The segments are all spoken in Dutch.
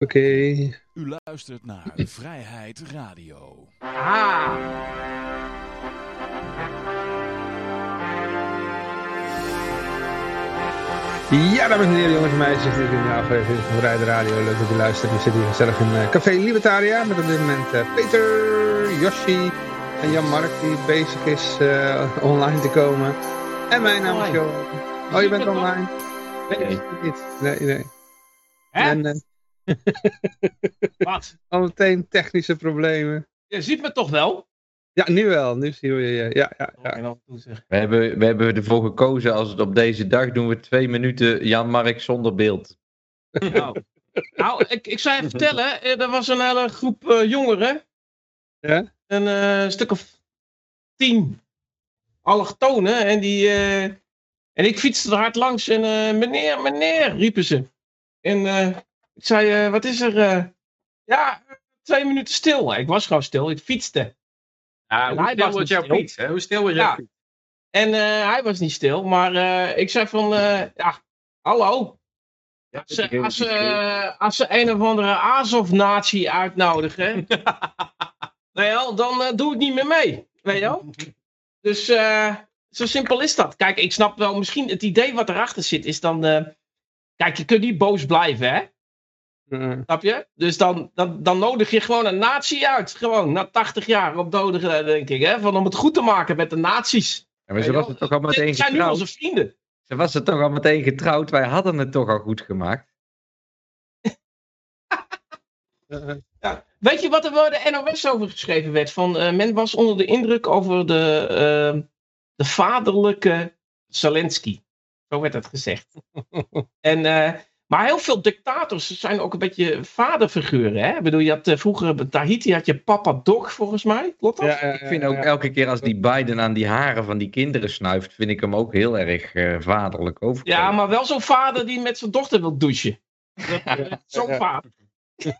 Oké. U luistert naar Vrijheid Radio. Ah. Ja, dames en heren, jongens en meisjes. Dit is een aflevering van Vrijheid Radio. Leuk dat u luistert. We zitten hier gezellig in uh, Café Libertaria. Met op dit moment uh, Peter, Yoshi en Jan-Mark die bezig is uh, online te komen. En mijn naam is Johan. Oh, je bent online? Nee, niet. Nee, nee. Hè? En, Wat? al meteen technische problemen. Je ziet me toch wel? Ja, nu wel. Nu zien we je. Ja, ja, ja. We hebben, we hebben ervoor gekozen, als het op deze dag doen we twee minuten Jan-Mark zonder beeld. Nou, nou ik, ik zou je vertellen, er was een hele groep eh, jongeren. Ja? Een eh, stuk of tien allochtonen. En, die, eh, en ik fietste er hard langs. En eh, meneer, meneer, riepen ze. En eh, ik zei, eh, wat is er? eh? ja, twee minuten stil. Ik was gewoon stil, ik fietste. Ja, hoe hij stil was jouw fiets? Hè? Hoe stil was jouw Ja. fiets? En eh, hij was niet stil, maar ik zei van, ja, hallo. Ja, Als ze, als, ze, als ze een of andere Azov-natie uitnodigen, nou ja, dan doe ik niet meer mee. Weet je wel? Dus zo simpel is dat. Kijk, ik snap wel, misschien het idee wat erachter zit is dan... kijk, je kunt niet boos blijven, hè? Uh, Snap je? Dus dan, dan, dan nodig je gewoon een natie uit. Gewoon, na 80 jaar op dode, denk ik, hè? Van om het goed te maken met de naties. Ja, maar ze was het toch al meteen Dit zijn nu onze getrouwd. vrienden. Ze was het toch al meteen getrouwd. Wij hadden het toch al goed gemaakt. Ja. Weet je wat er bij de NOS over geschreven werd? Van, eh, men was onder de indruk over de, eh, de vaderlijke Zelensky. Zo werd het gezegd. en, eh, maar heel veel dictators zijn ook een beetje vaderfiguren. Hè? Ik bedoel, je had, eh, vroeger bij Tahiti had je Papa Dog, volgens mij. Klopt dat? ja, ja, Ik vind ook elke keer als die Biden aan die haren van die kinderen snuift, vind ik hem ook heel erg eh, vaderlijk overkomen. Ja, maar wel zo'n vader die met zijn dochter wil douchen. Zo'n vader.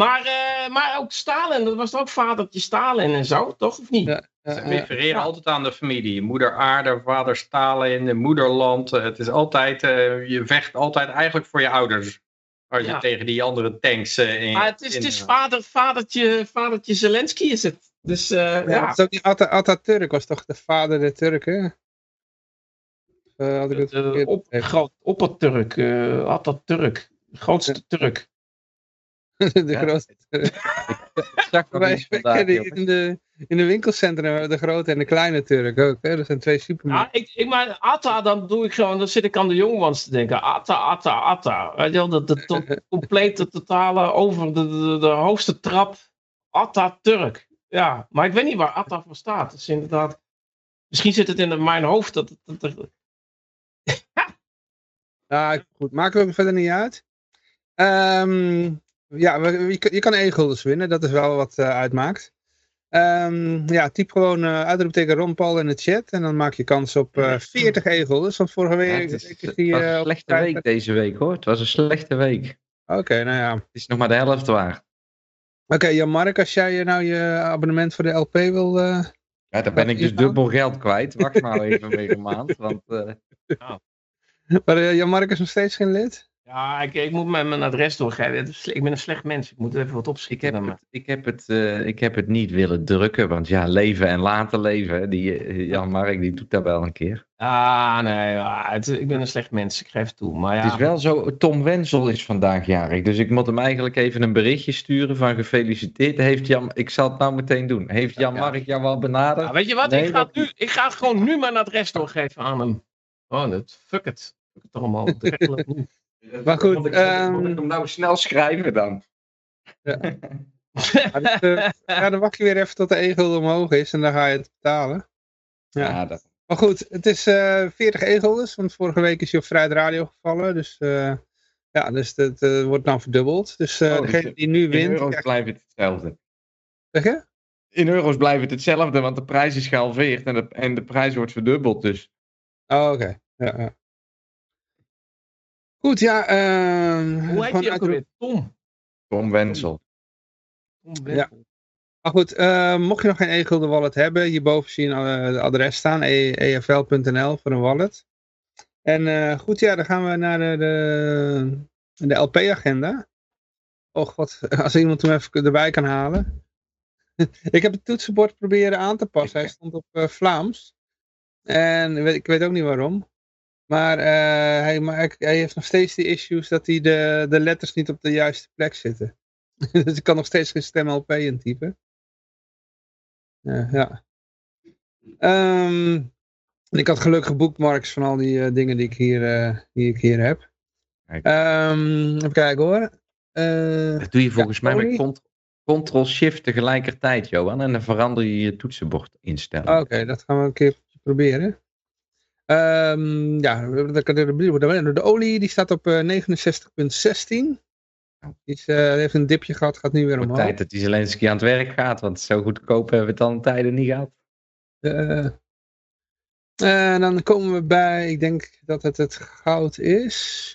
maar, eh, maar ook Stalin, dat was toch ook vadertje Stalin en zo, toch? Of niet? Ze Uh, uh, refereren ja. altijd aan de familie. Moeder aarde, vader Stalin, moederland. Eh, Het is altijd, eh, je vecht altijd eigenlijk voor je ouders. Als je Ja. tegen die andere tanks eh, in... Maar het is, in- het is vader, vadertje, vadertje Zelensky is het. Dus eh, ja, ja. dat is ook die Atta, Atatürk was toch de vader der Turken? Uh, had ik het De op, begrepen? groot, opperturk, eh Atatürk. De grootste Turk. de Ja. grootste Turk. Ik in de, in de winkelcentra hebben we de grote en de kleine Turk ook. Hè? Dat zijn twee Ja, supermarkten. ik, ik maar Atta, dan doe ik gewoon, dan zit ik aan de jongens te denken. Atta, Atta, Atta. Weet je wel, de, de, to- complete, totale, over de, de, de hoogste trap. Atta Turk. Ja, maar ik weet niet waar Atta voor staat. Is inderdaad, misschien zit het in mijn hoofd. Dat, dat, dat- Ja, goed. Maakt ook verder niet uit. Ehm, ja, je, kan- je kan e-guldens winnen. Dat is wel wat eh, uitmaakt. Ehm, ja, typ gewoon eh uitroepteken Ron Paul in de chat. En dan maak je kans op eh 40 e-guldens. Want vorige Ja, week... het, is, week het die, was eh, een slechte week deze week hoor. Het was een slechte week. Oké, nou ja. Het is nog maar de helft waard. Oké, Jan-Mark, als jij eh, nou je abonnement voor de LP wil... eh, Ja, dan ben ik dus nou? dubbel geld kwijt. Wacht nou even weer een maand. Want eh, Maar eh, Jan-Mark is nog steeds geen lid? Ja, ik, ik moet mijn, mijn adres doorgeven. Het Ik ben een slecht mens. Ik moet even wat ik, opschieten. heb het, ik, heb het, ik heb het niet willen drukken. Want ja, leven en laten leven. Die, eh, Jan Mark die doet dat wel een keer. Ah, nee. het- ik ben een slecht mens. Ik geef het toe. Maar ja. Het is wel zo, Tom Wenzel is vandaag jarig. Dus ik moet hem eigenlijk even een berichtje sturen van gefeliciteerd. Heeft Jan, ik zal het nou meteen doen. Heeft Jan Ja. Mark jou wel benaderd? Ja, weet je wat? Nee, ik, ga dat het nu, ik ga het gewoon nu mijn adres doorgeven aan hem. Oh, dat, fuck it. Fuck het allemaal. Nu. Maar goed, Moet ik, ehm, moet ik hem nou snel schrijven dan? Dus, eh, ja, dan wacht je weer even tot de e-gulden omhoog is en dan ga je het betalen. Ja. Ja, dat, Maar goed, het is eh 40 e-guldens, want vorige week is hij op Vrijheid Radio gevallen. Dus eh, ja, dus dat eh, wordt dan verdubbeld. Dus eh Oh, degene dus die nu in wint... euro's krijgt- blijft het hetzelfde. Zeg je? In euro's blijft het hetzelfde, want de prijs is gehalveerd en de, en de prijs wordt verdubbeld. Dus Oh, oké. Ja, ja. Goed, ja. ehm, Hoe heet gewoon hij ook alweer? Tom. Tom Wenzel. Tom Ja. Maar goed, eh, mocht je nog geen e-gulden wallet hebben, hierboven zie je eh, het adres staan, e- efl.nl voor een wallet. En eh, goed, ja, dan gaan we naar de, de de LP-agenda. Och, wat, als iemand hem even erbij kan halen. ik heb het toetsenbord proberen aan te passen. Hij stond op eh, Vlaams. En weet- ik weet ook niet waarom. Maar eh, hij, maakt- hij heeft nog steeds die issues dat hij de, de letters niet op de juiste plek zitten. dus ik kan nog steeds geen stem LP intypen. Eh, ja. Ehm, ik had gelukkig bookmarks van al die eh, dingen die ik hier, eh, die ik hier heb. Kijk. Ehm, even kijken hoor. Eh, Dat doe je volgens mij met Ctrl-Shift tegelijkertijd, Johan. En dan verander je je toetsenbord instellen. Oké, dat gaan we een keer proberen. Ehm, ja, de, olie die staat op eh, 69,16. Die is, eh, heeft een dipje gehad, gaat nu weer omhoog. tijd dat die Zelensky aan het werk gaat, want zo goedkoop hebben we het al een tijden niet gehad. Eh, en dan komen we bij, ik denk dat het het goud is.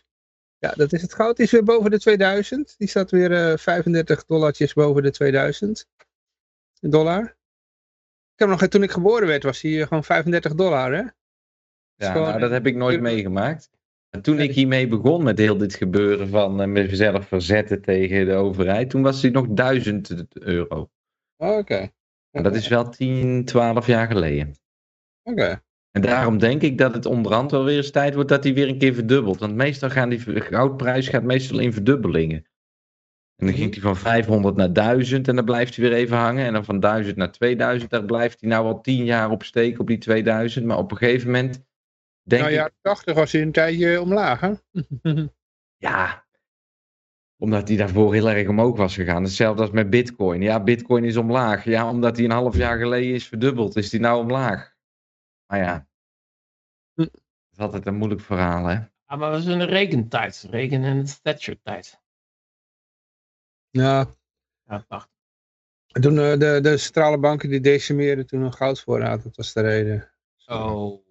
Ja, dat is het goud. Die is weer boven de 2000. Die staat weer eh 35 dollartjes boven de 2000 dollar. Ik heb nog, toen ik geboren werd, was eh, gewoon 35 dollar, hè? Ja, nou, dat heb ik nooit meegemaakt. En toen ik hiermee begon met heel dit gebeuren van eh, mezelf verzetten tegen de overheid, toen was die nog 1000 euro. Oké. En dat is wel 10, 12 jaar geleden. Oké. En daarom denk ik dat het onderhand wel weer eens tijd wordt dat die weer een keer verdubbelt. Want meestal gaan die goudprijs gaat meestal in verdubbelingen. En dan ging die van 500 naar 1000 en dan blijft hij weer even hangen. En dan van 1000 naar 2000, daar blijft hij nou al 10 jaar op steken op die 2000. Maar op een gegeven moment denk Nou, ik, jaren 80 was hij een tijdje omlaag, hè? ja, omdat hij daarvoor heel erg omhoog was gegaan. Hetzelfde als met bitcoin. Ja, bitcoin is omlaag. Ja, omdat hij een half jaar geleden is verdubbeld, is die nou omlaag. Maar ja, Hm. dat is altijd een moeilijk verhaal, hè. Ja, maar dat was in de regentijd. Regen- en Thatcher-tijd. ja, Ja, wacht. toen eh, de, de centrale banken die decimeerden toen een goudvoorraad, dat was de reden. Oh.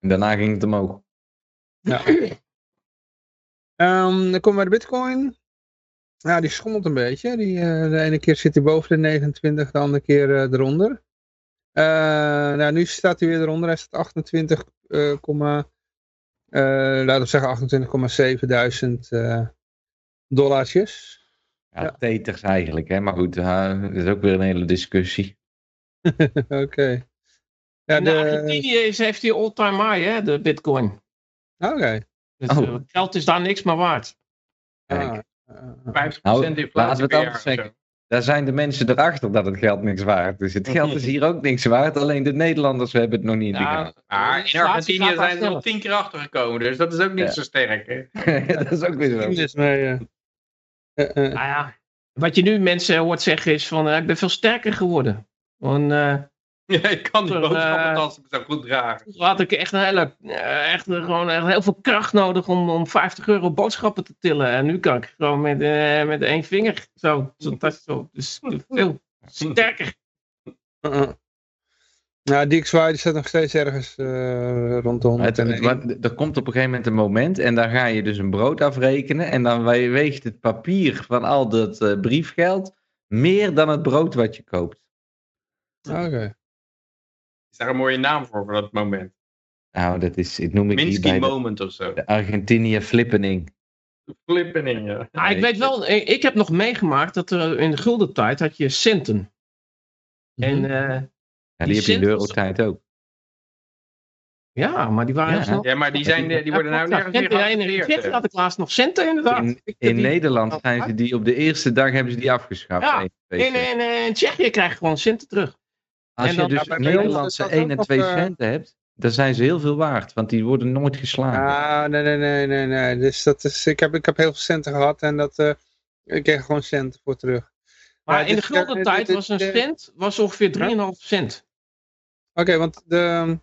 En daarna ging het omhoog. Ja. Ehm, dan komen we bij de bitcoin. Ja, die schommelt een beetje. Die, eh, de ene keer zit hij boven de 29, de andere keer eh, eronder. Eh, nou, nu staat hij weer eronder. Hij staat 28, eh, komma, eh, laten we zeggen 28,7 duizend dollartjes. Ja, Ja. teters eigenlijk, hè. Maar goed, dat is ook weer een hele discussie. Oké. Ja, In de... Argentinië is, heeft hij all-time high, hè, de bitcoin. Oké. Dus Oh. eh, geld is daar niks meer waard. Ah, Kijk. ah, ah. 50% Nou, inflatie laten we het anders zeggen. Daar zijn de mensen erachter dat het geld niks waard is. Het geld is hier ook niks waard, alleen de Nederlanders hebben het nog niet in de gaten. In Argentinië zijn ze er al tien keer achter gekomen, dus dat is ook niet Ja. zo sterk. Hè? dat is ook weer zo. Mee. eh. Nou ja, wat je nu mensen hoort zeggen is van, eh, ik ben veel sterker geworden. Want, eh, Ja, ik kan die Eh, boodschappentassen zo goed dragen. Toen had ik echt, een hele, eh, echt gewoon echt heel veel kracht nodig om, om 50 euro boodschappen te tillen. En nu kan ik gewoon met, eh, met één vinger zo, zo, tas zo. Dus veel sterker. Uh -uh. Nou, die staat nog steeds ergens eh, rond de Het, 100. het- wat- er komt op een gegeven moment een moment en dan ga je dus een brood afrekenen en dan we- weegt het papier van al dat eh, briefgeld meer dan het brood wat je koopt. Oké. Is daar een mooie naam voor, voor dat moment? Nou, dat is, ik noem ik Minsky de, moment of zo. de Argentinië flippening. Flippening, ja. Nou, ik weet wel, ik, ik heb nog meegemaakt dat er in de gulden tijd had je centen. En Mhm. eh, Ja, Die die heb je in de eurotijd ook. ja, maar die waren Ja. snel. Ja, maar die, zijn, die worden nou nergens meer Centen, in geaccepteerd. Hè. had ik laatst nog centen inderdaad. In, in die- Nederland zijn ze die op de eerste dag hebben ze die afgeschaft. Ja, In, in, in Tsjechië krijg je gewoon centen terug. Als en je dan- dus Ja, bij Nederlandse is dat 1 ook en nog, 2 eh, centen hebt, dan zijn ze heel veel waard, want die worden nooit geslagen. Ah, nee, nee, nee, nee, nee. Dus dat is, ik, heb, ik heb heel veel centen gehad en dat, eh, ik kreeg gewoon centen voor terug. Maar Ja, in de dit- gulden tijd dit- was een cent was ongeveer 3,5 cent. Oké, want de,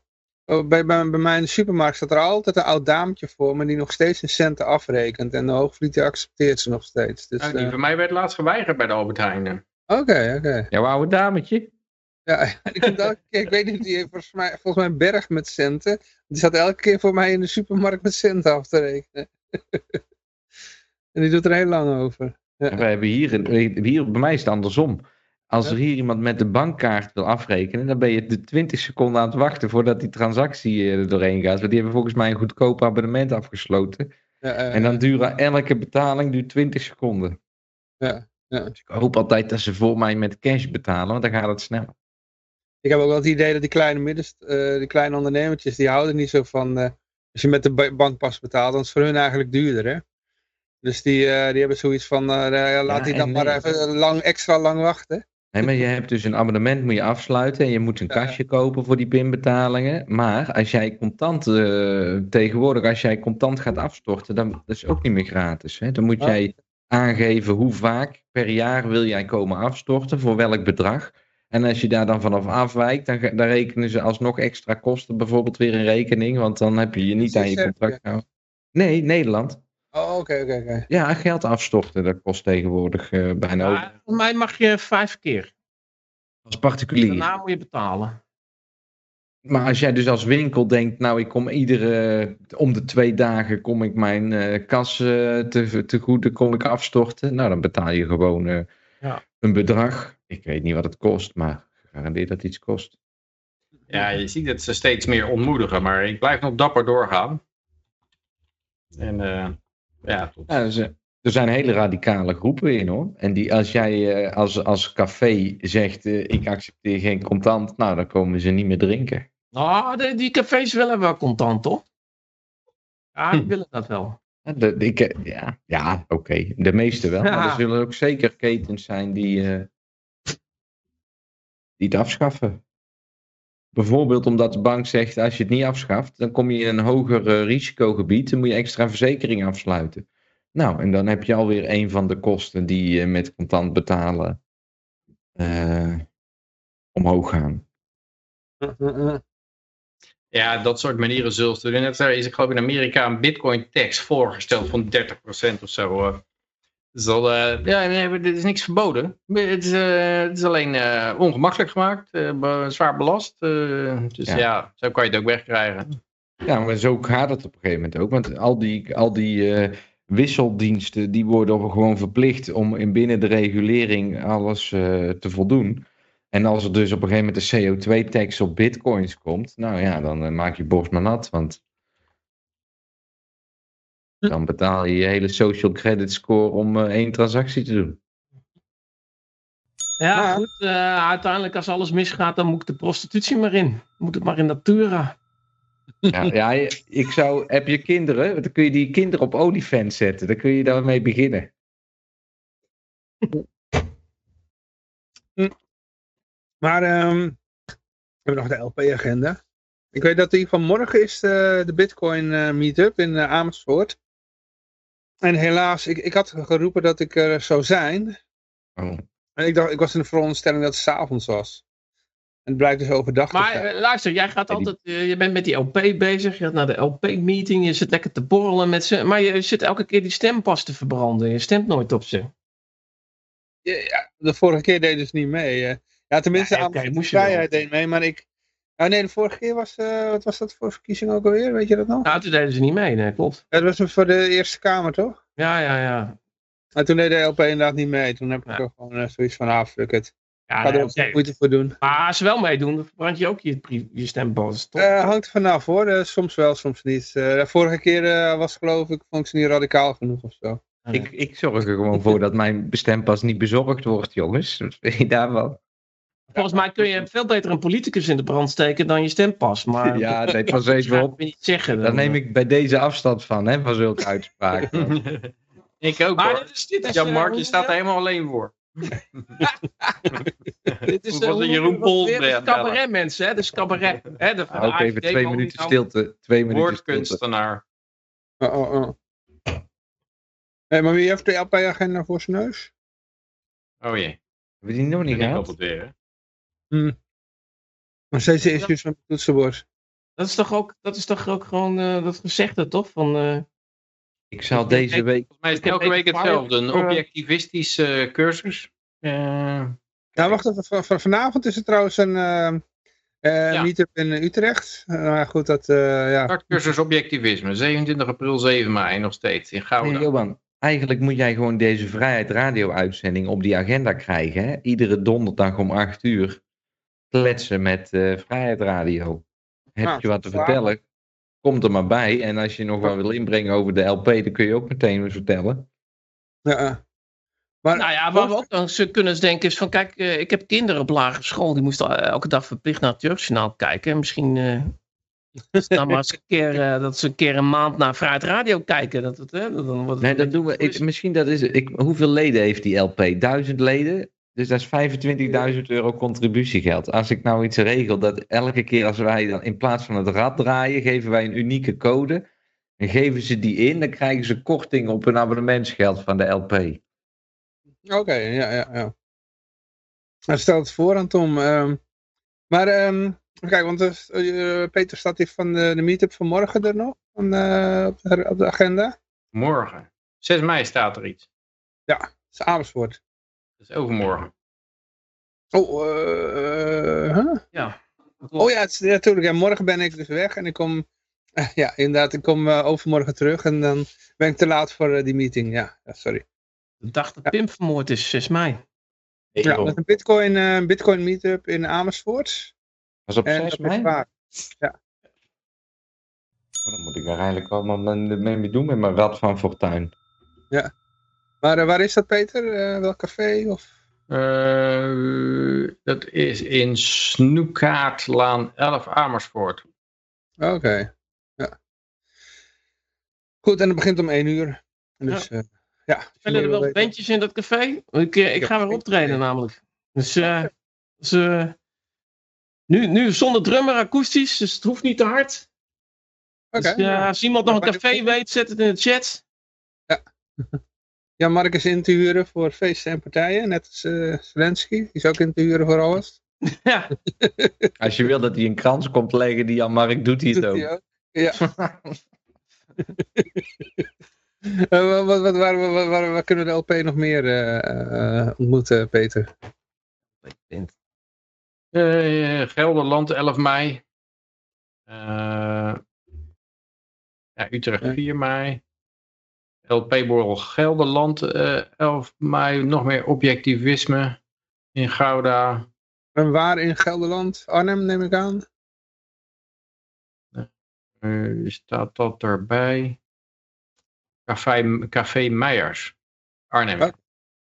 oh, bij, bij, bij mij in de supermarkt staat er altijd een oud dametje voor me die nog steeds een centen afrekent. En de hoogvliet die accepteert ze nog steeds. Dus, die eh, van mij werd laatst geweigerd bij de Albert Heijn. Oké, oké. Jouw oude dametje? Ja, die komt elke keer, ik weet niet, die heeft volgens mij, volgens mij een berg met centen. Die staat elke keer voor mij in de supermarkt met centen af te rekenen. en die doet er heel lang over. En wij hebben hier, een- hier bij mij is het andersom. Als er hier iemand met de bankkaart wil afrekenen, dan ben je de 20 seconden aan het wachten voordat die transactie eh, er doorheen gaat. Want die hebben volgens mij een goedkoop abonnement afgesloten. Ja, eh, En dan duurt elke betaling duurt 20 seconden. ja, ja. Dus ik hoop altijd dat ze voor mij met cash betalen, want dan gaat het snel. Ik heb ook wel het idee dat die kleine middenst, eh, die kleine ondernemertjes, die houden niet zo van, eh, als je met de ba- bankpas betaalt, dan is het voor hun eigenlijk duurder, hè. Dus die, eh, die hebben zoiets van, laat die dan maar even lang, extra lang wachten. Nee, maar je hebt dus een abonnement moet je afsluiten en je moet een Ja. kastje kopen voor die pinbetalingen. Maar als jij contant, tegenwoordig als jij contant gaat afstorten, dan dat is ook niet meer gratis. Hè? Dan moet Oh. jij aangeven hoe vaak per jaar wil jij komen afstorten, voor welk bedrag. En als je daar dan vanaf afwijkt, dan, dan rekenen ze alsnog extra kosten bijvoorbeeld weer in rekening, want dan heb je je niet aan je contract gehouden. Nee, Nederland. Oh, oké, oké, oké. Ja, geld afstorten, dat kost tegenwoordig eh, bijna ook. Maar voor mij mag je vijf keer. Als particulier. Daarna moet je betalen. Maar als jij dus als winkel denkt, nou ik kom iedere, om de twee dagen kom ik mijn eh, kas eh, te, te goede, kom ik afstorten. Nou dan betaal je gewoon eh, Ja. Een bedrag. Ik weet niet wat het kost, maar gegarandeerd dat het iets kost. Ja, je ziet dat ze steeds meer ontmoedigen, maar ik blijf nog dapper doorgaan. En eh, ja, tot... Ja, dus, er zijn hele radicale groepen in hoor. En die, als jij eh, als, als café zegt, eh, ik accepteer geen contant, nou dan komen ze niet meer drinken. Nou, de- die cafés willen wel contant, toch? Ja, die Hm. willen dat wel. Ja, de, de- ik, eh, ja, ja oké. De meeste wel. Maar er zullen ook zeker ketens zijn die, eh, die het afschaffen. Bijvoorbeeld omdat de bank zegt, als je het niet afschaft, dan kom je in een hoger eh, risicogebied. Dan moet je extra verzekering afsluiten. Nou, en dan heb je alweer een van de kosten die eh, met contant betalen eh, omhoog gaan. Ja, dat soort manieren zullen ze doen. Net zo is er geloof ik in Amerika een bitcoin tax voorgesteld van 30% of zo. Dus dat, eh, ja, nee, dit is niks verboden. Het is, eh, het is alleen eh, ongemakkelijk gemaakt, be- zwaar belast. dus Ja. ja. zo kan je het ook wegkrijgen. Ja, maar zo gaat het op een gegeven moment ook. Want al die, al die wisseldiensten, die worden gewoon verplicht om in binnen de regulering alles te voldoen. En als er dus op een gegeven moment een CO2-tax op bitcoins komt, nou ja, dan eh, maak je borst maar nat. Want dan betaal je je hele social credit score om eh, één transactie te doen. Ja, Maar- goed. eh, uiteindelijk als alles misgaat, dan moet ik de prostitutie maar in. Moet het maar in Natura. Ja, ja, ik zou, heb je kinderen, dan kun je die kinderen op OnlyFans zetten. Dan kun je daarmee beginnen. Maar ehm, we hebben nog de LP-agenda. Ik weet dat die van morgen is de, de Bitcoin eh, meetup in eh, Amersfoort. En helaas, ik, ik had geroepen dat ik er zou zijn. Oh. En ik, dacht, ik was in de veronderstelling dat het s'avonds was. En het blijkt dus overdag te Maar zijn. eh, luister, jij gaat altijd, eh, je bent met die LP bezig, je gaat naar de LP-meeting, je zit lekker te borrelen met ze, maar je zit elke keer die stempas te verbranden. Je stemt nooit op ze. Ja, ja, de vorige keer deed dus niet mee. Ja, tenminste, Ja, de moest je wel. vrijheid deed mee, maar ik... Oh nee, de vorige keer was... eh, wat was dat voor verkiezing ook alweer? Weet je dat nog? Nou, toen deden ze niet mee, nee, klopt. Ja, dat was voor de Eerste Kamer, toch? Ja, ja, ja. Maar toen deed de LP inderdaad niet mee. Toen heb ik Ja. toch gewoon eh, zoiets van, ah, fuck it. ja Ga er nee, ook oké. moeite voor doen. Maar als ze wel meedoen, dan verbrand je ook je, je stempas, toch? Eh, hangt er vanaf hoor, Eh, soms wel, soms niet. Eh, de vorige keer eh, was geloof ik, vond ik ze niet radicaal genoeg of zo. Ik, ik zorg er gewoon voor dat mijn bestempas niet bezorgd wordt, jongens. Wat vind je daarvan? Volgens mij kun je veel beter een politicus in de brand steken dan je stempas. Maar Ja, nee, pas dat even op. ik niet zeggen. Daar neem ik bij deze afstand van, hè, van zulke uitspraken. ik ook Maar hoor. dit is, dit is, Ja, eh, Mark, je staat er helemaal alleen voor. Dit is eh, hoe- Jeroen Pols Dit is cabaret mensen, hè? Dus cabaret. Hè? De, Ook even twee minuten stilte. Twee minuten stilte. Woordkunstenaar. Oh, oh, oh. Hey, maar wie heeft de LP-agenda voor zijn neus? Oh jee. Hebben we die nog niet gehad? Hè. Nog steeds de issues met het toetsenbord. Dat is toch ook, dat is toch ook gewoon eh, dat gezegde, toch? Van, eh, Ik zal deze week... Volgens mij is het elke week hetzelfde. Een objectivistische eh, cursus. Eh, Ja, wacht even. van- van- Vanavond is er trouwens een eh, Ja. meetup in Utrecht. Maar goed, dat, eh, ja. startcursus objectivisme. 27 april, 7 mei nog steeds. In Nee, Gouda. Johan, eigenlijk moet jij gewoon deze Vrijheid Radio uitzending op die agenda krijgen. Hè? Iedere donderdag om 8 uur kletsen met eh, Vrijheid Radio. Heb Nou, je wat te vertellen? komt er maar bij. En als je nog wat wil inbrengen over de LP, dan kun je ook meteen eens vertellen. Ja. Maar, Nou ja, waar we ook nog eens kunnen denken is van, kijk, eh, ik heb kinderen op lagere school, die moesten eh, elke dag verplicht naar het Jeugdjournaal kijken. En misschien eh, is maar eens een keer, eh, dat ze een keer een maand naar Vrijheid Radio kijken. Dat, het, hè, dan wordt het Nee, dat doen we. Ik, misschien dat is het. Ik, hoeveel leden heeft die LP? Duizend leden? Dus dat is 25.000 euro contributiegeld. Als ik nou iets regel dat elke keer als wij dan in plaats van het rad draaien, geven wij een unieke code. En geven ze die in, dan krijgen ze korting op hun abonnementsgeld van de LP. Oké, ja, ja, ja. Nou, stel het voor aan Tom. ehm. maar ehm, kijk, want eh, Peter staat hier van de, de meetup van morgen er nog van, eh, op, de, op de agenda. Morgen. 6 mei staat er iets. Dat is Amersfoort. Dat is overmorgen. Oh, eh, huh? Ja. oh ja, het is- ja, natuurlijk. Ja, morgen ben ik dus weg en ik kom, ja, inderdaad, ik kom eh, overmorgen terug en dan ben ik te laat voor eh, die meeting. Ja, ja sorry. De dag dat Pim vermoord is, 6 mei. Ja, dat is een Bitcoin, eh, Bitcoin meetup in Amersfoort. Was op En 6 dat is mei? Oh, waar. dan moet ik eigenlijk allemaal mee doen met mijn rad van fortuin. Maar eh, waar is dat, Peter? Eh, welk café? Of... Eh, dat is in Snoekaartlaan 11 Amersfoort. Oké, ja. Goed, en het begint om één uur. En Dus, ja. ja. Spelen er wel weten- bandjes in dat café? Ik, ga weer optreden namelijk. Dus, eh, dus, nu, nu zonder drummer, akoestisch, dus het hoeft niet te hard. Oké. Dus, eh, als iemand nog een café weet, zet het in de chat. Ja, Mark is in te huren voor feesten en partijen, net als eh Zelensky. Die is ook in te huren voor alles. ja, Als je wil dat hij een krans komt leggen die Jan Mark doet hij het Doet ook. hij ook? Ja. Eh, wat, wat, waar, waar, waar, waar kunnen we de LP nog meer eh, eh, ontmoeten, Peter? Eh, Gelderland 11 mei. Eh, ja, Utrecht Ja. 4 mei. LP-borrel Gelderland eh 11 mei. Nog meer objectivisme in Gouda. En waar in Gelderland? Arnhem, neem ik aan. Eh, staat dat erbij? Café, Café Meijers. Arnhem. Oké.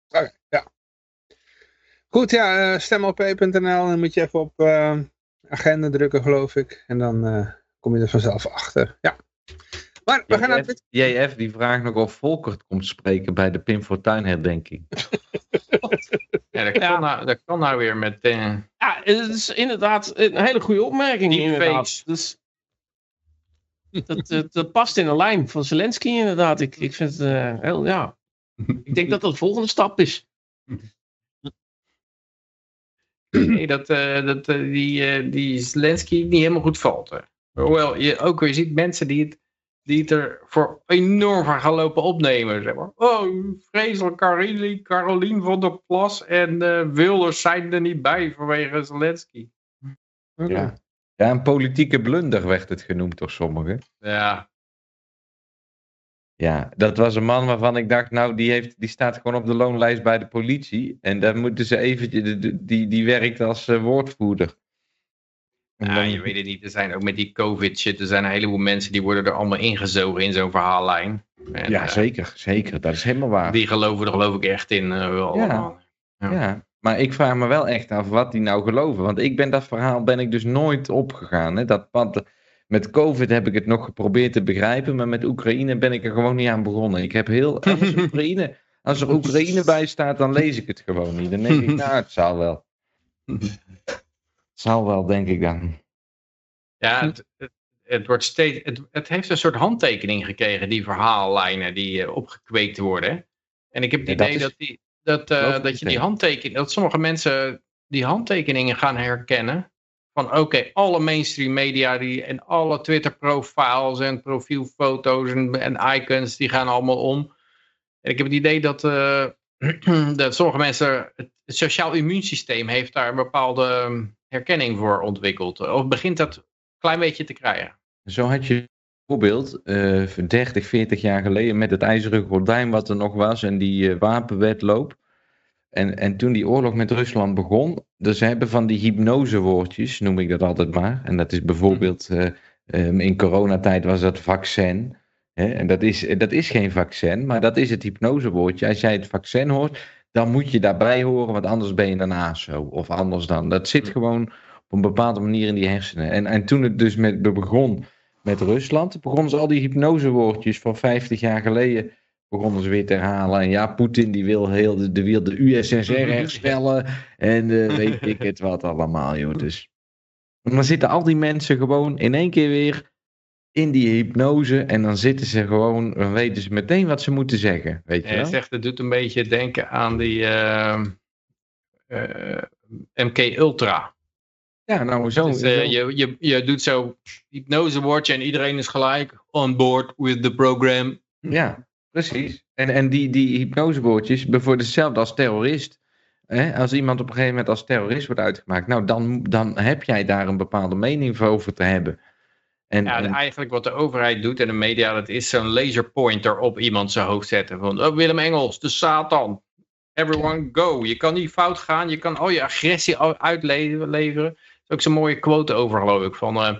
Oké, ja. Goed, ja, eh stemop.nl. Dan moet je even op eh, agenda drukken, geloof ik. En dan eh, kom je er vanzelf achter. Ja. Maar we gaan naar het... JF, JF die vraagt nog of Volkert komt spreken bij de Pim Fortuyn herdenking. Ja, dat, Ja. Kan nou, dat kan nou weer met... eh, ja, het is inderdaad een hele goede opmerking. Deepfakes. Inderdaad. Dus, dat, dat, dat past in de lijn van Zelensky inderdaad. Ik, ik vind het eh, heel, ja. Ik denk dat dat de volgende stap is. Nee, dat, eh, dat eh, die, eh, die Zelensky niet helemaal goed valt. hè. Hoewel je ook weer ziet mensen die het, die het er voor enorm van gaan lopen opnemen. Zeg maar. Oh, vreselijk, Caroline, Carolien van der Plas en eh, Wilders zijn er niet bij vanwege Zelensky. Ja. ja, een politieke blunder werd het genoemd door sommigen. Ja, Ja, dat was een man waarvan ik dacht, nou, die, heeft, die staat gewoon op de loonlijst bij de politie. En daar moeten ze eventjes, die, die, die werkt als eh, woordvoerder. Ja, dan- je weet het niet. Er zijn ook met die covid shit, er zijn een heleboel mensen die worden er allemaal ingezogen in zo'n verhaallijn. En, Ja, eh, zeker, zeker. Dat is helemaal waar. Die geloven er geloof ik echt in. eh, wel allemaal. ja. Ja, maar ik vraag me wel echt af wat die nou geloven. Want ik ben dat verhaal ben ik dus nooit opgegaan. Hè? Dat, want met COVID heb ik het nog geprobeerd te begrijpen, maar met Oekraïne ben ik er gewoon niet aan begonnen. Ik heb heel. Als, Oekraïne, als er Oekraïne bij staat, dan lees ik het gewoon niet. Dan denk ik, nou, het zal wel. Zal wel, denk ik dan. Ja, het, het, het wordt steeds, het, het heeft een soort handtekening gekregen, die verhaallijnen die eh, opgekweekt worden. En ik heb het Ja, idee dat, die, dat, eh, dat je die handtekening, dat sommige mensen die handtekeningen gaan herkennen. Van oké, alle mainstream media die, en alle Twitter profiles en profielfoto's en, en icons, die gaan allemaal om. En ik heb het idee dat, eh, dat sommige mensen, het, het sociaal immuunsysteem heeft daar een bepaalde ehm, herkenning voor ontwikkeld. Of begint dat een klein beetje te krijgen. Zo had je bijvoorbeeld eh 30, 40 jaar geleden met het ijzeren gordijn wat er nog was en die eh, wapenwetloop. En, en toen die oorlog met Rusland begon, dus ze hebben van die hypnosewoordjes, noem ik dat altijd maar. En dat is bijvoorbeeld, eh, Ehm, in coronatijd was dat vaccin. Hè? En dat is, dat is geen vaccin, maar dat is het hypnosewoordje. Als jij het vaccin hoort, dan moet je daarbij horen, want anders ben je een ASO. Of anders dan. Dat zit gewoon op een bepaalde manier in die hersenen. En, en toen het dus met, begon met Rusland, begonnen ze al die hypnosewoordjes van 50 jaar geleden begonnen ze weer te herhalen. En ja, Poetin die wil heel de, de, wil de USSR herstellen. En uh, weet ik het wat allemaal, joh. Dus. En dan zitten al die mensen gewoon in één keer weer in die hypnose. En dan zitten ze gewoon, dan weten ze meteen wat ze moeten zeggen. Weet je wel? zegt, het doet een beetje denken aan die ehm, eh, MK Ultra. Ja, nou zo. Dus, je, je, je doet zo hypnosewoordje en iedereen is gelijk on board with the program. Ja, precies. En, en die, die hypnosewoordjes, bijvoorbeeld hetzelfde als terrorist. Hè? Als iemand op een gegeven moment als terrorist wordt uitgemaakt, nou dan, dan heb jij daar een bepaalde mening over te hebben. En, Ja, en- eigenlijk wat de overheid doet en de media, dat is zo'n laserpointer op iemand zijn hoofd zetten. Van oh, Willem Engels, de Satan. Everyone go. Je kan niet fout gaan. Je kan al je agressie uitleveren. Er is ook zo'n mooie quote over, geloof ik. Van, eh,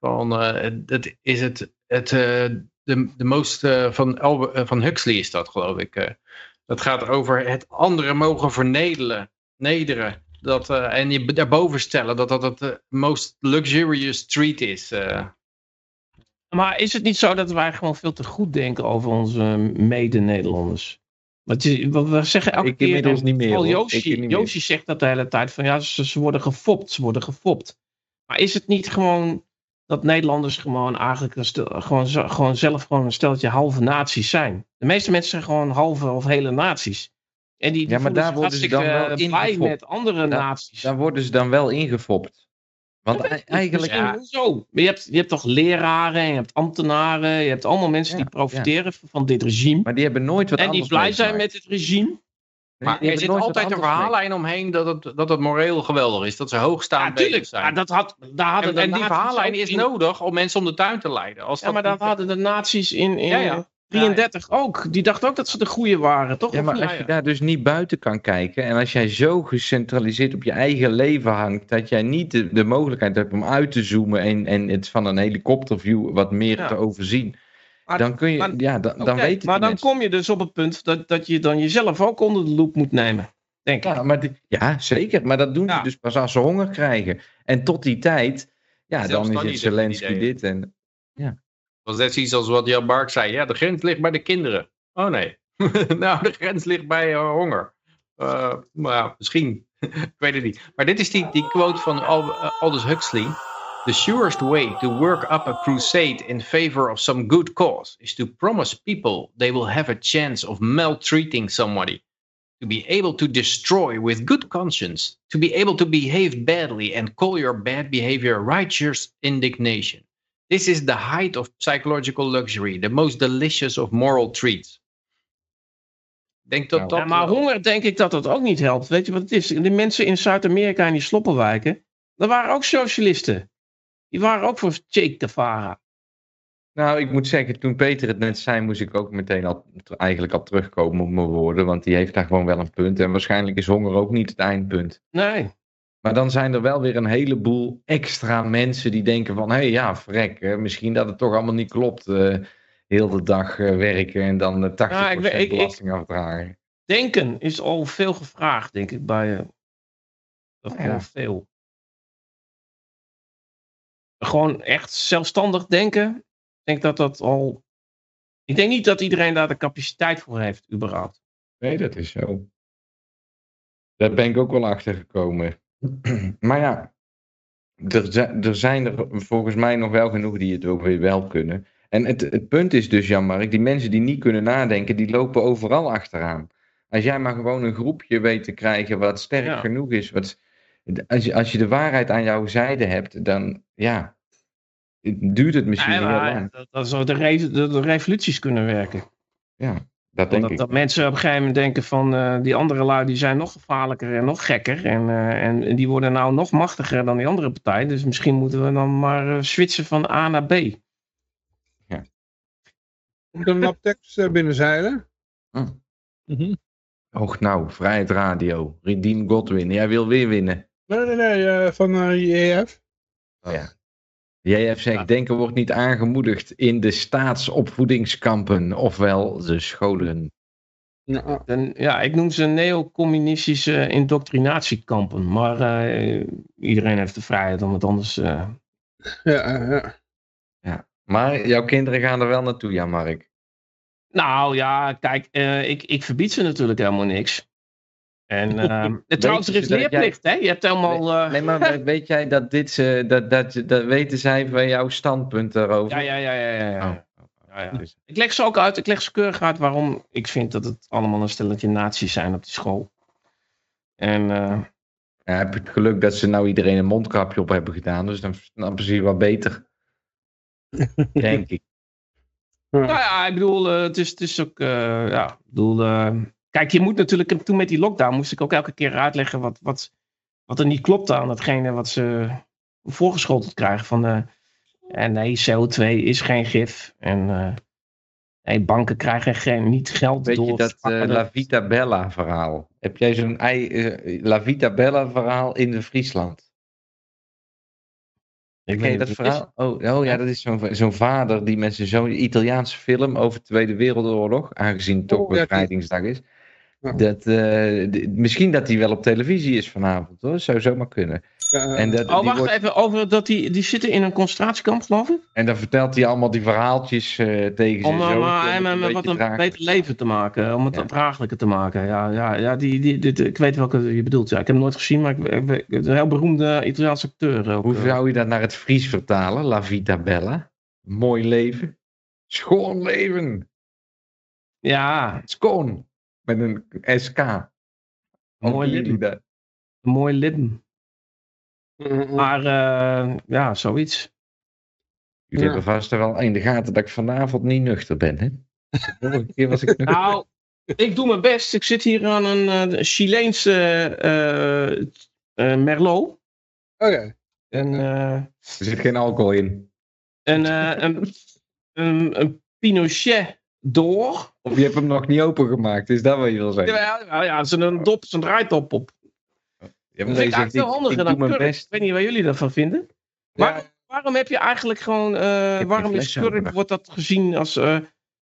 van eh, dat is het, het eh, de, de most, eh, van, eh, van Huxley is dat, geloof ik. eh. dat gaat over het andere mogen vernedelen. Nederen. Dat, eh, en je daarboven stellen dat dat het eh, most luxurious treat is. eh. Maar is het niet zo dat wij gewoon veel te goed denken over onze mede-Nederlanders? Want je- we zeggen elke Ik keer... inmiddels niet meer, Al Yoshi. Yoshi zegt dat de hele tijd van ja, ze, ze worden gefopt, ze worden gefopt. Maar is het niet gewoon dat Nederlanders gewoon eigenlijk een stel- gewoon, gewoon zelf gewoon een steltje halve naties zijn? De meeste mensen zijn gewoon halve of hele naties. En die, die Ja, maar voelen daar zich worden ze dan wel eh, blij ingefopt. met andere Daar- naties. daar worden ze dan wel ingefopt. Want eigenlijk, Ja. Maar je hebt, je hebt toch leraren, en je hebt ambtenaren, je hebt allemaal mensen Ja, die profiteren van dit regime. maar die hebben nooit wat en die blij zijn met het regime. Maar er zit altijd een verhaallijn omheen dat het, dat het moreel geweldig is. Dat ze hoogstaand Ja, bezig zijn. Maar dat had, daar hadden en, de en die verhaallijn is in- nodig om mensen om de tuin te leiden. Als Ja, dat maar dat hadden de nazi's in, in Ja, ja. 33 ook. Die dachten ook dat ze de goede waren, toch? Ja, maar als je daar dus niet buiten kan kijken en als jij zo gecentraliseerd op je eigen leven hangt, dat jij niet de, de mogelijkheid hebt om uit te zoomen en, en het van een helikopterview wat meer Ja. te overzien, Maar- dan kun je, maar- ja, dan, dan weten maar dan mensen. kom je dus op het punt dat, dat je dan jezelf ook onder de loep moet nemen. Denk ik. Ja, maar die- ja, zeker, maar dat doen Ja. ze dus pas als ze honger krijgen. En tot die tijd, ja, Zelfs dan is het Zelensky dit en was net zoiets als wat Jan Mark zei. Ja, de grens ligt bij de kinderen. Oh nee. nou, de grens ligt bij eh, honger. Eh, maar misschien. ik weet het niet. Maar dit is die, die quote van eh, Aldous Huxley. The surest way to work up a crusade in favor of some good cause is to promise people they will have a chance of maltreating somebody. To be able to destroy with good conscience. To be able to behave badly and call your bad behavior righteous indignation. This is the height of psychological luxury, the most delicious of moral treats. Denk dat Nou, dat... Ja, maar honger denk ik dat dat ook niet helpt. Weet je wat het is? De mensen in Zuid-Amerika in die sloppenwijken, dat waren ook socialisten. Die waren ook voor Che Guevara. Nou, ik moet zeggen, toen Peter het net zei, moest ik ook meteen al, eigenlijk al terugkomen op mijn woorden. Want die heeft daar gewoon wel een punt. En waarschijnlijk is honger ook niet het eindpunt. Nee. Maar dan zijn er wel weer een heleboel extra mensen die denken van... Hé, hey, ja, vrek, hè, misschien dat het toch allemaal niet klopt. eh, heel de dag eh, werken en dan eh, 80% Ja, ik weet- ik- ik- belasting afdragen. Denken is al veel gevraagd, denk ik, bij... dat Ja. Gewoon veel. Gewoon echt zelfstandig denken. Ik denk dat dat al... Ik denk niet dat iedereen daar de capaciteit voor heeft, überhaupt. Nee, dat is zo. Daar ben ik ook wel achter gekomen. maar ja, er, er zijn er volgens mij nog wel genoeg die het ook weer wel kunnen. En het, het punt is dus, Jan-Mark, die mensen die niet kunnen nadenken, die lopen overal achteraan. Als jij maar gewoon een groepje weet te krijgen wat sterk Ja. genoeg is, wat, als, je, als je de waarheid aan jouw zijde hebt, dan ja, duurt het misschien Ja, heel lang. dat, dat zou de, re- de, de revoluties kunnen werken. Dat denk dat, ik. dat mensen op een gegeven moment denken van eh, die andere lui die zijn nog gevaarlijker en nog gekker. En, eh, en die worden nou nog machtiger dan die andere partij. Dus misschien moeten we dan maar eh, switchen van A naar B. Komt er een tekst eh, binnenzeilen? Hm. Mhm. Och nou, Vrijheid Radio, Redeem Godwin, jij wil weer winnen. Nee, nee, nee, eh, van eh JF. Oh ja. JF zegt, Ja. denken wordt niet aangemoedigd in de staatsopvoedingskampen, ofwel de scholen. Nou, En, ja, ik noem ze neocommunistische indoctrinatiekampen. Maar eh, iedereen heeft de vrijheid om het anders... eh, ja, ja. Maar jouw kinderen gaan er wel naartoe, ja Mark. Nou ja, kijk, eh, ik, ik verbied ze natuurlijk helemaal niks. En eh, trouwens, er is jij- leerplicht, hè? Je hebt helemaal... eh, Nee, maar we- weet jij dat dit, ze, dat, dat, dat weten zij van jouw standpunt daarover? ja, ja, ja, ja, ja. ja. Oh. Ja, ja. Dus- Ik leg ze ook uit, ik leg ze keurig uit waarom ik vind dat het allemaal een stelletje nazi's zijn op die school. En eh, Ja, heb je het geluk dat ze nou iedereen een mondkapje op hebben gedaan, dus dan snappen ze je wat beter. Denk ik. nou ja, ik bedoel, eh, het, is, het is ook, eh, ja, ik bedoel, eh, kijk, je moet natuurlijk, toen met die lockdown moest ik ook elke keer uitleggen wat, wat, wat er niet klopt aan hetgene wat ze voorgeschoteld krijgen van, eh, en nee, CO2 is geen gif en eh, nee, banken krijgen geen, niet geld Weet door... je dat eh, La Vita Bella verhaal? Heb jij zo'n eh, La Vita Bella verhaal in de Friesland? Ik Ken je weet dat verhaal? Oh, oh ja, dat is zo'n zo'n vader die met zijn zoon, een Italiaanse film over de Tweede Wereldoorlog, aangezien het toch Oh, bevrijdingsdag is. Dat, eh, misschien dat hij wel op televisie is vanavond hoor, zou zomaar kunnen. Ja, En, dat. Oh, die wacht wordt- even, over dat die, die zitten in een concentratiekamp, geloof ik? en dan vertelt hij allemaal die verhaaltjes eh, tegen Om zijn eh, zoon. maar hem wat een beter leven te maken, om het Ja. draaglijker te maken. Ja, ja, ja die, die, dit- ik weet welke je bedoelt. Ja. Ik heb hem nooit gezien, maar ik, ik, een heel beroemde Italiaanse acteur. Ook, Hoe zou je dat naar het Fries vertalen? La Vita Bella. Mooi leven. Schoon leven. Ja, Schoon. Met een SK. Mooi leven. dat? een mooi lippen. Mm, mm. Maar eh, ja, zoiets. Jullie Ja. hebben vast er wel in de gaten dat ik vanavond niet nuchter ben, hè? De vorige keer was ik nuchter. Nou, ik doe mijn best. Ik zit hier aan een eh Chileense eh, eh, Merlot. Oké. En, eh, Er zit geen alcohol in. en eh, een, een, een Pinochet door. Of je hebt hem nog niet opengemaakt, is dat wat je wil zeggen? Ja, ja, ja, een dop, zo'n draaitop op. Ja, Dat maar vind ik je eigenlijk zegt, veel handiger ik doe dan mijn kurk. best. Ik weet niet wat jullie daarvan vinden. Waarom, waarom heb je eigenlijk gewoon... eh, waarom is kurk, wordt dat gezien als, eh,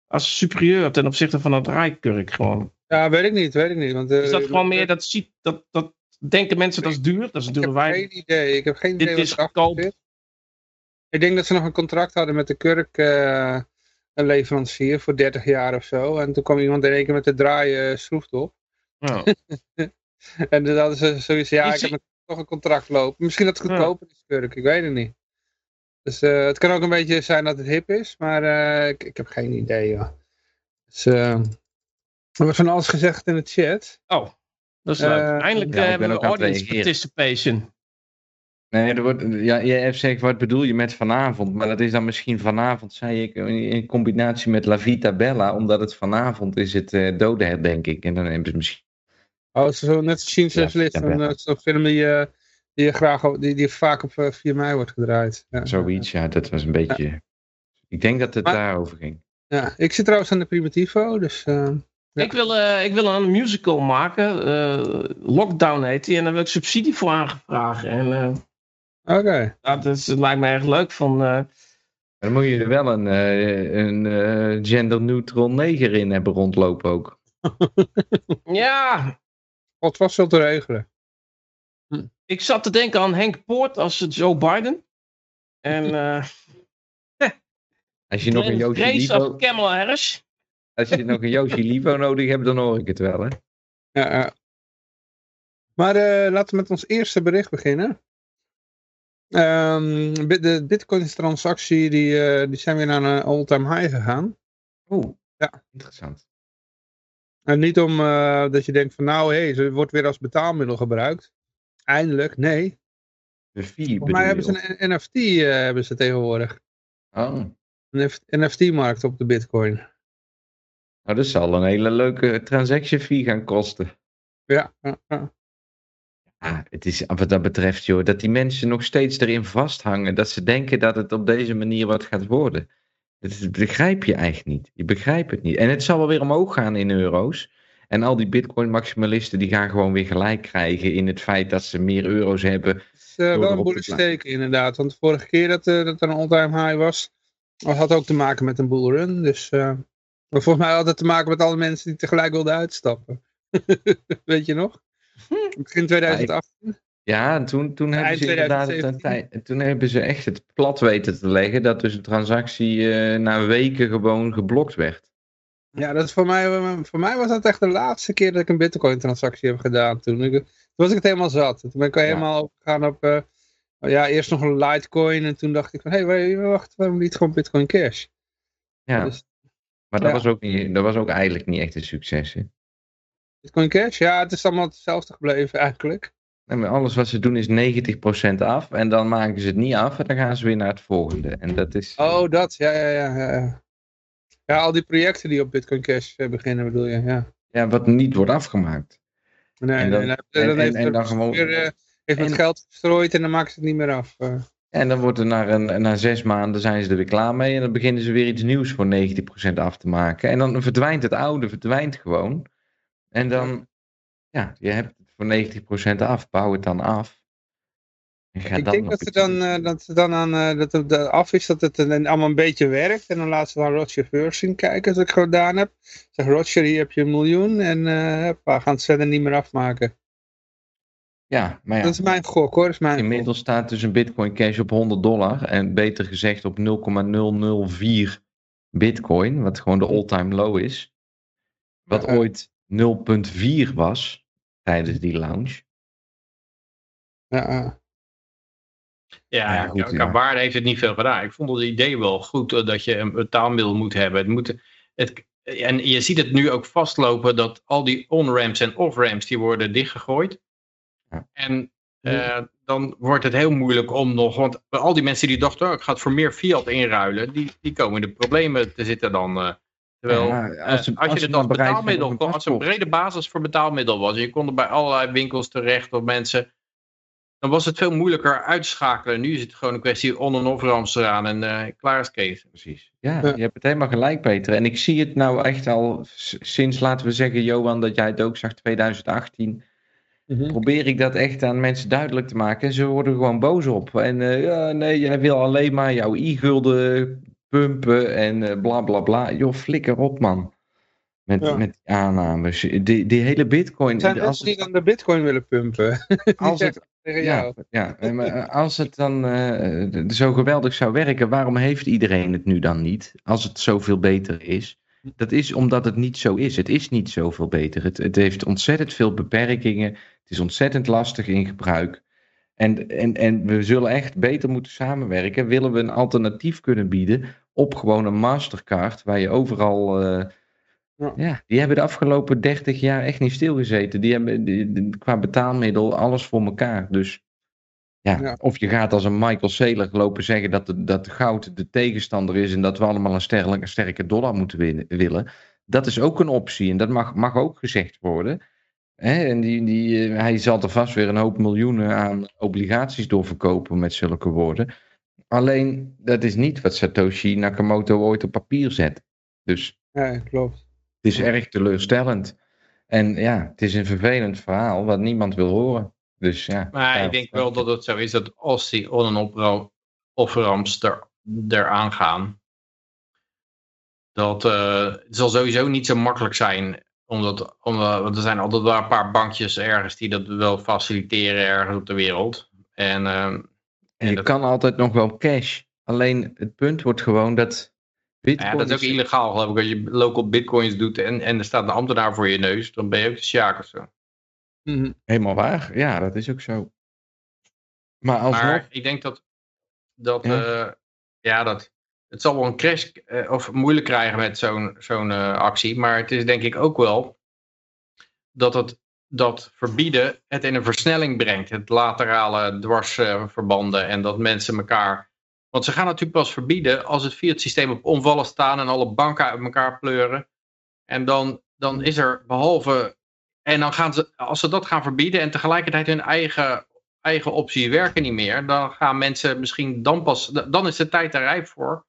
als superieur ten opzichte van het draaikurk gewoon? Ja, weet ik niet, weet ik niet. Want, eh, Is dat gewoon meer, dat, ziet, dat, dat denken mensen dat is duur? Dat is Ik natuurlijk heb wij. geen idee. Ik heb geen idee Dit wat is goedkoop. Ik denk dat ze nog een contract hadden met de kurk eh, een leverancier voor 30 jaar of zo. En toen kwam iemand in één keer met de draaien schroefdop. Ja. En hadden ze zoiets ja, Ik heb nog een contract lopen. Misschien dat het goedkoper is, kurk. Ik weet het niet. Dus eh, het kan ook een beetje zijn dat het hip is, maar eh, ik, ik heb geen idee. Joh. Dus, eh, er wordt van alles gezegd in de chat. Oh, dat is leuk. Eh, Eindelijk ja, hebben we audience participation. Nee, er wordt, ja, jij hebt zegt, wat bedoel je met vanavond? Maar dat is dan misschien vanavond, zei ik, in combinatie met La Vita Bella, omdat het vanavond is het eh dodenherdenking. En dan hebben ze misschien... Oh, zo net als Chin Ja, List, ja, eh, zo'n film die, eh, die, je graag, op- die, die vaak op eh, 4 mei wordt gedraaid. Ja. Zoiets, ja, dat was een beetje... Ik denk dat het Maar- daarover ging. Ja, ik zit trouwens aan de Primitivo, dus... eh, Ja. Ik, wil, eh, ik wil een musical maken. eh, Lockdown heet die. En daar wil ik subsidie voor aangevraagd. En eh, Oké. dat, is, dat lijkt me erg leuk. Van, eh, Dan moet je er wel een, eh, een eh, gender-neutral neger in hebben rondlopen ook. ja, Wat was wel te regelen? ik zat te denken aan Henk Poort als Joe Biden. En eh Als je nog een Yoshi Kamala Harris. als je nog een Yoshi Livo nodig hebt, dan hoor ik het wel, hè? Ja, ja. Maar eh, laten we met ons eerste bericht beginnen. Ehm, de bitcoin-transactie die, eh, die zijn weer naar een all-time high gegaan. Oeh, Ja. interessant. En niet om eh, dat je denkt van nou, hé, ze wordt weer als betaalmiddel gebruikt. Eindelijk, nee. De fee je hebben ze een NFT eh, hebben ze tegenwoordig. Oh. Een NFT-markt op de bitcoin. Nou, dat zal een hele leuke transaction fee gaan kosten. Ja, ja, ja. Ah, het is wat dat betreft, joh, dat die mensen nog steeds erin vasthangen. Dat ze denken dat het op deze manier wat gaat worden. Dat begrijp je eigenlijk niet. Je begrijpt het niet. En het zal wel weer omhoog gaan in euro's. En al die bitcoin-maximalisten die gaan gewoon weer gelijk krijgen in het feit dat ze meer euro's hebben. Het is eh, wel een steek inderdaad. Want de vorige keer dat, eh, dat er een all-time high was, dat had ook te maken met een bullrun. Dus maar volgens mij had het te maken met alle mensen die tegelijk wilden uitstappen. Weet je nog? Begin 2018. Ja, en toen, toen hebben ze inderdaad het, 2017. tij- toen hebben ze echt het plat weten te leggen dat dus een transactie eh, na weken gewoon geblokt werd. Ja, dat is voor mij, voor mij was dat echt de laatste keer dat ik een bitcoin transactie heb gedaan. Toen, ik, toen was ik het helemaal zat. Toen ben ik al Ja. helemaal opgegaan op, eh, ja, eerst nog een Litecoin. En toen dacht ik van, hé, hey, wacht, waarom niet gewoon bitcoin cash? Ja, Dus, maar dat, ja. was ook niet, dat was ook eigenlijk niet echt een succes. Hè? Bitcoin cash? Ja, het is allemaal hetzelfde gebleven eigenlijk. Alles wat ze doen is 90% af en dan maken ze het niet af en dan gaan ze weer naar het volgende. En dat is... Oh, dat, ja, ja, ja. Ja, ja al die projecten die op bitcoin cash eh, beginnen bedoel je, ja. Ja, wat niet wordt afgemaakt. Nee, En dan- nee, dan en- heeft en dan gewoon- weer, eh, heeft het en- geld verstrooid en dan maken ze het niet meer af. eh. En dan wordt er na, een, na zes maanden zijn ze er weer klaar mee en dan beginnen ze weer iets nieuws voor 90% af te maken. En dan verdwijnt het oude, verdwijnt gewoon. En dan, ja, je hebt het voor 90% af, bouw het dan af. Ik denk dat ze dan, eh, dat ze dan aan eh, dat het eh, af is, dat het dan allemaal een beetje werkt. En dan laten ze dan Roger First zien kijken, als ik gedaan heb. Zeg Roger, hier heb je een miljoen en eh hoppa, gaan het verder niet meer afmaken. Ja, maar ja, Dat is mijn gok hoor, dat is mijn gok. inmiddels staat dus een bitcoin cash op 100 dollar. En beter gezegd op 0,004 bitcoin, wat gewoon de all-time low is. Wat ooit 0,4 was tijdens die launch. Ja, eh. Ja, Ja, ja, goed, ja. waarde heeft het niet veel gedaan. Ik vond het idee wel goed eh, dat je een betaalmiddel moet hebben. Het moet, het, en je ziet het nu ook vastlopen dat al die on-ramps en off-ramps die worden dichtgegooid. Ja. En eh, dan wordt het heel moeilijk om nog, want al die mensen die dachten, oh, ik ga het voor meer fiat inruilen, die, die komen in de problemen te zitten dan. eh. Terwijl, Ja, eh, als ze- als, als je het als betaalmiddel, een kon- als er een brede basis voor betaalmiddel was, en je kon er bij allerlei winkels terecht of mensen, dan was het veel moeilijker uitschakelen. Nu is het gewoon een kwestie on- en off-ramps eraan en eh, klaar is Kees. Precies. Ja, je hebt het helemaal gelijk, Peter. En ik zie het nou echt al sinds, laten we zeggen, Johan, dat jij het ook zag, 2018. Mhm. Probeer ik dat echt aan mensen duidelijk te maken. En ze worden er gewoon boos op. En eh, ja, nee, jij wil alleen maar jouw i-gulden pumpen en eh, bla bla bla. Joh, flikker op, man. Met, Ja. met die aannames. Die, die hele bitcoin. Zijn als die het, dan de bitcoin willen pumpen. Als het, ja, ja, eh, maar als het dan eh, zo geweldig zou werken, waarom heeft iedereen het nu dan niet? Als het zoveel beter is. Dat is omdat het niet zo is. Het is niet zoveel beter. Het, het heeft ontzettend veel beperkingen. Het is ontzettend lastig in gebruik. En, en, en we zullen echt beter moeten samenwerken. Willen we een alternatief kunnen bieden op gewoon een Mastercard, waar je overal. eh, Ja. ja. die hebben de afgelopen 30 jaar echt niet stilgezeten. Die hebben die- die- qua betaalmiddel alles voor elkaar. Dus ja, Ja. of je gaat als een Michael Saylor lopen zeggen dat, de, dat goud de tegenstander is en dat we allemaal een sterke, een sterke dollar moeten winnen, willen. Dat is ook een optie en dat mag, mag ook gezegd worden. Hè, en die, die, eh, hij zal er vast weer een hoop miljoenen aan obligaties doorverkopen met zulke woorden. Alleen, dat is niet wat Satoshi Nakamoto ooit op papier zet. Dus Ja, klopt. het is erg teleurstellend. En ja, het is een vervelend verhaal wat niemand wil horen. Dus ja. Maar ja, ik denk wel dat het zo is dat als die on- en off-ramps er, eraan gaan, dat eh, het zal sowieso niet zo makkelijk zijn. Omdat, omdat, want er zijn altijd wel een paar bankjes ergens die dat wel faciliteren ergens op de wereld. En, ehm, En je dat, kan altijd nog wel cash. Alleen het punt wordt gewoon dat. Bitcoin ja, dat is ook illegaal geloof ik. Als je local bitcoins doet en, en er staat een ambtenaar voor je neus, dan ben je ook de sjaak of zo. Mhm. Helemaal waar. Ja, dat is ook zo. Maar alsnog. Maar ik denk dat, dat Ja. ja. ja, dat, het zal wel een crash eh, of moeilijk krijgen met zo'n zo'n eh, actie. Maar het is denk ik ook wel dat het dat verbieden het in een versnelling brengt. Het laterale dwarsverbanden en dat mensen elkaar... Want ze gaan natuurlijk pas verbieden als het fiat systeem op omvallen staan en alle banken uit elkaar pleuren. En dan, dan is er behalve... En dan gaan ze, als ze dat gaan verbieden en tegelijkertijd hun eigen eigen optie werken niet meer, dan gaan mensen misschien dan pas, dan is de tijd er rijp voor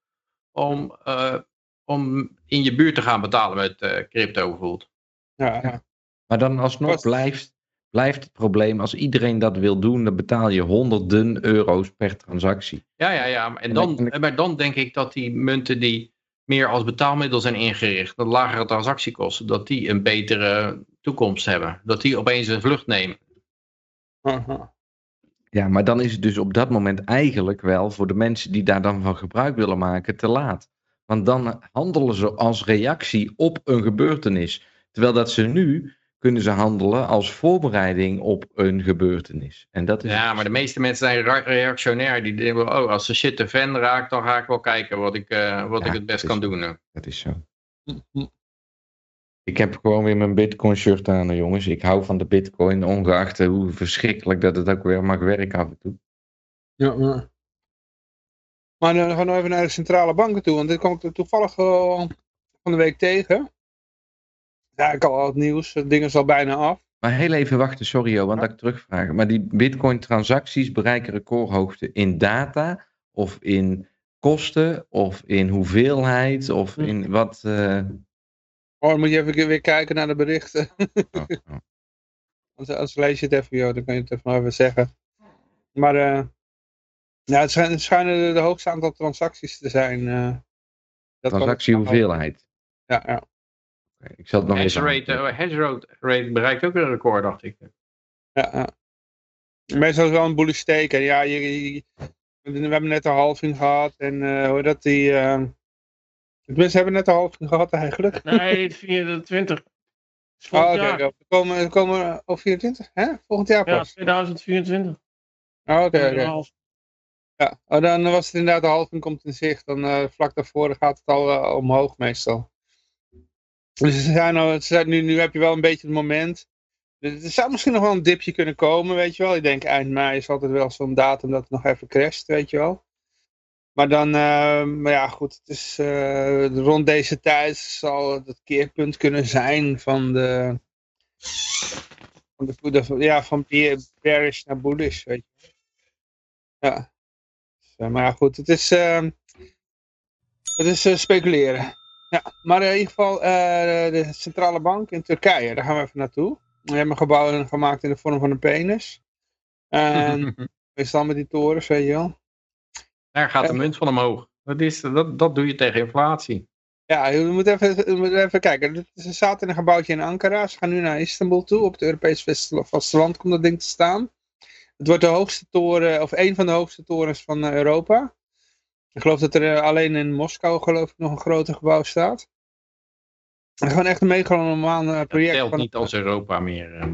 om, eh, om in je buurt te gaan betalen met eh, crypto bijvoorbeeld. Ja, ja. Maar dan alsnog Kost- blijft, blijft het probleem, als iedereen dat wil doen, dan betaal je honderden euro's per transactie. Ja, ja, ja. En En dan, dan- maar dan denk ik dat die munten die meer als betaalmiddel zijn ingericht, dat lagere transactiekosten, dat die een betere toekomst hebben. Dat die opeens een vlucht nemen. Aha. Ja, maar dan is het dus op dat moment eigenlijk wel voor de mensen die daar dan van gebruik willen maken te laat. Want dan handelen ze als reactie op een gebeurtenis. Terwijl dat ze nu kunnen ze handelen als voorbereiding op een gebeurtenis. En dat is Ja, maar de meeste mensen zijn reactionair. Die denken, oh, als de shit de fan raakt, dan ga ik wel kijken wat ik, eh, wat Ja, ik het best kan doen. dat is zo. Hm. Ik heb gewoon weer mijn Bitcoin shirt aan, jongens. Ik hou van de Bitcoin, ongeacht hoe verschrikkelijk dat het ook weer mag werken af en toe. Ja, ja. Maar dan gaan we even naar de centrale banken toe, want dit kwam ik er toevallig eh, van de week tegen. Ja, ik al het nieuws, het ding is al bijna af. Maar heel even wachten, sorry Jo, want dat ik terugvraag. Maar die Bitcoin-transacties bereiken recordhoogte in data of in kosten of in hoeveelheid of in wat. eh, Oh, dan moet je even weer kijken naar de berichten. oh, oh. Als, als lees je het even, joh, dan kan je het even, even zeggen. Maar eh ja, het schijnen, het schijnen de, de hoogste aantal transacties te zijn. eh dat kan- Transactiehoeveelheid. Ja, ja. Oké, Ik zal het nog Hash even. rate, eh, rate, rate bereikt ook een record, dacht ik. ja, ja. Meestal is het wel een bullish teken. Ja, je, je- we hebben net een halving gehad. En eh hoe dat die... eh tenminste, hebben net een halving gehad eigenlijk. Nee, 24. Oh, Volgend oké. oké. We komen, we komen op 24, hè? Volgend jaar Ja, pas. 2024. Oh, oké, oké. Half. Ja, oh, dan was het inderdaad de halving komt in zicht. Dan eh, vlak daarvoor gaat het al omhoog meestal. Dus ze zijn nu, heb je wel een beetje het moment. Er er zou misschien nog wel een dipje kunnen komen, weet je wel. Ik denk eind mei is altijd wel zo'n datum dat het nog even crasht, weet je wel. Maar dan, eh, maar ja goed, het is eh, rond deze tijd zal het keerpunt kunnen zijn van de, van de, ja, van bearish naar bullish, weet je. Ja. Dus, eh, maar ja, goed, het is, het is speculeren. Ja, maar in ieder geval eh, de centrale bank in Turkije, daar gaan we even naartoe. We hebben een gebouw gemaakt in de vorm van een penis. En meestal met die torens, weet je wel. Daar gaat de munt van omhoog. Dat, is, dat, dat doe je tegen inflatie. Ja, je moet even, je moet even kijken. Ze zaten in een gebouwtje in Ankara. Ze gaan nu naar Istanbul toe. Op het Europees vaste- vasteland komt dat ding te staan. Het wordt de hoogste toren, of een van de hoogste torens van eh, Europa. Ik geloof dat er eh, alleen in Moskou geloof ik nog een groter gebouw staat. Gewoon echt een megalomaan eh, Dat project. telt van- niet als Europa meer. eh.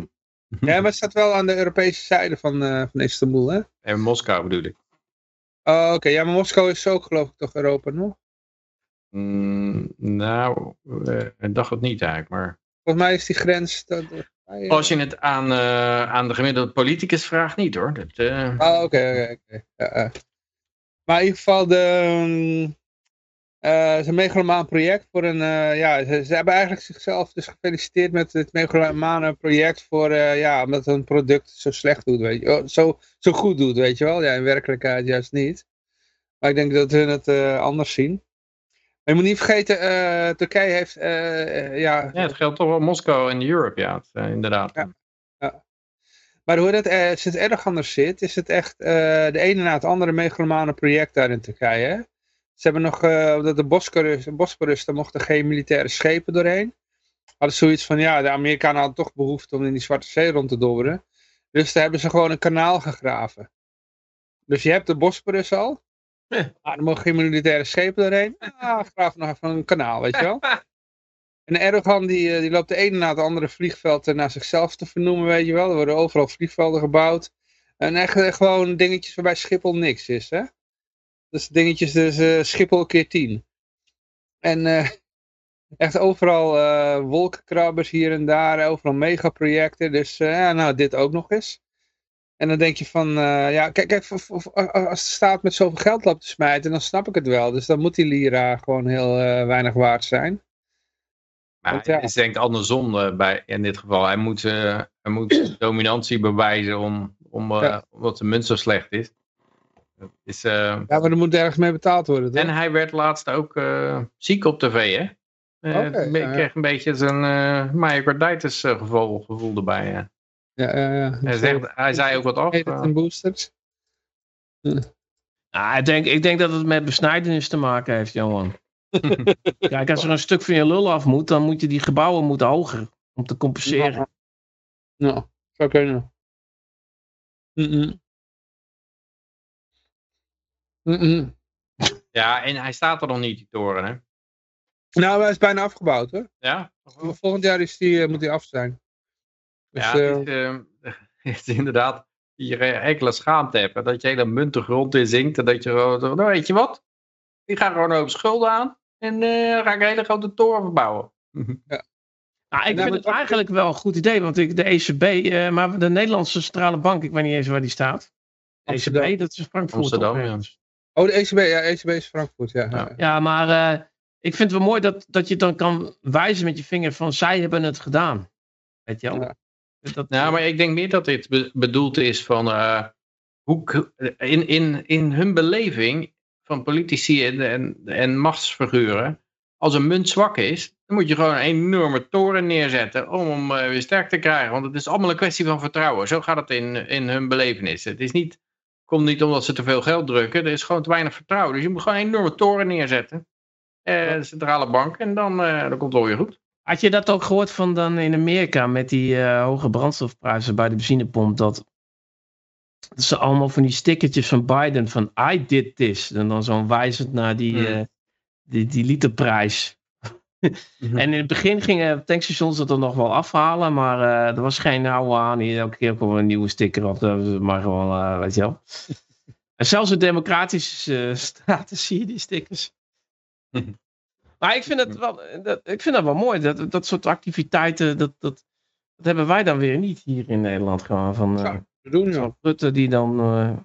Ja, maar het staat wel aan de Europese zijde van, eh, van Istanbul, hè? En Moskou bedoel ik. Oh, oké. Ja, maar Moskou is ook geloof ik toch Europa nog? Mm, nou, ik dacht het niet eigenlijk. Maar Volgens mij is die grens... Dat, als je het aan, aan de gemiddelde politicus vraagt, niet hoor. Dat, Oh, oké, oké, oké. Ja, ja. Maar in ieder geval, de, mm, eh, het is een megalomaan project voor een, eh, ja, ze, ze hebben eigenlijk zichzelf dus gefeliciteerd met het megalomane project voor, eh, ja, omdat hun product zo slecht doet, weet je oh, zo, zo goed doet, weet je wel. Ja, in werkelijkheid juist niet. Maar ik denk dat hun het eh, anders zien. Maar je moet niet vergeten, eh, Turkije heeft, eh, eh, ja, ja, het geldt toch wel Moskou en Europe, ja, het, eh, inderdaad. Ja. Maar hoe dat eh, sinds Erdogan er zit, is het echt eh, de ene na het andere megalomane project daar in Turkije. hè. Ze hebben nog, eh dat de Bosporus, Bosporus, daar mochten geen militaire schepen doorheen. Hadden zoiets van, ja, de Amerikanen hadden toch behoefte om in die Zwarte Zee rond te dobberen. Dus daar hebben ze gewoon een kanaal gegraven. Dus je hebt de Bosporus al. Ja. Maar er mogen geen militaire schepen doorheen. Ah, graaf nog even een kanaal, weet je wel. En Erdogan die, eh, die loopt de ene na het andere vliegveld naar zichzelf te vernoemen, weet je wel. Er worden overal vliegvelden gebouwd. En echt gewoon dingetjes waarbij Schiphol niks is, hè. Dus dingetjes, dus eh, Schiphol keer tien. En eh, echt overal eh, wolkenkrabbers hier en daar, overal megaprojecten. Dus ja, nou, dit ook nog eens. En dan denk je van, ja, kijk, kijk als de staat met zoveel geld loopt te smijten, dan snap ik het wel. Dus dan moet die lira gewoon heel weinig waard zijn. Maar Want ja. het is denk ik andersom eh, bij, in dit geval. Hij moet, eh, hij moet dominantie bewijzen om, om, eh, Ja. omdat de munt zo slecht is. Dat is eh, Ja, maar er moet ergens mee betaald worden, toch? en hij werd laatst ook eh, ziek op tv, hè? Eh, ik ja, ja. kreeg een beetje zijn uh, myocarditis gevoel, gevoel erbij. ja. Ja, ja, ja. Hij, zegt, hij zei ook wat af. Een boosters? Ah, ik, denk, ik denk dat het met besnijdenis te maken heeft, Johan. Kijk, als er een stuk van je lul af moet, dan moet je die gebouwen moeten hoger. Om te compenseren. Nou, zou kunnen. Mm-mm. Mm-mm. Ja, en hij staat er nog niet, die toren, hè? Nou, hij is bijna afgebouwd hoor. Ja? Volgend jaar is die, eh, moet hij af zijn. Dus, ja, eh, het, is, eh, het is inderdaad je geen enkele schaamte hebt. hè, Dat je hele munt de grond in zinkt. En dat je gewoon, nou weet je wat? Ik ga gewoon over schulden aan. En eh ga ik een hele grote toren verbouwen. Nou, ik Nou, vind maar het eigenlijk wel een goed idee, want ik, de ECB, eh, maar de Nederlandse Centrale Bank, ik weet niet eens waar die staat. De Amsterdam. ECB, dat is Frankfurt. Amsterdam, ja. Oh, de ECB, ja, ECB is Frankfurt, ja. Ja. Ja, maar eh, ik vind het wel mooi dat, dat je dan kan wijzen met je vinger van zij hebben het gedaan. Weet je wel? Ja. Dat, Nou, maar ik denk meer dat dit be- bedoeld is van eh, hoe in, in, in hun beleving van politici en, en, en machtsfiguren. Als een munt zwak is, dan moet je gewoon een enorme toren neerzetten om hem eh, weer sterk te krijgen. Want het is allemaal een kwestie van vertrouwen. Zo gaat het in, in hun belevenis. Het is niet, komt niet omdat ze te veel geld drukken. Er is gewoon te weinig vertrouwen. Dus je moet gewoon een enorme toren neerzetten. De centrale bank. En dan, eh, dan komt het weer goed. Had je dat ook gehoord van dan in Amerika met die hoge brandstofprijzen bij de benzinepomp? Dat, dat ze allemaal van die stickertjes van Biden van I did this. En dan zo'n wijzend naar die, Hmm. eh, die, die literprijs. Mhm. En in het begin gingen tankstations dat er nog wel afhalen, maar eh, er was geen oude aan. Elke keer kwam er een nieuwe sticker op, maar gewoon, eh, weet je wel. En zelfs in democratische staten zie je die stickers. Maar ik vind het wel, dat, ik vind dat wel mooi. Dat, dat soort activiteiten, dat, dat, dat hebben wij dan weer niet hier in Nederland. Gewoon van doen, joh. zo'n Rutte die dan... eh,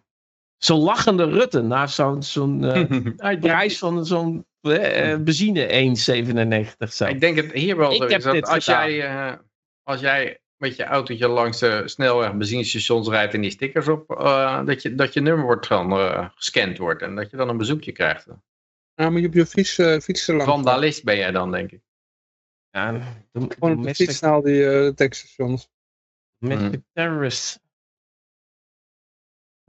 zo'n lachende Rutte na zo'n zo'n eh, prijs van zo'n eh, benzine 1,97 zo. Ik denk het hier wel Ik zo is. Dat dit als, gedaan. jij, eh, als jij met je autootje langs de snelweg benzinestations rijdt en die stickers op, eh, dat, je, dat je nummer wordt van, eh, gescand wordt en dat je dan een bezoekje krijgt. Ja, moet je op je fiets, eh fietsen langs. Vandalist ben jij dan, denk ik. Ja, de, Gewoon op de fiets naar die eh tankstations. domestic terrorist.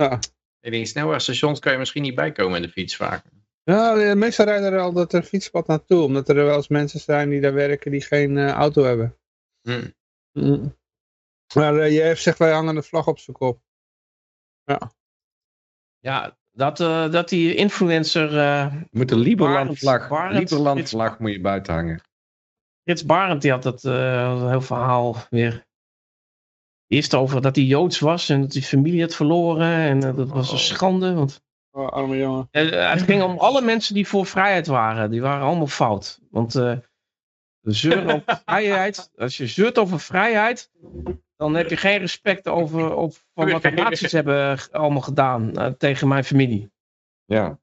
Ja. In die snelwegstations kan je misschien niet bijkomen in de fiets vaak. Ja, de meestal rijden er al dat er fietspad naartoe. Omdat er wel eens mensen zijn die daar werken die geen eh, auto hebben. Hm. Mm. Maar eh, JF zegt wij hangen de vlag op zijn kop. Ja, dat, eh, dat die influencer eh Je moet een Liberland Barend- vlag, Barend- Liberland vlag moet je buiten hangen. Frits Barend, die had dat eh, een heel verhaal weer. Eerst over dat hij Joods was en dat hij familie had verloren. En eh, dat was een Oh. schande. Want Oh, arme jongen. eh, het ging om alle mensen die voor vrijheid waren. Die waren allemaal fout. Want eh zeuren over vrijheid. Als je zeurt over vrijheid. Dan heb je geen respect over van wat de nazi's hebben allemaal gedaan eh, tegen mijn familie. Ja.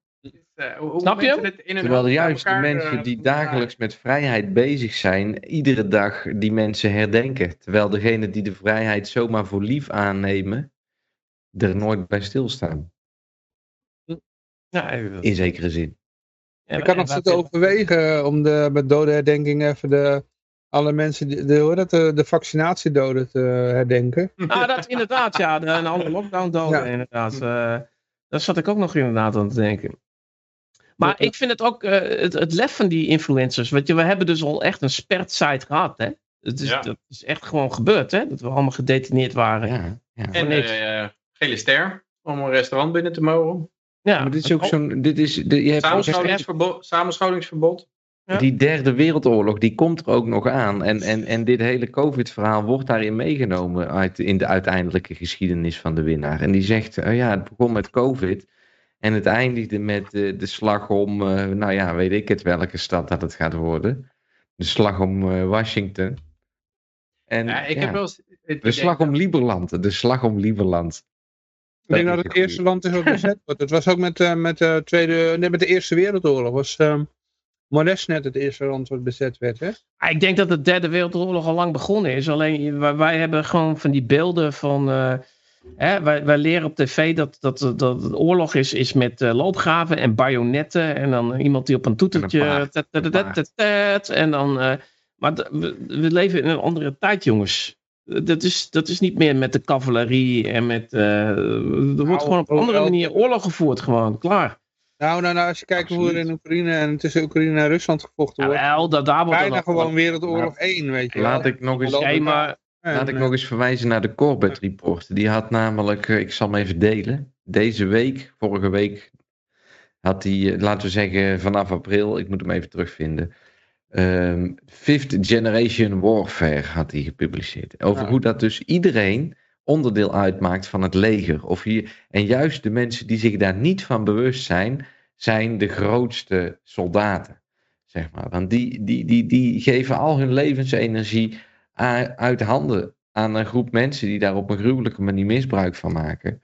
Eh, hoe- Snap je in Terwijl juist de mensen eh, die dagelijks met vrijheid bezig zijn, iedere dag die mensen herdenken. Terwijl degenen die de vrijheid zomaar voor lief aannemen, er nooit bij stilstaan. Ja, In zekere zin. ja, Ik had en nog zitten overwegen om de, met dodenherdenking even de, alle mensen, die- de, dat, de, de vaccinatiedoden te herdenken. Ah, dat inderdaad, ja. De, een andere lockdown doden, Ja. inderdaad. Eh, daar zat ik ook nog inderdaad aan te denken. Maar Ja. ik vind het ook, eh, het, het lef van die influencers. Weet je, we hebben dus al echt een spertsite gehad, hè. Het is, Ja. Dat is echt gewoon gebeurd, hè. Dat we allemaal gedetineerd waren. Ja, Ja, ja. En niks. eh, gele ster om een restaurant binnen te mogen. Maar dit is ook zo'n. Dit is, de, je hebt ook Samenscholingsverbod. samenscholingsverbod. Ja. die derde wereldoorlog, die komt er ook nog aan. En, en, en dit hele COVID-verhaal wordt daarin meegenomen uit, in de uiteindelijke geschiedenis van de winnaar. En die zegt, oh ja, het begon met COVID. En het eindigde met eh, de slag om, eh, nou ja, weet ik het welke stad dat het gaat worden. De slag om eh, Washington. En Ja, ik ja, heb wel eens het de slag om Lieberland. De slag om Lieberland. Ik denk Dat het eerste land is wat bezet wordt. Het was ook met, eh, met, de, tweede, nee, met de Eerste Wereldoorlog. Was ehm Moresnet het eerste land wat bezet werd, hè? Ah, Ik denk dat de derde wereldoorlog al lang begonnen is. Alleen wij, wij hebben gewoon van die beelden van, eh, Hè, wij, wij leren op tv dat, dat, dat, dat het oorlog is, is met uh, loopgraven en bajonetten. En dan iemand die op een toetertje. En een dan. Uh, maar we, we, leven in een andere tijd, jongens. Dat is, dat is niet meer met de cavalerie en met. Uh, er wordt nou, gewoon op een andere manier oorlog gevoerd, gewoon. Klaar. Nou, nou, nou, als je kijkt hoe er in Oekraïne en tussen Oekraïne en Rusland gevochten wordt. Ja, wel, dat, daar wordt bijna gewoon Wereldoorlog 1, weet je Laat ik nog eens, nee, maar, laat ik nog eens verwijzen naar de Corbett Report. Die had namelijk, ik zal hem even delen. Deze week, vorige week, had hij, laten we zeggen vanaf april, ik moet hem even terugvinden. Um, Fifth Generation Warfare had hij gepubliceerd. Over hoe dat dus iedereen onderdeel uitmaakt van het leger. Of hier, en juist de mensen die zich daar niet van bewust zijn, zijn de grootste soldaten. Zeg maar. Want die, die, die, die geven al hun levensenergie uit handen aan een groep mensen die daar op een gruwelijke manier misbruik van maken.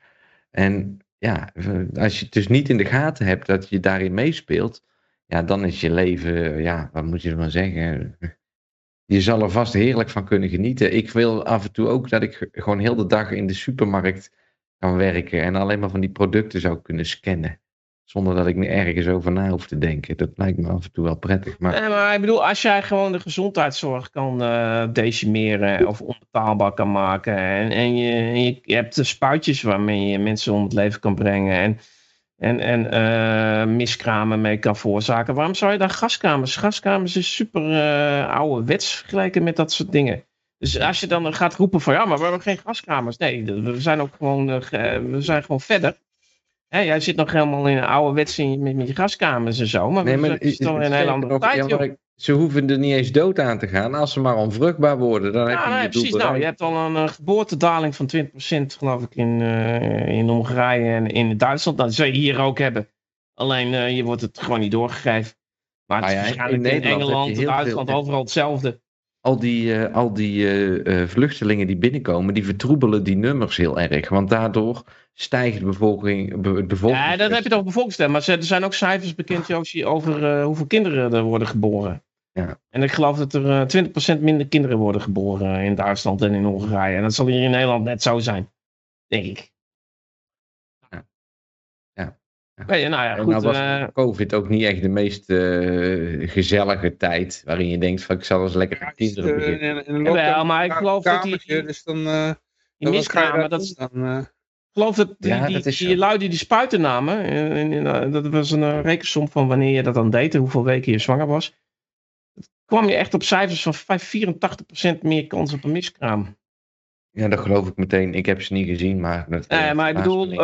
En ja, als je het dus niet in de gaten hebt dat je daarin meespeelt, ja, dan is je leven, ja, wat moet je ervan zeggen? Je zal er vast heerlijk van kunnen genieten. Ik wil af en toe ook dat ik gewoon heel de dag in de supermarkt kan werken en alleen maar van die producten zou kunnen scannen. Zonder dat ik me ergens over na hoef te denken. Dat lijkt me af en toe wel prettig. Maar, nee, maar ik bedoel, als jij gewoon de gezondheidszorg kan uh, decimeren of onbetaalbaar kan maken. En, en je, je, je, hebt de spuitjes waarmee je mensen om het leven kan brengen. En en, en uh, miskramen mee kan veroorzaken. Waarom zou je dan gaskamers? Gaskamers is super uh, oude wets vergeleken met dat soort dingen. Dus als je dan gaat roepen van ja, maar we hebben geen gaskamers. Nee, we zijn ook gewoon, we zijn gewoon verder. Hè, jij zit nog helemaal in een oude wets met, met je gaskamers en zo. Maar, nee, maar zitten in een hele andere tijd, ja, ze hoeven er niet eens dood aan te gaan. Als ze maar onvruchtbaar worden, dan heb je nee, je precies. Nou, je hebt al een uh, geboortedaling van 20% geloof ik in, uh, in Hongarije en in Duitsland. Dat zou je hier ook hebben. Alleen uh, je wordt het gewoon niet doorgegeven. Maar het is ah, ja, waarschijnlijk in, in Engeland, Duitsland, veel, overal hetzelfde. Al die, al die vluchtelingen die binnenkomen, die vertroebelen die nummers heel erg. Want daardoor stijgt de bevolking. Be, bevolking ja, dat heb je toch bevolkingsstem. Maar er zijn ook cijfers bekend, Joosje, over hoeveel kinderen er worden geboren. Ja. En ik geloof dat er uh, 20% minder kinderen worden geboren in Duitsland en in Hongarije. En dat zal hier in Nederland net zo zijn. Denk ik. Ja. ja. ja. nou ja, goed. Nou was uh, COVID ook niet echt de meest uh, gezellige tijd. Waarin je denkt van ik zal eens lekker met kinderen beginnen. In, in ja, maar ik geloof dat die... Dus dan, uh, die miskramen, dat... Dan, ik geloof dat die, ja, die, dat die, lui die die spuiten namen, in, in, dat was een rekensom van wanneer je dat dan deed en hoeveel weken je zwanger was kwam je echt op cijfers van 84% meer kans op een miskraam. Ja, dat geloof ik meteen. Ik heb ze niet gezien, maar... Dat, nee, maar ik bedoel... Uh,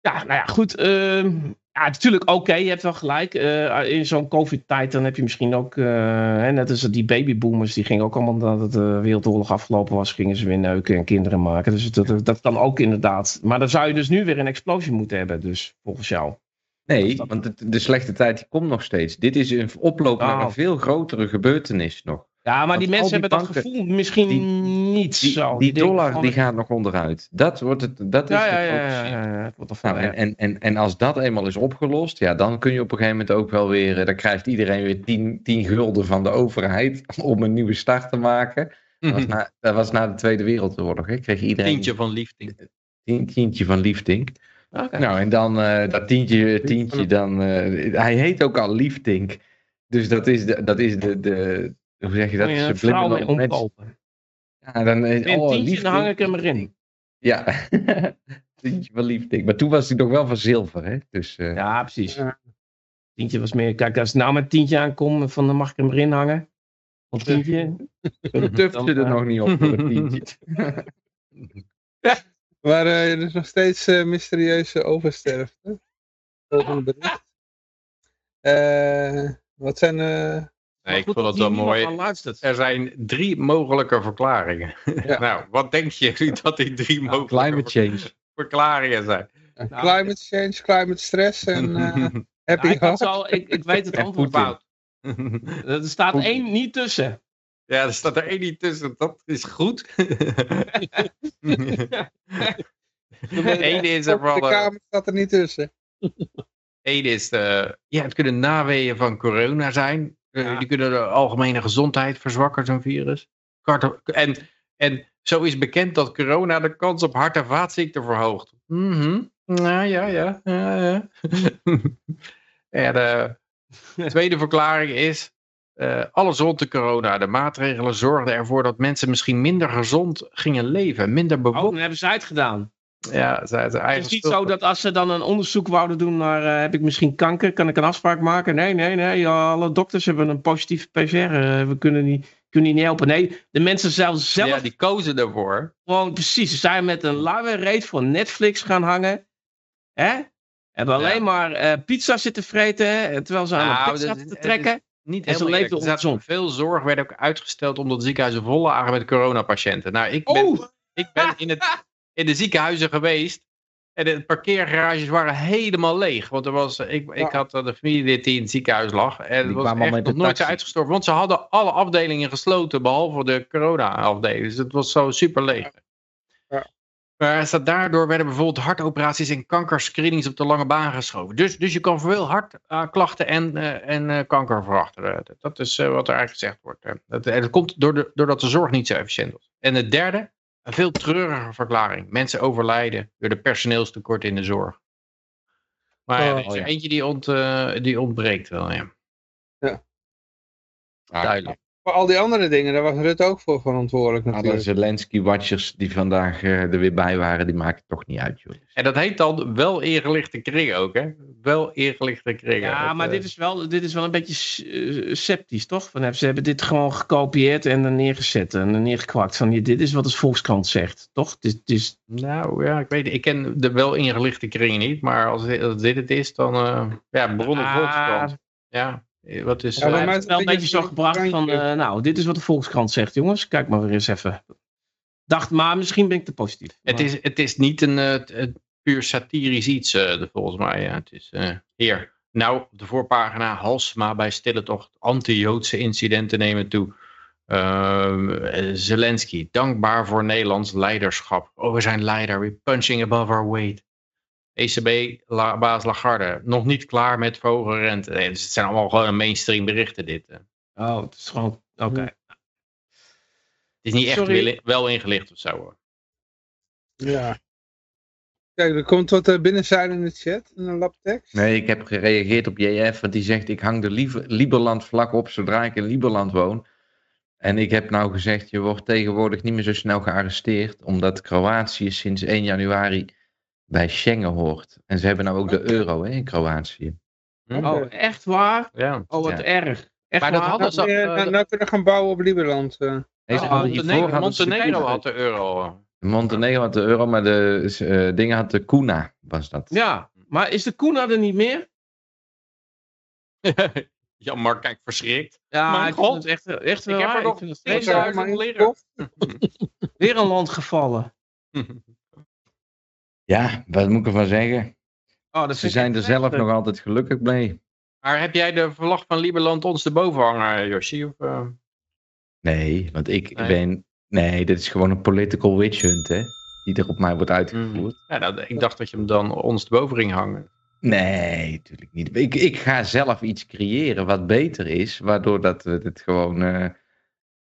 ja, nou ja, goed. Uh, ja, natuurlijk, oké, je hebt wel gelijk. Uh, in zo'n COVID-tijd dan heb je misschien ook... Hè, net als die babyboomers, die gingen ook allemaal... dat de Wereldoorlog afgelopen was, gingen ze weer neuken en kinderen maken. Dus dat, dat kan ook inderdaad. Maar dan zou je dus nu weer een explosie moeten hebben, dus volgens jou. Nee, want de, de, slechte tijd die komt nog steeds. Dit is een oploop naar een oh. veel grotere gebeurtenis nog. Ja, maar die mensen hebben dat gevoel misschien die, niet die, zo. Die, dollar die gaat nog onderuit. Dat, wordt het, dat is ja, ja, ja, ja, nou, en, en, en, en als dat eenmaal is opgelost, ja, dan kun je op een gegeven moment ook wel weer... Eh, dan krijgt iedereen weer 10, 10 gulden van de overheid om een nieuwe start te maken. Dat, was na, dat was na de Tweede Wereldoorlog. Hè. Kreeg iedereen... Tientje van liefding. Tien, tientje van liefding. Nou, en dan uh, dat tientje, tientje dan... Uh, hij heet ook al Liefdink. Dus dat is de... Dat is de, de hoe zeg je dat? Je een vrouw mee omkopen. Ja, dan... Uh, oh, tientje, dan hang ik hem erin. Ja, tientje van Liefdink. Maar toen was hij nog wel van zilver, hè? Dus, uh... Ja, precies. Tientje was meer... Kijk, als het nou met tientje aankomt, van dan mag ik hem erin hangen. Of tientje. Dan tuft je er nog niet op voor een tientje. Maar uh, er is nog steeds uh, mysterieuze oversterfte. Volgende bericht. Uh, wat zijn... Nee, ik vond het wel mooi. Er zijn drie mogelijke verklaringen. Ja. nou, wat denk je dat die drie nou, mogelijke climate change. verklaringen zijn? Nou, climate change, climate stress en happy ja, ik, al, ik, ik, weet het antwoord fout. er staat één niet tussen. Ja, er staat er één niet tussen. Dat is goed. Eén is er De kamer staat er niet tussen. Eén is de, ja, het kunnen naweeën van corona zijn. Eh, die kunnen de algemene gezondheid verzwakken, zo'n virus. En, en Zo is bekend dat corona de kans op hart- en vaatziekten verhoogt. Mhm. Ja, ja, ja. ja, ja. en de tweede verklaring is... eh, alles rond de corona. De maatregelen zorgden ervoor dat mensen misschien minder gezond gingen leven. Minder Oh, bewust. dan hebben ze uitgedaan. Ja, het eigen Het is niet schuld. zo dat als ze dan een onderzoek wouden doen naar eh, heb ik misschien kanker, kan ik een afspraak maken? Nee, nee, nee. alle dokters hebben een positieve PCR. eh, we kunnen niet, kunnen niet helpen. Nee, de mensen zelfs zelf Ja, die kozen ervoor. gewoon precies. Ze zijn met een luie reet voor Netflix gaan hangen. Hè? Hebben alleen maar eh, pizza zitten vreten. Terwijl ze aan Nou, een pizza zitten het trekken. Niet En ze helemaal leefden. Er ongezond. Veel zorg werd ook uitgesteld omdat de ziekenhuizen vol lagen met coronapatiënten. Nou, ik ben, Oh, ik ben in, het, in de ziekenhuizen geweest. En de parkeergarages waren helemaal leeg. Want er was, ik, ik Ja. had eh, de familielid die in het ziekenhuis lag. En het Die was kwamen al echt nog nooit zo uitgestorven. Want ze hadden alle afdelingen gesloten. Behalve de corona-afdeling. Dus het was zo super leeg. Ja. Maar staat daardoor werden bijvoorbeeld hartoperaties en kankerscreenings op de lange baan geschoven. Dus, dus je kan veel hartklachten en, eh, en eh, kanker verachteren. Dat- is eh, wat er eigenlijk gezegd wordt. eh. Dat, dat komt door de, doordat de zorg niet zo efficiënt was. En het derde, een veel treurige verklaring. Mensen overlijden door de personeelstekort in de zorg. Maar ja, Oh, er is er ja. eentje die, ont, eh, die ontbreekt wel, ja. Duidelijk. Voor al die andere dingen, daar was Rutte ook voor verantwoordelijk Alle natuurlijk. Zelensky-watchers die vandaag eh, er weer bij waren, die maken het toch niet uit, joh. En dat heet dan wel ingelichte kring ook, hè? Wel ingelichte kring. Ja, Dat, maar dit is wel, dit is wel een beetje eh, sceptisch, toch? Van, ze hebben dit gewoon gekopieerd en er neergezet en er neergekwakt. Van, dit is wat de Volkskrant zegt, toch? Het is, Nou ja, ik weet Ik ken de wel ingelichte kring niet. Maar als dit, als dit het is, dan... eh ja, bronnen Ah, Volkskrant. Ja, wat is... Ja, eh, hij mij heeft het wel een beetje zo gebracht van, eh, nou, dit is wat de Volkskrant zegt, jongens. Kijk maar weer eens even. Dacht, maar misschien ben ik te positief. het, is, het is niet een, eh, puur satirisch iets, eh, volgens mij. Ja. Het is, eh, hier, nou, op de voorpagina Halsma bij stille tocht. Anti-Joodse incidenten nemen toe. Ehm, eh, Zelensky, dankbaar voor Nederlands leiderschap. Oh, we zijn leider. We're punching above our weight. ECB-baas Lagarde, nog niet klaar met verhogen rente. Nee, dus het zijn allemaal gewoon mainstream berichten dit. eh. Oh, het is gewoon, oké. Het is niet echt Sorry. wel- wel ingelicht of zo hoor. Ja. Kijk, er komt wat eh, binnenzijde in de chat, in een labtekst. Nee, ik heb gereageerd op JF, want die zegt ik hang de Lieberland vlak op zodra ik in Lieberland woon. En ik heb nou gezegd, je wordt tegenwoordig niet meer zo snel gearresteerd, omdat Kroatië sinds 1 januari bij Schengen hoort. En ze hebben nou ook de euro hè, in Kroatië. Oké. Oh, echt waar? Ja. Oh, wat Ja. erg. Echt Maar dat hadden ze- eh, eh, nou, nou kunnen gaan bouwen op Lieberland. eh. Nee, Oh, Montenegro, Montenegro Kuna. had de euro. Montenegro had de euro, maar de eh, dingen had de Kuna, was dat. Ja, maar is de Koena er niet meer? ja, Mark kijkt verschrikt. Ja, Mijn ik vind god. het echt, echt wel heb er waar. nog Ik leren. Weer een land gevallen. Ja, wat moet ik ervan zeggen? Oh, dat Ze zijn er zelf nog altijd gelukkig mee. Maar heb jij de vlag van Lieberland ons erboven hangen, Yoshi? Of, eh? Nee, want ik Nee. ben... Nee, dit is gewoon een political witch hunt, hè. Die er op mij wordt uitgevoerd. Ja, nou, ik dacht dat je hem dan ons erboven ging hangen. Nee, natuurlijk niet. Ik, ik ga zelf iets creëren wat beter is, waardoor dat we het gewoon... eh,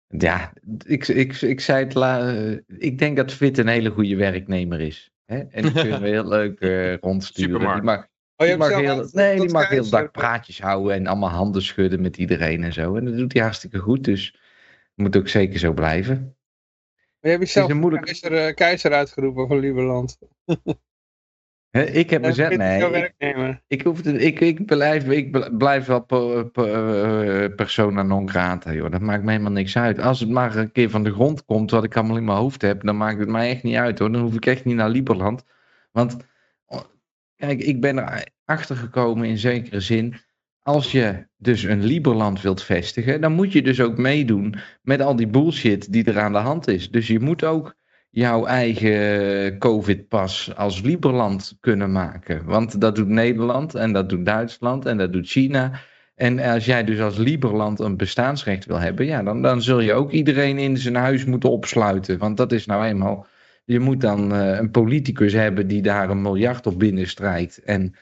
ja, ik, ik, ik zei het... La, eh, ik denk dat Fit een hele goede werknemer is. Hè? En die kunnen we heel leuk eh, rondsturen. Supermarkt. Die mag, Oh, die mag heel, nee, die mag heel dag praatjes houden en allemaal handen schudden met iedereen en zo. En dat doet hij hartstikke goed, dus moet ook zeker zo blijven. Maar je hebt jezelf een moeilijk- keizer, eh, keizer uitgeroepen van Lieberland. Ik heb mezelf... Nee, ik, ik, hoef het, ik, ik, blijf, ik bl- blijf wel eh, persona non grata, joh. Dat maakt me helemaal niks uit. Als het maar een keer van de grond komt, wat ik allemaal in mijn hoofd heb, dan maakt het mij echt niet uit, hoor. Dan hoef ik echt niet naar Lieberland. Want, kijk, ik ben erachter gekomen in zekere zin. Als je dus een Lieberland wilt vestigen, dan moet je dus ook meedoen met al die bullshit die er aan de hand is. Dus je moet ook jouw eigen COVID-pas als Lieberland kunnen maken. Want dat doet Nederland en dat doet Duitsland en dat doet China. En als jij dus als Lieberland een bestaansrecht wil hebben, ja, dan, dan zul je ook iedereen in zijn huis moeten opsluiten. Want dat is nou eenmaal. Je moet dan eh, een politicus hebben die daar een miljard op binnenstrijkt. En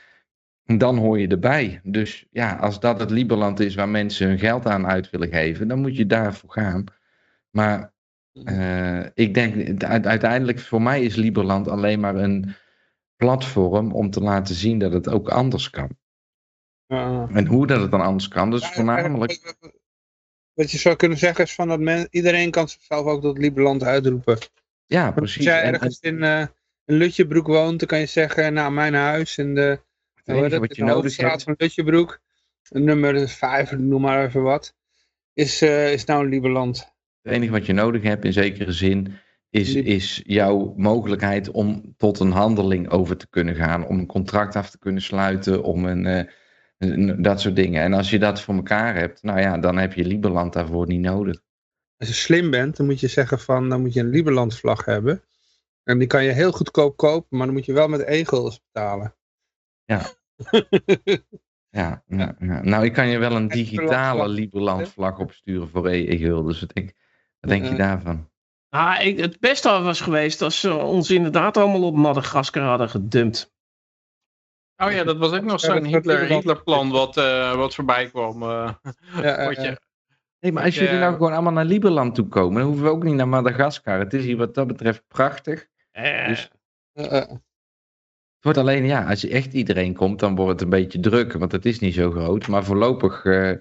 dan hoor je erbij. Dus ja, als dat het Lieberland is waar mensen hun geld aan uit willen geven, dan moet je daarvoor gaan. Maar Eh, ik denk, uiteindelijk voor mij is Liberland alleen maar een platform om te laten zien dat het ook anders kan. Ja. En hoe dat het dan anders kan, dus voornamelijk... Wat je zou kunnen zeggen is van dat men, iedereen kan zichzelf ook tot Lieberland uitroepen. Ja, precies. Als jij En- en ergens in eh een Lutjebroek woont, dan kan je zeggen, nou mijn huis in de, wat in je de nodig hoofdstraat hebt, van Lutjebroek, nummer 5, noem maar even wat, is, eh, is nou Lieberland. Het enige wat je nodig hebt in zekere zin is, is jouw mogelijkheid om tot een handeling over te kunnen gaan, om een contract af te kunnen sluiten, om een, eh, een- dat soort dingen. En als je dat voor elkaar hebt, nou ja, dan heb je Liberland daarvoor niet nodig. Als je slim bent, dan moet je zeggen van, dan moet je een Lieberland vlag hebben. En die kan je heel goedkoop kopen, maar dan moet je wel met egels betalen. Ja. Ja, ja, ja. nou ik kan je wel een En digitale. Liberland vlag opsturen voor e-gul, dus wat denk, wat denk je Ja. daarvan? Ah, ik, het beste was geweest als ze ons inderdaad allemaal op Madagaskar hadden gedumpt. Oh ja, dat was ook nog zo'n Hitler, Hitlerplan wat, eh, wat voorbij kwam. eh. Ja, eh, Wat je- eh, Nee, maar als eh, jullie nou gewoon allemaal naar Liberland toe komen, dan hoeven we ook niet naar Madagaskar. Het is hier wat dat betreft prachtig. Eh, Dus- eh, eh. Het wordt alleen, ja, als je echt iedereen komt, dan wordt het een beetje druk, want het is niet zo groot. Maar voorlopig eh,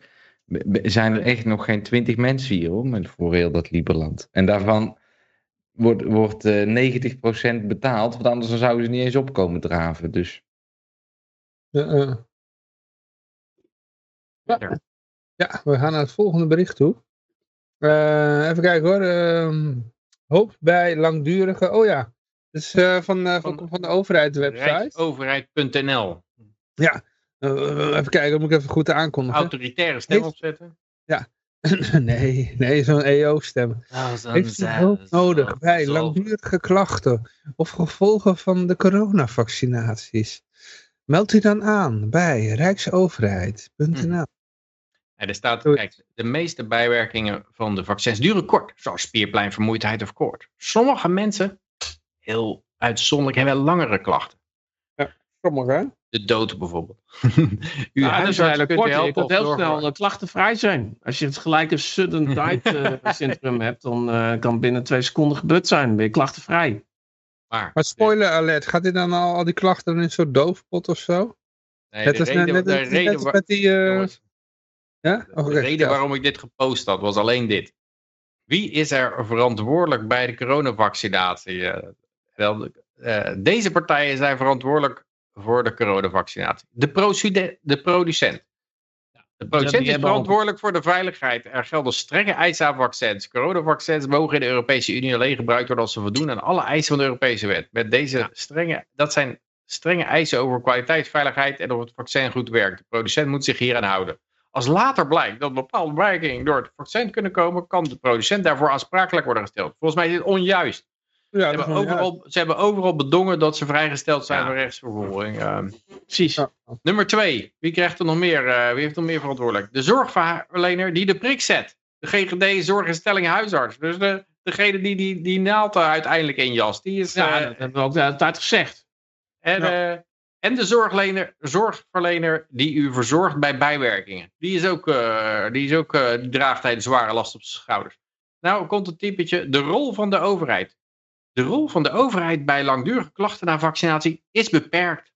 zijn er echt nog geen twintig mensen hier, hoor, met voor heel dat Liberland. En daarvan wordt, wordt eh 90% betaald, want anders dan zouden ze niet eens opkomen draven. Dus eh, eh. Ja. ja, we gaan naar het volgende bericht toe. Eh, even kijken hoor. Ehm, hoop bij langdurige. Oh ja, dat is eh, van, eh, van, Van- de overheid website. Rijksoverheid.nl. Eh, even kijken, moet ik even goed aankondigen. Autoritaire stem Heeft- opzetten. nee, nee, zo'n EO-stem. Heeft u hulp nodig bij langdurige klachten of gevolgen van de coronavaccinaties? Meld u dan aan bij rijksoverheid.nl. Ja, er staat, kijk, de meeste bijwerkingen van de vaccins duren kort, zoals spierpijnvermoeidheid of koorts. Sommige mensen, heel uitzonderlijk, hebben langere klachten. Sommigen. De dood bijvoorbeeld. Uw ja, dat is huisarts eigenlijk kunt u kort. Je helpen of heel snel eh, klachtenvrij zijn. Als je het gelijk een sudden died eh, syndroom hebt, dan eh, kan binnen twee seconden gebeurd zijn. Dan ben je klachtenvrij. Maar, Maar spoiler alert, gaat dit dan al, al die klachten in een soort doofpot of zo? nee, net de als, reden, net, de reden met die... eh, jongens, ja? Oh, De oké, reden ja. waarom ik dit gepost had, was alleen dit. Wie is er verantwoordelijk bij de coronavaccinatie? Eh, wel, eh, deze partijen zijn verantwoordelijk voor de coronavaccinatie. De, de producent. De producent is verantwoordelijk voor de veiligheid. Er gelden strenge eisen aan vaccins. Coronavaccins mogen in de Europese Unie alleen gebruikt worden als ze voldoen aan alle eisen van de Europese wet. Met deze strenge, dat zijn strenge eisen over kwaliteit, veiligheid en of het vaccin goed werkt. De producent moet zich hieraan houden. Als later blijkt dat bepaalde werkingen door het vaccin kunnen komen, kan de producent daarvoor aansprakelijk worden gesteld. Volgens mij is dit onjuist. Ja, Ze hebben, overal, ze hebben overal bedongen dat ze vrijgesteld zijn Ja. voor rechtsvervolging. Ehm, Precies. Ja. nummer twee, wie krijgt er nog meer? eh, wie heeft er nog meer verantwoordelijk? De zorgverlener die de prik zet. De GGD zorginstelling huisarts. Dus de, degene die die, die naald er uiteindelijk injast. Die is, Ja, eh, dat hebben we ook de tijd gezegd. en, eh, en de zorglener, zorgverlener die u verzorgt bij bijwerkingen. Die, is ook, eh, die, is ook, eh, die draagt hij de zware last op zijn schouders. Nou komt het typetje, de rol van de overheid. De rol van de overheid bij langdurige klachten na vaccinatie is beperkt.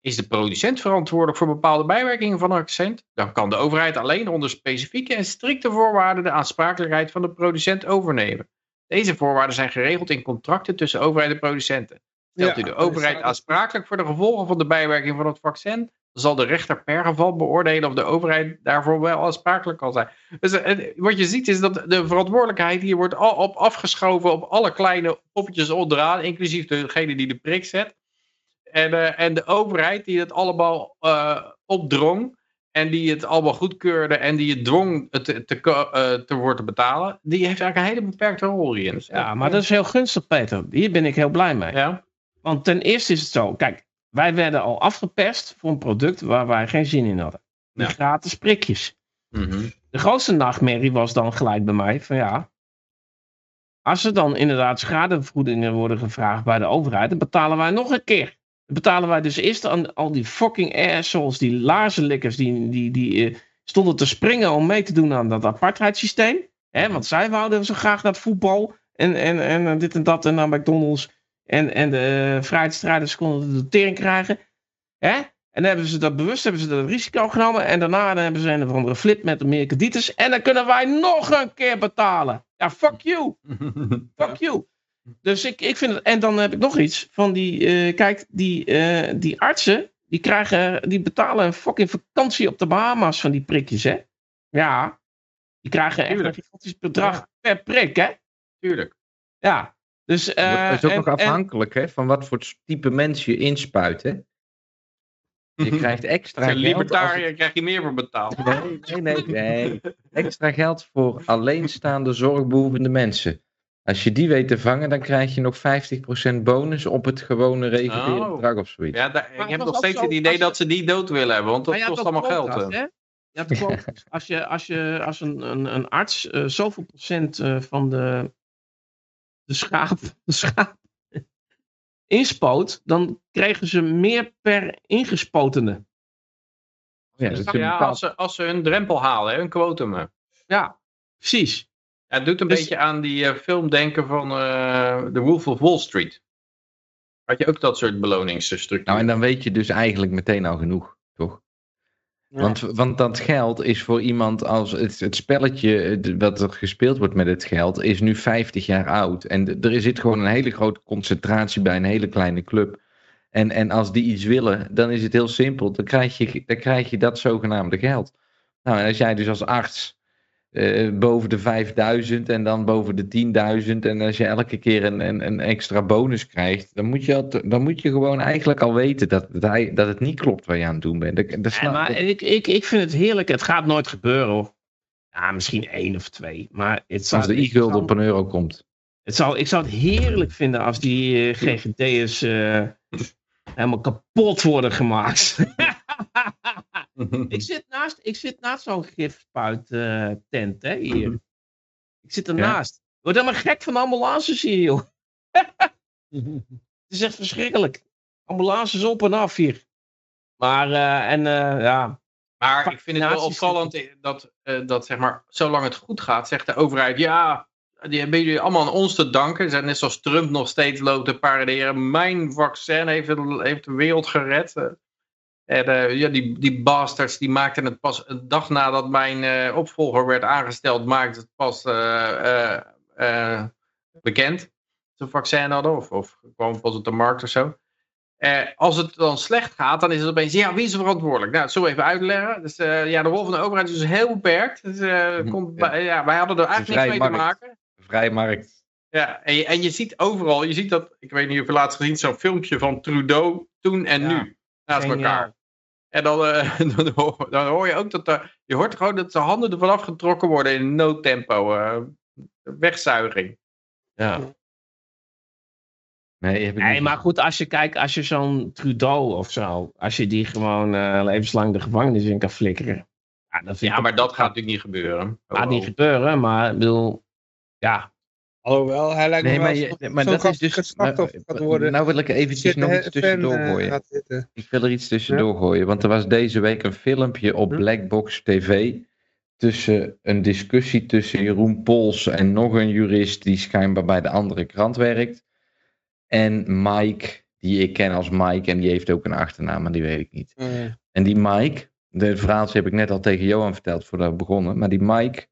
Is de producent verantwoordelijk voor bepaalde bijwerkingen van een vaccin? Dan kan de overheid alleen onder specifieke en strikte voorwaarden de aansprakelijkheid van de producent overnemen. Deze voorwaarden zijn geregeld in contracten tussen overheid en producenten. Stelt Ja, u de er overheid aansprakelijk voor de gevolgen van de bijwerking van het vaccin, zal de rechter per geval beoordelen of de overheid daarvoor wel aansprakelijk kan zijn. Dus eh, wat je ziet is dat de verantwoordelijkheid hier wordt al op afgeschoven op alle kleine poppetjes onderaan, inclusief degene die de prik zet. En, eh, en de overheid die het allemaal eh, opdrong en die het allemaal goedkeurde en die het dwong het te, te, worden betalen, die heeft eigenlijk een hele beperkte rol hierin. Ja, maar dat is heel gunstig, Peter. Hier ben ik heel blij mee. ja. Want ten eerste is het zo, kijk, wij werden al afgeperst voor een product waar wij geen zin in hadden. Die Ja. gratis prikjes. Mhm. De grootste nachtmerrie was dan gelijk bij mij van ja, als er dan inderdaad schadevergoedingen worden gevraagd bij de overheid, dan betalen wij nog een keer. Dan betalen wij dus eerst aan al die fucking assholes, die laarzenlikkers, die, die, die eh, stonden te springen om mee te doen aan dat apartheidssysteem. Hè, want zij wouden zo graag naar voetbal. En, en, en dit en dat en naar McDonald's. En, en de vrijheidsstrijders konden de tering krijgen. Hè? En dan hebben ze dat bewust, hebben ze dat risico genomen. En daarna hebben ze een of andere flip met meer kredieters. En dan kunnen wij nog een keer betalen. Ja, fuck you. Fuck you. Dus ik, ik vind het. En dan heb ik nog iets. Van die. eh, kijk, die, eh, die artsen. Die, krijgen, die betalen een fucking vakantie op de Bahama's van die prikjes, hè? Ja. Die krijgen echt een gigantisch bedrag Ja. per prik, hè? Tuurlijk. Ja. Dus. eh, Het is ook en- nog en- afhankelijk hè, van wat voor type mens je inspuit. Hè? Je krijgt extra Als je geld. libertariër krijg je meer voor betaald. Nee, nee, nee, nee. Extra geld voor alleenstaande zorgbehoevende mensen. Als je die weet te vangen, dan krijg je nog 50% bonus op het gewone reguliere Oh. bedrag of zoiets. Ja, daar- ik heb nog steeds zo, het idee dat ze die dood willen hebben, want dat kost allemaal geld. hè. Als, je, als, je, als een, een, een arts eh, zoveel procent eh, van de, de schaap, de schaap inspoot, dan kregen ze meer per ingespotene. Ja, dat is een Ja, bepaald- als ze, als ze hun drempel halen, hun quotum. Ja, precies. Ja, het doet een Dus- beetje aan die eh, film denken van eh The Wolf of Wall Street. Had je ook dat soort beloningsstructuur? Nou, en dan weet je dus eigenlijk meteen al genoeg? Want, want dat geld is voor iemand als het, het spelletje wat er gespeeld wordt met het geld, is nu 50 jaar oud. En er zit gewoon een hele grote concentratie bij een hele kleine club. En, en als die iets willen, dan is het heel simpel. Dan krijg je, dan krijg je dat zogenaamde geld. Nou, en als jij dus als arts eh, boven de 5000 en dan boven de 10.000 en als je elke keer een, een, een extra bonus krijgt, dan moet, je al, dan moet je gewoon eigenlijk al weten dat het, hij- dat het niet klopt wat je aan het doen bent. Dat, dat Ja, maar dat- ik, ik, ik vind het heerlijk. Het gaat nooit gebeuren hoor. Ja, misschien één of twee. Maar het zou, als de zou- op een euro komt. Het zou, ik zou het heerlijk vinden als die eh, GGD'ers eh, helemaal kapot worden gemaakt. ik, zit naast, ik zit naast zo'n gifspuit eh, tent, hè, hier. Ik zit ernaast. Ik word helemaal gek van ambulances hier, joh. Het is echt verschrikkelijk. Ambulances op en af hier. Maar, eh, en eh, ja. Maar ik vind het wel opvallend dat, dat zeg maar, zolang het goed gaat, zegt de overheid, ja, die hebben jullie allemaal aan ons te danken. Zijn net zoals Trump nog steeds loopt te paraderen. Mijn vaccin heeft, heeft de wereld gered. Eh, En ja, die, die bastards die maakten het pas een dag nadat mijn eh, opvolger werd aangesteld, maakte het pas eh, bekend. Dat ze een vaccin hadden, of, of kwam pas op de markt of zo. Als het dan slecht gaat, dan is het opeens, ja, wie is er verantwoordelijk? Nou, we even uitleggen. Dus ja, de rol van de overheid is dus heel beperkt. Dus, Mhm, komt ja. bij- ja, wij hadden er eigenlijk niks mee te maken. Vrije markt. Ja, en je, en je ziet overal, je ziet dat, ik weet niet of je laatst gezien, zo'n filmpje van Trudeau toen en Ja, nu. Naast geniaal. elkaar. En dan, eh, dan, hoor, dan hoor je ook dat, er- je hoort gewoon dat de handen ervan afgetrokken worden in noodtempo. eh wegzuiging. Ja. Nee, heb ik Nee, niet. maar goed, als je kijkt, als je zo'n Trudeau of zo, als je die gewoon eh, levenslang de gevangenis in kan flikkeren. Ja, dat vind ja, ik maar dat gaat natuurlijk niet gebeuren. gaat Oh, niet oh. gebeuren, maar ik bedoel, ja. Alhoewel, hij lijkt Nee, me maar, je, maar dat is dus. slachtoffer gaat worden. nou wil ik eventjes nog iets tussendoor eh, gooien. Ik wil er iets tussendoor gooien, want er was deze week een filmpje op Hm? Blackbox TV tussen een discussie tussen Jeroen Pols en nog een jurist die schijnbaar bij de andere krant werkt. En Mike, die ik ken als Mike en die heeft ook een achternaam, maar die weet ik niet. Oh. En die Mike, de verhaaltje heb ik net al tegen Johan verteld voordat we begonnen, maar die Mike,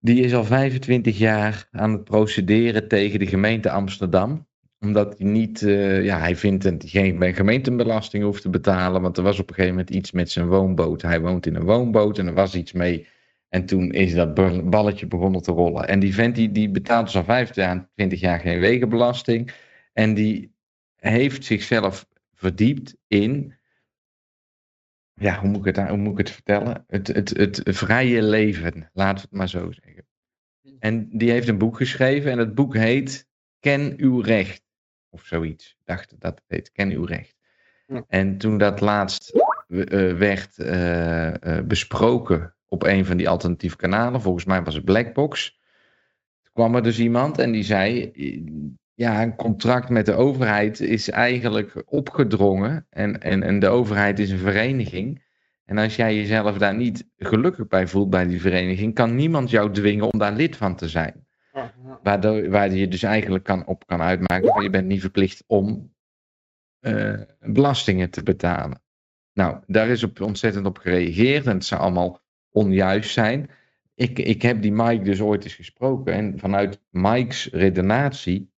die is al 25 jaar aan het procederen tegen de gemeente Amsterdam. Omdat hij niet, eh, ja, hij vindt dat geen gemeentebelasting hoeft te betalen, want er was op een gegeven moment iets met zijn woonboot. Hij woont in een woonboot en er was iets mee. En toen is dat bal- balletje begonnen te rollen. En die vent die, die betaalt dus al 25 jaar geen wegenbelasting. En die heeft zichzelf verdiept in ja, hoe moet ik het, hoe moet ik het vertellen? Het, het, het vrije leven, laten we het maar zo zeggen. En die heeft een boek geschreven en het boek heet Ken uw recht. Of zoiets. Ik dacht dat het heet Ken uw recht. Ja. En toen dat laatst eh, werd eh, eh, besproken op een van die alternatieve kanalen, volgens mij was het Blackbox, toen kwam er dus iemand en die zei, ja, een contract met de overheid is eigenlijk opgedrongen. En, en, en de overheid is een vereniging. En als jij jezelf daar niet gelukkig bij voelt bij die vereniging, kan niemand jou dwingen om daar lid van te zijn. Waardoor, waar je dus eigenlijk kan, op kan uitmaken van je bent niet verplicht om eh, belastingen te betalen. Nou, daar is op, ontzettend op gereageerd en het zou allemaal onjuist zijn. Ik, ik heb die Mike dus ooit eens gesproken en vanuit Mike's redenatie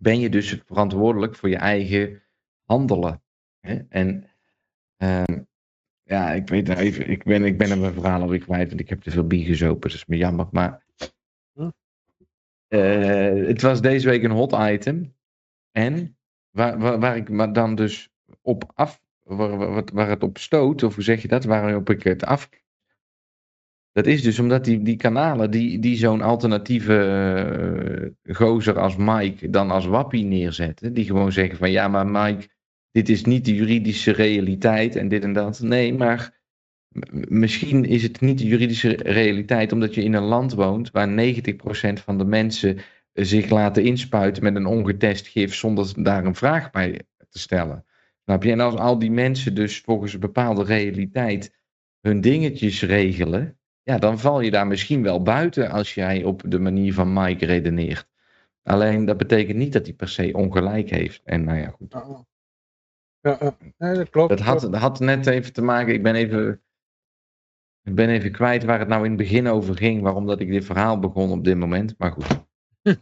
ben je dus verantwoordelijk voor je eigen handelen. Hè? En ehm, ja, ik weet nou even, ik ben, ik ben mijn verhaal alweer kwijt, want ik heb te veel bier gezopen, dat is me jammer. Maar Hm. eh, het was deze week een hot item. En waar, waar, waar ik me dan dus op af, waar, waar, waar het op stoot, of hoe zeg je dat, waarop ik het af. Dat is dus omdat die, die kanalen die, die zo'n alternatieve eh, gozer als Mike dan als wappie neerzetten. Die gewoon zeggen van ja, maar Mike, dit is niet de juridische realiteit en dit en dat. Nee, maar misschien is het niet de juridische realiteit omdat je in een land woont waar 90% van de mensen zich laten inspuiten met een ongetest gif zonder daar een vraag bij te stellen. Snap je? En als al die mensen dus volgens een bepaalde realiteit hun dingetjes regelen, ja, dan val je daar misschien wel buiten als jij op de manier van Mike redeneert. Alleen dat betekent niet dat hij per se ongelijk heeft. En nou ja, goed. Ja. Nee, dat klopt. Dat had, dat had net even te maken, ik ben even, ik ben even kwijt waar het nou in het begin over ging, waarom dat ik dit verhaal begon op dit moment. Maar goed,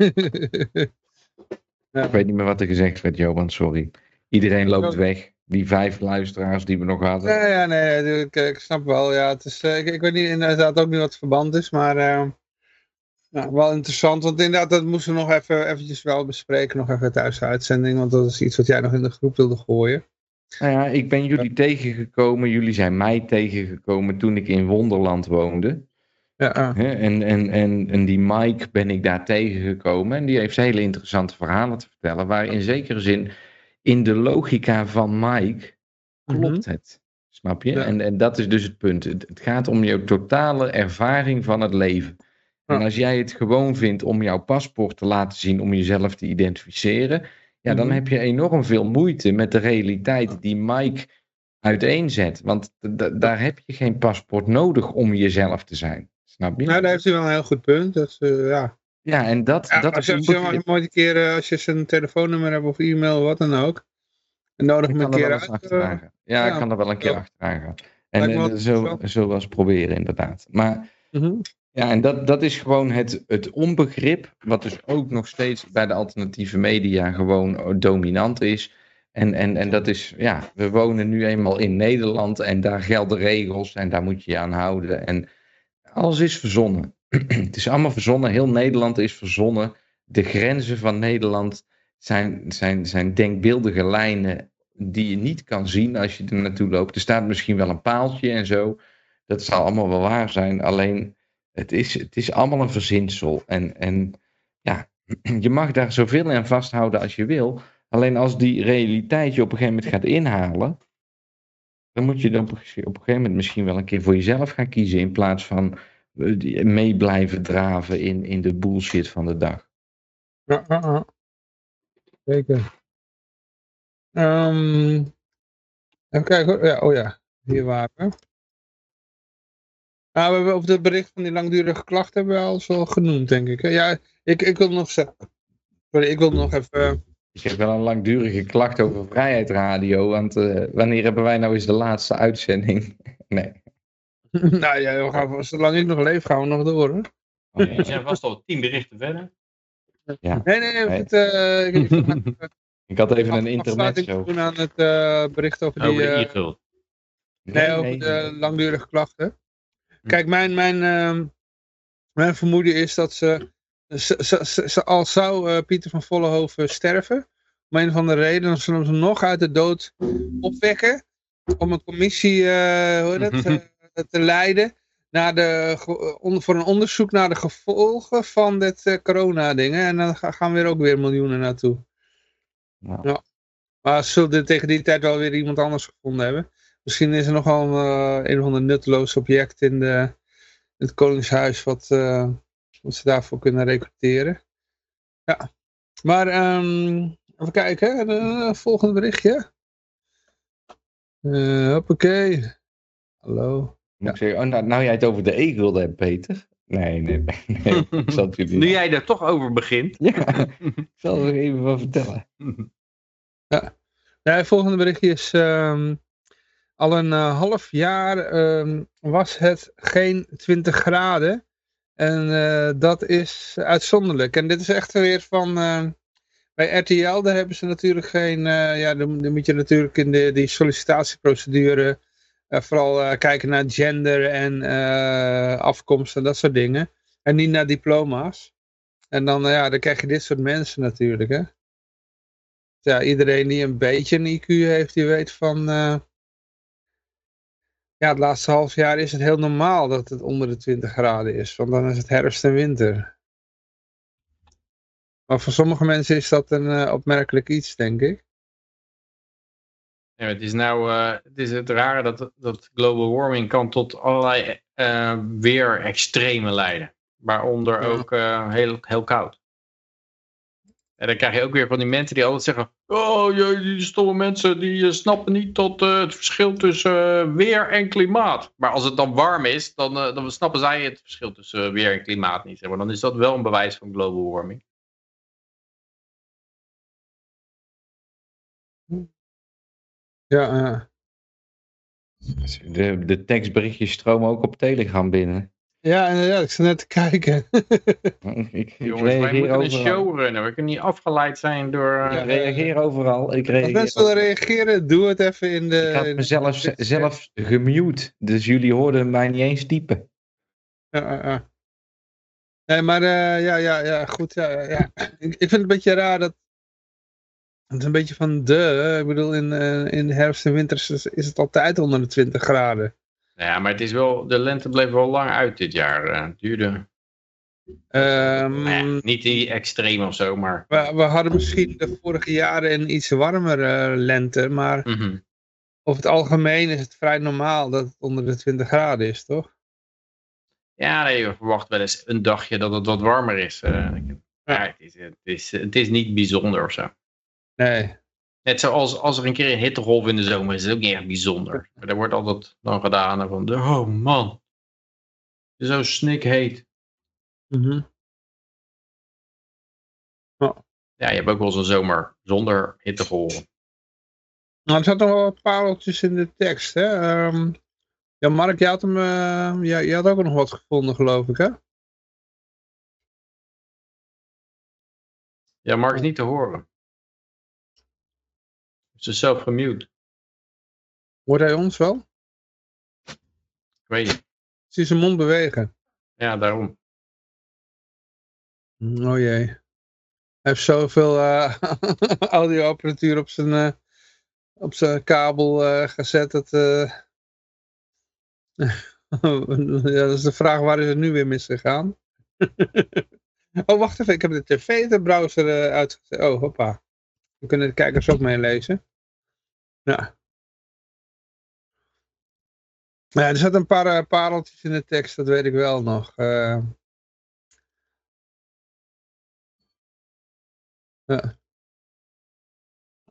ik weet niet meer wat er gezegd werd, Johan, sorry. Iedereen loopt weg. Die vijf luisteraars die we nog hadden. Ja, ja, nee, ik, ik snap wel. Ja, het is, eh, ik, ik weet niet inderdaad ook niet wat het verband is, maar eh, ja, wel interessant. Want inderdaad, dat moesten we nog even eventjes wel bespreken, nog even thuis de uitzending, want dat is iets wat jij nog in de groep wilde gooien. Nou ja, ik ben jullie tegengekomen, jullie zijn mij tegengekomen toen ik in Wonderland woonde. Ja, ah. En, en, en, en die Mike ben ik daar tegengekomen en die heeft hele interessante verhalen te vertellen, waar in zekere zin in de logica van Mike klopt het. Snap je? Ja. En, en dat is dus het punt. Het, het gaat om jouw totale ervaring van het leven. En als jij het gewoon vindt om jouw paspoort te laten zien om jezelf te identificeren, ja, dan Mhm. heb je enorm veel moeite met de realiteit die Mike uiteenzet. Want daar heb je geen paspoort nodig om jezelf te zijn. Snap je? Nou, daar heeft hij wel een heel goed punt. Dat, is, eh, ja. Ja, en dat, Ja, dat als is je, ooit een keer, eh, als je zijn telefoonnummer hebt of e-mail, wat dan ook, en nodig Ik hem een kan er keer uit. gaan. Ja, ik kan er wel een keer achteraan gaan. En me eh, wel zo, zo was proberen, inderdaad. Maar mhm. ja, en dat, dat is gewoon het, het onbegrip, wat dus ook nog steeds bij de alternatieve media gewoon dominant is. En, en, en dat is, ja, we wonen nu eenmaal in Nederland en daar gelden regels en daar moet je je aan houden. En alles is verzonnen. Het is allemaal verzonnen, heel Nederland is verzonnen. De grenzen van Nederland zijn, zijn, zijn denkbeeldige lijnen die je niet kan zien als je er naartoe loopt. Er staat misschien wel een paaltje en zo. Dat zal allemaal wel waar zijn. Alleen het is, het is allemaal een verzinsel. En, en ja, je mag daar zoveel aan vasthouden als je wil. Alleen als die realiteit je op een gegeven moment gaat inhalen. Dan moet je dan op, op een gegeven moment misschien wel een keer voor jezelf gaan kiezen. In plaats van mee blijven draven in, in de bullshit van de dag. Ja. Zeker. Ehm, even kijken. Ja, oh ja, hier waren we. Nou, we hebben over het bericht van die langdurige klachten hebben we al zo genoemd, denk ik. Ja, ik, ik wil nog zeggen. Sorry, ik wil nog even. Ik heb wel een langdurige klacht over Vrijheid Radio. Want eh, wanneer hebben wij nou eens de laatste uitzending? nee. nou ja, we gaan, zolang ik nog leef, gaan we nog door. Hoor. Oh, je zijn vast al tien berichten verder. Ja. Nee, nee, Nee. Het, eh, ik ik had even een af- internet afsluiting zo. doen aan het eh, bericht over die. De eh. Nee, over de langdurige klachten. Kijk, mijn, mijn, ehm, mijn vermoeden is dat ze, ze, ze, ze- ze- al zou eh, Pieter van Vollenhoven sterven, om een of andere reden, dan zullen ze hem nog uit de dood opwekken, om een commissie eh, hoe heet dat, te leiden naar de, onder, voor een onderzoek naar de gevolgen van dit eh, corona-dingen. En dan ga- gaan weer ook weer miljoenen naartoe. Nou. Maar ze zullen tegen die tijd wel weer iemand anders gevonden hebben. Misschien is er nog wel een, eh, een of ander nutteloos object in, de, in het Koningshuis wat, eh, wat ze daarvoor kunnen recruteren. Ja, maar ehm, even kijken, uh, volgende berichtje. Eh hoppakee. Hallo. Moet ik zeggen, oh, nou, nou jij het over de e-gulden hebt, Peter. Nee, nee, nee. ik zal het Nu jij er toch over begint. Ja, ik zal er even wat vertellen. Ja, het volgende berichtje is... ehm, al een eh, half jaar ehm, was het geen 20 graden. En eh, dat is uitzonderlijk. En dit is echt weer van... ehm, bij RTL, daar hebben ze natuurlijk geen... eh, ja, dan, dan moet je natuurlijk in de, die sollicitatieprocedure... eh, vooral eh, kijken naar gender en eh, afkomst en dat soort dingen. En niet naar diploma's. En dan, ja, dan krijg je dit soort mensen natuurlijk, hè. Ja, iedereen die een beetje een IQ heeft, die weet van... ja, het laatste half jaar is het heel normaal dat het onder de 20 graden is. Want dan is het herfst en winter. Maar voor sommige mensen is dat een opmerkelijk iets, denk ik. Ja, het is nou eh, het, is het rare dat, dat global warming kan tot allerlei eh weer extreme leiden. Waaronder Ja. ook eh, heel, heel koud. En dan krijg je ook weer van die mensen die altijd zeggen... Oh, je- die stomme mensen die snappen niet tot het verschil tussen weer en klimaat. Maar als het dan warm is, dan, dan snappen zij het verschil tussen weer en klimaat niet. Zeg maar. Dan is dat wel een bewijs van global warming. Ja, ja. De, de tekstberichtjes stromen ook op Telegram binnen. ja inderdaad. Ik zat net te kijken. Ik, ik Jongens, wij moeten een overal. show runnen. We kunnen niet afgeleid zijn door... eh, Ik reageer overal. Ik Als reageer mensen willen reageren, doe het even in de... Ik had de- mezelf zelf gemute. Dus jullie hoorden mij niet eens typen. Ja, ja, ja. Nee, maar eh, ja, ja, ja, goed. Ja, ja. Ik, ik vind het een beetje raar dat... Het is een beetje van de... Ik bedoel, in, eh, in de herfst en winter is, het altijd onder de 20 graden. Nou Ja, maar het is wel, de lente bleef wel lang uit dit jaar. eh, Het duurde Ehm, nou ja, niet die extreem of zo, maar... we, we hadden misschien de vorige jaren een iets warmer eh, lente, maar mhm. over het algemeen is het vrij normaal dat het onder de 20 graden is, toch? Ja, nee, je verwacht wel eens een dagje dat het wat warmer is. ja, het, is, het, is, het is niet bijzonder of zo. Nee. Net zoals als er een keer een hittegolf in de zomer is, is het ook niet echt bijzonder. Maar er wordt altijd dan gedaan van, oh man, zo snikheet. Mhm. Ja, je hebt ook wel eens een zomer zonder hittegolven. Nou, er zaten nog wel wat pareltjes in de tekst, hè? Ehm, ja, Mark, jij had, hem, jij, jij had ook nog wat gevonden, geloof ik, hè? Ja, Mark is niet te horen. Ze is zelf gemute. Hoort hij ons wel? Ik weet niet. Zie zijn mond bewegen. Ja, daarom. Oh jee. Hij heeft zoveel eh audioapparatuur op zijn, eh, op zijn kabel eh, gezet. Dat, ja, dat is de vraag waar is het nu weer misgegaan. oh, wacht even. Ik heb de tv de browser uitgezet. Oh, hoppa. Dan kunnen de kijkers ook meelezen. Ja. Ja, er zaten een paar eh, pareltjes in de tekst, dat weet ik wel nog. Eh, Ja.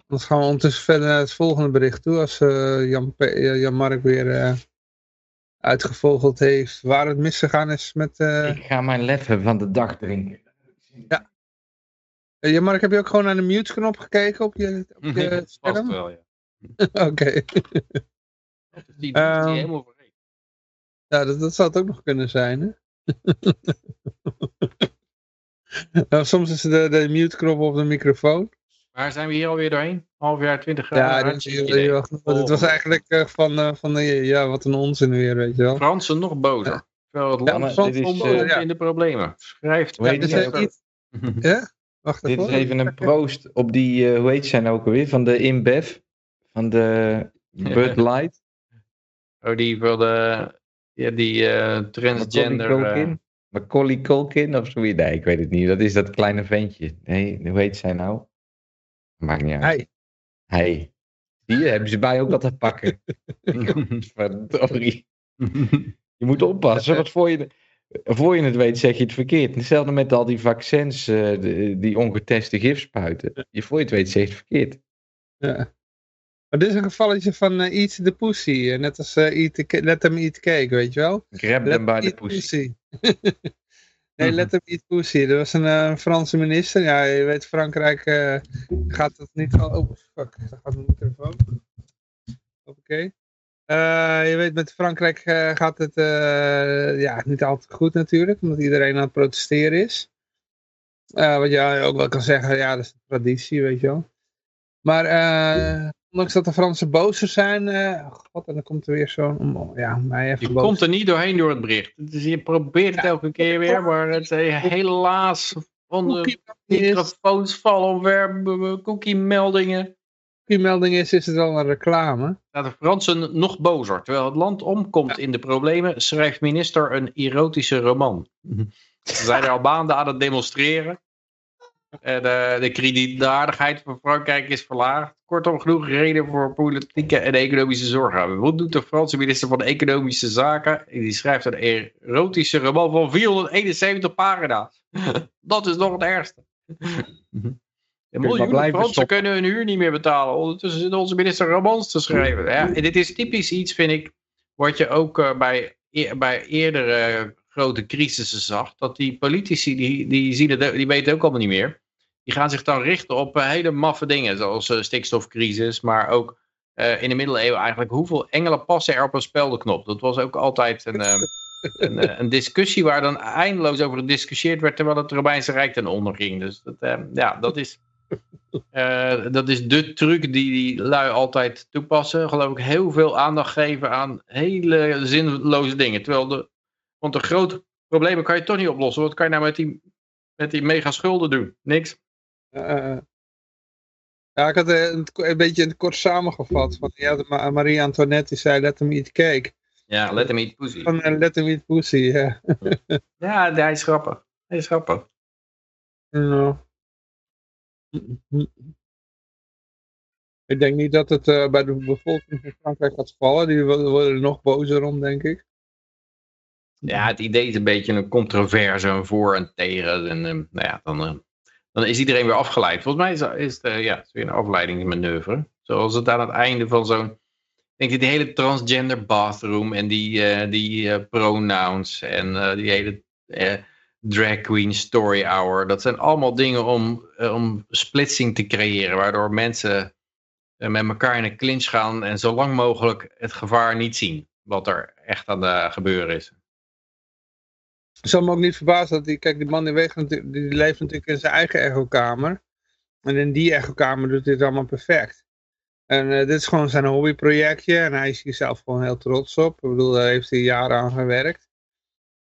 Dan gaan we ondertussen verder naar het volgende bericht toe. Als eh, Jan, Jan Mark weer eh, uitgevogeld heeft waar het misgegaan is met... eh Ik ga mijn leven van de dag drinken. eh, Jan Mark, heb je ook gewoon naar de mute knop gekeken op je, op je Vast scherm? wel, ja. Oké. Die, die, Ehm, die helemaal vergeten. Ja, dat, dat zou het ook nog kunnen zijn, hè? nou, soms is de, de mute knop op de microfoon. Waar zijn we hier alweer doorheen? Half jaar, 20 Ja, graden? dit, was- was eigenlijk eh, van, eh, van de, ja, wat een onzin weer, weet je wel. Fransen nog boter. Terwijl het Ja, land maar stond dit is, vol eh, in de problemen. Schrijft heet Dit het is iets- Ja? Wacht Dit even. is even een proost op die, eh, hoe heet zij nou ook alweer? Van de InBev. Van de Bud Light. Oh, die voor de, ja, die eh, transgender... eh, Culkin. Macaulay Culkin of zoiets. Nee, ik weet het niet. Dat is dat kleine ventje. Nee, hoe heet zij nou? Maakt niet uit. Hij. Hij. Die hebben ze bij ook altijd pakken. Verdorie. Je moet oppassen, want voor je, voor je het weet zeg je het verkeerd. Hetzelfde met al die vaccins, eh, die ongeteste gifspuiten. Je voor je het weet zeg je het verkeerd. Ja. Maar dit is een gevalletje van eh, Eat the Pussy. eh, net als eat the ca- Let Them Eat Cake, weet je wel? Grab Let them by the pussy. nee, Mhm. Let Them Eat Pussy. Er was een Franse minister. Ja, je weet, Frankrijk gaat het niet al... Oh, fuck. Daar gaat mijn telefoon. Oké. Je weet, met Frankrijk gaat het ja, niet altijd goed natuurlijk. Omdat iedereen aan het protesteren is. Wat je ook wel kan zeggen, ja, dat is een traditie, weet je wel. Maar eh, ondanks dat de Fransen bozer zijn, eh, god, en dan komt er weer zo'n, ja, mij even Je boos. komt er niet doorheen door het bericht. Dus je probeert het elke keer weer, maar het, eh, helaas van de microfoons vallen b- b- cookie-meldingen. cookie-melding is, is het wel een reclame. De Fransen nog bozer. Terwijl het land omkomt in de problemen, schrijft minister een erotische roman. Ze zijn er al maanden aan het demonstreren. En de, de kredietwaardigheid van Frankrijk is verlaagd. Kortom, genoeg reden voor politieke en economische zorgen. Wat doet de Franse minister van Economische Zaken? Die schrijft een erotische roman van 471 pagina's. Dat is nog het ergste. En miljoenen blijven Fransen stoppen. kunnen hun huur niet meer betalen. Ondertussen zit onze minister romans te schrijven. Ja, en dit is typisch iets, vind ik, wat je ook eh, bij, e- bij eerdere grote crisissen zag. Dat die politici, die, die, zien het, die weten ook allemaal niet meer. Die gaan zich dan richten op eh, hele maffe dingen, zoals eh, stikstofcrisis. Maar ook eh, in de middeleeuwen eigenlijk, hoeveel engelen passen er op een speldenknop? Dat was ook altijd een... ehm, een, een discussie waar dan eindeloos over gediscussieerd werd terwijl het Romeinse Rijk ten onder ging. Dus dat, eh, ja, dat is, dat is de truc die die lui altijd toepassen. Geloof ik heel veel aandacht geven aan hele zinloze dingen. Terwijl de, want de grote problemen kan je toch niet oplossen. Wat kan je nou met die, met die mega schulden doen? Niks. Eh, eh. ja, ik had eh, een, een beetje in het kort samengevat. Van, ja, de Ma- Marie Antoinette die zei, let them eat cake. Ja, let hem eat pussy. Van, let them eat pussy, ja. Ja, hij is grappig. Hij is grappig. Ik denk niet dat het bij de bevolking van Frankrijk gaat vallen. Die wo- worden er nog bozer om, denk ik. Ja, het idee is een beetje een controverse, een voor en tegen. En, nou ja, dan, dan is iedereen weer afgeleid. Volgens mij is, is het, eh, ja, weer een afleidingsmanoeuvre. Zoals het aan het einde van zo'n... Denk die hele transgender bathroom en die, eh, die eh, pronouns en die hele drag queen story hour. Dat zijn allemaal dingen om, om splitsing te creëren. Waardoor mensen met elkaar in een clinch gaan en zo lang mogelijk het gevaar niet zien. Wat er echt aan het gebeuren is. Ik zal me ook niet verbazen dat die, kijk, die man natu- die leeft natuurlijk in zijn eigen echokamer. En in die echokamer doet hij het allemaal perfect. En eh, dit is gewoon zijn hobbyprojectje en hij is hier zelf gewoon heel trots op. Ik bedoel, daar heeft hij jaren aan gewerkt.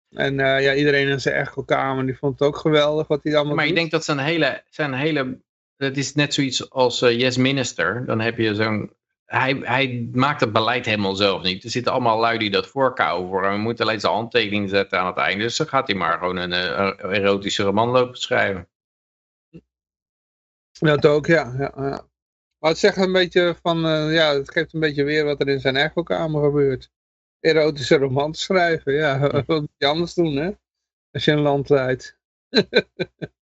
En eh, ja, iedereen in zijn echokamer die vond het ook geweldig wat hij allemaal Maar ik doet. denk dat zijn hele, zijn hele, het is net zoiets als eh, Yes Minister. Dan heb je zo'n, hij, hij maakt het beleid helemaal zelf niet. Er zitten allemaal lui die dat voorkouwen voor hem. We moeten alleen zijn handtekening zetten aan het einde. Dus dan gaat hij maar gewoon een eh, erotische roman lopen schrijven. Dat ook, ja. ja, ja. Maar het zegt een beetje van, eh, ja, het geeft een beetje weer wat er in zijn echokamer gebeurt. Erotische romans schrijven, ja. Wat moet je anders doen, hè? Als je een land leidt.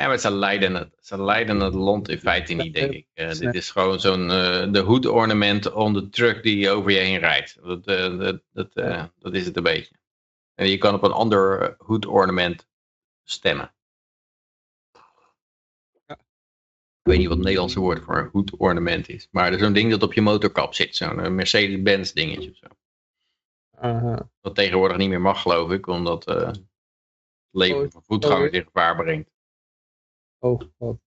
Ja, maar ze leiden het, ze leiden het land in feite niet, denk ik. Eh, dit is gewoon zo'n, eh, de hoedornament on the truck die over je heen rijdt. Dat, eh, dat, dat, dat is het een beetje. En je kan op een ander hoedornament stemmen. Ik weet niet wat het Nederlandse woord voor een hoedornament is. Maar er is zo'n ding dat op je motorkap zit. Zo'n Mercedes-Benz dingetje zo. Dat tegenwoordig niet meer mag, geloof ik. Omdat het leven van voetgangers in gevaar brengt. Oh, god.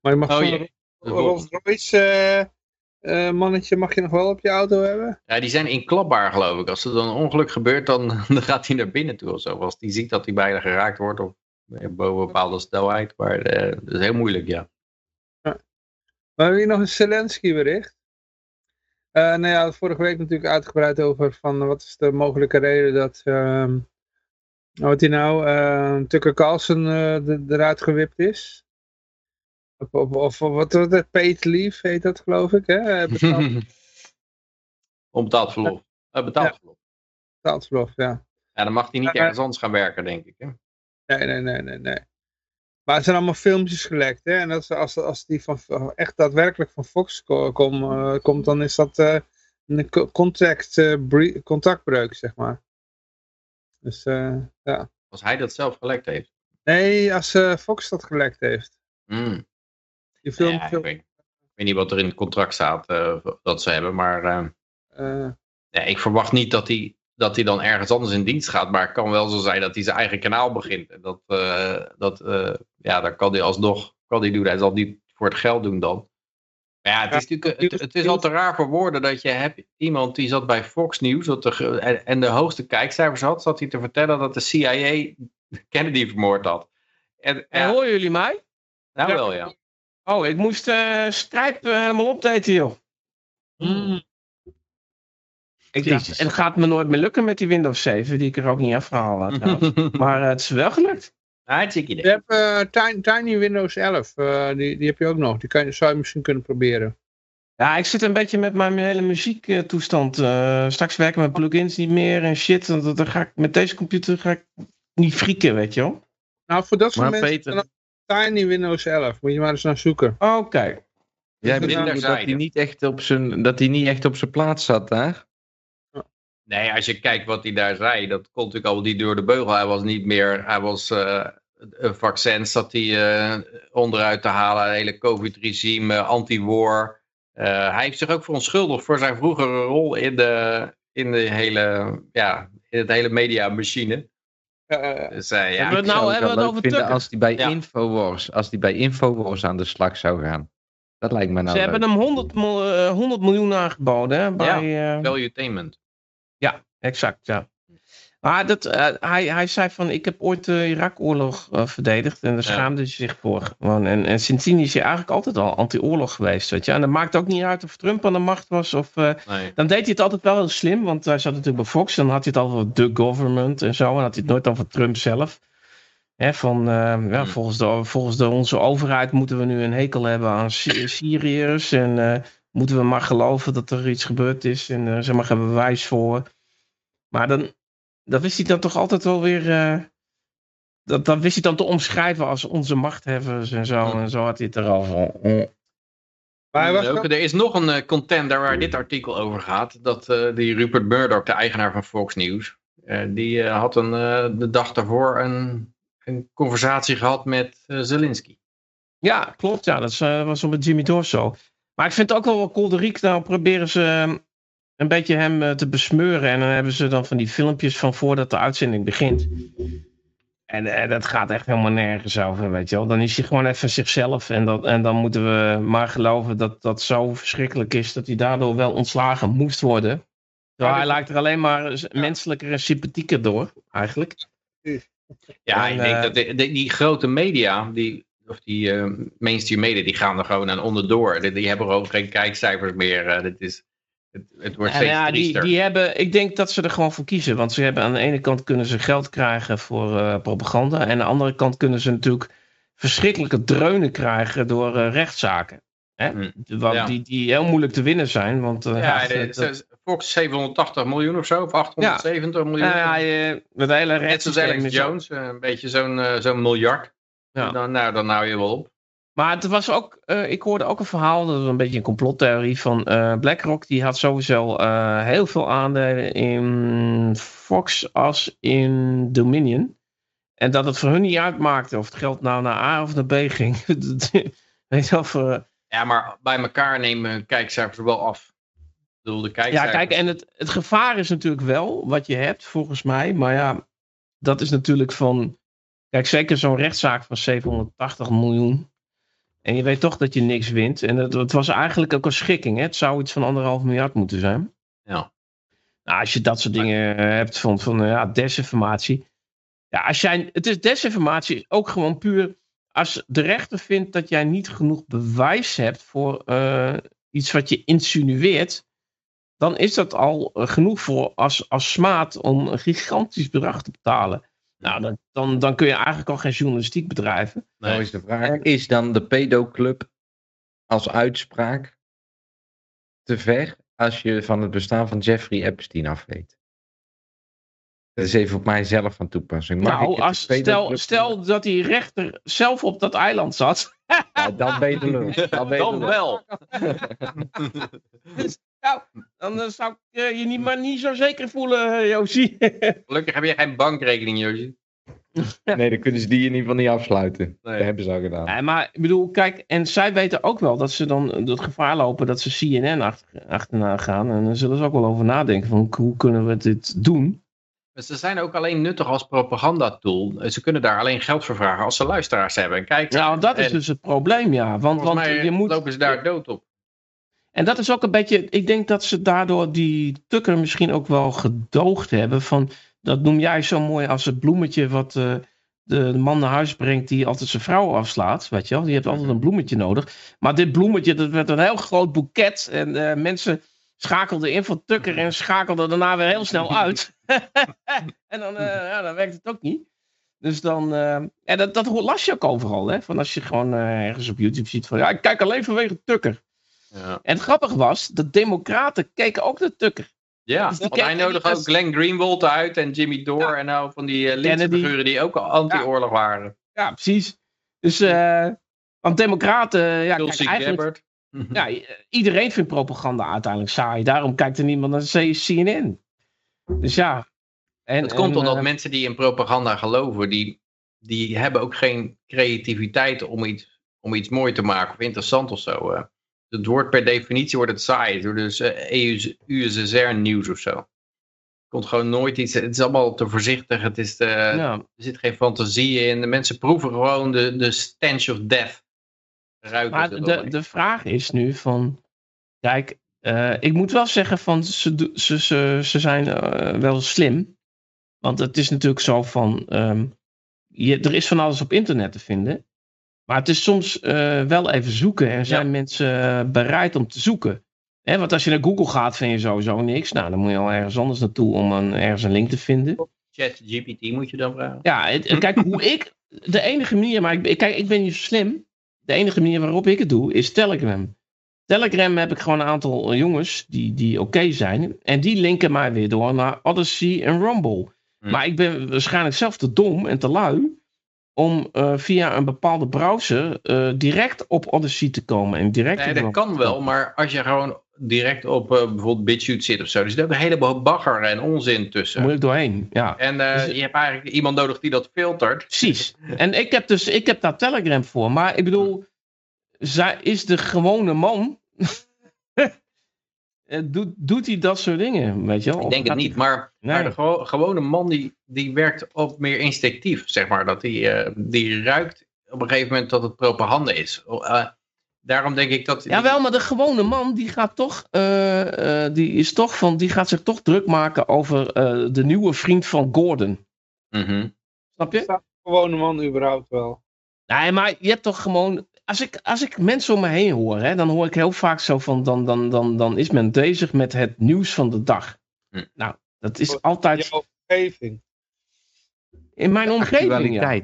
Maar je mag Oh jee. Rolls Royce eh, eh, mannetje mag je nog wel op je auto hebben? Ja, die zijn inklapbaar, geloof ik. Als er dan een ongeluk gebeurt, dan, dan gaat hij naar binnen toe of zo. Als die ziet dat hij bijna geraakt wordt of eh, boven een bepaalde snelheid. Maar dat is heel moeilijk, ja. Maar hebben we hier nog een Zelensky bericht? Nou ja, vorige week natuurlijk uitgebreid over van wat is de mogelijke reden dat, ehm wat hij nou, eh, Tucker Carlson eh, de- eruit gewipt is. Of, of, of wat was dat, paid leave heet dat geloof ik, hè? Eh, Betaald, Onbetaald verlof. Betaald verlof. betaald verlof, ja. Ja, dan mag hij niet ergens anders gaan werken, denk ik. Hè? Nee, nee, nee, nee, nee. Maar het zijn allemaal filmpjes gelekt, hè. En dat, is- als, als die van, echt daadwerkelijk van Fox ko- kom, komt, dan is dat een co- contact, bre- contactbreuk, zeg maar. Dus, eh, ja. Als hij dat zelf gelekt heeft. Nee, als eh, Fox dat gelekt heeft. Die film, Ja, ik, weet, ik weet niet wat er in het contract staat eh, dat ze hebben, maar nee, ik verwacht niet dat hij, dat hij dan ergens anders in dienst gaat. Maar het kan wel zo zijn dat hij zijn eigen kanaal begint. En dat, dat ja, dan kan hij alsnog, kan hij doen. Hij zal het niet voor het geld doen dan. Ja, het is, natuurlijk, het, het is al te raar voor woorden dat je hebt iemand die zat bij Fox News dat de, en, en de hoogste kijkcijfers had, zat hij te vertellen dat de CIA Kennedy vermoord had. En, En ja, horen jullie mij? nou ja. wel ja. Oh, ik moest eh Skype eh, helemaal updaten, joh. mm, Ik dacht, het gaat me nooit meer lukken met die Windows 7, die ik er ook niet afgehaald had. maar eh, het is wel gelukt. Hartstikke idee. Je hebt eh, Tiny, Tiny Windows 11, eh, die, die heb je ook nog. Die kan, je- zou je misschien kunnen proberen. Ja, ik zit een beetje met mijn hele muziektoestand. eh straks werken mijn plugins niet meer en shit. Dan, dan ga ik, met deze computer ga ik niet frieken, weet je wel. Nou, voor dat soort Maar mensen, Tiny Windows 11, moet je maar eens naar zoeken. Oké. Jij minder dat hij niet echt op zijn, dat hij niet echt op zijn plaats zat daar? Nee, als je kijkt wat hij daar zei, dat kon natuurlijk allemaal niet door de beugel. Hij was niet meer, hij was eh een vaccins zat hij eh, onderuit te halen, het hele COVID-regime, anti-war. Eh, hij heeft zich ook verontschuldigd voor zijn vroegere rol in de, in de hele, ja, in het hele mediamachine. Eh, Dus ja, Hebben we het Ik zou nou hebben we wel het leuk over vinden Tucker? als hij bij Ja. Infowars, als die bij Infowars aan de slag zou gaan. Dat lijkt me nou Ze leuk. hebben hem 100, mil- eh, 100 miljoen aangeboden hè, bij, eh, valuetainment. Exact, ja. Maar dat, eh, hij, hij zei van, ik heb ooit de Irak-oorlog eh, verdedigd en daar schaamde hij zich voor. Man, en, en sindsdien is hij eigenlijk altijd al anti-oorlog geweest, weet je. En dat maakt ook niet uit of Trump aan de macht was of... eh, Nee. dan deed hij het altijd wel heel slim, want hij zat natuurlijk bij Fox. Dan had hij het altijd over the government en zo. En had hij het nooit over Trump zelf. Hè, van, ja, Hmm. volgens, de, volgens de, onze overheid moeten we nu een hekel hebben aan Sy- Syriërs. En moeten we maar geloven dat er iets gebeurd is. En uh, zeg maar geen bewijs voor. Maar dan, dat wist hij dan toch altijd wel weer... eh, dat, dat wist hij dan te omschrijven als onze machthebbers en zo. En zo had hij het erover. maar was Er is nog een eh, contender waar dit artikel over gaat. Dat eh, die Rupert Murdoch, de eigenaar van Fox News, eh, die eh, had een, eh, de dag daarvoor een, een conversatie gehad met eh, Zelensky. Ja, klopt. Ja, dat eh, was op met Jimmy Dore zo. Maar ik vind het ook wel wel kolderiek. Nou proberen ze eh, een beetje hem eh, te besmeuren. En dan hebben ze dan van die filmpjes van voordat de uitzending begint. En eh, dat gaat echt helemaal nergens over, weet je wel. Dan is hij gewoon even zichzelf. En, dat, en dan moeten we maar geloven dat dat zo verschrikkelijk is... dat hij daardoor wel ontslagen moest worden. Terwijl hij lijkt er alleen maar menselijker en sympathieker door, eigenlijk. Ja, En, ik denk eh, dat die grote media, die, of die eh, mainstream media, die gaan er gewoon aan onderdoor. Die, die hebben ook geen kijkcijfers meer. dit is, het, het wordt steeds ja, die, die hebben, ik denk dat ze er gewoon voor kiezen. Want ze hebben aan de ene kant kunnen ze geld krijgen voor eh, propaganda. En aan de andere kant kunnen ze natuurlijk verschrikkelijke dreunen krijgen door rechtszaken. Hè? Hm, ja. die, die heel moeilijk te winnen zijn. Want ja, ja, de- dat- ze- Fox 780 miljoen of zo, of 870 miljoen. nou ja, je- het hele Net zoals rechtssysteem Alex is Jones, een beetje zo'n zo'n miljard. Ja. Dan, nou, dan hou je wel op. Maar het was ook, eh, ik hoorde ook een verhaal, dat was een beetje een complottheorie van eh, BlackRock. Die had sowieso eh, heel veel aandelen in Fox als in Dominion. En dat het voor hun niet uitmaakte of het geld nou naar A of naar B ging. Weet je eh, Ja, maar bij elkaar nemen kijkcijfers er wel af. Ik bedoel, de ja, kijkcijfers... kijk, en het, het gevaar is natuurlijk wel wat je hebt, volgens mij. Maar ja, dat is natuurlijk van. Kijk, zeker zo'n rechtszaak van 780 miljoen. En je weet toch dat je niks wint. En het, het was eigenlijk ook een schikking. Hè? Het zou iets van anderhalf miljard moeten zijn. Ja. Nou, als je dat soort dingen eh, hebt van, van eh, ja, desinformatie. Ja, als jij, het is desinformatie ook gewoon puur. Als de rechter vindt dat jij niet genoeg bewijs hebt voor eh, iets wat je insinueert. Dan is dat al genoeg voor als, als smaad om een gigantisch bedrag te betalen. Nou, dan, dan, dan kun je eigenlijk al geen journalistiek bedrijven. Nee. Nou is de vraag, is dan de pedoclub als uitspraak te ver als je van het bestaan van Jeffrey Epstein af weet? Dat is even op mijzelf van toepassing. Mag nou, als, stel, stel dat die rechter zelf op dat eiland zat. Ja, dan ben je de lul. Dan ben je de Dan lul. wel. Nou, dan zou ik eh, je niet, maar niet zo zeker voelen, eh, Josie. Gelukkig heb jij geen bankrekening, Josie. Nee, dan kunnen ze die in ieder geval niet afsluiten. Nee. Dat hebben ze al gedaan. Ja, maar ik bedoel, kijk, en zij weten ook wel dat ze dan het gevaar lopen dat ze CNN achter, achterna gaan. En dan zullen ze ook wel over nadenken van hoe kunnen we dit doen. Maar Ze zijn ook alleen nuttig als propagandatool. Ze kunnen daar alleen geld voor vragen als ze luisteraars hebben. En kijk, Nou, dat is en dus het probleem, ja. Want, want mij je moet. lopen ze daar dood op. En dat is ook een beetje. Ik denk dat ze daardoor die Tukker misschien ook wel gedoogd hebben. Van, dat noem jij zo mooi als het bloemetje wat eh, de, man naar huis brengt. die altijd zijn vrouw afslaat. Weet je wel, die heeft altijd een bloemetje nodig. Maar dit bloemetje, dat werd een heel groot boeket. En eh, mensen schakelden in voor Tukker en schakelden daarna weer heel snel uit. en dan, eh, ja, dan werkt het ook niet. Dus dan. en dat, dat las je ook overal, hè? Van als je gewoon ergens op YouTube ziet van. Ja, ik kijk alleen vanwege Tukker. Ja, En het grappige was, de democraten keken ook naar Tukker. ja Dus want hij niet ook als- Glenn Greenwald uit en Jimmy Dore en nou van die uh, linkse figuren die ook al anti-oorlog waren. Ja, precies. Dus, eh want democraten, ja, kijk, eigenlijk, ja, iedereen vindt propaganda uiteindelijk saai. Daarom kijkt er niemand naar CNN. Dus ja. En, Het komt omdat eh, mensen die in propaganda geloven, die, die hebben ook geen creativiteit om iets, om iets mooi te maken of interessant of zo. Eh. Het wordt per definitie wordt het saai door dus EU, USSR nieuws of zo. Er komt gewoon nooit iets, het is allemaal te voorzichtig, het is te, ja. er zit geen fantasie in. De mensen proeven gewoon de, de stench of death. Ruiken Maar de, de vraag is nu van, kijk, eh, ik moet wel zeggen van, ze, ze, ze, ze zijn eh, wel slim. Want het is natuurlijk zo van, ehm, je, er is van alles op internet te vinden. Maar het is soms eh, wel even zoeken en zijn mensen eh, bereid om te zoeken. Hè, want als je naar Google gaat vind je sowieso niks. Nou, dan moet je al ergens anders naartoe om een, ergens een link te vinden. Chat GPT moet je dan vragen. Ja, het- kijk, hoe ik. De enige manier, maar ik, kijk, ik ben niet zo slim. De enige manier waarop ik het doe is Telegram. Telegram heb ik gewoon een aantal jongens die, die oké zijn. En die linken mij weer door naar Odyssey en Rumble. Hm. Maar ik ben waarschijnlijk zelf te dom en te lui. Om eh, via een bepaalde browser eh, direct op Odyssey te komen. En direct Nee, dat kan wel, maar als je gewoon direct op eh, bijvoorbeeld BitChute zit of zo, er zit ook een heleboel bagger en onzin tussen. Moet ik doorheen. Ja. En Dus- je hebt eigenlijk iemand nodig die dat filtert. Precies. En ik heb dus ik heb daar Telegram voor. Maar ik bedoel, zij is de gewone man. Eh, doet, doet hij dat soort dingen? Weet je wel? Ik denk het niet, maar, Nee. maar de gewo- gewone man die, die werkt ook meer instinctief, zeg maar. Dat die, eh, die ruikt op een gegeven moment dat het propaganda is. Eh, daarom denk ik dat... Jawel, maar de gewone man die gaat toch, eh, eh, die is toch van, die gaat zich toch druk maken over eh, de nieuwe vriend van Gordon. Mhm. Snap je? Staat de gewone man überhaupt wel? Nee, maar je hebt toch gewoon. Als ik, als ik mensen om me heen hoor, hè, dan hoor ik heel vaak zo van. Dan, dan, dan, dan is men bezig met het nieuws van de dag. Hm. Nou, dat is altijd Jouw omgeving. in mijn omgeving. Ja.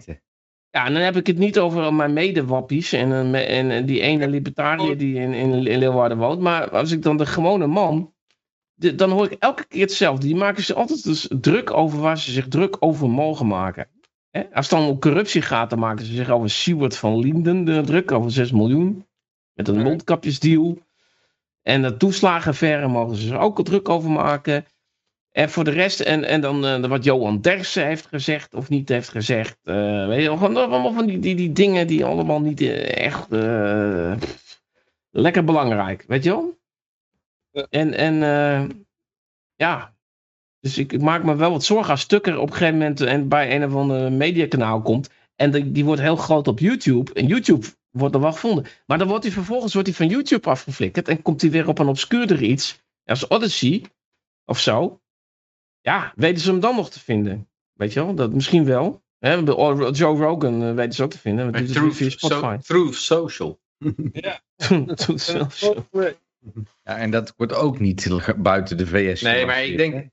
Ja, en dan heb ik het niet over mijn medewappies en, me- en, en die ene libertariër die in, in, in Leeuwarden woont. Maar als ik dan de gewone man. de- dan hoor ik elke keer hetzelfde. Die maken zich altijd dus druk over waar ze zich druk over mogen maken. Hè? Als het dan om corruptie gaat, dan maken ze zich over Siewert van Linden de druk over 6 miljoen. Met een mondkapjesdeal. En de toeslagenverre mogen ze zich ook al druk over maken. En voor de rest, en, en dan eh, wat Johan Derksen heeft gezegd of niet heeft gezegd. eh, weet je, gewoon allemaal van die, die, die dingen die allemaal niet eh, echt lekker belangrijk, weet je wel? Ja. En, en ja, dus ik, ik maak me wel wat zorgen als Tukker op een gegeven moment en bij een of ander mediakanaal komt. En die, die wordt heel groot op YouTube. En YouTube wordt er wel gevonden. Maar dan wordt hij vervolgens wordt hij van YouTube afgeflikkerd. En komt hij weer op een obscuurder iets. Als Odyssey of zo. Ja, weten ze hem dan nog te vinden? Weet je wel? Dat misschien wel. Hè, bij O- Joe Rogan eh, weten ze ook te vinden. via Truth, so, Spotify. Truth Social. Zelf zo. Ja, en dat wordt ook niet buiten de VS. Nee, maar ik denk,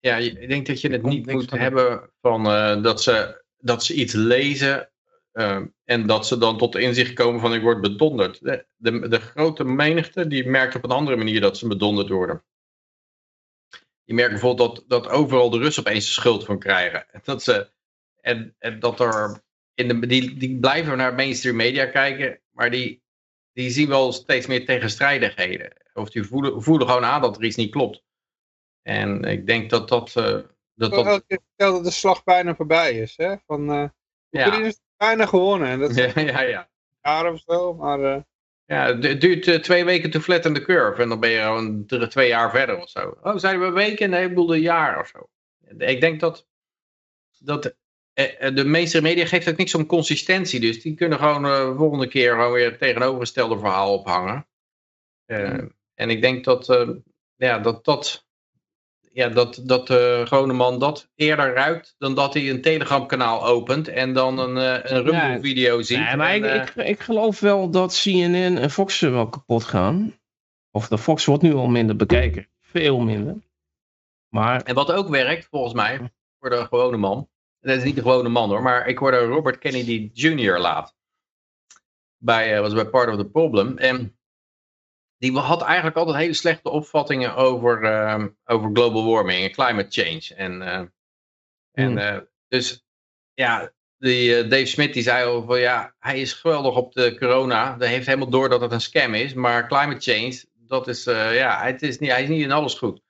ja, ik denk dat je het niet moet van. hebben van eh, dat, ze, dat ze iets lezen eh, en dat ze dan tot de inzicht komen van ik word bedonderd. De, de, de grote menigte die merkt op een andere manier dat ze bedonderd worden. je merkt bijvoorbeeld dat, dat overal de Russen opeens de schuld van krijgen. En dat, ze, en, en dat er, in de, die, die blijven naar mainstream media kijken, maar die, die zien wel steeds meer tegenstrijdigheden. Of die voelen, voelen gewoon aan dat er iets niet klopt. En ik denk dat dat... Uh, dat, dat... dat... De slag bijna voorbij is. Hè? Van, uh, Oekraïne is bijna gewonnen. En dat is ja, ja, ja. jaar of zo, maar... Uh... Ja, het duurt twee weken te flatten de curve. En dan ben je gewoon twee jaar verder of zo. Oh, zijn we weken? Nee, ik bedoel een jaar of zo. Ik denk dat, dat de meeste media geeft ook niks om consistentie. Dus die kunnen gewoon de volgende keer gewoon weer het tegenovergestelde verhaal ophangen. Uh, en ik denk dat, uh, ja, dat, dat, ja, dat, dat de gewone man dat eerder ruikt dan dat hij een Telegram kanaal opent en dan een, een Rumble video ziet. Nee, maar en, ik, ik, ik, geloof wel dat CNN en Fox wel kapot gaan. Of de Fox wordt nu al minder bekeken. Veel minder. Maar... En wat ook werkt, volgens mij, voor de gewone man. Dat is niet de gewone man hoor, maar ik hoorde Robert Kennedy Jr. laat. Bij, was bij Part of the Problem. En die had eigenlijk altijd hele slechte opvattingen over, uh, over global warming en climate change. En, uh, en Hmm. dus ja, die, Dave Smith die zei al van ja, hij is geweldig op de corona. Hij heeft helemaal door dat het een scam is. Maar climate change, dat is, ja, het is niet, hij is niet in alles goed.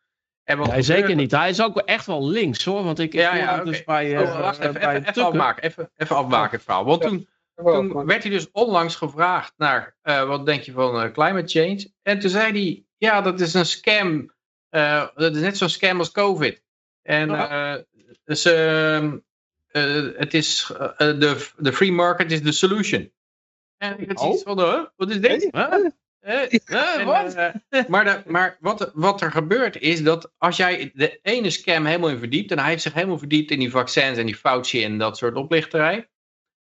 En nee, zeker niet. Hij is ook echt wel links hoor. Want ik, ja, ja, okay. dus bij, oh, wacht, even, bij even, even afmaken. Even, even afmaken het verhaal. Want toen, toen werd hij dus onlangs gevraagd naar uh, wat denk je van uh, climate change. En toen zei hij, ja dat is een scam. Uh, dat is net zo'n scam als COVID. En uh, dus, ehm, het is de, de free market is the solution. En ik had zoiets van, huh? wat is dit? Huh? Uh, wat? Uh, maar de, maar wat, wat, er gebeurt is dat als jij de ene scam helemaal in verdiept, en hij heeft zich helemaal verdiept in die vaccins en die Fauci en dat soort oplichterij,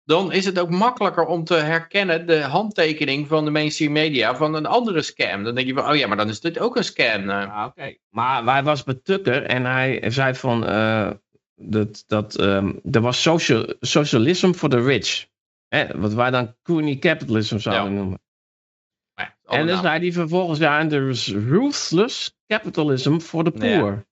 dan is het ook makkelijker om te herkennen de handtekening van de mainstream media van een andere scam. Dan denk je van, oh ja, maar dan is dit ook een scam. Ah, Oké, okay. maar hij was bij Tucker en hij zei van, uh, dat, dat um, er was social, socialism for the rich. Hè, wat wij dan crony capitalism zouden ja. noemen. Ja, en dan zei hij vervolgens, ja, en er is ruthless capitalism for the poor.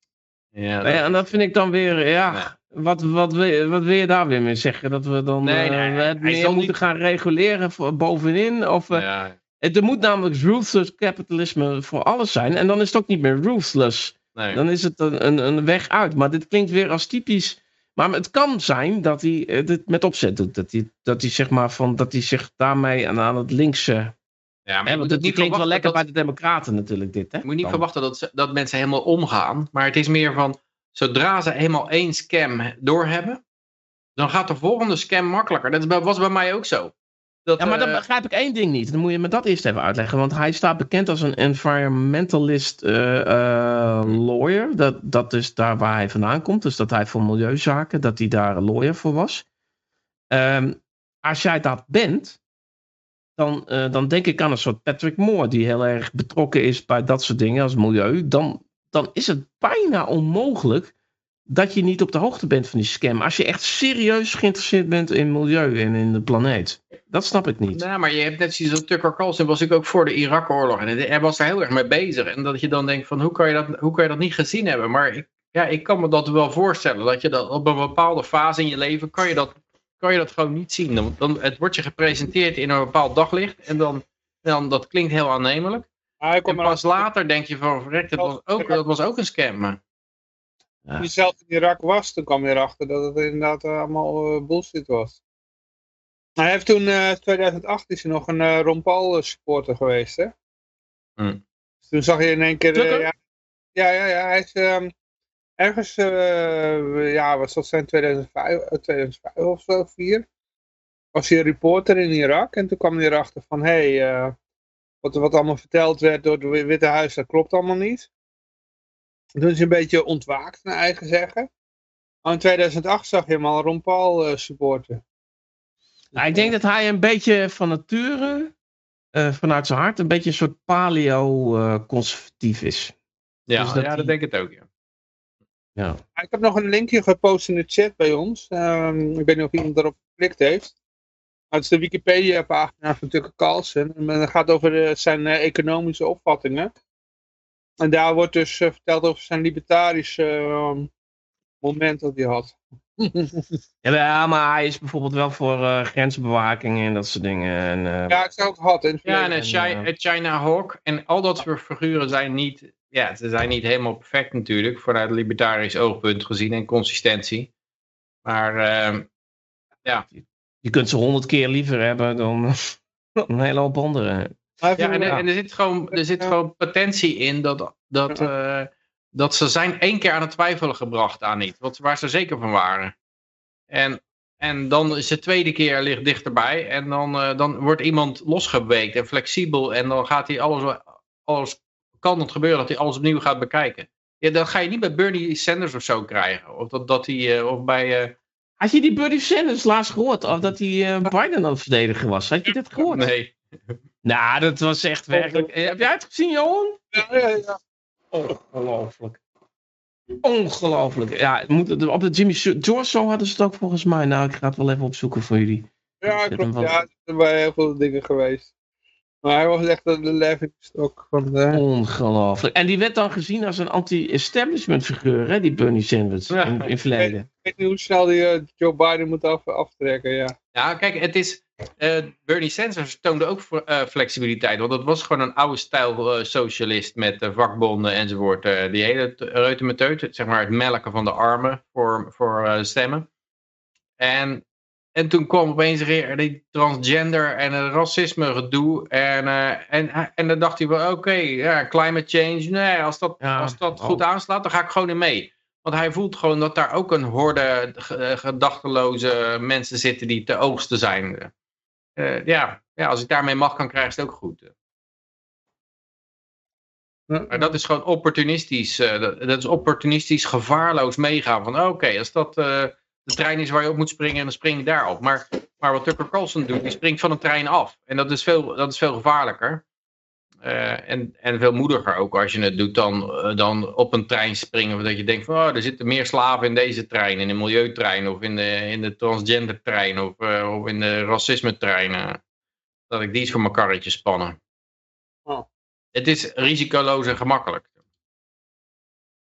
Ja. Ja, dat... En dat vind ik dan weer, ja. Wat, wat, wil, wat wil je daar weer mee zeggen? Dat we dan nee, nee, uh, het meer moeten niet... gaan reguleren voor, bovenin? Of, uh, ja. Er moet namelijk ruthless capitalisme voor alles zijn. En dan is het ook niet meer ruthless. Nee. Dan is het een, een, een, weg uit. Maar dit klinkt weer als typisch... Maar het kan zijn dat hij het met opzet doet. Dat hij, dat hij, zeg maar van, dat hij zich daarmee aan, aan het linkse... Ja, maar het niet klinkt wel lekker dat, bij de democraten natuurlijk dit. Hè? Je moet niet dan. verwachten dat, ze, dat mensen helemaal omgaan. Maar het is meer van, zodra ze helemaal één scam doorhebben, dan gaat de volgende scam makkelijker. Dat was bij mij ook zo. Dat, ja, maar dan uh, begrijp ik één ding niet. Dan moet je me dat eerst even uitleggen. Want hij staat bekend als een environmentalist uh, uh, lawyer. Dat, dat is daar waar hij vandaan komt. Dus dat hij voor milieuzaken, dat hij daar een lawyer voor was. Um, als jij dat bent, dan, dan denk ik aan een soort Patrick Moore, die heel erg betrokken is bij dat soort dingen als milieu. Dan, dan is het bijna onmogelijk dat je niet op de hoogte bent van die scam. Als je echt serieus geïnteresseerd bent in milieu en in de planeet. Dat snap ik niet. Nou, maar je hebt net zoals Tucker Carlson was ik ook voor de Irak-oorlog. En hij was daar heel erg mee bezig. En dat je dan denkt van hoe kan je dat, hoe kan je dat niet gezien hebben? Maar ik, ja, ik kan me dat wel voorstellen. Dat je dat op een bepaalde fase in je leven kan je dat kan je dat gewoon niet zien. Dan, dan, het wordt je gepresenteerd in een bepaald daglicht en dan, dan dat klinkt heel aannemelijk. Ah, en pas later denk je van, verrekt, dat was ook, dat was ook een scam. Maar... Ja. Toen je zelf in Irak was, toen kwam je erachter dat het inderdaad uh, allemaal uh, bullshit was. Hij heeft toen, uh, 2008 is hij nog een uh, Ron Paul supporter geweest, hè? Hmm. Dus toen zag je in één keer, ja, ja, ja, ja, hij is... Um, ergens, uh, ja, wat zal het zijn, 2005, 2005 of zo, 4, was hij een reporter in Irak. En toen kwam hij erachter van, hé, hey, wat, wat allemaal verteld werd door het Witte Huis, dat klopt allemaal niet. En toen is hij een beetje ontwaakt, naar eigen zeggen. Maar in 2008 zag je hem al Ron Paul uh, supporten. Nou, ik denk dat hij een beetje van nature, vanuit zijn hart, een beetje een soort paleo-conservatief is. Ja, dus dat, ja, dat denk ik het ook, ja. Ja. Ik heb nog een linkje gepost in de chat bij ons. Um, ik weet niet of iemand daarop geklikt heeft. Het is de Wikipedia-pagina van Tucker Carlson. En het gaat over de, zijn uh, economische opvattingen. En daar wordt dus eh, verteld over zijn libertarische ehm, moment dat hij had. Ja, maar hij is bijvoorbeeld wel voor eh, grensbewaking en dat soort dingen. En, eh, ja, ik zou ook had in Ja, en China, en, het China Hawk en al dat soort figuren zijn niet, ja, ze zijn niet helemaal perfect natuurlijk, vanuit libertarisch oogpunt gezien en consistentie. Maar ehm, Je kunt ze honderd keer liever hebben dan, dan een hele hoop heeft ja, en er zit gewoon, er zit gewoon potentie in dat, dat, eh, dat ze zijn één keer aan het twijfelen gebracht aan iets, wat, waar ze zeker van waren. En, en dan is de tweede keer ligt dichterbij en dan, eh, dan wordt iemand losgeweekt en flexibel en dan gaat hij alles, alles kan het gebeuren dat hij alles opnieuw gaat bekijken. Ja, dat ga je niet bij Bernie Sanders of zo krijgen. Of, dat, dat hij, eh, of bij... Had je die Bernie Sanders laatst gehoord? Of dat hij eh, Biden aan het verdedigen was? Had je dat gehoord? nee. Nou, dat was echt werkelijk... Eh, Heb jij het gezien, Johan? Ja, ja, ja. Ongelooflijk. Ongelooflijk. Ja, moet, op de Jimmy George show hadden ze het ook volgens mij. Nou, ik ga het wel even opzoeken voor jullie. Ja, klopt. wel- Ja, er zijn bij heel veel dingen geweest. Maar hij was echt de laughingstock van de... Ongelooflijk. En die werd dan gezien als een anti-establishment figuur, hè, die Bernie Sanders, Ja. in, in het verleden. Ik weet niet hoe snel die eh, Joe Biden moet af, aftrekken, ja. Ja, kijk, het is. eh, Bernie Sanders toonde ook eh, flexibiliteit. Want dat was gewoon een oude stijl socialist met vakbonden enzovoort. Eh, die hele reutemeteut, zeg maar het melken van de armen voor, voor eh, stemmen. En, en toen kwam opeens weer die transgender en het racisme gedoe. En, eh, en, en dan dacht hij wel, oké, ja, climate change. Nee, als dat, Ja, als dat oh. goed aanslaat, dan ga ik gewoon in mee. Want hij voelt gewoon dat daar ook een horde eh, gedachteloze mensen zitten die te oogsten zijn. Eh, ja, ja, als ik daarmee mag, kan krijg ik het ook goed. Maar dat is gewoon opportunistisch. dat, dat is opportunistisch gevaarloos meegaan. Van oké, als dat de trein is waar je op moet springen, dan spring je daarop. Maar, maar wat Tucker Carlson doet, die springt van een trein af. En dat is veel, dat is veel gevaarlijker. Eh, en, en veel moediger ook als je het doet dan, eh, dan op een trein springen. Dat je denkt van oh, er zitten meer slaven in deze trein. In de milieutrein of in de, in de transgender trein of, eh, of in de racisme trein. dat ik die eens voor mijn karretje spannen. Oh. Het is risicoloos en gemakkelijk.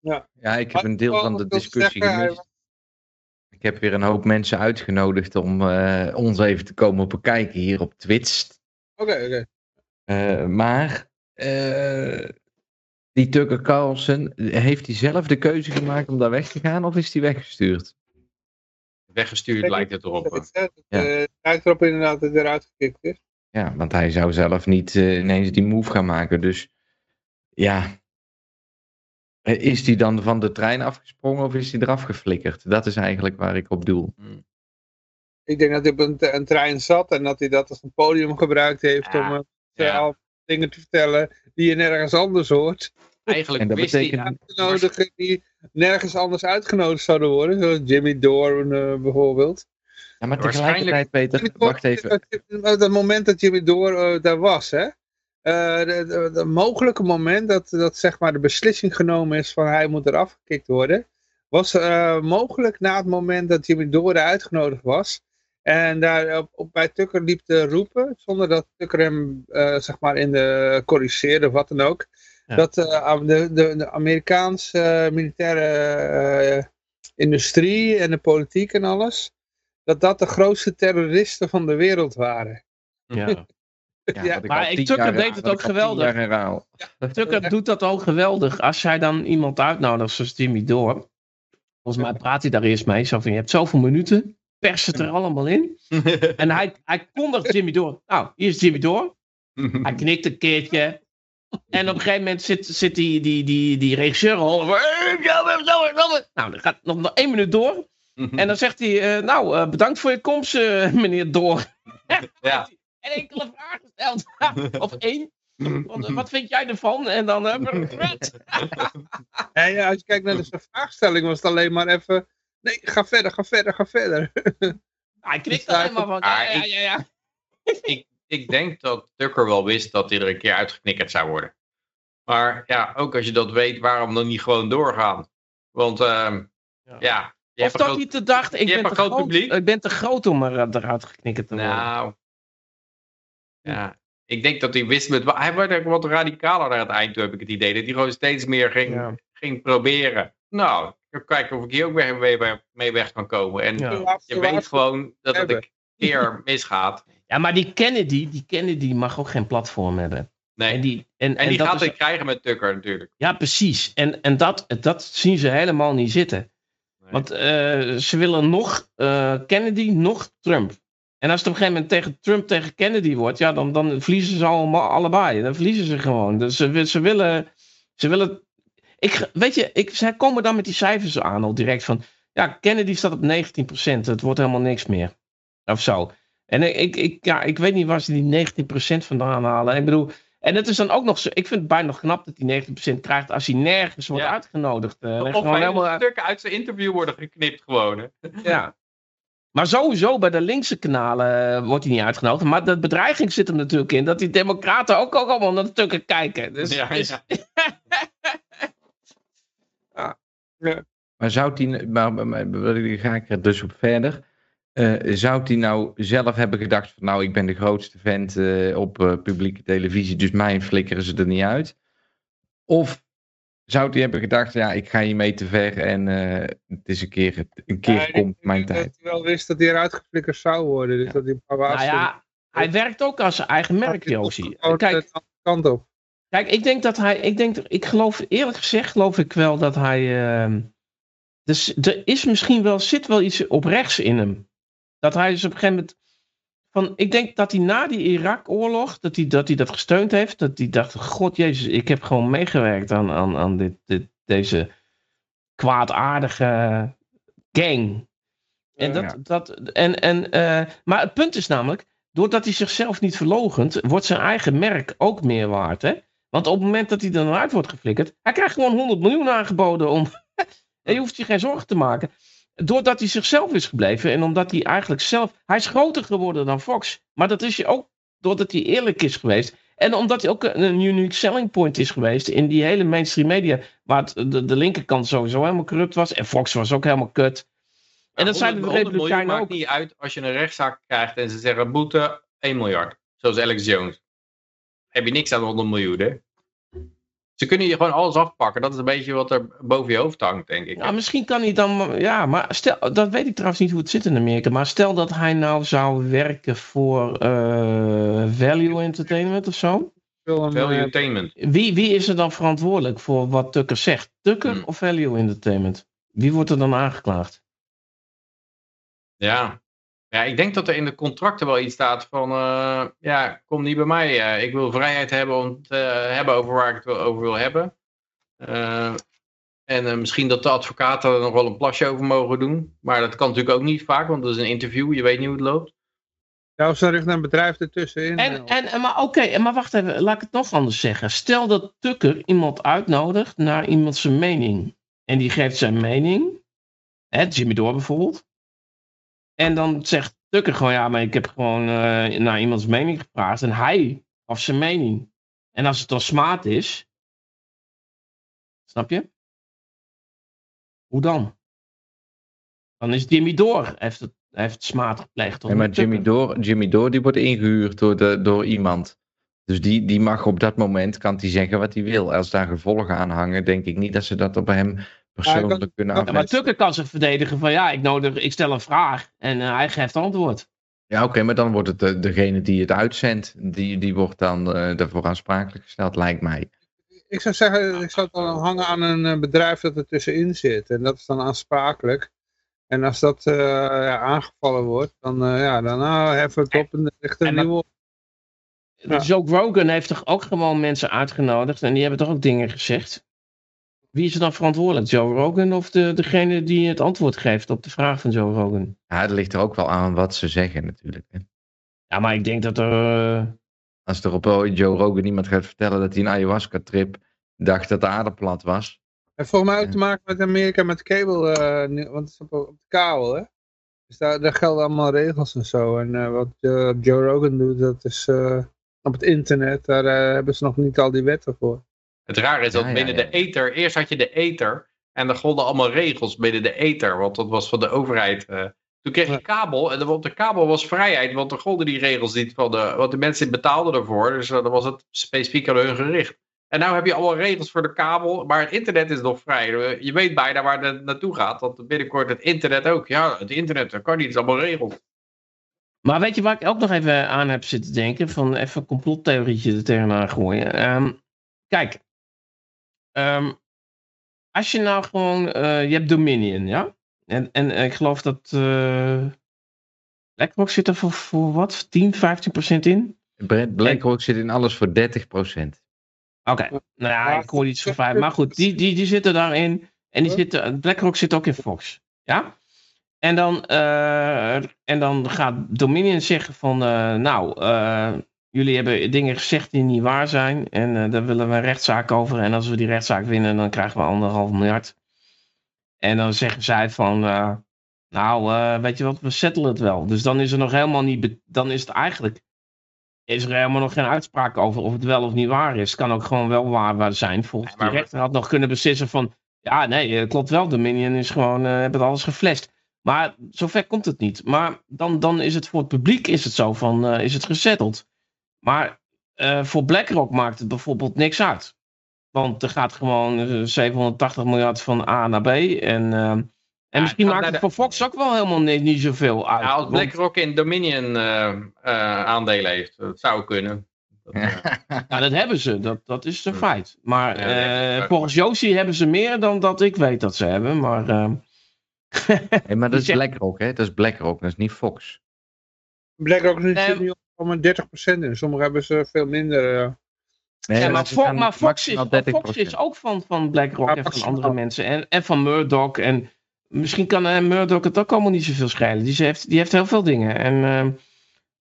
Ja, ik heb een deel van de discussie gemist. Ik heb weer een hoop mensen uitgenodigd om eh, ons even te komen bekijken hier op Twitch. Oké, oké. Eh, maar eh, die Tucker Carlson, heeft hij zelf de keuze gemaakt om daar weg te gaan of is hij weggestuurd? Weggestuurd lijkt het erop. Het, het, Ja. het lijkt erop inderdaad dat hij eruit gekikt is. Ja, want hij zou zelf niet eh, ineens die move gaan maken. Dus ja, is hij dan van de trein afgesprongen of is hij eraf geflikkerd? Dat is eigenlijk waar ik op doel. Ik denk dat hij op een, een trein zat en dat hij dat als een podium gebruikt heeft Ja, om eh, ja. dingen te vertellen die je nergens anders hoort. Eigenlijk En dat wist hij... betekent- Uitgenodigen die nergens anders uitgenodigd zouden worden. Zoals Jimmy Doorn eh, bijvoorbeeld. Ja, maar tegelijkertijd, Peter, wacht even. Op het moment dat Jimmy Door eh, daar was, hè. Eh, de, de, de mogelijke moment dat, dat zeg maar de beslissing genomen is van hij moet eraf gekikt worden, was eh, mogelijk na het moment dat Jimmy Door er uitgenodigd was. En daar op, op bij Tucker liep te roepen, zonder dat Tucker hem eh, zeg maar in de corrigeerde of wat dan ook. Ja. Dat eh, de, de, de Amerikaanse eh, militaire eh, industrie en de politiek en alles, dat dat de grootste terroristen van de wereld waren. Ja. Ja, Ja, maar Tucker deed het ook geweldig. herhaal. Tucker doet dat ook geweldig. Als jij dan iemand uitnodigt zoals Jimmy Door. Volgens mij praat hij daar eerst mee. Zo van, je hebt zoveel minuten. Pers het er allemaal in. En hij, hij kondigt Jimmy Door. Nou, hier is Jimmy Door. Hij knikt een keertje. En op een gegeven moment zit, zit die, die, die, die regisseur al. "Eh, ja, we- zo, zo, zo." Nou, dan gaat nog, nog één minuut door. En dan zegt hij, eh, nou, eh, bedankt voor je komst, eh, meneer Door. Ja. En enkele vragen gesteld. of één. Wat, wat vind jij ervan? En dan... eh, En ja, als je kijkt naar de vraagstelling was het alleen maar even... Nee, ga verder, ga verder, ga verder. hij knikt alleen maar van... Ja, ja, ik- ja, ja. ik, ik denk dat Tucker wel wist dat hij er een keer uitgeknikkerd zou worden. Maar ja, ook als je dat weet, waarom dan niet gewoon doorgaan? Want ehm, Ja. ja. je Of dat groot- hij te dacht, ik ben te, groot groot, publiek. ik ben te groot om er, eruit geknikkerd te worden. Nou. Ja, Ik denk dat hij wist met... Hij werd ook wat radicaler naar het eind toe, heb ik het idee. Dat hij gewoon steeds meer ging, Ja. ging proberen. Nou, ik ga kijken of ik hier ook weer mee, mee weg kan komen. En Ja. je weet gewoon dat het een keer misgaat. Ja, maar die Kennedy, die Kennedy mag ook geen platform hebben. Nee. En die, en, En die dat gaat is- het krijgen met Tucker natuurlijk. Ja, precies. En, en dat, dat zien ze helemaal niet zitten. Nee. Want eh, ze willen nog eh, Kennedy, nog Trump. En als het op een gegeven moment tegen Trump tegen Kennedy wordt, ja, dan, dan verliezen ze allemaal, allebei. Dan verliezen ze gewoon. Dus ze, ze willen. Ze willen ik, weet je, ik, zij komen dan met die cijfers aan al direct van. Ja, Kennedy staat op 19%. Het wordt helemaal niks meer. Of zo. En ik, ik, ja, ik weet niet waar ze die 19% vandaan halen. Ik bedoel, en het is dan ook nog zo. Ik vind het bijna nog knap dat hij 19% krijgt als hij nergens wordt Ja. uitgenodigd. Eh, Of gewoon helemaal stukken uit zijn interview worden geknipt gewoon. Hè. ja. Maar sowieso bij de linkse kanalen eh, wordt hij niet uitgenodigd. Maar de bedreiging zit hem natuurlijk in dat die democraten ook, ook allemaal naar de tukken kijken. Dus, Ja, dus- ja. Maar zou die, maar, maar, maar daar ga ik er dus op verder. Eh, zou die nou zelf hebben gedacht van nou ik ben de grootste vent eh, op eh, publieke televisie, dus mij flikkeren ze er niet uit? Of zou die hebben gedacht ja ik ga hiermee te ver en eh, het is een keer, een keer Ja, ik komt denk mijn dat tijd. hij wel wist dat hij eruit geflikkerd zou worden. Dus Ja. dat hij een paar nou waarschuwingen ja, hij werkt ook als zijn eigen merk, Josie. Kijk, de kant op. Kijk, ik denk dat hij. Ik, denk, ik geloof, eerlijk gezegd, geloof ik wel dat hij. ehm, dus er is misschien wel, zit wel iets oprechts in hem. Dat hij dus op een gegeven moment. Van, ik denk dat hij na die Irak-oorlog, dat hij, dat hij dat gesteund heeft. Dat hij dacht: God Jezus, ik heb gewoon meegewerkt aan, aan, aan dit, dit, deze kwaadaardige gang. En dat, dat, en, en, eh, maar het punt is namelijk, doordat hij zichzelf niet verlogent, wordt zijn eigen merk ook meer waard. Hè? Want op het moment dat hij er naar uit wordt geflikkerd, hij krijgt gewoon 100 miljoen aangeboden om. en je hoeft je geen zorgen te maken. Doordat hij zichzelf is gebleven en omdat hij eigenlijk zelf. Hij is groter geworden dan Fox. Maar dat is je ook doordat hij eerlijk is geweest. En omdat hij ook een, unique selling point is geweest in die hele mainstream media. Waar het, de, de linkerkant sowieso helemaal corrupt was. En Fox was ook helemaal kut. En dat zijn de 100 miljoen Republikeinen maakt ook. niet uit als je een rechtszaak krijgt en ze zeggen boete 1 miljard. Zoals Alex Jones. Heb je niks aan 100 miljoen, hè? Ze kunnen je gewoon alles afpakken. Dat is een beetje wat er boven je hoofd hangt, denk ik. Ja, misschien kan hij dan. Ja, maar stel. Dat weet ik trouwens niet hoe het zit in Amerika. Maar stel dat hij nou zou werken voor eh, Value Entertainment of zo. Value eh, Entertainment. Wie, wie is er dan verantwoordelijk voor wat Tucker zegt? Tucker Hmm. of Value Entertainment? Wie wordt er dan aangeklaagd? Ja. Ja, ik denk dat er in de contracten wel iets staat van... eh, ja, kom niet bij mij. eh, ik wil vrijheid hebben om te eh, hebben over waar ik het wil- over wil hebben. Eh, en eh, misschien dat de advocaten er nog wel een plasje over mogen doen. Maar dat kan natuurlijk ook niet vaak, want dat is een interview. Je weet niet hoe het loopt. Ja, of ze richten een bedrijf ertussenin. En, en, maar oké, maar wacht even, laat ik het nog anders zeggen. Stel dat Tucker iemand uitnodigt naar iemand zijn mening. En die geeft zijn mening. Hè, Jimmy Dore bijvoorbeeld. En dan zegt Tucker gewoon, ja, maar ik heb gewoon eh, naar iemands mening gevraagd. En hij gaf zijn mening. En als het dan smaad is. Snap je? Hoe dan? Dan is Jimmy Dore, heeft het, heeft smaad gepleegd. Nee, maar Jimmy? Door, Jimmy Door die wordt ingehuurd door, de, door iemand. Dus die, die mag op dat moment, kan hij zeggen wat hij wil. Als daar gevolgen aan hangen, denk ik niet dat ze dat op hem persoonlijk kan- kunnen kan- Ja, maar. Tucker kan zich verdedigen van ja, ik, nodig, ik stel een vraag en eh, hij geeft antwoord. Ja, oké, maar dan wordt het de, degene die het uitzendt, die, die wordt dan eh, daarvoor aansprakelijk gesteld, lijkt mij. Ik zou zeggen, ik zou het dan hangen aan een eh, bedrijf dat er tussenin zit. En dat is dan aansprakelijk. En als dat eh, ja, aangevallen wordt, dan, eh, ja, dan nou, heffen we het op en er ligt op. Ja. Joe Rogan heeft toch ook gewoon mensen uitgenodigd en die hebben toch ook dingen gezegd. Wie is er dan verantwoordelijk? Joe Rogan of de, degene die het antwoord geeft op de vraag van Joe Rogan? Ja, het ligt er ook wel aan wat ze zeggen natuurlijk. Hè. Ja, maar ik denk dat er... eh, Als er op oh, Joe Rogan iemand gaat vertellen dat hij een ayahuasca-trip dacht dat de aarde plat was. En volgens mij ook te maken met Amerika met kabel, eh, nu- want het is op, op de kabel, hè. Dus daar, daar gelden allemaal regels en zo. En eh, wat eh, Joe Rogan doet, dat is eh, op het internet, daar eh, hebben ze nog niet al die wetten voor. Het rare is dat Ja, binnen ja. de ether, eerst had je de ether en er golden allemaal regels binnen de ether, want dat was van de overheid. eh. Toen kreeg je kabel en op de kabel was vrijheid, want er golden die regels niet van de, want de mensen betaalden ervoor, dus dan was het specifiek aan hun gericht. En nu heb je allemaal regels voor de kabel, maar het internet is nog vrij. Je weet bijna waar het naartoe gaat, want binnenkort het internet ook. Ja, het internet, dat kan niet, het is allemaal regels. Maar weet je waar ik ook nog even aan heb zitten denken? Van even een complottheorietje er tegenaan gooien. Ehm, kijk, ehm, als je nou gewoon, eh, je hebt Dominion, ja? En, en ik geloof dat uh, BlackRock zit er voor, voor wat? 10, 15 procent in? BlackRock zit in alles voor 30 procent. Oké, nou ja, ik hoor iets van vijf. Maar goed, die, die, die zitten daarin. En die zitten, BlackRock zit ook in Fox. Ja? En dan, uh, en dan gaat Dominion zeggen van, uh, nou, uh, jullie hebben dingen gezegd die niet waar zijn. En daar willen we een rechtszaak over. En als we die rechtszaak winnen, dan krijgen we anderhalf miljard. En dan zeggen zij van, nou, weet je wat, we settelen het wel. Dus dan is er nog helemaal niet, dan is het eigenlijk, is er helemaal nog geen uitspraak over of het wel of niet waar is. Het kan ook gewoon wel waar zijn. Volgens de rechter had nog kunnen beslissen van, ja, nee, klopt wel. Dominion is gewoon, hebben alles geflasht. Maar zover komt het niet. Maar dan, dan is het voor het publiek is het zo van, is het gezetteld. Maar uh, voor BlackRock maakt het bijvoorbeeld niks uit. Want er gaat gewoon 780 eh, miljard van A naar B. En, uh, en ja, misschien maakt het de... voor Fox ook wel helemaal niet, niet zoveel uit. Ja, als BlackRock in Dominion aandelen heeft, dat zou kunnen. Dat, ja, dat hebben ze, dat, dat is een feit. Maar ja, volgens Josie hebben ze meer dan dat ik weet dat ze hebben. Maar hey, maar dat is BlackRock, hè? Dat is BlackRock, dat is niet Fox. BlackRock zit nee. nu om 30% in. Sommigen hebben ze veel minder. Uh... Nee, ja, maar, Fo maar Fox, is, Fox is ook van, van BlackRock ja, en van andere mensen. En, en van Murdoch. En misschien kan uh, Murdoch het ook allemaal niet zoveel schelen. Die heeft, die heeft heel veel dingen. En, uh,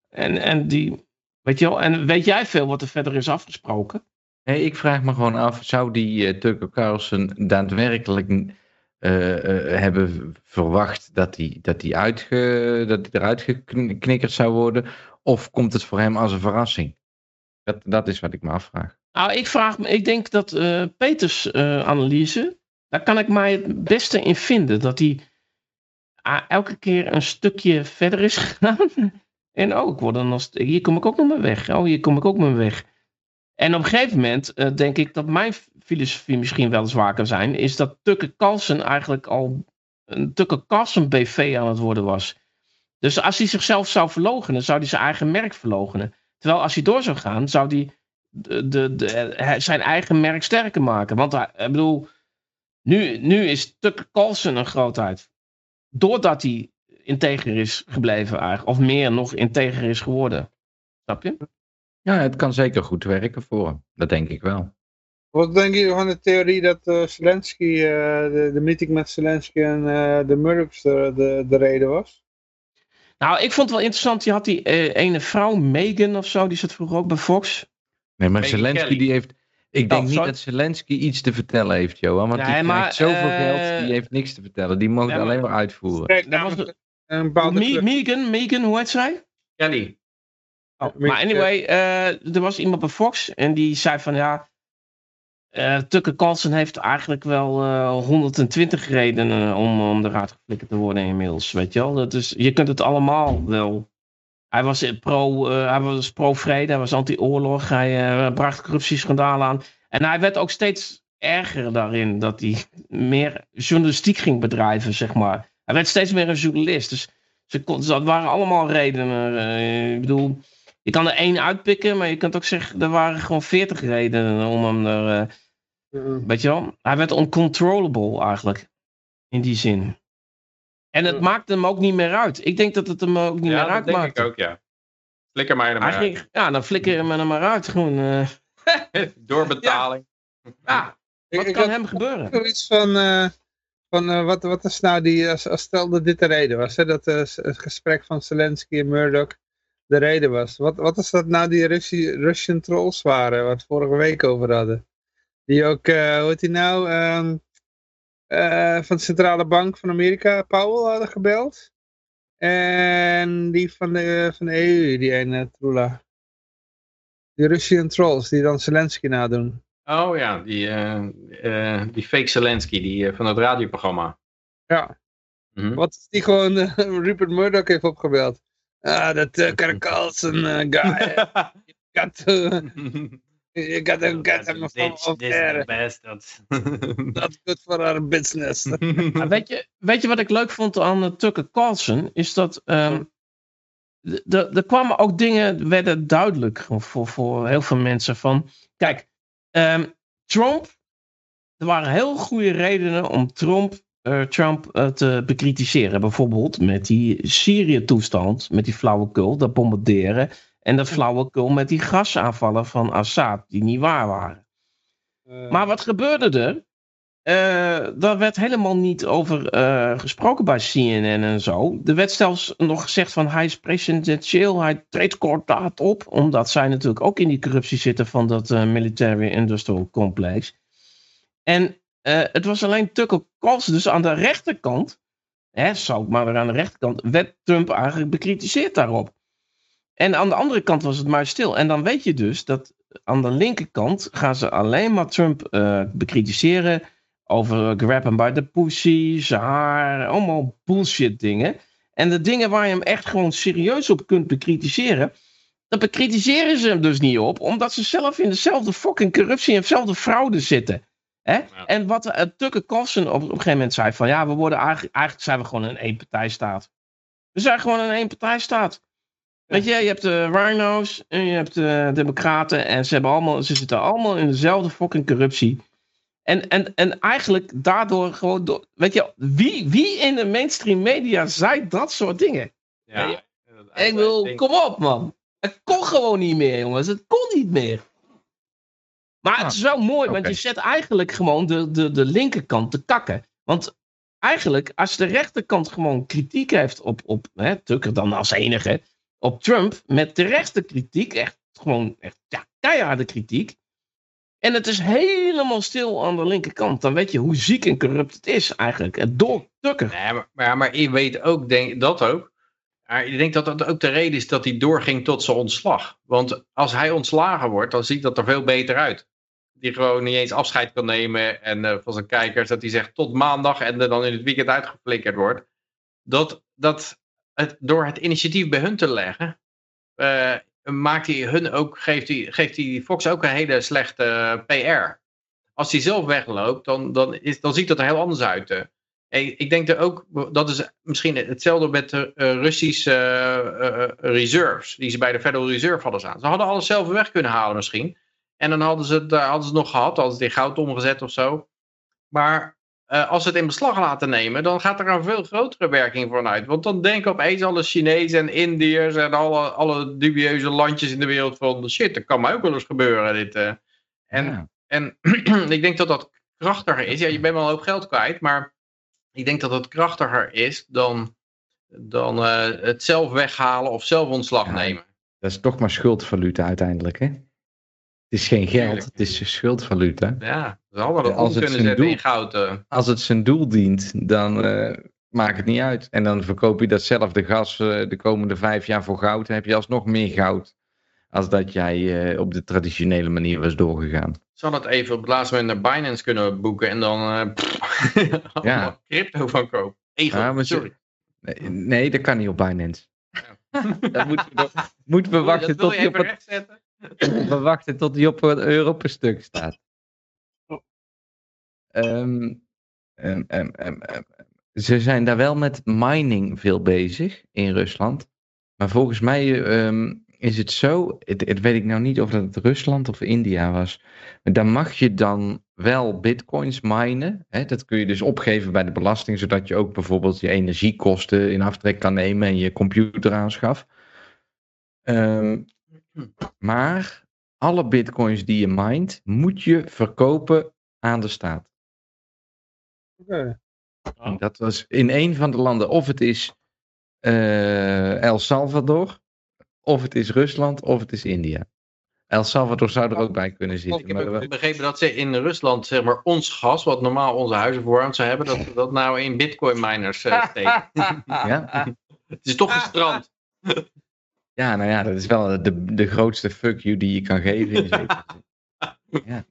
en, en die. Weet je wel, en weet jij veel wat er verder is afgesproken? Nee, ik vraag me gewoon af, zou die uh, Tucker Carlson daadwerkelijk uh, hebben verwacht dat hij dat die uitge, dat die eruit geknikkerd zou worden? Of komt het voor hem als een verrassing? Dat, dat is wat ik me afvraag. Nou, ik, vraag ik denk dat uh, Peters analyse, daar kan ik mij het beste in vinden. Dat hij elke keer een stukje verder is gegaan. en oh, ik word dan als, hier kom ik ook nog maar weg. Oh, hier kom ik ook maar weg. En op een gegeven moment uh, denk ik dat mijn filosofie misschien wel zwaar kan zijn, is dat Tucker Carlson eigenlijk al een Tucker Carlson BV aan het worden was. Dus als hij zichzelf zou verlogenen, zou hij zijn eigen merk verlogenen. Terwijl als hij door zou gaan, zou hij de, de, de, zijn eigen merk sterker maken. Want hij, ik bedoel, nu, nu is Tucker Carlson een grootheid. Doordat hij integer is gebleven eigenlijk. Of meer nog integer is geworden. Snap je? Ja, het kan zeker goed werken voor hem. Dat denk ik wel. Wat denk je van de theorie dat uh, Zelensky, uh, de, de, meeting met Zelensky en uh, de Murdochs de, de, de, reden was? Nou, ik vond het wel interessant. Je had die ene vrouw, Megan of zo, die zat vroeger ook bij Fox. Nee, maar Megan Zelensky Kelly. die heeft... Ik denk oh, niet dat Zelensky iets te vertellen heeft, Johan. Want nee, die maar, heeft zoveel geld, die heeft niks te vertellen. Die mogen alleen maar uitvoeren. Dat was een, Megan, Megan, hoe heet zij? Kelly. Oh, maar anyway, uh, er was iemand bij Fox en die zei van ja, uh, Tucker Carlson heeft eigenlijk wel uh, 120 redenen om, om eruit geflikkerd te worden inmiddels, weet je wel. Dat is, je kunt het allemaal wel. Hij was was pro-vrede, hij was anti-oorlog, hij bracht corruptieschandalen aan. En hij werd ook steeds erger daarin, dat hij meer journalistiek ging bedrijven, zeg maar. Hij werd steeds meer een journalist, dus ze kon, dat waren allemaal redenen. ik bedoel, je kan er één uitpikken, maar je kunt ook zeggen, er waren gewoon veertig redenen om hem er... Weet je wel? Hij werd uncontrollable eigenlijk. In die zin. En het maakte hem ook niet meer uit. Ik denk dat het hem ook niet ja, meer uitmaakt. Ja, dat denk ik ook, ja. Flikker mij er maar uit. Ja, dan flikker je hem er maar uit. Gewoon, uh... Doorbetaling. Ja. ja. Wat ik, kan ik hem gebeuren? Iets van... Uh, van wat, wat is nou die, als, als stel dat dit de reden was, hè, dat het gesprek van Zelensky en Murdoch, de reden was. Wat, wat is dat nou die Russi Russian trolls waren, wat we vorige week over hadden? Die ook, uh, hoe heet die nou, um, uh, van de Centrale Bank van Amerika, Powell, hadden gebeld. En die van de, van de EU, die ene Trula. Die Russian trolls, die dan Zelensky nadoen. Oh ja, die, uh, die fake Zelensky, die van het radioprogramma. Ja. Mhm. Wat is die gewoon eh, Rupert Murdoch heeft opgebeld? Ah, dat uh, Carlson eh, guy. got to, you got to get him from there. bastard. Not good for our business. Maar weet, je, weet je wat ik leuk vond aan uh, Tucker Carlson? Is dat ehm, er kwamen ook dingen, werden duidelijk voor, voor heel veel mensen van. Kijk, ehm, Trump, er waren heel goede redenen om Trump, eh, Trump eh, te bekritiseren. Bijvoorbeeld met die Syrië-toestand, met die flauwekul, dat bombarderen. En dat flauwekul met die gasaanvallen van Assad, die niet waar waren. Eh, Maar wat gebeurde er? Eh, daar werd helemaal niet over eh, gesproken bij CNN en zo. Er werd zelfs nog gezegd van hij is presidentieel, hij treedt kordaat op. Omdat zij natuurlijk ook in die corruptie zitten van dat military industrial complex. En het was alleen Tucker Carlson, dus aan de rechterkant, hè, zou ik maar weer aan de rechterkant, werd Trump eigenlijk bekritiseerd daarop. En aan de andere kant was het maar stil. En dan weet je dus dat aan de linkerkant gaan ze alleen maar Trump eh, bekritiseren over grab hem by the pussy, zijn haar, allemaal bullshit dingen. En de dingen waar je hem echt gewoon serieus op kunt bekritiseren, daar bekritiseren ze hem dus niet op, omdat ze zelf in dezelfde fucking corruptie en dezelfde fraude zitten. Hè? En wat uh, Tucker Carlson op, op een gegeven moment zei van ja, we worden eigenlijk, eigenlijk zijn we gewoon een eenpartijstaat. We zijn gewoon een eenpartijstaat. Weet je, je hebt de rhino's en je hebt de democraten en ze, hebben allemaal, ze zitten allemaal in dezelfde fucking corruptie. En, en, en eigenlijk daardoor gewoon, door, weet je, wie, wie in de mainstream media zei dat soort dingen? Ja. Ik wil, kom op man. Het kon gewoon niet meer jongens, het kon niet meer. Maar het is wel mooi, want je zet eigenlijk gewoon de, de, de linkerkant te kakken. Want eigenlijk, als de rechterkant gewoon kritiek heeft op, op hè, Tucker dan als enige, op Trump, met de rechte kritiek, echt gewoon echt, ja, keiharde kritiek. En het is helemaal stil aan de linkerkant. Dan weet je hoe ziek en corrupt het is eigenlijk. En door Tucker. Nee, maar, maar, weet ook, denk, dat ook. Maar ik denk dat dat ook de reden is dat hij doorging tot zijn ontslag. Want als hij ontslagen wordt, dan ziet dat er veel beter uit. Die gewoon niet eens afscheid kan nemen en eh, van zijn kijkers, dat hij zegt tot maandag en er dan in het weekend uitgeflikkerd wordt. Dat, dat het, door het initiatief bij hun te leggen, eh, maakt hij hun ook, geeft hij, geeft hij Fox ook een hele slechte eh, PR. Als hij zelf wegloopt, dan, dan, is, dan ziet dat er heel anders uit. eh. Ik denk er ook, dat is misschien hetzelfde met de Russische reserves, die ze bij de Federal Reserve hadden staan. Ze hadden alles zelf weg kunnen halen misschien. En dan hadden ze het, hadden ze het nog gehad, hadden ze het in goud omgezet of zo. Maar eh, als ze het in beslag laten nemen, dan gaat er een veel grotere werking vanuit. Want dan denken opeens alle Chinezen en Indiërs en alle, alle dubieuze landjes in de wereld van shit, dat kan mij ook wel eens gebeuren. Dit, eh. En, Ja. en ik denk dat dat krachtiger is. Ja, je bent wel een hoop geld kwijt, maar ik denk dat het krachtiger is dan, dan eh, het zelf weghalen of zelf ontslag Ja. nemen. Dat is toch maar schuldvaluta uiteindelijk, hè? Het is geen geld, het is schuldvaluta. Ja, ze hadden dat Als om het kunnen zijn zetten doel- in goud. Als het zijn doel dient, dan eh, maakt het niet uit. En dan verkoop je datzelfde gas eh, de komende vijf jaar voor goud. Dan heb je alsnog meer goud. Als dat jij eh, op de traditionele manier was doorgegaan. Hadden het even op het laatste moment naar Binance kunnen boeken en dan pff, crypto van kopen. Ego, ze- sorry. Nee, nee, dat kan niet op Binance. dat moeten we, moeten we wachten tot je op even het? We wachten tot die op het euro per stuk staat. Ehm, ehm, ehm. Ze zijn daar wel met mining veel bezig in Rusland. Maar volgens mij is het zo, het, weet ik nou niet of dat het Rusland of India was. Daar mag je dan wel bitcoins minen. Hè? Dat kun je dus opgeven bij de belasting, zodat je ook bijvoorbeeld je energiekosten in aftrek kan nemen en je computer aanschaf. Ehm, maar alle bitcoins die je mined, moet je verkopen aan de staat. Oké. Oh. Dat was in een van de landen, of het is eh, El Salvador, of het is Rusland, of het is India. El Salvador zou er ook bij kunnen Ik zitten. heb Maar begrepen dat ze in Rusland, zeg maar, ons gas, wat normaal onze huizen voorhand zou hebben, dat dat nou in bitcoin miners eh, steken. ja? Het is toch gestrand. ja, nou ja, dat is wel de, de grootste fuck you die je kan geven. In zin.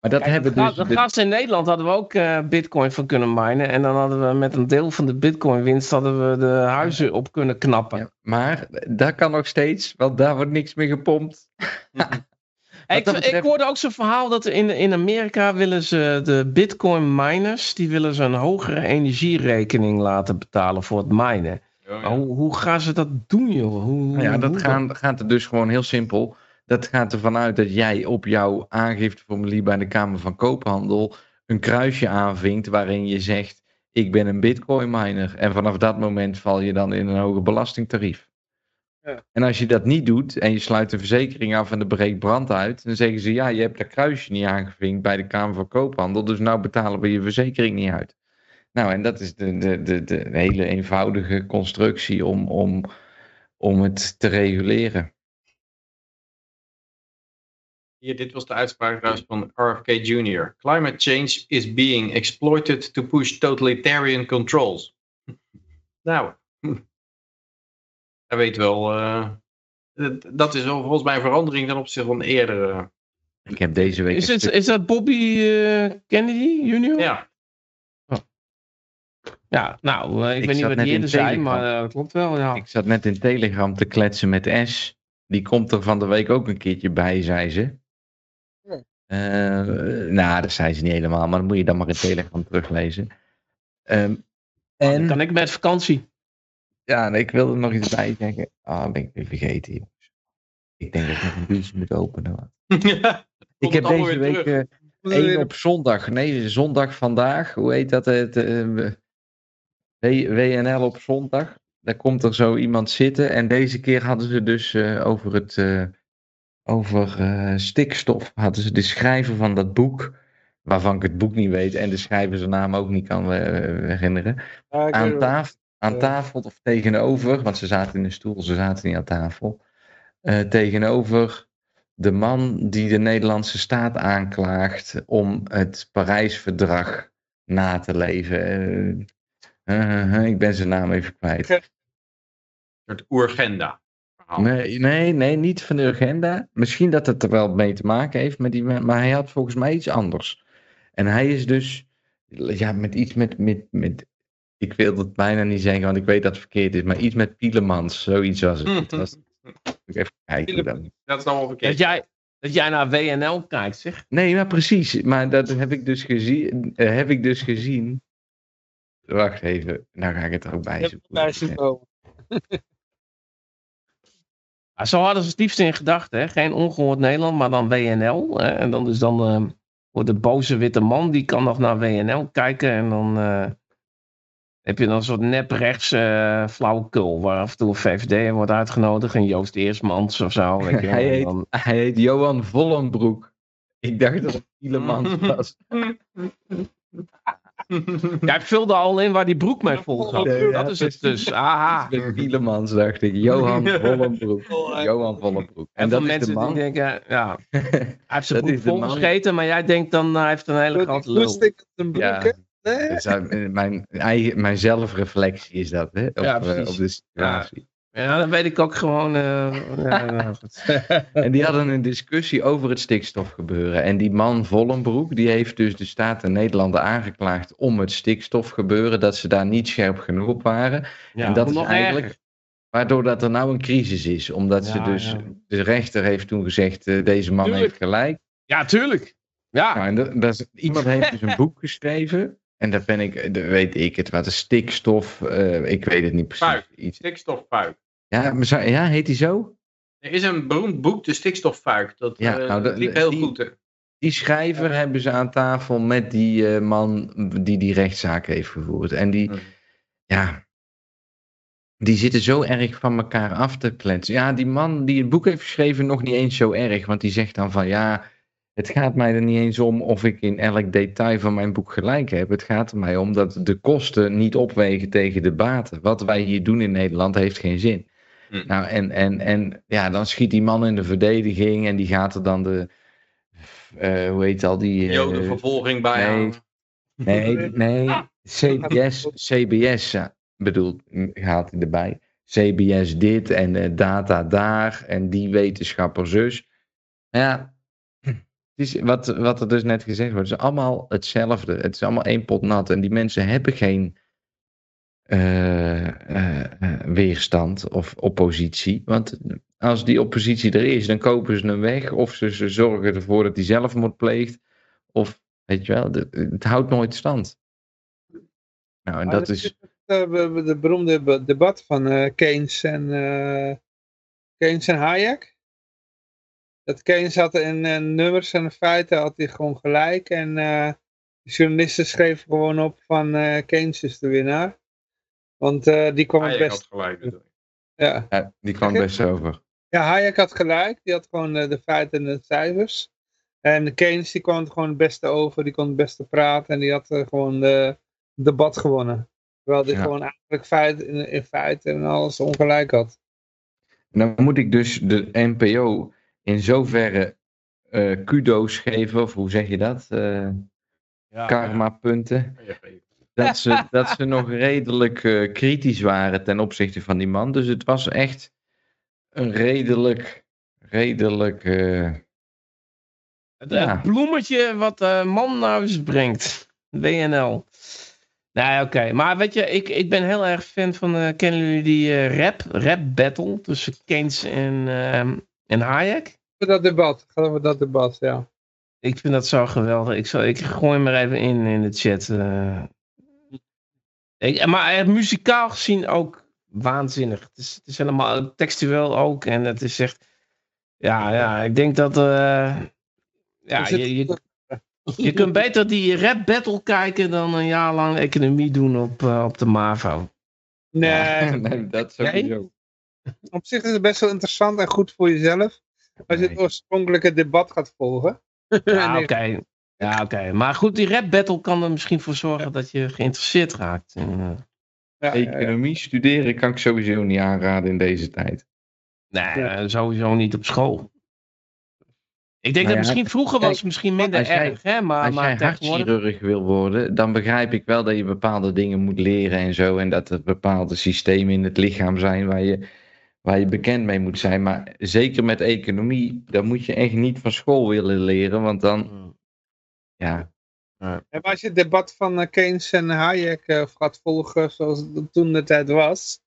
Maar dat Kijk, hebben dus... de de- gas in Nederland hadden we ook eh, bitcoin van kunnen minen. En dan hadden we met een deel van de bitcoin winst hadden we de huizen op kunnen knappen. Ja, maar dat kan nog steeds, want daar wordt niks meer gepompt. Ik, betreft- ik hoorde ook zo'n verhaal dat in, in Amerika willen ze de bitcoin miners, die willen ze een hogere energierekening laten betalen voor het minen. Oh, hoe, hoe gaan ze dat doen joh? Hoe, Nou ja, dat hoe gaan, gaat er dus gewoon heel simpel. Dat gaat ervan uit dat jij op jouw aangifteformulier bij de Kamer van Koophandel een kruisje aanvinkt waarin je zegt: Ik ben een bitcoin miner. En vanaf dat moment val je dan in een hoger belastingtarief. Ja. En als je dat niet doet en je sluit een verzekering af en er breekt brand uit, dan zeggen ze: Ja, je hebt dat kruisje niet aangevinkt bij de Kamer van Koophandel, dus nou betalen we je verzekering niet uit. Nou, en dat is de, de, de, de hele eenvoudige constructie om, om, om het te reguleren. Hier, dit was de uitspraak trouwens van RFK Jr. Climate change is being exploited to push totalitarian controls. nou, hij weet wel. eh, dat- is wel volgens mij een verandering ten opzichte van eerdere. Ik heb deze week. Is, het, is dat Bobby eh, Kennedy junior? Ja, Ja, nou, eh, ik, Ik weet niet wat net die in eerder zei, maar eh, dat klopt wel, ja. Ik zat net in Telegram te kletsen met S. Die komt er van de week ook een keertje bij, zei ze. Ja. Eh, nou, dat zei ze niet helemaal, maar dan moet je dan maar in Telegram teruglezen. Ehm, Dan en kan ik met vakantie. ja, nee, ik wilde er nog iets bij zeggen. Ah, ben ik weer vergeten, jongens. Ik denk dat ik nog een biertje moet openen. Ik heb deze week eh, één op zondag. Nee, zondag vandaag. Hoe heet dat? Het, eh, WNL op zondag. Daar komt er zo iemand zitten. En deze keer hadden ze dus eh, over het eh, over eh, stikstof. Hadden ze de schrijver van dat boek. Waarvan ik het boek niet weet. En de schrijver zijn naam ook niet kan herinneren. Aan tafel, aan tafel of tegenover. Want ze zaten in een stoel. Ze zaten niet aan tafel. tegenover de man die de Nederlandse staat aanklaagt om het Parijsverdrag na te leven. Ik ben zijn naam even kwijt. Een soort Urgenda. Nee, nee, nee, niet van de agenda. Misschien dat het er wel mee te maken heeft met die maar hij had volgens mij iets anders. En hij is dus, ja, met iets met, met, met ik wil het bijna niet zeggen, want ik weet dat het verkeerd is, maar iets met Pielemans, zoiets was het. het was, even kijken hoe dat Dat is allemaal Dat jij, dat jij naar WNL kijkt, zeg. Nee, maar precies. Maar dat heb ik dus gezien. eh, heb ik dus gezien. Wacht even, nou ga ik het er ook bij zoeken. bij. Ja, zo hadden ze het liefst in gedachten, hè. Geen ongehoord Nederland, maar dan WNL. Hè. En dan is dan eh, voor de boze witte man, die kan nog naar WNL kijken. En dan eh, heb je dan een soort nep-rechts eh flauwekul, waar af en toe een VVD wordt uitgenodigd. En Joost Eersmans of zo. Weet je wel. Hij heet, dan- hij heet Johan Vollenbroek. Ik dacht dat het Pielemans was. Jij vulde al in waar die broek mee vol zat. Nee, ja, dat is het dus. Aha. Met Pielemans dacht ik. Johan Vollenbroek. Johan Vollenbroek. En En dat van is de mensen man. die denken, ja, hij heeft zijn Dat broek volgescheten, maar jij denkt dan, hij heeft een hele grote lul. Lust ik een broek, Ja, hè? Nee? dus hij- mijn, eigen, mijn zelfreflectie is dat, hè? Op, Ja, eh, precies. op de situatie. Ja, dan weet ik ook gewoon. eh, ja, nou. En die hadden een discussie over het stikstofgebeuren. En die man Vollenbroek, die heeft dus de Staten Nederlanden aangeklaagd om het stikstofgebeuren, dat ze daar niet scherp genoeg op waren. Ja, en dat is eigenlijk erger. waardoor dat er nou een crisis is. Omdat ze dus, de rechter heeft toen gezegd, eh, deze man Tuurlijk. heeft gelijk. Ja, tuurlijk. Ja, Nou, en dat, dat is, iemand heeft dus een boek geschreven. En daar ben ik, daar weet ik het, wat is stikstof, eh, ik weet het niet precies. Puik. Iets. Ja, maar ja, heet hij zo? Er is een beroemd boek, De Stikstoffuik. Dat, Ja, eh, nou, dat liep heel die- goed. hè. Die schrijver hebben ze aan tafel met die eh, man die die rechtszaak heeft gevoerd. En die, Mhm. ja, die zitten zo erg van elkaar af te kletsen. Ja, die man die het boek heeft geschreven nog niet eens zo erg. Want die zegt dan van ja, het gaat mij er niet eens om of ik in elk detail van mijn boek gelijk heb. Het gaat er mij om dat de kosten niet opwegen tegen de baten. Wat wij hier doen in Nederland heeft geen zin. Hm. Nou, en, en, en ja, dan schiet die man in de verdediging en die gaat er dan de, eh, hoe heet al die... eh, Jodenvervolging bij nee. aan. Nee, nee. CBS, CBS ja, bedoel, gaat hij erbij. CBS dit en data daar en die wetenschapper zus. Ja, Het is wat, wat er dus net gezegd wordt, het is allemaal hetzelfde. Het is allemaal één pot nat. En die mensen hebben geen weerstand of oppositie. Want als die oppositie er is, dan kopen ze hem weg. Of ze, ze zorgen ervoor dat hij zelfmoord pleegt. Of, weet je wel, het houdt nooit stand. Nou, en dat dat is... het eh, de beroemde be- debat van eh, Keynes en eh, Keynes en Hayek. Dat Keynes had in eh, nummers en feiten had hij gewoon gelijk. En eh, de journalisten schreven gewoon op van eh, Keynes is de winnaar. Want eh, die kwam het Hayek had best. gelijk. Ja. Ja, die kwam best over. ja, Hayek had gelijk. Die had gewoon eh, de feiten en de cijfers. En Keynes die kwam het gewoon het beste over. Die kon het beste praten. En die had eh, gewoon de debat gewonnen. Terwijl die Ja. gewoon eigenlijk feit, in, in feite en alles ongelijk had. En dan moet ik dus de NPO in zoverre eh kudo's geven, of hoe zeg je dat? Eh Ja, karma punten. Ja. Dat ze, dat ze nog redelijk eh, kritisch waren ten opzichte van die man. Dus het was echt een redelijk, redelijk... eh, Het Ja. bloemetje wat de man naar huis brengt. WNL. Nee, oké. Maar weet je, ik, ik ben heel erg fan van... eh, kennen jullie die eh, rap, rap battle tussen Keynes en, ehm, en Hayek? Dat debat. Gaat over dat debat, ja. Ik vind dat zo geweldig. Ik, zal, ik gooi hem er even in in de chat. eh. Ik, maar eh, muzikaal gezien ook waanzinnig. Het is, het is helemaal textueel ook. En het is echt... Ja, ja ik denk dat... eh, ja, je, je, je kunt beter die rap battle kijken dan een jaar lang economie doen op, eh, op de MAVO. Nee, nee, dat sowieso. op zich is het best wel interessant en goed voor jezelf. Als je het oorspronkelijke debat gaat volgen. Ja, oké. Ja, oké. Maar goed, die rap battle kan er misschien voor zorgen dat je geïnteresseerd raakt. in, eh, Ja, ja, ja. Economie studeren kan ik sowieso niet aanraden in deze tijd. Nee, Ja. eh, sowieso niet op school. Ik denk Nou dat misschien vroeger was kijk, misschien minder als jij- erg, hè? Maar, Als maar jij tegenwoordig... hartchirurg wil worden, dan begrijp ik wel dat je bepaalde dingen moet leren en zo. En dat er bepaalde systemen in het lichaam zijn waar je, waar je bekend mee moet zijn. Maar zeker met economie, dat moet je echt niet van school willen leren. Want dan, ja, En als je het debat van eh, Keynes en Hayek eh, gaat volgen zoals het toen de tijd was.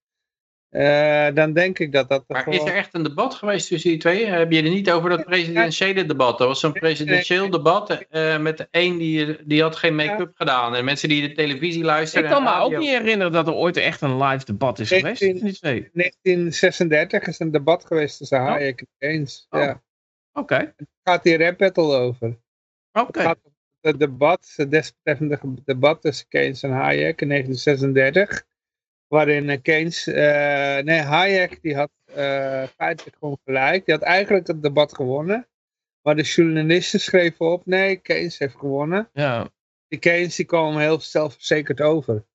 eh, dan denk ik dat dat Maar is er echt een debat geweest tussen die twee? Heb je er niet over dat presidentiële debat? Dat was zo'n presidentieel debat eh, met de een die, die had geen make-up gedaan. En mensen die de televisie Ik luisteren. kan en me ook niet herinneren dat er ooit echt een live debat is geweest. 19 tussen die twee. 1936 is een debat geweest tussen Hayek en Keynes. Oh. Ja. Oké, gaat die rap battle over. oké. Het debat, het desbetreffende debat tussen Keynes en Hayek in 1936. Waarin eh, Keynes, eh, nee Hayek die had eh, feitelijk gewoon gelijk. Die had eigenlijk het debat gewonnen. Maar de journalisten schreven op, nee Keynes heeft gewonnen. Ja. Die Keynes die kwam heel zelfverzekerd over.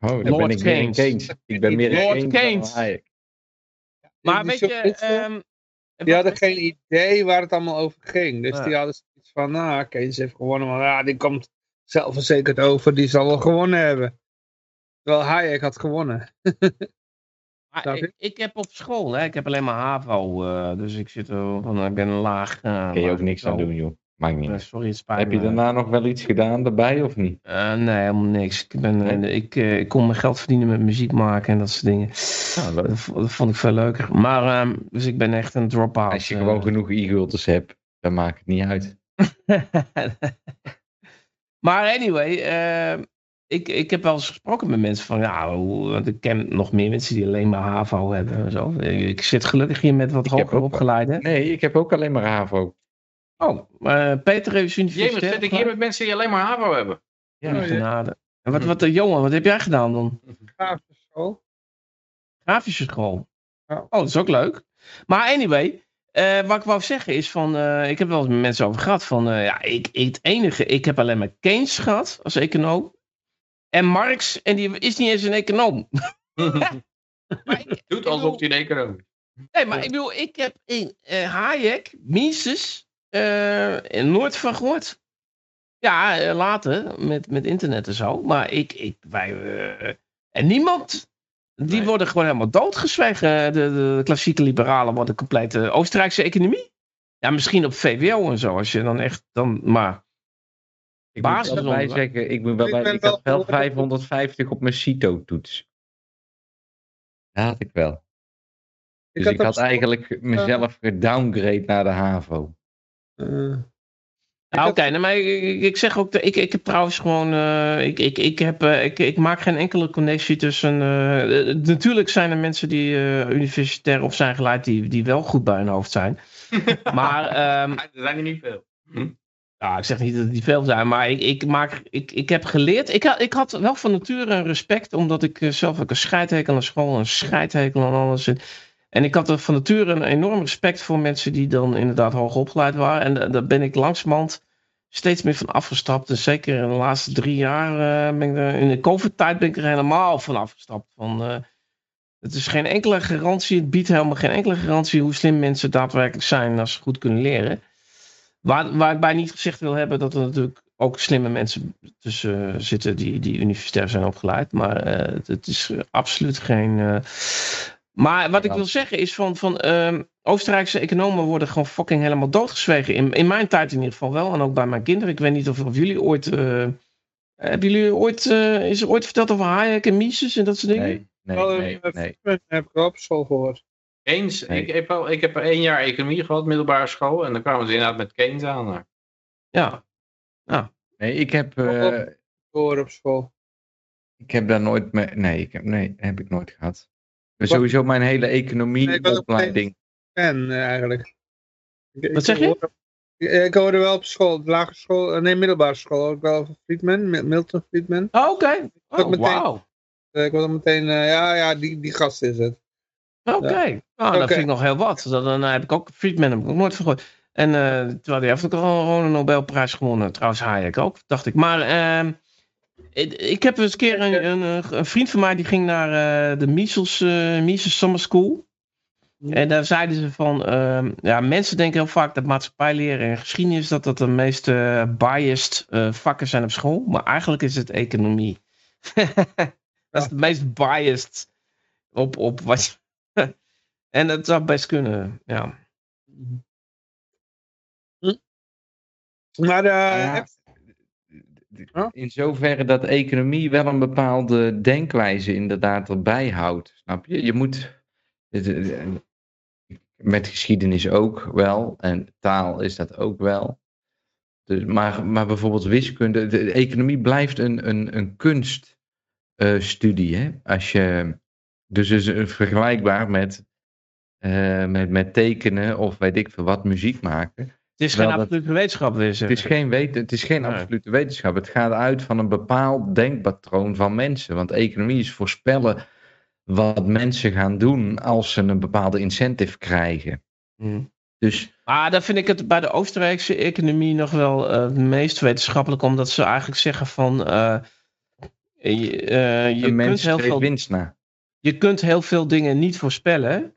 oh, dan Lord ben ik meer in Keynes. Keynes. Ik ben meer in Lord Keynes dan. Hayek. Maar Die weet je... ehm, die hadden geen idee waar het allemaal over ging. Dus Ja. die hadden zoiets van, nou Keynes heeft gewonnen, maar ja, die komt zelfverzekerd over. Die zal wel gewonnen hebben. Terwijl Hayek had gewonnen. Maar ik, ik heb op school, hè, ik heb alleen maar HAVO, eh, dus ik zit er van, ik ben laag. Daar kun je ook niks aan doen, joh. Maakt niet Eh, uit. sorry, het spijt Heb je daarna nog wel iets gedaan daarbij of niet? Eh, nee, helemaal niks. Ik, ben, Nee? ik, eh, ik kon mijn geld verdienen met muziek maken en dat soort dingen. Nou, leuk. Dat, vond ik veel leuker. Maar, ehm, dus ik ben echt een drop-out. Als je gewoon genoeg e-gulden hebt, dan maakt het niet uit. maar anyway, eh, ik, ik heb wel eens gesproken met mensen van, ja, want ik ken nog meer mensen die alleen maar HAVO hebben en zo. Ik zit gelukkig hier met wat Ik hoger ook- opgeleiden. Nee, ik heb ook alleen maar HAVO. Oh, maar Peter heeft universiteit. zit ik hier met mensen die alleen maar HAVO hebben. Ja, Oh, genade. En wat, wat, eh, Johan, wat heb jij gedaan dan? Grafische school. Grafische school. Ja. Oh, dat is ook leuk. Maar anyway, eh, wat ik wou zeggen is van, eh, ik heb wel eens met mensen over gehad van, eh, ja, ik, ik, het enige, ik heb alleen maar Keynes gehad als econoom. En Marx, en die is niet eens een econoom. Maar ik- Doet alsof hij een econoom is. Nee, maar ik bedoel, ik heb in eh, Hayek, Mises, eh, nooit van gehoord. Ja, later, met, met internet en zo. Maar ik, ik wij, en niemand. Die Nee. worden gewoon helemaal doodgezwegen. De, de, klassieke liberalen worden compleet eh, Oostenrijkse economie. Ja, misschien op VWO en zo, als je dan echt dan, maar Ik moet Basis wel bij onder- zeggen, ik, moet wel Ik bij, ik had wel- wel 550 op mijn CITO-toets. Dat had ik wel. Dus ik had eigenlijk mezelf gedowngrade naar de HAVO. eh, Ik oké, nou, maar ik, zeg ook, ik, ik heb trouwens gewoon, eh, ik, ik, ik, heb, eh, ik, ik maak geen enkele connectie tussen, eh, natuurlijk zijn er mensen die universitair of zijn geleid die, die wel goed bij hun hoofd zijn. Maar, ehm, Er zijn er niet veel. ja, ik zeg niet dat die veel zijn, maar ik, ik, maak, ik, ik heb geleerd, ik, had- ik had wel van nature een respect, omdat ik zelf ook een scheidhekel aan school, een scheidhekel aan alles. En, en ik had er van nature een enorm respect voor mensen die dan inderdaad hoog opgeleid waren. En da- daar ben ik langzamerhand steeds meer van afgestapt. En zeker in de laatste drie jaar eh, ben ik er, in de COVID-tijd ben ik er helemaal van afgestapt. Van, eh, het is geen enkele garantie, het biedt helemaal geen enkele garantie hoe slim mensen daadwerkelijk zijn als ze goed kunnen leren. Waar, ik bij niet gezegd wil hebben dat er natuurlijk ook slimme mensen tussen eh, zitten die, die universitair zijn opgeleid. Maar eh, het, is eh, absoluut geen. Maar wat ik wil zeggen is van, van ehm, Oostenrijkse economen worden gewoon fucking helemaal doodgezwegen. In, in mijn tijd in ieder geval wel. En ook bij mijn kinderen. Ik weet niet of, of jullie ooit. eh, hebben jullie ooit. eh, is er ooit verteld over Hayek en Mises en dat soort dingen? Nee, nee, nee, eh, nee. Dat heb ik wel op school gehoord. Keynes, Nee. ik, heb ik heb één jaar economie gehad, middelbare school. En dan kwamen ze inderdaad met Keynes aan. Ja. Nee, ik heb, eh, op school. ik heb daar nooit mee... Nee, ik heb, nee, heb ik nooit gehad. Maar sowieso mijn hele Nee, ik was ook economieopleiding. Fan eh, eigenlijk. Ik- Wat zeg je? hoorde- Ik, ik hoorde wel op school, lagere school, eh, nee, middelbare school, ook wel van Friedman, Mi- Milton Friedman. Oh, Oké. Dat Oh, meteen- wauw. Eh, ik was meteen, eh, ja, ja, die, die gast is het. Oké. Nou, dat vind ik nog heel wat. Dat, dan heb ik ook Friedman heb ik ook nooit van gehoord. En eh, terwijl hij heeft ook al gewoon een Nobelprijs gewonnen. Trouwens, Hayek ook, dacht ik. Maar ehm, ik, ik heb eens een keer een, een, een vriend van mij die ging naar eh, de Mises, eh Mises Summer School. En daar zeiden ze van, ehm, ja, mensen denken heel vaak dat maatschappijleren en geschiedenis dat dat de meest eh, biased eh, vakken zijn op school. Maar eigenlijk is het economie. dat is het meest biased op, op wat je... en dat zou best kunnen, ja. Maar eh, Ja, heb- Huh? In zoverre dat economie wel een bepaalde denkwijze inderdaad erbij houdt. Snap je? Je moet. Met geschiedenis ook wel. En taal is dat ook wel. Dus, maar, maar bijvoorbeeld wiskunde. De, economie blijft een, een, een kunststudie. hè? Als je. Dus is vergelijkbaar met, eh, met, met tekenen of weet ik veel wat, muziek maken. Het is geen dat- absolute wetenschap, je Het is geen, wet, het is geen Nee. absolute wetenschap. Het gaat uit van een bepaald denkpatroon van mensen. Want economie is voorspellen wat mensen gaan doen als ze een bepaalde incentive krijgen. Hm. Dus Maar dan vind ik het bij de Oostenrijkse economie nog wel eh, het meest wetenschappelijk, omdat ze eigenlijk zeggen van eh, je, eh, je kunt heel veel winst na. je kunt heel veel dingen niet voorspellen.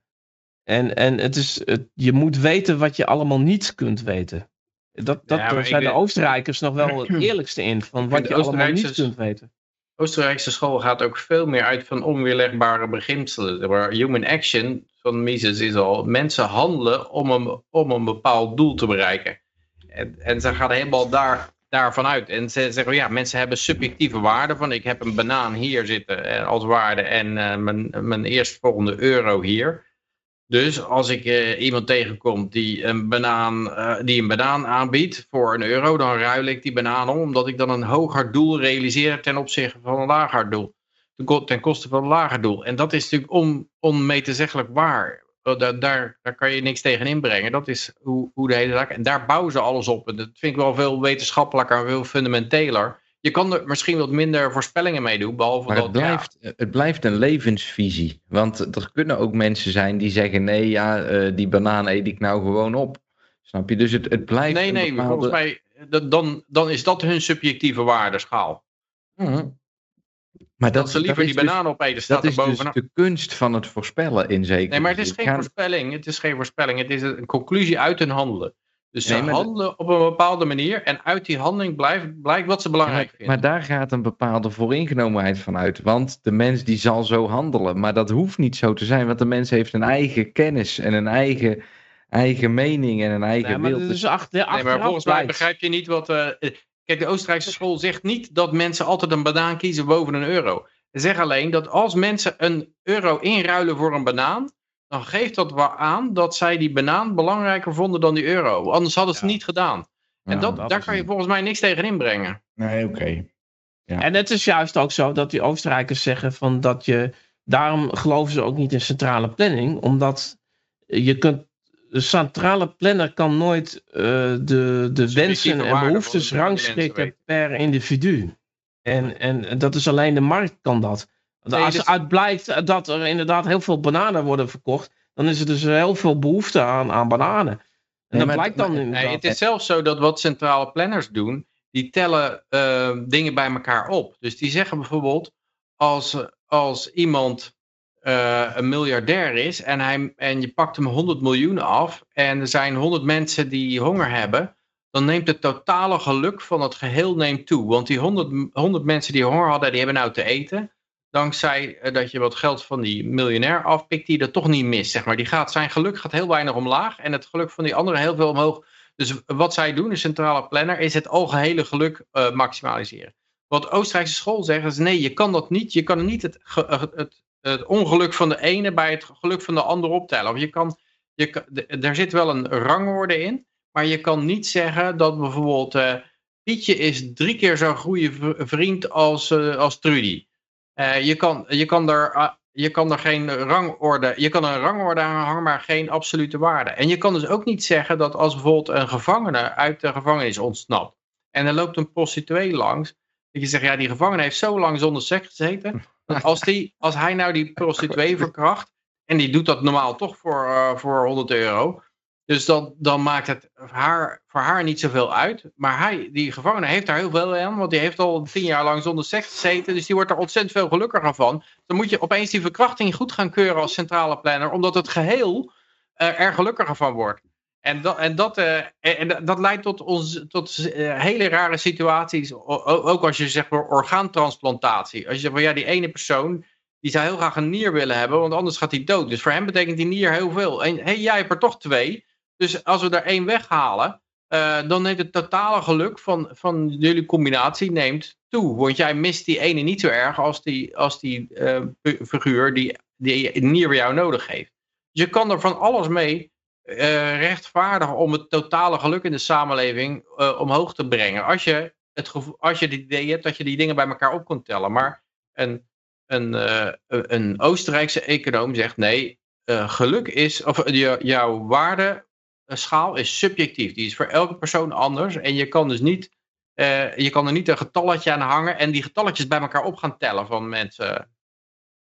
En, en het is, het, je moet weten wat je allemaal niet kunt weten. Dat, dat Ja, daar maar zijn de Oostenrijkers nog wel het eerlijkste in. Van wat je allemaal niet kunt weten. Oostenrijkse school gaat ook veel meer uit van onweerlegbare beginselen. Maar human action van Mises is al mensen handelen om een, om een bepaald doel te bereiken. En, en ze gaan helemaal daar, daarvan uit. En ze zeggen, ja, mensen hebben subjectieve waarden van ik heb een banaan hier zitten eh, als waarde en eh, mijn, mijn eerstvolgende euro hier. Dus als ik eh, iemand tegenkom die een, banaan, eh, die een banaan aanbiedt voor een euro, dan ruil ik die banaan om, omdat ik dan een hoger doel realiseer ten opzichte van een lager doel. Ten ko- Ten koste van een lager doel. En dat is natuurlijk on, onmetezeggelijk waar. Eh, Daar, daar, daar kan je niks tegen inbrengen. Dat is hoe, hoe de hele zaak. En daar bouwen ze alles op. En dat vind ik wel veel wetenschappelijker en veel fundamenteler. Je kan er misschien wat minder voorspellingen mee doen. Behalve Maar dat, het blijft, het blijft een levensvisie. Want er kunnen ook mensen zijn die zeggen: nee, ja, eh, die banaan eet ik nou gewoon op. Snap je? Dus het, het blijft. nee, nee, bepaalde- volgens mij, dat, dan, dan is dat hun subjectieve waardeschaal. Mhm. Maar Dat, ze liever die dus- banaan opeten, staat Dat er is dus bovenaan. de kunst van het voorspellen in zekere Nee, maar het is zin. geen voorspelling. Het is geen voorspelling. Het is een conclusie uit hun handelen. Dus ze de- handelen op een bepaalde manier en uit die handeling blijft, blijkt wat ze belangrijk vinden. maar daar gaat een bepaalde vooringenomenheid van uit. Want de mens die zal zo handelen. Maar dat hoeft niet zo te zijn. Want de mens heeft een eigen kennis en een eigen, eigen mening en een eigen Nee, maar wil. dat Dus is achter, Nee, maar volgens mij begrijp je niet wat... eh, kijk, de Oostenrijkse school zegt niet dat mensen altijd een banaan kiezen boven een euro. Ze zeggen alleen dat als mensen een euro inruilen voor een banaan, dan geeft dat wel aan dat zij die banaan belangrijker vonden dan die euro. Anders hadden ze het Ja. niet gedaan. En Ja, dat, dat daar kan je volgens mij niks tegen inbrengen. Nee, oké. En het is juist ook zo dat die Oostenrijkers zeggen van dat je. Daarom geloven ze ook niet in centrale planning, omdat je kunt. De centrale planner kan nooit eh, de, de wensen en behoeftes rangschikken per individu. En, en dat is alleen de markt kan dat. Want Nee, als dus- uit blijkt dat er inderdaad heel veel bananen worden verkocht, dan is er dus heel veel behoefte aan, aan bananen. En Nee, dat blijkt dan maar-. Nee, het is zelfs zo dat wat centrale planners doen, die tellen eh, dingen bij elkaar op. Dus die zeggen bijvoorbeeld, als, als iemand eh, een miljardair is en, hij, en je pakt hem 100 miljoen af en er zijn 100 mensen die honger hebben, dan neemt het totale geluk van het geheel neemt toe. Want die 100, m- 100 mensen die honger hadden, die hebben nou te eten. Dankzij eh, dat je wat geld van die miljonair afpikt, die dat toch niet mist. Zeg maar. die gaat, zijn geluk gaat heel weinig omlaag en het geluk van die anderen heel veel omhoog. Dus wat zij doen, de centrale planner, is het algehele geluk eh, maximaliseren. Wat Oostenrijkse school zegt, is nee, je kan dat niet. Je kan niet het, het, het ongeluk van de ene bij het geluk van de ander optellen. Of je kan, je, kan- er zit wel een rangorde in, maar je kan niet zeggen dat bijvoorbeeld eh, Pietje is drie keer zo'n goede vriend als, als Trudy. Eh, je, kan, je, kan er, ah, je kan er geen rangorde, je kan een rangorde aan hangen, maar geen absolute waarde. En je kan dus ook niet zeggen dat als bijvoorbeeld een gevangene uit de gevangenis ontsnapt en er loopt een prostituee langs, dat je zegt, ja, die gevangene heeft zo lang zonder seks gezeten, als, die, als hij nou die prostituee verkracht, en die doet dat normaal toch voor, eh, voor 100 euro, dus dan, dan maakt het haar, voor haar niet zoveel uit. Maar hij, die gevangene heeft daar heel veel aan. Want die heeft al tien jaar lang zonder seks gezeten. Dus die wordt er ontzettend veel gelukkiger van. Dan moet je opeens die verkrachting goed gaan keuren als centrale planner. Omdat het geheel eh, er gelukkiger van wordt. En dat, en dat, eh, en dat leidt tot, ons, tot eh, hele rare situaties. Ook als je zegt voor orgaantransplantatie. Als je zegt van ja, die ene persoon. Die zou heel graag een nier willen hebben, want anders gaat hij dood. Dus voor hem betekent die nier heel veel. En hey, jij hebt er toch twee. Dus als we er één weghalen, eh, dan neemt het totale geluk van, van jullie combinatie neemt toe. Want jij mist die ene niet zo erg als die, als die eh, fi- figuur die, die nier bij jou nodig heeft. Dus je kan er van alles mee eh, rechtvaardigen om het totale geluk in de samenleving omhoog te brengen. Als je, het als je het idee hebt dat je die dingen bij elkaar op kunt tellen. Maar een, een, een Oostenrijkse econoom zegt nee, geluk is, of jouw waarde schaal is subjectief. Die is voor elke persoon anders. En je kan dus niet, eh, je kan er niet een getalletje aan hangen en die getalletjes bij elkaar op gaan tellen van mensen.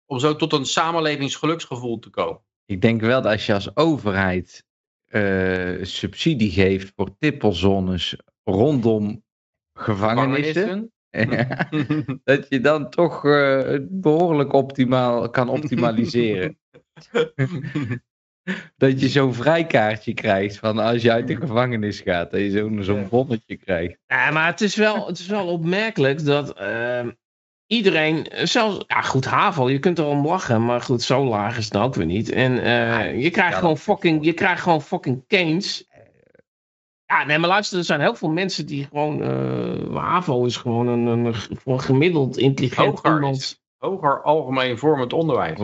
Om zo tot een samenlevingsgeluksgevoel te komen. Ik denk wel dat als je als overheid eh, subsidie geeft voor tippelzones rondom gevangenissen, dat je dan toch eh, behoorlijk optimaal kan optimaliseren. dat je zo'n vrijkaartje krijgt van als je uit de gevangenis gaat, dat je zo'n zo'n bonnetje krijgt. Ja, maar het is wel, het is wel opmerkelijk dat ehm, iedereen, zelfs, ja goed, HAVO, je kunt erom lachen, maar goed, zo laag is het nou ook weer niet. En eh, je, krijgt gewoon fucking, je krijgt gewoon fucking Keynes. Ja, nee, maar luister, er zijn heel veel mensen die gewoon, eh HAVO is gewoon een, een, een gemiddeld intelligent Hoger is iemand. Hoger algemeen vormend onderwijs.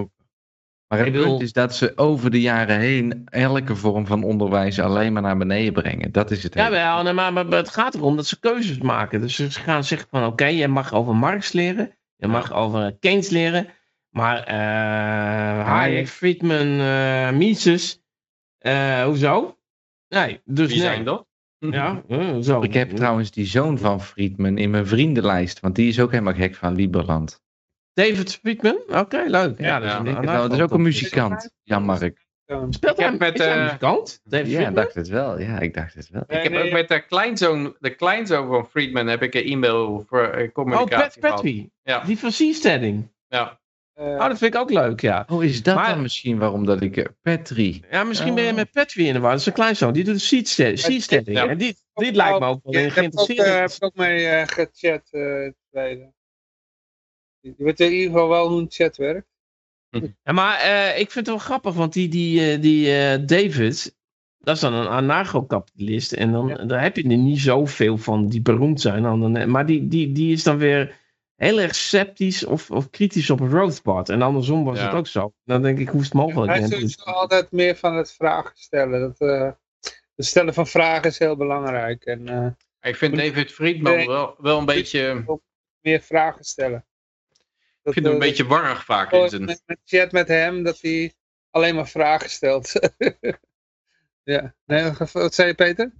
Maar het bedoel- punt is dat ze over de jaren heen elke vorm van onderwijs alleen maar naar beneden brengen. Dat is het Ja, wel, nee, maar, maar, het gaat erom dat ze keuzes maken. Dus ze gaan zeggen van, oké, je mag over Marx leren. Je mag over Keynes leren. Maar eh Hayek, Friedman, eh Mises, eh, hoezo? Nee, dus Wie nee. zijn dat? Ja, zo. Ik heb trouwens die zoon van Friedman in mijn vriendenlijst, want die is ook helemaal gek van Liberland. David Friedman? Oké, leuk. Ja, dat is, een nou, dat is ook een muzikant, Jan-Mark. Ehm, Speelt hij met, eh, muzikant? David Ja, ik dacht het wel. Ja, ik dacht het wel. Ik heb nee, ook met de kleinzoon, de kleinzoon van Friedman heb ik een e-mail voor eh, Oh, communicatie Pat gehad. Petrie. Ja. Die van Seasteading. Ja. Oh, dat vind ik ook leuk, ja. Oh, is dat Maar- dan misschien waarom dat ik... eh, Petri. Ja, misschien ben je Oh. met Petrie in de war. Dat is een kleinzoon. Die doet seedsteading. Ja. En die, die lijkt me ook wel een ik heb ook, geïnteresseerd. heb ik ook mee gechat. eh, in het verleden. Je weet in ieder geval wel hoe een chat werkt. Ja, maar eh, ik vind het wel grappig, want die, die, eh, die eh, David, dat is dan een anarcho-kapitalist. En dan, dan heb je er niet zoveel van die beroemd zijn. Dan, maar die, die, die is dan weer heel erg sceptisch of, of kritisch op Rothbard. En andersom was Ja. het ook zo. Dan denk ik, hoe is het mogelijk? Hij is En- sowieso altijd meer van het vragen stellen. Dat, eh, het stellen van vragen is heel belangrijk. En eh, Ik vind David Friedman wel, wel een beetje, meer vragen stellen. Ik vind hem een beetje warrig vaak in zijn... met, met chat met hem, dat hij alleen maar vragen stelt. ja. Nee, wat zei je Peter?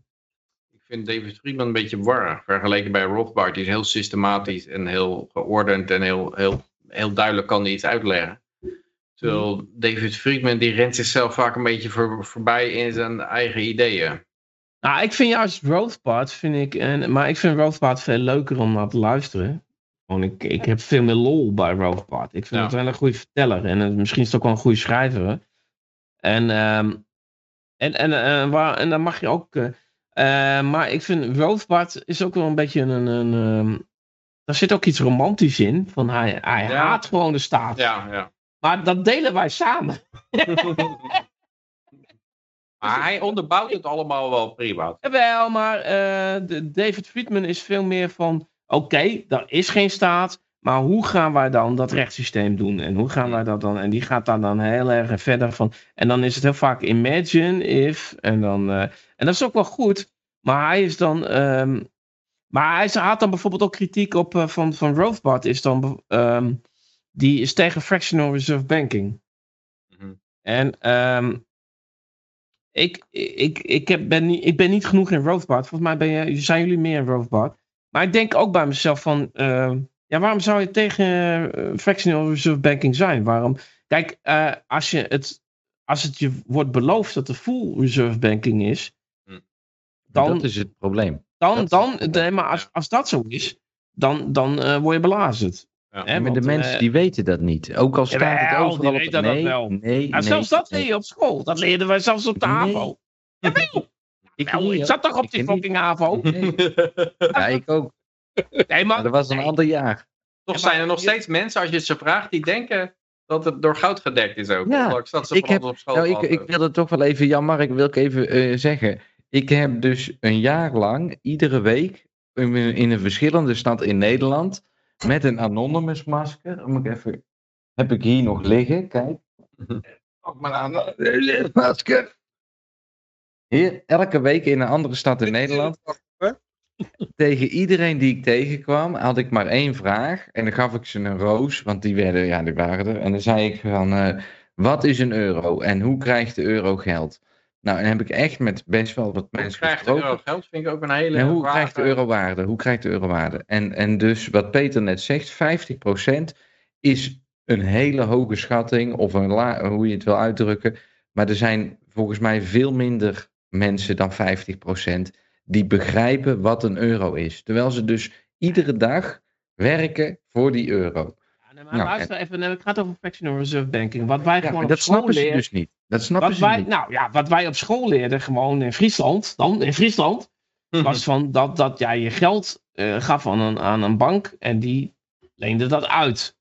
Ik vind David Friedman een beetje warrig vergeleken bij Rothbard. Die is heel systematisch en heel geordend en heel, heel, heel duidelijk kan hij iets uitleggen. Terwijl David Friedman die rent zichzelf vaak een beetje voor, voorbij in zijn eigen ideeën. Nou, ik vind juist Rothbard, vind ik, en, maar ik vind Rothbard veel leuker om naar te luisteren. Gewoon, ik, ik heb veel meer lol bij Rothbard. Ik vind Ja. het wel een goede verteller en misschien is het ook wel een goede schrijver. En, ehm, en, en, eh, waar, en dan mag je ook. eh, eh, maar ik vind Rothbard is ook wel een beetje een. een ehm, daar zit ook iets romantisch in. Van hij, hij Ja. haat gewoon de staat. Ja, ja. Maar dat delen wij samen. Maar hij onderbouwt het allemaal wel prima. Jawel, maar David Friedman is veel meer van... Oké, er is geen staat, maar hoe gaan wij dan dat rechtssysteem doen? En hoe gaan wij dat dan... En die gaat daar dan heel erg verder van... En dan is het heel vaak imagine if... En, dan, eh, en dat is ook wel goed, maar hij is dan... ehm, maar hij had dan bijvoorbeeld ook kritiek op eh, van, van Rothbard... Is dan, ehm, die is tegen fractional reserve banking. Mhm. En ehm, ik, ik, ik, heb, ben niet, ik ben niet genoeg in Rothbard. Volgens mij ben je, zijn jullie meer in Rothbard. Maar ik denk ook bij mezelf van... eh, ja, waarom zou je tegen eh, fractional reserve banking zijn? Waarom? Kijk, eh, als, je het, als het je wordt beloofd dat er full reserve banking is... Hm. Dan, dat is het probleem. dan, dat dan, nee, maar als, als dat zo is, dan, dan eh, word je belazerd. Ja. Maar de mensen die weten dat niet. Ook al staat het overal die op... dat nee, wel. nee, ja, nee, zelfs dat nee. leer je op school. Dat leerden wij zelfs op de. AVO. Jawel, Ik, niet, ik zat toch op die niet. fucking AVO? Ja, ik ook. Nee, Maar maar... dat was een ander jaar. Toch Ja, zijn er nog steeds mensen, als je het ze vraagt, die denken dat het door goud gedekt is ook. Ja, dat ze ik heb- op school Nou, ik, ik wil het toch wel even, Jan Mark, wil ik even eh, zeggen. Ik heb dus een jaar lang, iedere week, in, in een verschillende stad in Nederland, met een anonymous masker, moet ik even, heb ik hier nog liggen, kijk. Ook mijn anonymous masker. Elke week in een andere stad in Nederland. Tegen iedereen die ik tegenkwam, had ik maar één vraag. En dan gaf ik ze een roos, want die werden, ja, die waren er. En dan zei ik van, eh, wat is een euro en hoe krijgt de euro geld? Nou, en dan heb ik echt met best wel wat Hoe mensen krijgt de euro geld? Vind ik ook een hele En hoe krijgt de euro waarde? Hoe krijgt de euro waarde? En, en dus wat Peter net zegt, 50% is een hele hoge schatting, of een la, hoe je het wil uitdrukken. Maar er zijn volgens mij veel minder mensen dan 50% die begrijpen wat een euro is. Terwijl ze dus iedere dag werken voor die euro. Ja, maar Nou, luister even, nee, het gaat over fractional reserve banking. Wat wij Ja, gewoon op dat school snappen ze dus niet. Dat snappen Wat ze wij, niet. nou ja, wat wij op school leerden, gewoon in Friesland, dan in Friesland, was van dat, dat jij je geld eh, gaf aan een, aan een bank en die leende dat uit.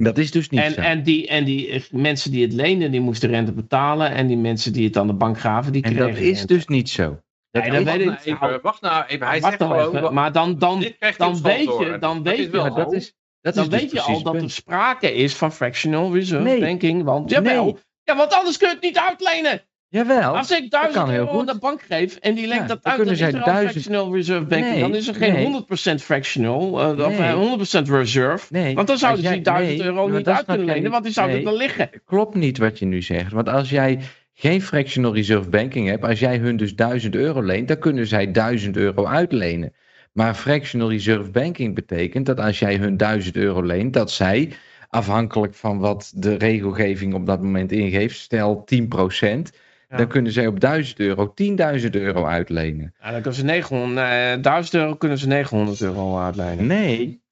Dat is dus niet En, zo. en, die, en die eh, mensen die het leenden, die moesten rente betalen. En die mensen die het aan de bank gaven, die En kregen dat is rente. dus niet zo. Dat Nee, dat is- weet Wacht ik nou wacht nou even. Hij Wacht zegt dan gewoon... even, maar dan, dan, dan weet te je, dan Dat weet is je wel maar dat zo. is, dat dan is dus weet je al dat het er sprake is van fractional reserve Nee. banking. Want jawel, Nee. ja, want anders kun je het niet uitlenen. Jawel. Als ik 1000 kan heel euro aan de bank geef en die leent Ja, dat dan uit, dan kunnen is zij er 1000 fractional reserve banking. Nee, dan is er geen nee. 100% fractional uh, of Nee. eh, 100% reserve. Want dan zouden ze die 1000 nee, euro niet uit kunnen lenen, want die zouden er liggen. Klopt niet wat je nu zegt. Want als jij geen fractional reserve banking hebt, als jij hun dus 1000 euro leent, dan kunnen zij 1000 euro uitlenen. Maar fractional reserve banking betekent dat als jij hun 1000 euro leent, dat zij, afhankelijk van wat de regelgeving op dat moment ingeeft, stel 10%, Ja. dan kunnen zij op 1000 euro 10.000 euro uitlenen. Ja, dan kunnen ze 900, eh, 1000 euro kunnen ze 900 euro uitlenen. Nee,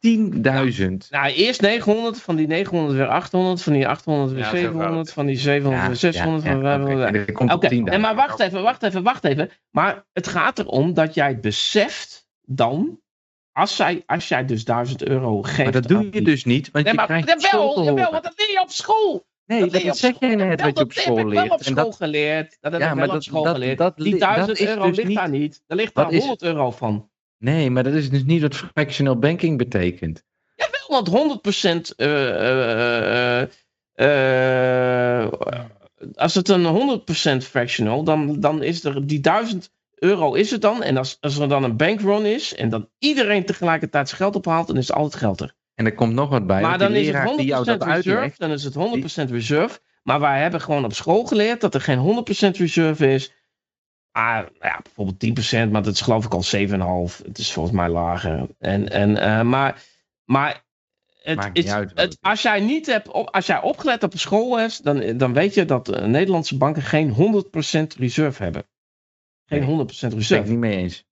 10.000. Nou, eerst 900, van die 900 weer 800, van die 800 weer Ja, zo 700, gaat het. van die 700 weer 600, van 500. oké, dat komt Oké, op 10.000. nee, maar wacht even, wacht even, wacht even. Maar het gaat erom dat jij beseft dan, als, zij, als jij dus 1000 euro geeft. Maar dat doe je die- dus niet, want Nee, je maar krijgt jawel, jawel, want dat leer je op school. Nee, Dat dat, zeg jij net wat je op dat school heb ik wel leert. op school dat, geleerd. Dat heb Ja, ik maar wel op dat- school dat- geleerd. dat Die li- dat 1000 is euro dus ligt daar niet. Daar ligt dat daar is- 100 euro van. nee, maar dat is dus niet wat fractional banking betekent. Jawel, want 100% eh, eh, eh, als het een 100% fractional, dan, dan is er die 1000 euro is het dan. En als, als er dan een bankrun is en dan iedereen tegelijkertijd zijn geld ophaalt, dan is altijd geld er. En er komt nog wat bij. maar dan is het 100% die jou dat reserve, uitlegt. dan is het 100% reserve. Maar wij hebben gewoon op school geleerd dat er geen 100% reserve is. Ah, ja, bijvoorbeeld 10%, maar dat is geloof ik al 7,5. Het is volgens mij lager. En, en, eh, maar maar het, is- uit het, het als jij niet hebt, op, als jij opgelet op school hebt, dan, dan weet je dat eh, Nederlandse banken geen 100% reserve hebben. Geen 100% Daar ben ik reserve. niet mee eens.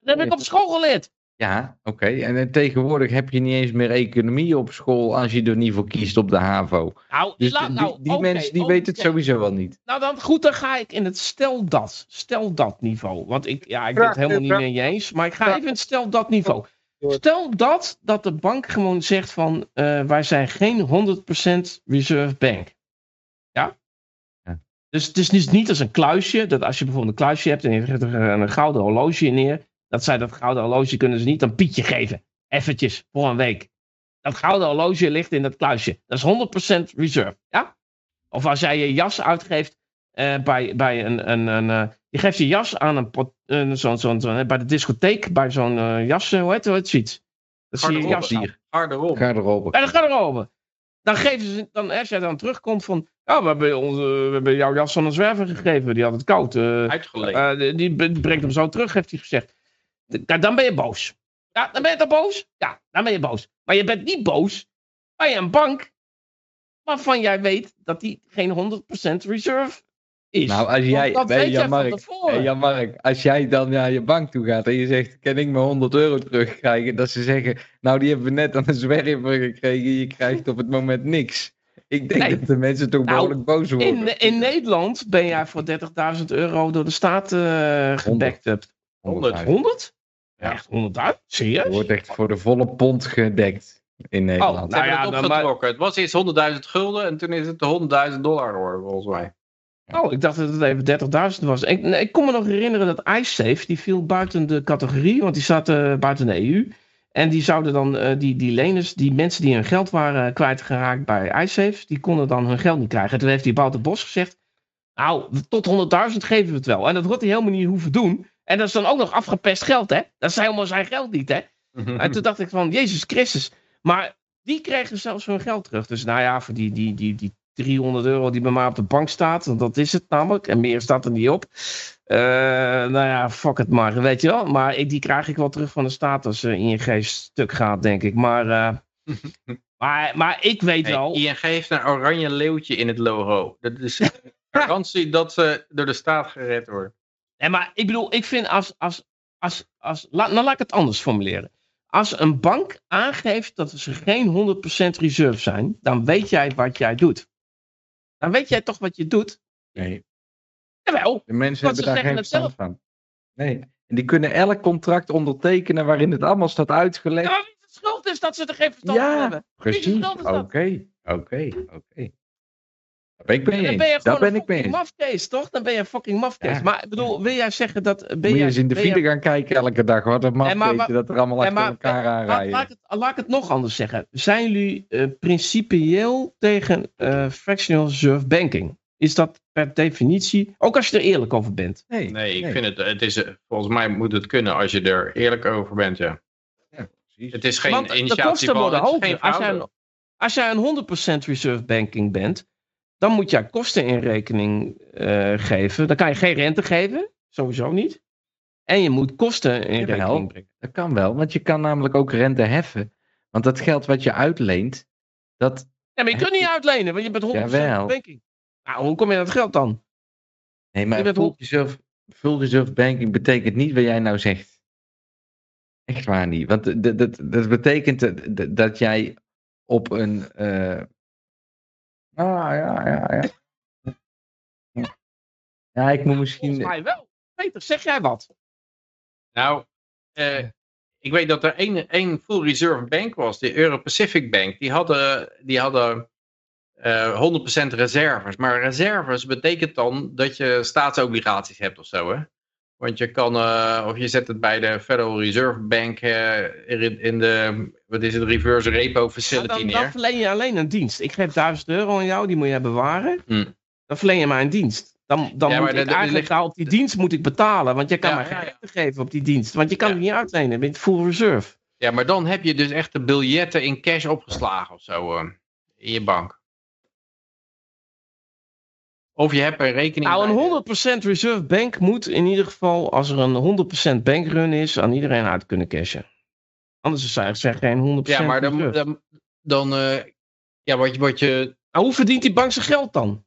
Dat heb ik op school geleerd. Ja, oké. En eh, tegenwoordig heb je niet eens meer economie op school als je er niet voor kiest op de HAVO. Nou, Dus die, nou, die mensen die weten het sowieso wel niet. Nou dan goed, dan ga ik in het stel dat. Stel dat niveau. Want ik, ja, ik ben het helemaal niet mee eens. Maar ik ga even in het stel dat niveau. Door. Stel dat, dat de bank gewoon zegt van eh, wij zijn geen 100% reserve bank. Ja? Ja. Dus het is niet, niet als een kluisje. Dat als je bijvoorbeeld een kluisje hebt en je zet er een gouden horloge in neer. Dat zij dat gouden horloge kunnen ze niet een Pietje geven. Eventjes, voor een week. Dat gouden horloge ligt in dat kluisje. Dat is 100% reserve. Ja? Of als jij je jas uitgeeft eh, bij, bij een. een, een eh, je geeft je jas aan een. zo'n zo'n zo'n, eh, bij de discotheek, bij zo'n eh, jas. hoe heet heet zoiets? Dat zie je jas aan. Garderobe. Garderobe. Garderobe. Bij de garderobe. Dan geven ze, dan, als jij dan terugkomt van. Ja, we hebben, onze, we hebben jouw jas aan een zwerver gegeven. Die had het koud. eh, Uitgelegen. eh, die brengt hem zo terug, heeft hij gezegd. Dan ben je boos. Ja, dan ben je toch boos? Ja, dan ben je boos. Maar je bent niet boos bij een bank waarvan jij weet dat die geen 100% reserve is. Nou, als jij, dat nee, weet jij hey, Jan-Mark, als jij dan naar je bank toe gaat en je zegt, kan ik mijn 100 euro terugkrijgen? Dat ze zeggen, nou die hebben we net aan een zwerver gekregen, je krijgt op het moment niks. Ik denk Nee. dat de mensen toch Nou, behoorlijk boos worden. in, in Nederland ben jij voor 30.000 euro door de staat eh gebackt. hebt. 100. 100? Ja. Echt 100.000? Serieus? Er wordt echt voor de volle pond gedekt in Nederland. nou Ze hebben ja, het dan opgetrokken. Het was eerst 100.000 gulden en toen is het 100.000 dollar geworden, volgens mij. Oh, ik dacht dat het even 30.000 was. Ik, nee, ik kon me nog herinneren dat iSafe, die viel buiten de categorie, want die zaten buiten de EU. En die zouden dan, eh, die, die leners, die mensen die hun geld waren kwijtgeraakt bij iSafe, die konden dan hun geld niet krijgen. En toen heeft die Bout Bos gezegd, nou, tot 100.000 geven we het wel. En dat had hij helemaal niet hoeven doen. En dat is dan ook nog afgepest geld, hè? Dat is helemaal zijn geld niet, hè? En toen dacht ik van, Jezus Christus. Maar die kregen zelfs hun geld terug. Dus nou ja, voor die, die, die, die 300 euro die bij mij op de bank staat, want dat is het namelijk. En meer staat er niet op. Eh, nou ja, fuck het maar, weet je wel. Maar ik, die krijg ik wel terug van de staat als uh, ING stuk gaat, denk ik. Maar, uh, maar, maar ik weet Hey, wel... ING heeft een oranje leeuwtje in het logo. Dat is garantie dat ze door de staat gered worden. Maar ik bedoel, ik vind als... als, als, als laat, nou laat ik het anders formuleren. Als een bank aangeeft dat ze geen 100% reserve zijn, dan weet jij wat jij doet. Dan weet jij toch wat je doet? Nee. Jawel. De mensen hebben daar geen verstand van. Nee. En die kunnen elk contract ondertekenen waarin het allemaal staat uitgelegd. Ja, maar wie het schuld is dat ze er geen verstand van Ja, hebben. precies. Oké, oké, oké. Ben ik mee Dan ben je Daar ben ik mee mafkees, toch? Dan ben je een fucking mafkees. Ja. Maar ik bedoel, wil jij zeggen dat... Ben Moet je jij, eens in de file gaan kijken elke dag. Wat een maar mafkeetje wa- dat er allemaal achter maar- elkaar Laat, aanrijden. laat, ik het, laat ik het nog anders zeggen. Zijn jullie eh, principieel tegen eh, fractional reserve banking? Is dat per definitie, ook als je er eerlijk over bent? Nee, Nee, ik vind het, het is, eh, volgens mij moet het kunnen als je er eerlijk over bent, ja. precies. Het is geen Want de initiatief kosten van, worden hoger. geen Als jij, een, als jij een 100% reserve banking bent, dan moet jij kosten in rekening eh, geven. Dan kan je geen rente geven, sowieso niet. En je moet kosten in rekening brengen. Dat kan wel, want je kan namelijk ook rente heffen. Want dat geld wat je uitleent, dat... Ja, maar je kunt niet uitlenen, want je bent 100% Jawel. banking. Nou, hoe kom je aan dat geld dan? Nee, maar Je bent full reserve, full reserve banking betekent niet wat jij nou zegt. Echt waar niet. Want dat, dat betekent dat jij op een... eh, Ah, ja, ja, ja. Ja, ik moet misschien... Volgens mij wel. Peter, zeg jij wat? Nou, eh, ik weet dat er één, één full reserve bank was, de Euro-Pacific Bank. Die hadden, die hadden eh 100% reserves. Maar reserves betekent dan dat je staatsobligaties hebt of zo, hè? Want je kan, eh, of je zet het bij de Federal Reserve Bank eh, in, in de, wat is het, reverse repo facility dan, neer. dan verleen je alleen een dienst. Ik geef 1000 euro aan jou, die moet jij bewaren. Hmm. Dan verleen je mij een dienst. Dan, dan Ja, moet ik eigenlijk ligt- op die dienst moet ik betalen. Want jij kan Ja, mij geen ja, ja. rechten geven op die dienst. Want je kan Ja. het niet uitlenen. Je bent full reserve. Ja, maar dan heb je dus echt de biljetten in cash opgeslagen of zo eh, in je bank. Of je hebt een rekening. Nou, een 100% reserve bank moet in ieder geval, als er een 100% bankrun is, aan iedereen uit kunnen cashen. Anders zeg geen 100% Ja, maar dan, reserve. dan, dan eh, ja, wat je, wat je, Nou, hoe verdient die bank zijn geld dan?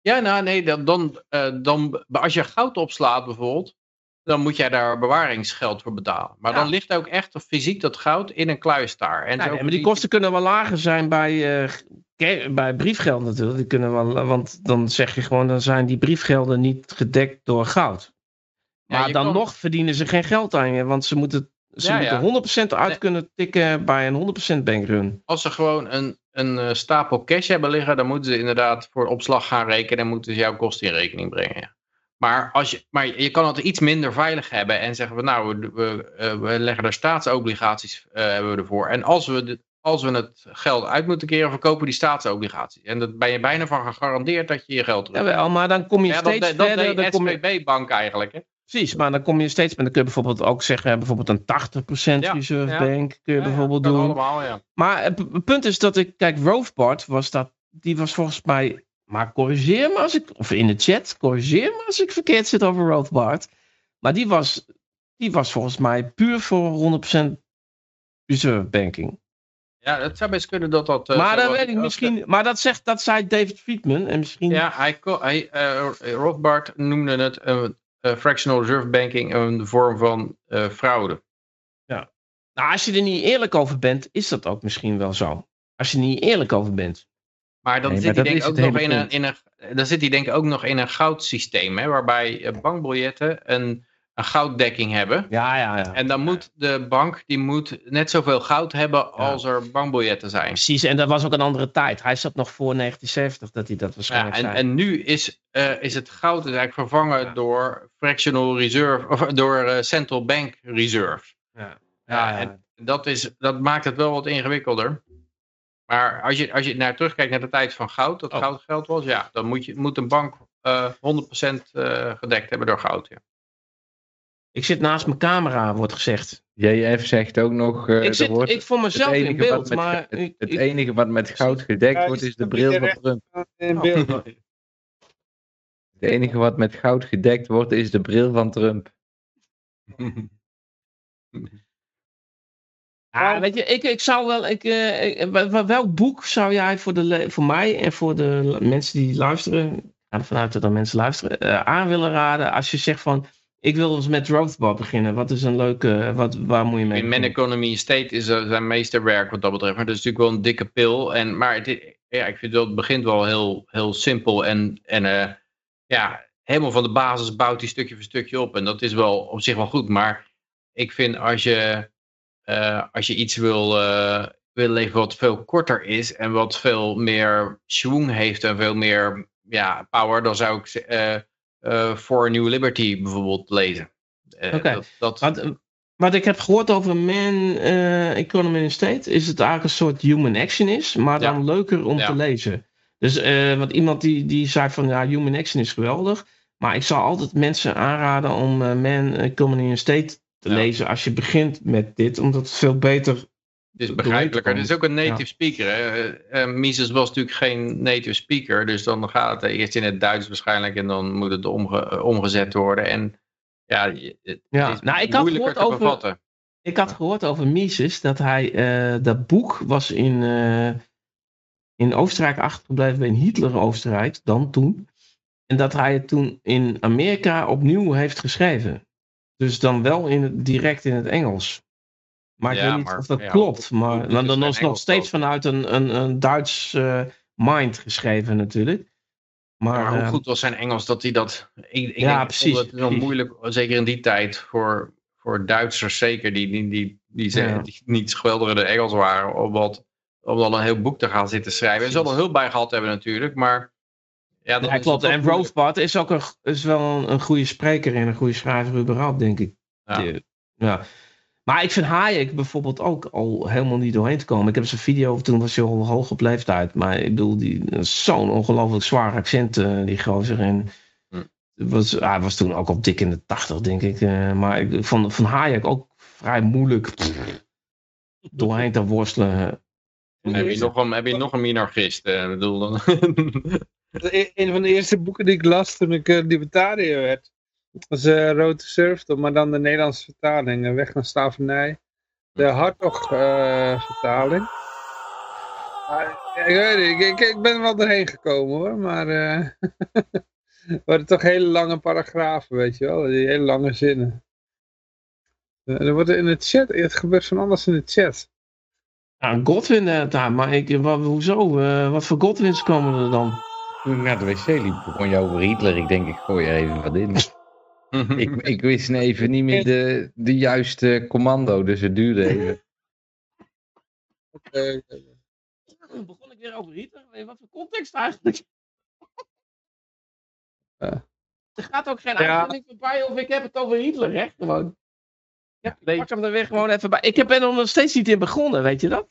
ja, nou nee, dan, dan, eh, dan, als je goud opslaat bijvoorbeeld, dan moet jij daar bewaringsgeld voor betalen. Maar Ja. dan ligt ook echt fysiek dat goud in een kluis daar. En zo nee, maar die kosten kunnen wel lager zijn bij, eh, bij briefgeld natuurlijk. Die kunnen wel, want dan zeg je gewoon, dan zijn die briefgelden niet gedekt door goud. Maar dan kan- nog verdienen ze geen geld aan je, want ze moeten, ze Ja, moeten ja. 100% uit Nee. kunnen tikken bij een 100% bankrun. Als ze gewoon een, een eh, stapel cash hebben liggen, dan moeten ze inderdaad voor opslag gaan rekenen en moeten ze jouw kosten in rekening brengen. Maar, als je, maar je kan het iets minder veilig hebben en zeggen we nou, we, we, eh, we leggen er staatsobligaties eh, hebben we ervoor. En als we, de, als we het geld uit moeten keren, verkopen we die staatsobligaties. En daar ben je bijna van gegarandeerd dat je je geld terug Jawel, maar dan kom je Ja, dat, steeds de- dat verder. Dan deed kom je, SVB-bank eigenlijk. Hè? precies, maar dan kom je steeds, maar dan kun je bijvoorbeeld ook zeggen, bijvoorbeeld een 80% Ja, reserve ja. bank kun je bijvoorbeeld doen. allemaal, ja. Maar het punt is dat ik, kijk, Rothbard was dat, die was volgens mij, maar corrigeer me als ik, of in de chat, corrigeer me als ik verkeerd zit over Rothbard. Maar die was, die was volgens mij puur voor 100% reserve banking. Ja, het zou best kunnen dat dat... eh, maar dat weet ik misschien, maar dat zegt, dat zei David Friedman en misschien, Ja, hij, hij, eh, Rothbard noemde het een eh, fractional reserve banking een vorm van fraude. nou, als je er niet eerlijk over bent, is dat ook misschien wel zo. Als je er niet eerlijk over bent. Maar dan Nee, zit hij denk ik ook nog in een, in een, dan zit hij denk ik ook nog in een goudsysteem, hè, waarbij bankbiljetten een, een gouddekking hebben. Ja, ja, ja. En dan moet de bank die moet net zoveel goud hebben als er bankbiljetten zijn. Precies, en dat was ook een andere tijd. Hij zat nog voor 1970 dat hij dat Ja, waarschijnlijk en, zei. en nu is, eh, is het goud eigenlijk vervangen Ja. door fractional reserve, of door eh, central bank reserve. ja. Ja, en dat, is, dat maakt het wel wat ingewikkelder. Maar als je, als je naar terugkijkt naar de tijd van goud, dat Oh. goud geld was, ja, dan moet, je, moet een bank eh 100% eh, gedekt hebben door goud. Ja. Ik zit naast mijn camera, wordt gezegd. JF zegt ook nog... eh, ik, zit, wordt, ik voor mezelf het in enige wat beeld, met, maar... het, ik- het enige wat met goud gedekt Ja, wordt is de bril van. Trump. In beeld. Het enige wat met goud gedekt wordt is de bril van Trump. Ja, weet je, ik, ik zou wel. Ik, eh, wel- welk boek zou jij voor, de, voor mij en voor de mensen die luisteren, ik ga ervan uit dat er mensen luisteren, eh, aan willen raden als je zegt van. Ik wil eens met Rothbard beginnen. Wat is een leuke. Wat, waar moet je mee In Man? Economy State is eh, zijn meesterwerk wat dat betreft. Maar dat is natuurlijk wel een dikke pil. En, maar het, ja, ik vind dat het begint wel heel, heel simpel. En, en eh, ja, helemaal van de basis bouwt hij stukje voor stukje op. En dat is wel op zich wel goed. Maar ik vind als je, eh, als je iets wil, eh wil leven wat veel korter is. En wat veel meer schwung heeft en veel meer ja, power. Dan zou ik eh a New Liberty bijvoorbeeld lezen. Eh, Oké. dat, dat, Wat, eh, wat ik heb gehoord over Man Economy in State is het eigenlijk een soort human action is, maar dan leuker om Ja. te lezen. Dus want iemand die, die zei van ja, human action is geweldig, maar ik zou altijd mensen aanraden om Man Economy in State te Ja. lezen als je begint met dit, omdat het veel beter. Het is Hoe begrijpelijker. Het is ook een native speaker. Hè? Eh, eh, Mises was natuurlijk geen native speaker. Dus dan gaat het eerst in het Duits waarschijnlijk. En dan moet het omge- eh, omgezet worden. En ja, het Ja. is Nou, ik had moeilijker gehoord te over- bevatten. Ik had gehoord over Mises dat hij dat boek was in, in Oostenrijk achtergebleven bij Hitler Oostenrijk, dan toen. En dat hij het toen in Amerika opnieuw heeft geschreven. Dus dan wel in het, direct in het Engels. Maar ik weet niet maar- of dat ja, klopt. Maar dan, is dan is nog steeds vanuit een, een, een Duits eh, mind geschreven natuurlijk. Maar, Maar hoe eh, goed was zijn Engels dat hij dat... Ik, ik Ja, denk, precies, Het is wel moeilijk, zeker in die tijd, voor, voor Duitsers zeker, die, die, die, die, niet geweldig in het Engels waren, om wat, om dan een heel boek te gaan zitten schrijven. En ze hadden hulp bij gehad hebben natuurlijk, maar... Ja, dat is klopt. En. Rothbard is ook een, is wel een, een goede spreker en een goede schrijver überhaupt, denk ik. Ja. Maar ik vind Hayek bijvoorbeeld ook al helemaal niet doorheen te komen. Ik heb zijn video, toen was hij al hoog op leeftijd. Maar ik bedoel, die zo'n ongelooflijk zwaar accent, eh, die gozer. En Hm. het was, hij was toen ook al dik in de tachtig, denk ik. eh, maar ik vond van Hayek ook vrij moeilijk doorheen te worstelen. Heb je nog een, heb je nog een minarchist? Ik bedoel dan... Een van de eerste boeken die ik las toen ik libertariër werd. Eh Rood Surfdom, maar dan de Nederlandse vertaling. eh, Weg naar slavernij. De Hartog eh, vertaling. Maar, ja, ik weet niet, ik, ik, ik ben er wel doorheen gekomen hoor, maar eh het waren toch hele lange paragrafen, weet je wel, die hele lange zinnen. Eh, er wordt in de chat, het gebeurt van alles in de chat. Ja, Godwin eh, daar, maar ik, wa- hoezo? Eh, wat voor Godwins komen er dan? Toen ik naar de wc liep, begon je over Hitler. Ik denk, ik gooi er even wat in. ik, ik wist even niet meer de, de juiste commando, dus het duurde even. Eh, Dan begon ik weer over Hitler. Wat voor context eigenlijk? Ja. Er gaat ook geen Ja. uitzending voorbij of ik heb het over Hitler, hè? Gewoon. Ja, ik Nee. pak hem er weer gewoon even bij. Ik heb er nog steeds niet in begonnen, weet je dat?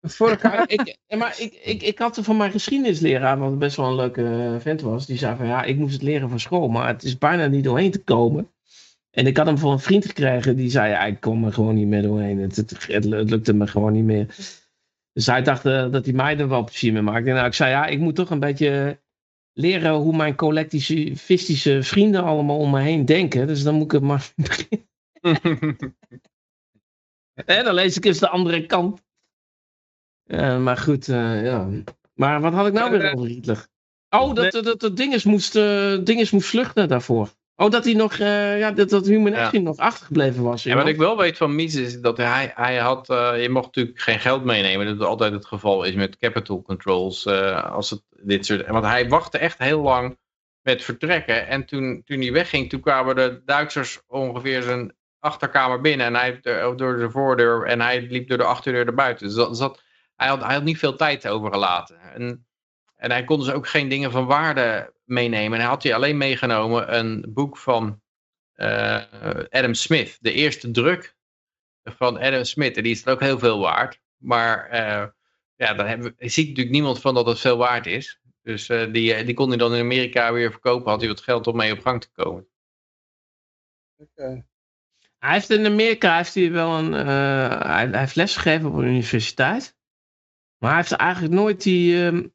Maar ik, eh, maar ik, ik, ik had er van mijn geschiedenisleraar, wat best wel een leuke eh, vent was, die zei van ja, ik moest het leren van school, maar het is bijna niet doorheen te komen. En ik had hem voor een vriend gekregen, die zei ja, ik kom er gewoon niet meer doorheen. Het, het, het, het lukte me gewoon niet meer. Dus hij dacht eh, dat hij mij er wel plezier mee maakte. En nou, ik zei ja, ik moet toch een beetje leren hoe mijn collectivistische vrienden allemaal om me heen denken. Dus dan moet ik het maar beginnen. En dan lees ik eens de andere kant. Ja, maar goed, eh, ja. Maar wat had ik nou weer eh, over Hitler? Oh, dat, dat, dat, dat Dinges, moest, eh, Dinges moest vluchten daarvoor. Oh, dat hij nog, eh, ja, dat, dat Human Ja. Action nog achtergebleven was. Ja, wat ik wel weet van Mies is dat hij, hij had, eh, je mocht natuurlijk geen geld meenemen. Dat is altijd het geval is met capital controls. eh, als het dit soort, want hij wachtte echt heel lang met vertrekken. En toen, toen hij wegging, toen kwamen de Duitsers ongeveer zijn achterkamer binnen. En hij eh, door de voordeur en hij liep door de achterdeur naar buiten. Dus dat, zat, hij, had, hij had niet veel tijd overgelaten. En, en hij kon dus ook geen dingen van waarde meenemen. En hij had hij alleen meegenomen een boek van eh, Adam Smith. De eerste druk van Adam Smith. En die is dan ook heel veel waard. Maar eh, ja, daar hebben, ziet natuurlijk niemand van dat het veel waard is. Dus eh, die, die kon hij dan in Amerika weer verkopen. Had hij wat geld om mee op gang te komen. Oké. Hij heeft in Amerika heeft hij wel een, eh, hij, hij heeft lesgegeven op een universiteit. Maar hij heeft eigenlijk nooit die, ehm,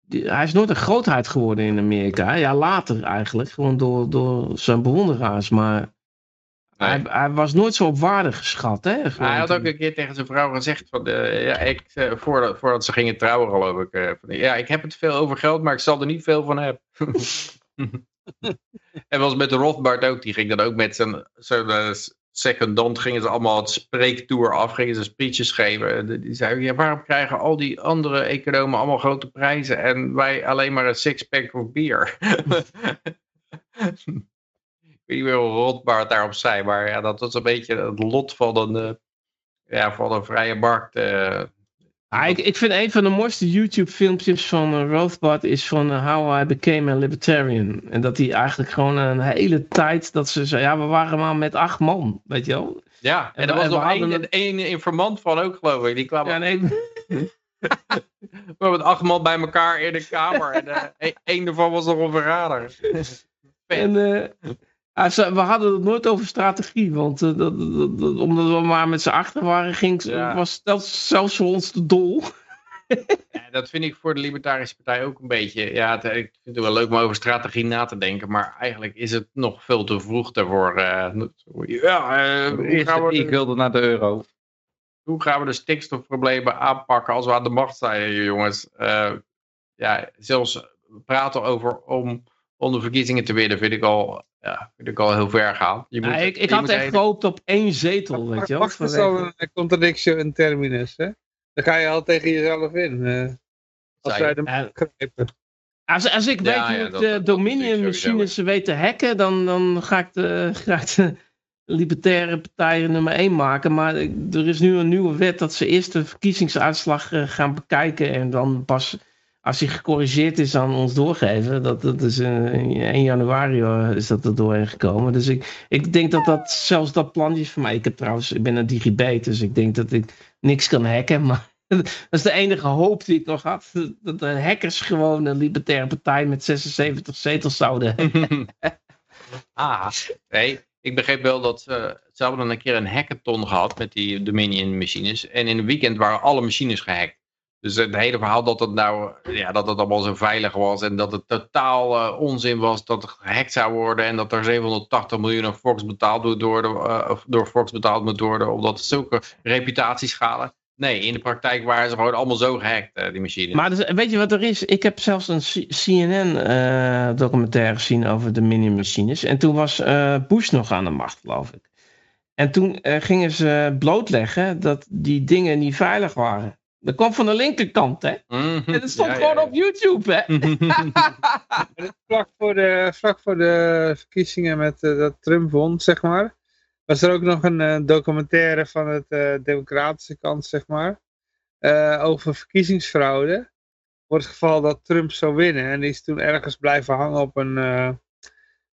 die- hij is nooit een grootheid geworden in Amerika. Ja, later eigenlijk, gewoon door, door zijn bewonderaars. Maar hij, hij was nooit zo op waarde geschat. Hè, gewoon hij had ook een keer tegen zijn vrouw gezegd, van, eh, ja, ik, eh, voordat, voordat ze gingen trouwen geloof ik. eh, van, ja, ik heb het veel over geld, maar ik zal er niet veel van hebben. en was met de Rothbard ook, die ging dan ook met zijn, zijn eh, secondant, gingen ze allemaal het spreektour af, gingen ze speeches geven. En Die zei, ja, waarom krijgen al die andere economen allemaal grote prijzen en wij alleen maar een sixpack of bier? ik weet niet meer hoe Rothbard daarop zei, maar ja, dat was een beetje het lot van een, eh, ja, van een vrije markt. eh. Ah, ik, ik vind een van de mooiste YouTube filmpjes van eh, Rothbard is van eh, How I Became a Libertarian. En dat hij eigenlijk gewoon een hele tijd, dat ze zei, ja we waren maar met acht man, weet je wel. ja, en En er was nog één, één informant van ook, geloof ik. Die kwam Ja, nee, met acht man bij elkaar in de kamer. en eh, één- één daarvan was nog een verrader. En we hadden het nooit over strategie, want eh, dat, dat- dat- omdat we maar met z'n achter waren, ging, Ja. was dat zelfs voor ons de dol. Ja, dat vind ik voor de Libertarische Partij ook een beetje. Ja, het, ik vind het wel leuk om over strategie na te denken. Maar eigenlijk is het nog veel te vroeg daarvoor. eh, ja, eh, hoe, Eerst gaan we ik de, wilde naar de euro. hoe gaan we de stikstofproblemen aanpakken als we aan de macht zijn, jongens? Eh, ja, zelfs praten over om, om de verkiezingen te winnen vind ik al, ja, vind ik al heel ver gaan. Je Ja, moet- ik ik je had moet echt gehoopt op één zetel, weet je wel. Eens vanwege- al een contradictio in terminus, hè? Dan ga je al tegen jezelf in. eh, als wij de begrijpen. Als, als ik Ja, weet ja, hoe ik dat- de dat- dat Dominion natuurlijk sowieso, machines weet te hacken, dan, dan ga ik de, ga ik de, libertaire partijen nummer 1 maken. Maar er is nu een nieuwe wet dat ze eerst de verkiezingsuitslag eh, gaan bekijken. En dan pas, als hij gecorrigeerd is, aan ons doorgeven. Dat, dat is uh, 1 januari is dat er doorheen gekomen. Dus ik, ik denk dat dat zelfs dat plantje is voor mij. Ik heb trouwens, ik ben een digibet, dus ik denk dat ik niks kan hacken. Maar dat is de enige hoop die ik nog had. Dat de hackers gewoon een libertaire partij met 76 zetels zouden ah, nee. Ik begreep wel dat ze, ze hadden dan een keer een hackathon gehad met die Dominion machines. En in een weekend waren alle machines gehackt. Dus het hele verhaal dat het nou, ja, dat het allemaal zo veilig was en dat het totaal uh, onzin was dat het gehackt zou worden en dat er 780 miljoen aan Fox betaald moet worden, uh, door Fox betaald moet worden, omdat het zulke reputatieschalen. Nee, in de praktijk waren ze gewoon allemaal zo gehackt, uh, die machines. Maar dus, weet je wat er is? Ik heb zelfs een CNN-documentaire gezien over de mini-machines. En toen was Bush nog aan de macht, geloof ik. En toen gingen ze blootleggen dat die dingen niet veilig waren. Dat kwam van de linkerkant, hè? Mm -hmm. En dat stond ja, gewoon ja, ja. op YouTube, hè? vlak, voor de, vlak voor de verkiezingen met dat Trump won, zeg maar was er ook nog een uh, documentaire van het uh, democratische kant, zeg maar. Uh, over verkiezingsfraude. Voor het geval dat Trump zou winnen. En die is toen ergens blijven hangen op een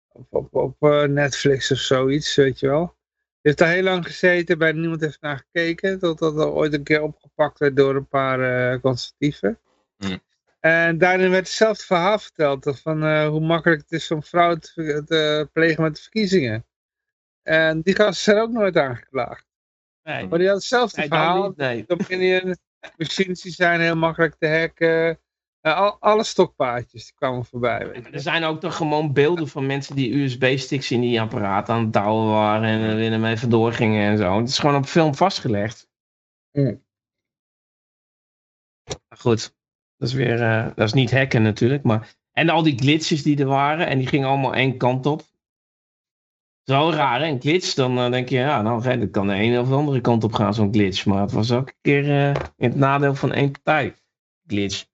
op, op, op Netflix of zoiets, weet je wel. Heeft daar heel lang gezeten, bij niemand heeft naar gekeken. Totdat er ooit een keer opgepakt werd door een paar conservatieven. Mm. En daarin werd hetzelfde verhaal verteld. Van hoe makkelijk het is om fraude te, te plegen met de verkiezingen. En die gasten zijn ook nooit aangeklaagd. Nee. Maar die had hetzelfde nee, verhaal. Niet, nee. Machines die zijn heel makkelijk te hacken. Uh, al, alle stokpaardjes die kwamen voorbij. Weet je. Er zijn ook toch gewoon beelden van mensen die USB-sticks in die apparaat aan het douwen waren en er ermee vandoor gingen en zo. Het is gewoon op film vastgelegd. Mm. Goed, dat is weer, uh, dat is niet hacken natuurlijk, maar... En al die glitches die er waren, en die gingen allemaal één kant op. Zo raar, hè? Een glitch, dan uh, denk je, ja, nou, dat kan de ene of de andere kant op gaan, zo'n glitch. Maar het was ook een keer uh, in het nadeel van één partij. Glitch.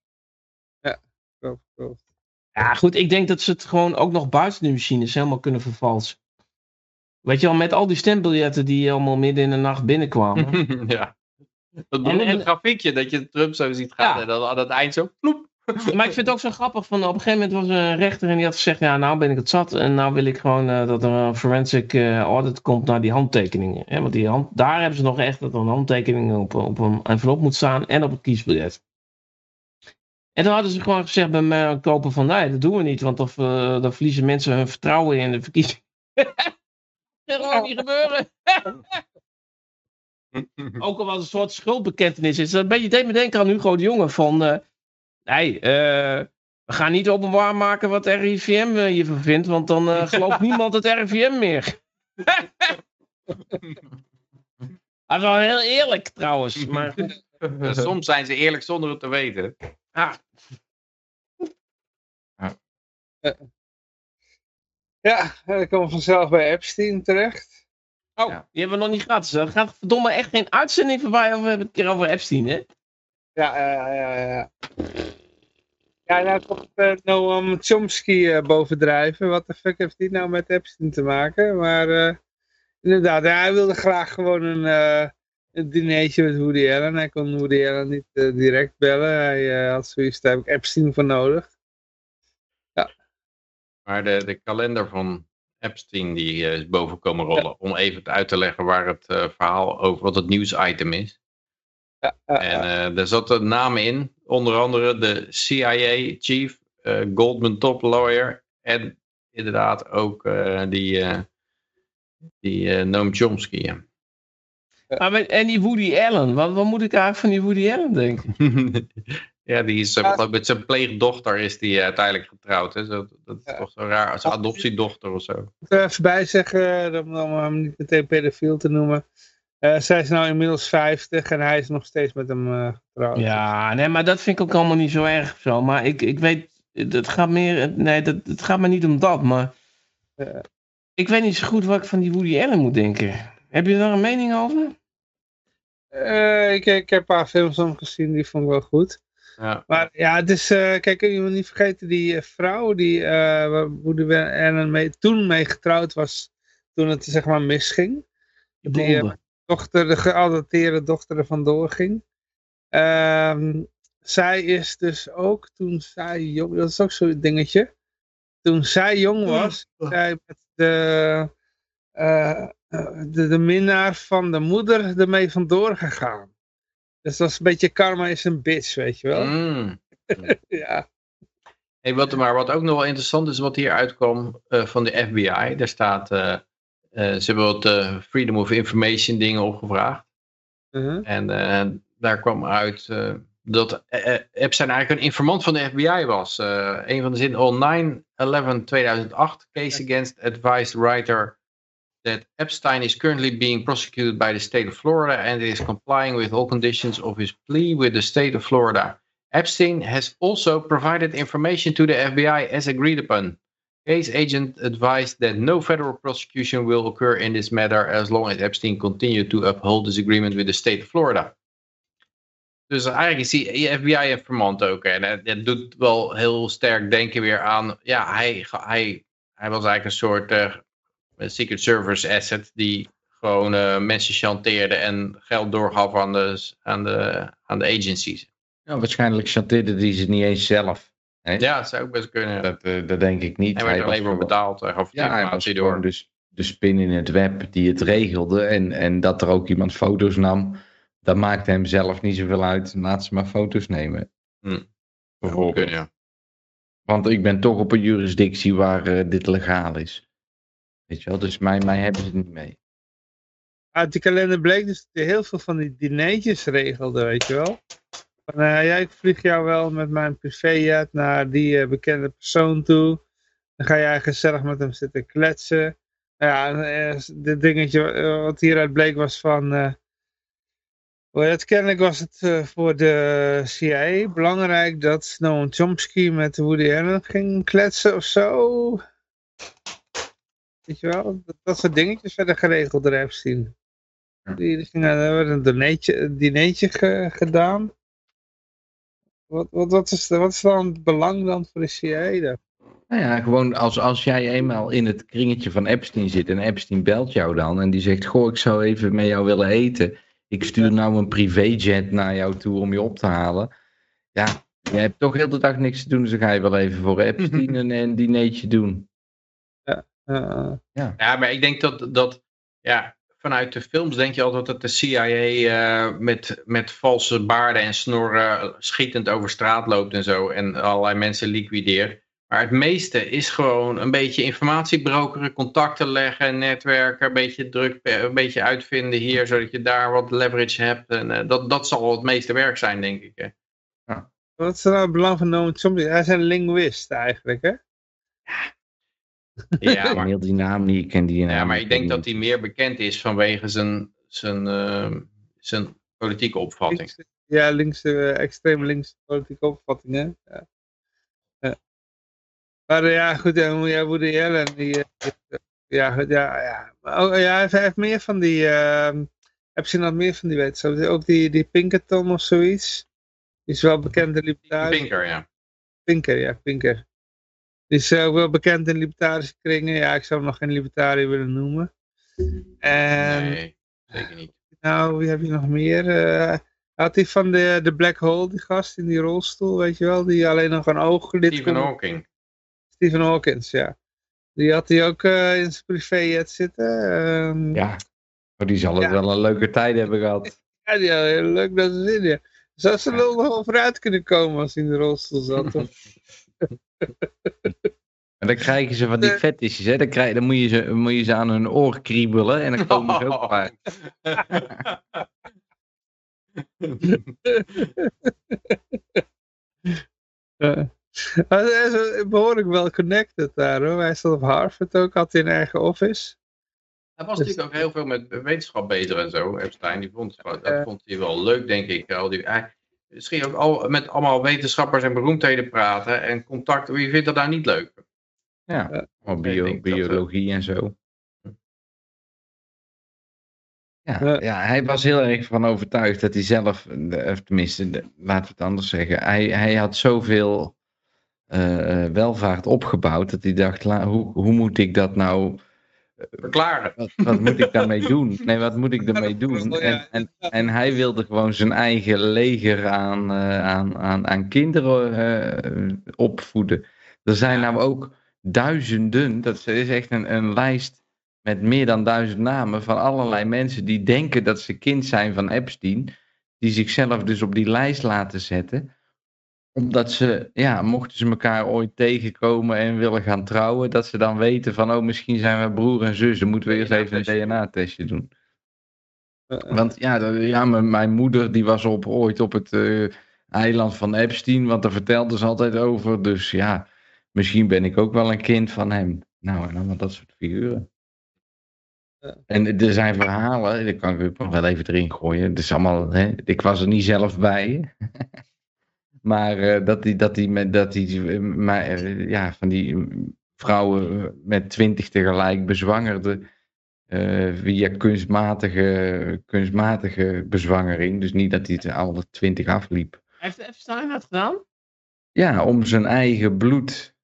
Ja, goed, ik denk dat ze het gewoon ook nog buiten de machines helemaal kunnen vervalsen. Weet je wel, met al die stembiljetten die allemaal midden in de nacht binnenkwamen. ja. Dat beroemde grafiekje, dat je Trump zo ziet gaan ja. en dan aan het eind zo, ploep. Maar ik vind het ook zo grappig, van op een gegeven moment was er een rechter en die had gezegd, ja nou ben ik het zat en nou wil ik gewoon uh, dat er een forensic uh, audit komt naar die handtekeningen. Hè? Want die hand, daar hebben ze nog echt dat er een handtekening op, op een envelop moet staan en op het kiesbiljet. En toen hadden ze gewoon gezegd bij mij kopen van, nee dat doen we niet, want of, uh, dan verliezen mensen hun vertrouwen in de verkiezing. dat gaat gewoon niet gebeuren. ook al was een soort schuldbekentenis is. Dat een beetje deed me denken aan Hugo de Jonge van nee, uh, we gaan niet openbaar maken wat RIVM uh, hiervan vindt, want dan uh, gelooft niemand het RIVM meer. Dat is wel heel eerlijk trouwens. Maar... Soms zijn ze eerlijk zonder het te weten. Ah. Ja, dan komen we vanzelf bij Epstein terecht. Oh, ja. die hebben we nog niet gehad. Dus er gaat verdomme echt geen uitzending voorbij of we hebben het een keer over Epstein, hè? Ja, ja, ja, ja. Ja, nou komt uh, Noam Chomsky uh, bovendrijven. Wat de fuck heeft die nou met Epstein te maken? Maar uh, inderdaad, ja, hij wilde graag gewoon een, een dinertje met Woody Allen. Hij kon Woody Allen niet direct bellen. Hij had zoiets, daar heb ik Epstein voor nodig. Ja. Maar de, de kalender van Epstein die is boven komen rollen. Ja. Om even uit te leggen waar het verhaal over, wat het nieuwsitem is. Ja, en daar zaten namen in, onder andere de CIA chief, Goldman top lawyer en inderdaad ook die, die Noam Chomsky. Ja. Ah, en die Woody Allen, wat, wat moet ik eigenlijk van die Woody Allen denken? ja, die is ja. met zijn pleegdochter is die uiteindelijk getrouwd. Hè? Zo, dat is ja. toch zo raar, als adoptiedochter of zo. Ik wil even bijzeggen, om hem niet meteen pedofiel te noemen. Uh, zij is nou inmiddels 50 en hij is nog steeds met hem uh, getrouwd. Ja, nee, maar dat vind ik ook allemaal niet zo erg zo. Maar ik, ik weet, het gaat meer, nee, dat, het gaat me niet om dat, maar uh, ik weet niet zo goed wat ik van die Woody Allen moet denken. Heb je daar een mening over? ik, ik heb een paar films van gezien, die vond ik wel goed. Ja. Maar ja, het is, kijk, je moet niet vergeten, die vrouw die Woody Allen mee, toen mee getrouwd was, toen het zeg maar misging. Die Die, eh, dochter, de geadopteerde dochter er vandoor ging. Ehm, zij is dus ook toen zij jong, dat is ook zo'n dingetje. Toen zij jong was, zij met de, eh, eh, de, de minnaar van de moeder ermee vandoor gegaan. Dus dat is een beetje karma is een bitch, weet je wel. Mm. Ja. Hey, wat, maar wat ook nog wel interessant is, wat hier uitkwam eh, van de FBI. Daar staat, eh, eh, ze hebben wat eh, Freedom of Information dingen opgevraagd. Mhm. En eh, daar kwam uit eh, dat eh, eh, Epstein eigenlijk een informant van de FBI was. Eh, een van de zin, on 9-11-2008, case against advised writer that Epstein is currently being prosecuted by the state of Florida and is complying with all conditions of his plea with the state of Florida. Epstein has also provided information to the FBI as agreed upon. Case agent advised that no federal prosecution will occur in this matter as long as Epstein continued to uphold his agreement with the state of Florida. Dus eigenlijk is die FBI informant ook. En dat- doet wel heel sterk denken weer aan. Ja, hij, hij, hij was eigenlijk een soort eh, Secret Service asset die gewoon eh, mensen chanteerde en geld doorgaf aan de, aan de, aan de agencies. Ja, waarschijnlijk chanteerde die ze niet eens zelf. Hè? Ja, dat zou ook best kunnen. Dat, eh, dat denk ik niet. hij werd er alleen maar betaald. Hij gaf Ja, hij was door. dus de spin in het web die het regelde. En, en dat er ook iemand foto's nam. Dat maakte hem zelf niet zoveel uit. Laat ze maar foto's nemen. Hm. Bijvoorbeeld. Kunnen, ja. Want ik ben toch op een jurisdictie waar eh, dit legaal is. Weet je wel, dus mij, mij hebben ze niet mee. Uit die kalender bleek dus dat hij heel veel van die dineetjes regelde, weet je wel. Van, eh, ja, ik vlieg jou wel met mijn privéjet naar die eh, bekende persoon toe. Dan ga jij gezellig met hem zitten kletsen. Nou Ja, eh, dit dingetje wat hieruit bleek was van... het, kennelijk was het voor de CIA belangrijk dat Noam Chomsky met Woody Allen ging kletsen of zo. Weet je wel, dat, dat soort dingetjes werden geregeld door Epstein. Ja. Die, gingen, er werd een ge- gedaan. Wat, wat, wat, is, wat is dan het belang dan voor de CIA? Nou ja, gewoon als, als jij eenmaal in het kringetje van Epstein zit en Epstein belt jou dan en die zegt, goh, ik zou even met jou willen eten. Ik stuur nou een privéjet naar jou toe om je op te halen. Ja, je hebt toch heel de dag niks te doen, dus dan ga je wel even voor Epstein een, een dineetje doen. Eh, Ja, maar ik denk dat, dat ja, vanuit de films denk je altijd dat de CIA eh, met, met valse baarden en snorren schietend over straat loopt en zo. En allerlei mensen liquideert. Maar het meeste is gewoon een beetje informatie brokeren, contacten leggen, netwerken, een beetje druk, een beetje uitvinden hier, zodat je daar wat leverage hebt. En eh, dat, dat zal het meeste werk zijn, denk ik. Hè. wat is nou het belang van Noam Chomsky? Hij is een linguist eigenlijk, hè? Ja, Ken maar, heel die naam niet, ik ken die naam ja, maar ik denk dat hij meer bekend is vanwege zijn, zijn, eh, zijn politieke opvatting. Linkse, ja, linkse, eh, extreem linkse politieke opvattingen. Ja. Ja. Maar eh, ja, goed, ja, ja, Woody Allen, die, eh, ja, goed, ja, ja. Ook, ja, hij heeft- hij heeft meer van die, uh, heb je nog meer van die wetenschappers? Ook die, die Pinkerton of zoiets. Die is wel bekend in libertarische... Pinker, ja. Pinker, ja, Pinker. Die is ook wel bekend in libertarische kringen. Ja, ik zou hem nog geen libertariër willen noemen. En... Nee, zeker niet. Nou, wie heb je nog meer? Eh, had hij van de, de Black Hole, die gast in die rolstoel, weet je wel? Die alleen nog een ooglid Stephen kon- Hawking. Stephen Hawkins, ja. Die had hij ook eh, in zijn privéjet zitten. ehm, ja. Ja, maar die zal het Ja. wel een leuke tijd hebben gehad. die had heel leuk dat ze zin in. Zou ze er nog wel vooruit kunnen komen als hij in de rolstoel zat? Of, En dan krijgen ze van die Eh. fetishes, hè. Dan, krijg, dan moet, je ze, moet je ze aan hun oor kriebelen en dan komen ze ook uit. eh. Maar hij is wel behoorlijk wel connected daar hoor. Hij zat op Harvard ook, had hij een eigen office. Hij was natuurlijk ook heel veel met wetenschap bezig en zo, Epstein. Die vond, dat Ja. vond hij wel leuk, denk ik. Al die, hij, misschien ook al met allemaal wetenschappers en beroemdheden praten en contact. Wie vindt dat nou niet leuk? Ja, bio, dat, eh, biologie en zo. Ja, Ja. ja, hij was heel erg van overtuigd dat hij zelf, of tenminste, laten we het anders zeggen, hij, hij had zoveel eh, eh, welvaart opgebouwd dat hij dacht, la, hoe, hoe moet ik dat nou verklaren. Wat, wat moet ik daarmee doen? Nee, wat moet ik daarmee doen? En, en, en hij wilde gewoon zijn eigen leger aan, eh, aan, aan, aan kinderen eh, opvoeden. Er zijn nou ook duizenden, dat is echt een, een lijst met meer dan duizend namen van allerlei mensen die denken dat ze kind zijn van Epstein, die zichzelf dus op die lijst laten zetten omdat ze, ja, mochten ze elkaar ooit tegenkomen en willen gaan trouwen, dat ze dan weten van, oh, misschien zijn we broer en zus, dan moeten we eerst even een DNA-testje doen. Want ja, ja mijn, moeder die was op, ooit op het eh, eiland van Epstein, want daar vertelde ze altijd over. Dus ja, misschien ben ik ook wel een kind van hem. Nou, en allemaal dat soort figuren. Ja. En er zijn verhalen, daar kan ik nog wel even erin gooien. Het is allemaal, hè, ik was er niet zelf bij. maar eh, dat die, dat die, met, dat die maar, eh, ja, van die mm, vrouwen eh, met twintig tegelijk bezwangerde eh, via kunstmatige, kunstmatige bezwangering. Dus niet dat hij het alle twintig afliep. Heeft Epstein dat gedaan? Ja, om zijn eigen bloed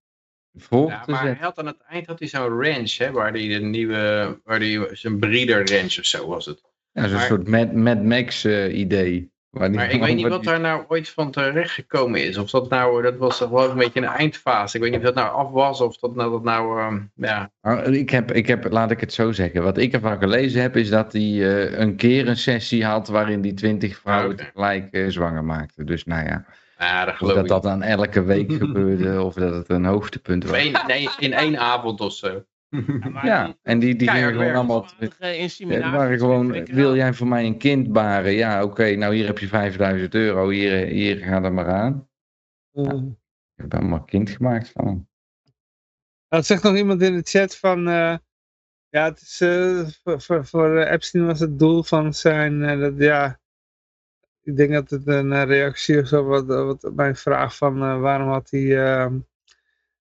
voor Ja, te maar hij zetten. had aan het eind had hij zo'n ranch, hè, waar hij de nieuwe, waar hij zijn breeder ranch of zo was het. Ja, zo'n maar- soort Mad, Mad Max eh, idee. Maar ik weet niet wat daar nou ooit van terecht gekomen is. Of dat nou, dat was toch wel een beetje een eindfase. Ik weet niet of dat nou af was of dat nou, dat nou ehm, ja. Nou, Ik heb, ik heb, laat ik het zo zeggen. Wat ik ervan gelezen heb, is dat hij eh, een keer een sessie had waarin die twintig vrouwen Oké. tegelijk eh, zwanger maakte. Dus nou ja, Ja, dat of dat dat dan elke week gebeurde, of dat het een hoogtepunt was. nee, in één avond of zo. Ja, en die, die gingen gewoon allemaal... Die waren gewoon, Flikker wil jij voor mij een kind baren? Ja, oké, nou hier heb je 5000 euro, hier, hier ga er maar aan. Eh, Ik heb helemaal een kind gemaakt van hem. Dat zegt nog iemand in de chat van... eh, ja, het is, eh, voor, voor, voor eh, Epstein was het doel van zijn... eh, dat, ja, ik denk dat het een eh, reactie is op wat, wat mijn vraag van... eh, waarom had hij...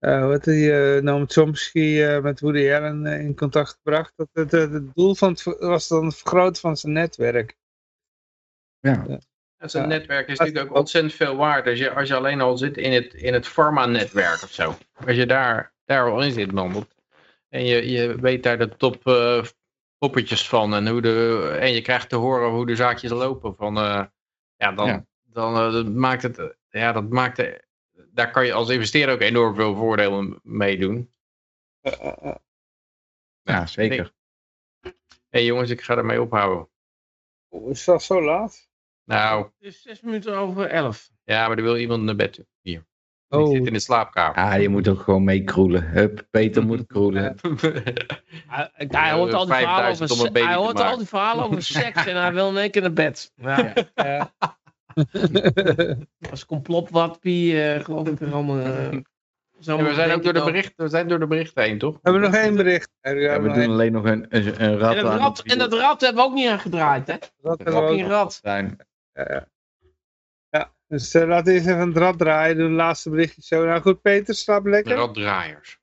eh, eh, heet die, eh, Noam Chomsky eh, met Woody Allen in contact gebracht. Dat het, het, het doel van het, was dan het vergroten van zijn netwerk. Ja, Ja, Zijn Ja. netwerk is natuurlijk ook ontzettend veel waard. Als je, als je alleen al zit in het, in het pharma-netwerk of zo. Als je daar, daar al in zit, man. En je, je weet daar de top eh, poppetjes van. En, hoe de, en je krijgt te horen hoe de zaakjes lopen. Van, eh, ja, dan, Ja. dan dat maakt het... Ja, dat maakt... eh, daar kan je als investeerder ook enorm veel voordelen mee doen. Eh, eh, eh. ja zeker. Hé hey, jongens, ik ga ermee ophouden. Oh, is dat zo laat? Nou, Het is zes minuten over elf. ja, maar er wil iemand naar bed. Hier. Ik Oh, zit in de slaapkamer. Ah, je moet ook gewoon mee kroelen. Hup, Peter moet kroelen. Hij, hij hoort al die verhalen over, 5000 om een se- baby hij te hoort al maken. die verhalen over seks en hij wil in één keer naar bed. Ja, ja. als complotwappie uh, geloof ik er allemaal... eh, Ja, we zijn ook door de, ik berichten, we zijn door de berichten heen, toch? We hebben nog één bericht. Ja, we Ja, we doen alleen nog een, een, een rat En dat, aan rad, het en dat rad hebben we ook niet aan gedraaid, hè? Dat hebben we ook Fucking rad. zijn. Ja, dus uh, laten we eens even een drad draaien. Doen het laatste berichtje zo. Nou goed, Peter, slaap lekker. Raddraaiers.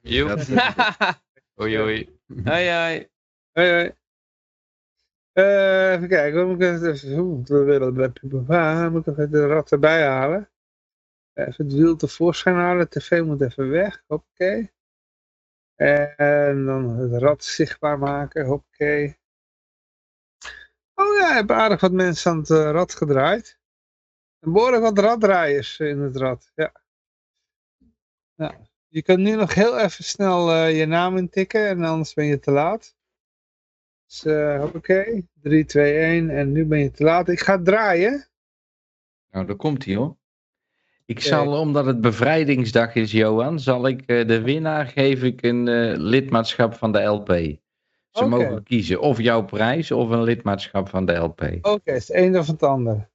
Ja. Hoi, hoi. hoi, hoi. Hoi, hoi. Uh, even kijken, moet ik even, moet ik even de rat erbij halen. Even het wiel tevoorschijn halen, de tv moet even weg, hoppakee. En dan het rad zichtbaar maken, hoppakee. Oh ja, ik heb aardig wat mensen aan het uh, rad gedraaid. Er behoorlijk wat raddraaiers in het rad, ja. Nou, je kan nu nog heel even snel je naam intikken en anders ben je te laat. Dus uh, hoppakee, 3, 2, 1 en nu ben je te laat. Ik ga draaien. Nou, daar komt hij hoor. Ik zal, omdat het bevrijdingsdag is, Johan, zal ik uh, de winnaar geef ik een uh, lidmaatschap van de LP. Ze okay. mogen kiezen of jouw prijs of een lidmaatschap van de LP. Oké, okay, het is het een of het ander.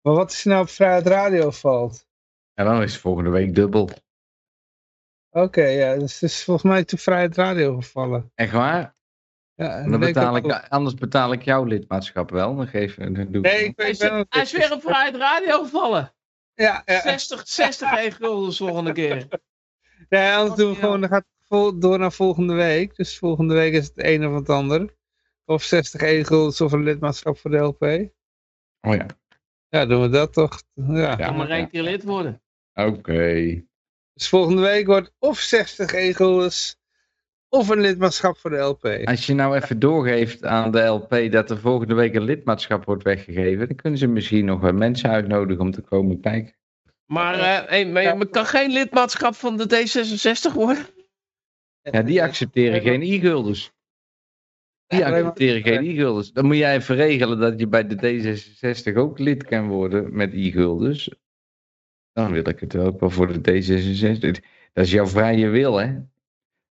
Maar wat is nou op Vrijheid Radio valt? En dan is het volgende week dubbel. Oké, ja, dus het is volgens mij te Vrijheid Radio gevallen. Echt waar? Ja, dan betaal ik, anders betaal ik jouw lidmaatschap wel. Dan geef, dan doe nee, ik, ik ben Hij is weer op Vrijheid Radio gevallen. Ja, ja. 60, 60 e volgende keer. Nee, anders doen we gewoon, dan gaat het door naar volgende week. Dus volgende week is het een of het ander. Of 60 e-guldens of een lidmaatschap voor de LP. Oh ja. Ja, doen we dat toch. Ja, ja maar één keer lid worden. Oké. Okay. Dus volgende week wordt of 60 e-guldens Of een lidmaatschap voor de LP. Als je nou even doorgeeft aan de LP dat er volgende week een lidmaatschap wordt weggegeven, dan kunnen ze misschien nog mensen uitnodigen om te komen kijken. Maar, eh, hey, maar je kan geen lidmaatschap van de D66 worden? Ja, die accepteren geen e-guldens. Die accepteren geen e-guldens. Dan moet jij even regelen dat je bij de D66 ook lid kan worden met e-guldens. Dan wil ik het ook wel voor de D66. Dat is jouw vrije wil, hè?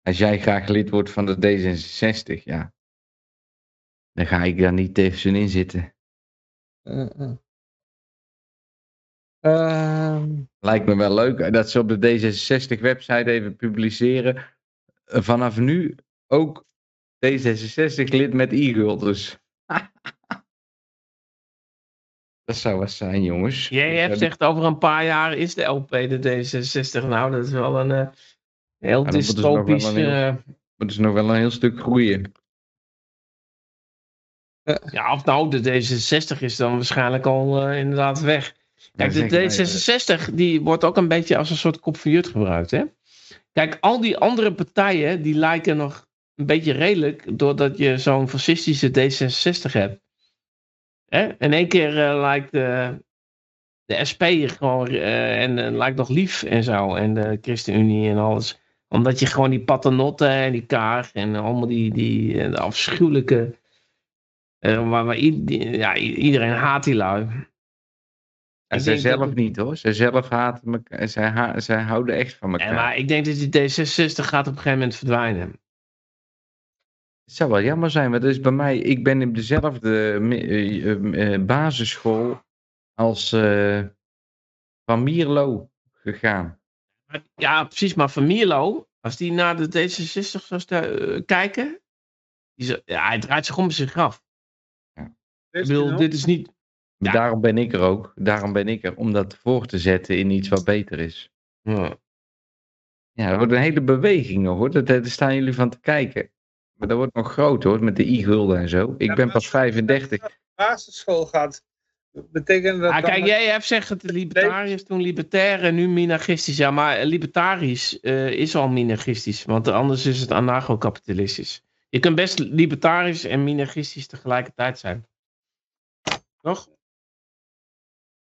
Als jij graag lid wordt van de D66, ja. Dan ga ik daar niet tussenin zitten. Eh, eh. Ehm, Lijkt me wel leuk dat ze op de D66-website even publiceren. eh, Vanaf nu ook D66-lid met e-guldens. dat zou wat zijn, jongens. Jij hebt zegt over een paar jaar is de LP de D66. Nou, dat is wel een eh, heel dystopisch. een heel- eh, moeten ze nog wel een heel stuk groeien. ja, of nou, de D66 is dan waarschijnlijk al eh, inderdaad weg. Kijk, de zeg maar, D66 die wordt ook een beetje als een soort kop van jut gebruikt. Hè? Kijk, al die andere partijen die lijken nog een beetje redelijk doordat je zo'n fascistische D66 hebt. Hè? In één keer eh, lijkt de, de SP gewoon eh, en eh, lijkt nog lief en zo. En de ChristenUnie en alles. Omdat je gewoon die paternotten en die kaag en allemaal die, die eh, de afschuwelijke. eh, waar, ja, iedereen haat die lui. En zij dat zelf niet hoor. Zij zelf haten elkaar. Zij, ha- zij houden echt van elkaar. En maar ik denk dat die D66 gaat op een gegeven moment verdwijnen. Het zou wel jammer zijn, want is bij mij. Ik ben in dezelfde eh, basisschool als Van Mierlo gegaan. Ja, precies. Maar Van Mierlo, als die naar de D66 zou eh, kijken, die zou- ja, hij draait zich om zijn graf. Ik bedoel, dit is niet... Ja. Daarom ben ik er ook. Daarom ben ik er. Om dat voor te zetten in iets wat beter is. Ja. Ja, dat wordt een hele beweging nog hoor. Daar, daar staan jullie van te kijken. Maar dat wordt nog groot hoor, met de i-gulden en zo. Ik Ja, ben pas 35. basisschool gaat, betekent dat Ah, kijk, jij hebt gezegd dat de libertariërs toen libertair en nu minarchistisch. Ja, maar libertarisch eh, is al minarchistisch, want anders is het anarcho-kapitalistisch. Je kunt best libertarisch en minarchistisch tegelijkertijd zijn. Toch?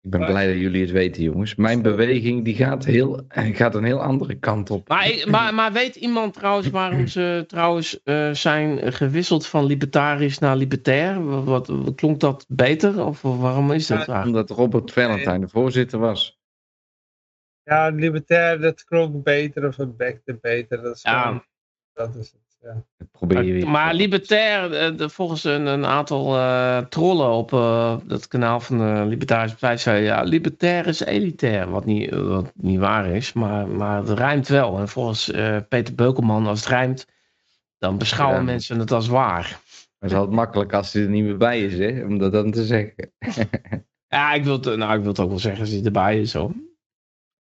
Ik ben blij dat jullie het weten jongens. Mijn beweging die gaat, heel, gaat een heel andere kant op. Maar, ik- maar, maar weet iemand trouwens waarom ze trouwens eh, zijn gewisseld van libertarisch naar libertair? Wat, wat- klonk dat beter? Of waarom is dat Ja? Omdat Robert Valentine de voorzitter was. Ja, libertair, dat klonk beter of het bekte beter. Dat is, Ja. gewoon- dat is het. Ja. Probeer je weer. Maar libertair, eh, volgens een, een aantal eh, trollen op eh, dat kanaal van de Libertarische Partij, zei ja, libertair is elitair. Wat niet, wat niet waar is, maar, maar het rijmt wel. En volgens Peter Beukelman, als het rijmt, dan beschouwen Ja. mensen het als waar. Maar het is altijd makkelijk als hij er niet meer bij is, hè? Om dat dan te zeggen. Ja, ik wil het, nou, ik wil het ook wel zeggen als hij erbij is. Hoor.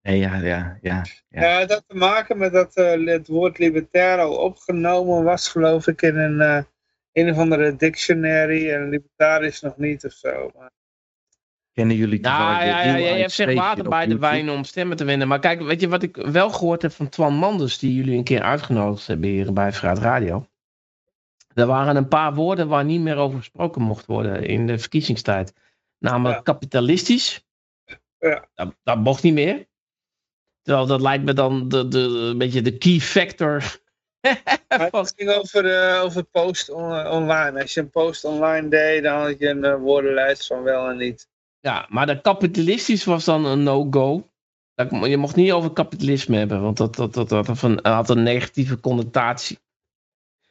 Nee, ja, ja, ja. Ja. Ja, dat te maken met dat eh, het woord libertair al opgenomen was, geloof ik, in een, eh, een of andere dictionary. En libertarisch nog niet of zo. Maar, Kennen jullie Ja, de ja, ja, jij Ice hebt zeg water bij de wijn om stemmen te winnen. Maar kijk, weet je wat ik wel gehoord heb van Twan Manders, die jullie een keer uitgenodigd hebben hier bij Vrijheid Radio? Er waren een paar woorden waar niet meer over gesproken mocht worden in de verkiezingstijd. Namelijk Ja. kapitalistisch. Ja. Dat, dat mocht niet meer. Terwijl dat lijkt me dan de, de, een beetje de key factor. van- het ging over, eh, over post on- online. Als je een post online deed, dan had je een eh, woordenlijst van wel en niet. Ja, maar de kapitalistisch was dan een no-go. Je mocht niet over kapitalisme hebben, want dat, dat, dat, dat had een- had een negatieve connotatie.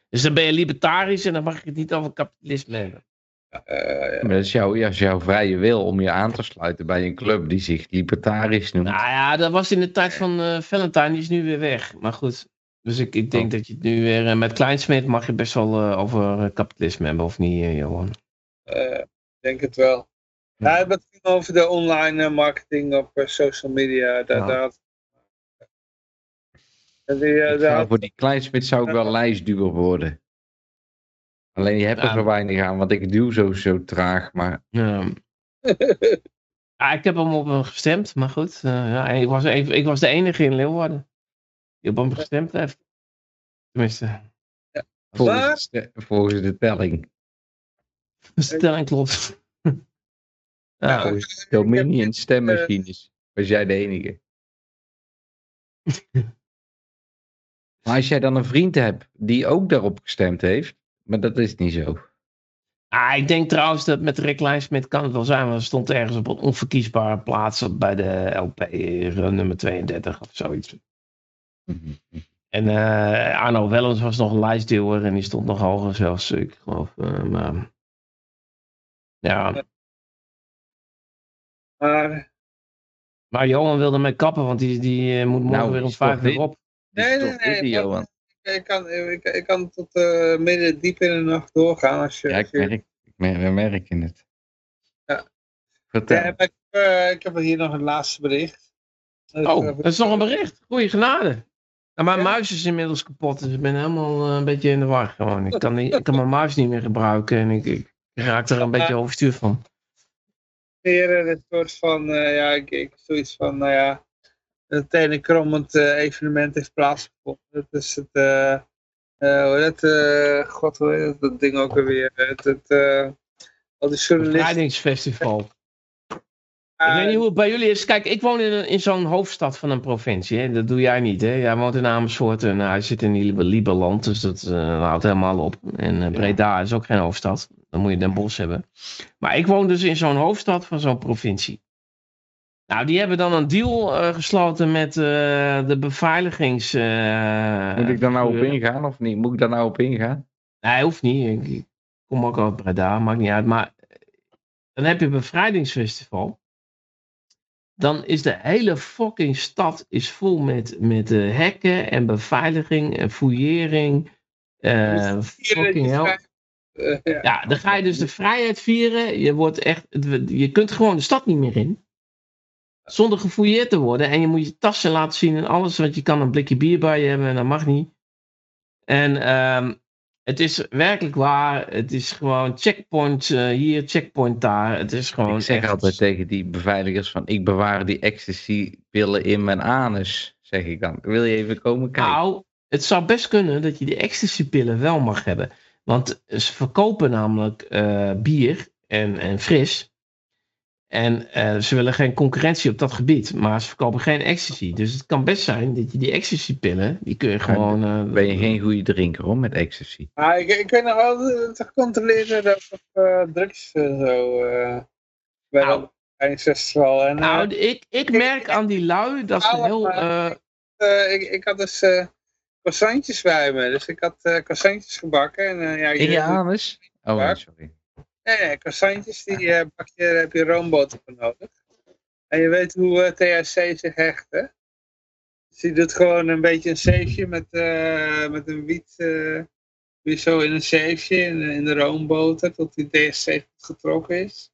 Dus dan ben je libertarisch en dan mag je het niet over kapitalisme hebben. Eh, Maar dat is jouw, ja, is jouw vrije wil om je aan te sluiten bij een club die zich libertarisch noemt. Nou ja, dat was in de tijd van eh Valentine, die is nu weer weg. Maar goed, dus ik, ik denk Oh. dat je het nu weer... eh, met Kleinsmit mag je best wel over kapitalisme hebben, of niet, Johan? eh, ik denk het wel. Ja, dat ging over de online marketing op social media. Dat, Ja. dat, en die, eh, voor die kleinsmid zou ik wel lijstduwer worden. Alleen je hebt er Ja. zo weinig aan, want ik duw zo, zo traag. Maar Ja. Ja, ik heb hem op hem gestemd, maar goed. eh, ja, ik, was, ik, ik was de enige in Leeuwarden die op hem gestemd heeft. Tenminste, Volgens, Maar- de, volgens de telling. De stelling klopt. ja. Volgens de Dominion stemmachines. Was jij de enige. maar als jij dan een vriend hebt die ook daarop gestemd heeft. Maar dat is niet zo. Ah, ik denk trouwens dat met Rick Lijnsmit kan het wel zijn, want er stond ergens op een onverkiesbare plaats op- bij de LP eh, nummer 32 of zoiets. En eh, Arno Wellens was nog een lijstduwer en die stond nog hoger zelfs, ik geloof. eh, maar, ja, Maar maar Johan wilde mij kappen, want die, die moet morgen Nou, weer om vijf uur op. Nee, is nee, nee, maar- want ik kan, ik, ik kan tot eh, midden diep in de nacht doorgaan. Als je, ja, ik merk, ik merk, we merken het. Ja. Vertel. Ja, maar ik, eh, ik heb hier nog een laatste bericht. Oh, dat is nog een bericht. Goeie genade. En mijn Ja. muis is inmiddels kapot, dus ik ben helemaal eh, een beetje in de war gewoon. Ik kan, niet, ik kan mijn muis niet meer gebruiken en ik, ik raak er een beetje overstuur van. Een soort van, eh, ja, ik, ik zoiets van, nou ja, het ene krommend eh, evenement heeft plaatsgevonden. Dat is het, eh, eh, hoe heet het, eh, god, hoe heet dat ding ook alweer? Het, het, al die journalisten. Bevrijdingsfestival. Ik weet niet hoe het bij jullie is. Kijk, ik woon in, in zo'n hoofdstad van een provincie. Hè. Dat doe jij niet. Hè? Jij woont in Amersfoort en hij zit in Liebe- Lieberland. Dus dat houdt helemaal op. En Breda is ook geen hoofdstad. Dan moet je Den Bosch hebben. Maar ik woon dus in zo'n hoofdstad van zo'n provincie. Nou, die hebben dan een deal eh, gesloten met eh, de beveiligings... eh, Moet ik daar nou op ingaan of niet? Moet ik daar nou op ingaan? Nee, hoeft niet. Ik, ik kom ook uit Breda, maakt niet uit. Maar dan heb je een bevrijdingsfestival. Dan is de hele fucking stad is vol met, met eh, hekken en beveiliging en fouillering. Eh, fucking hell. Ja. Ja, dan ga je dus de vrijheid vieren. Je, wordt echt, je kunt gewoon de stad niet meer in. Zonder gefouilleerd te worden. En je moet je tassen laten zien en alles. Want je kan een blikje bier bij je hebben en dat mag niet. En ehm, het is werkelijk waar. Het is gewoon checkpoint eh, hier, checkpoint daar. Het is gewoon ik zeg echt- altijd tegen die beveiligers van ik bewaar die ecstasy pillen in mijn anus, zeg ik dan. Wil je even komen kijken? Nou, het zou best kunnen dat je die ecstasy-pillen wel mag hebben. Want ze verkopen namelijk eh, bier en, en fris. En eh, ze willen geen concurrentie op dat gebied. Maar ze verkopen geen ecstasy. Dus het kan best zijn dat je die ecstasy-pillen, die kun je gewoon... eh, ben je geen goede drinker hoor, met ecstasy. Maar ik, ik weet nog wel te controleren dat of eh, drugs en zo eh bij Nou. dat bevrijdingsfestival. En, Nou, ik, ik merk aan die lui dat ze Nou, heel... eh, eh, ik, ik had dus eh croissantjes bij me. Dus ik had eh croissantjes gebakken. En, eh, ja, In je je- anus? Oh, sorry. Nee, nee, die eh, bak heb je roomboter voor nodig. En je weet hoe eh, THC zich hecht, hè? Dus je doet gewoon een beetje een zeefje met, eh, met een wiet, weer zo in een zeefje in, de- roomboter, tot die THC goed getrokken is.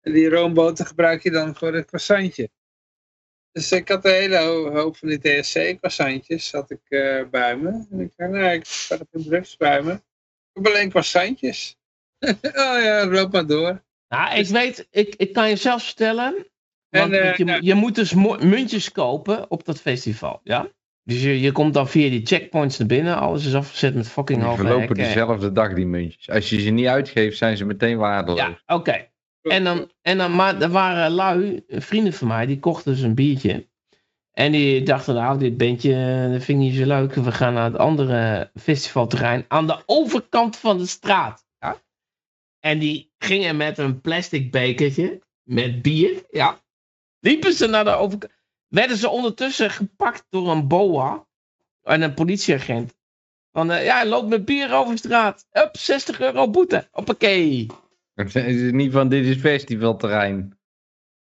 En die roomboter gebruik je dan voor het croissantje. Dus ik had een hele ho- hoop van die THC-croissantjes had ik eh, bij me. En ik zei, nee, ik had geen drugs bij me. Ik heb alleen croissantjes. oh ja, loop maar door. Nou, ik weet, ik, ik kan je zelfs vertellen. Want, En, eh, je, ja. je moet dus muntjes kopen op dat festival, ja? Dus je, je komt dan via die checkpoints naar binnen. Alles is afgezet met fucking hoge verlopen hekken. dezelfde dag die muntjes. Als je ze niet uitgeeft, zijn ze meteen waardeloos. Ja, oké. En dan, en dan, maar er waren lui, vrienden van mij, die kochten dus een biertje. En die dachten, nou, dit bandje, eh, dat vind ik niet zo leuk. We gaan naar het andere festivalterrein aan de overkant van de straat. En die gingen met een plastic bekertje met bier, ja. Liepen ze naar de overkant. Werden ze ondertussen gepakt door een boa en een politieagent. Van, eh, ja, hij loopt met bier over straat. Up, 60 euro boete. Hoppakee. Het is niet van dit is festivalterrein.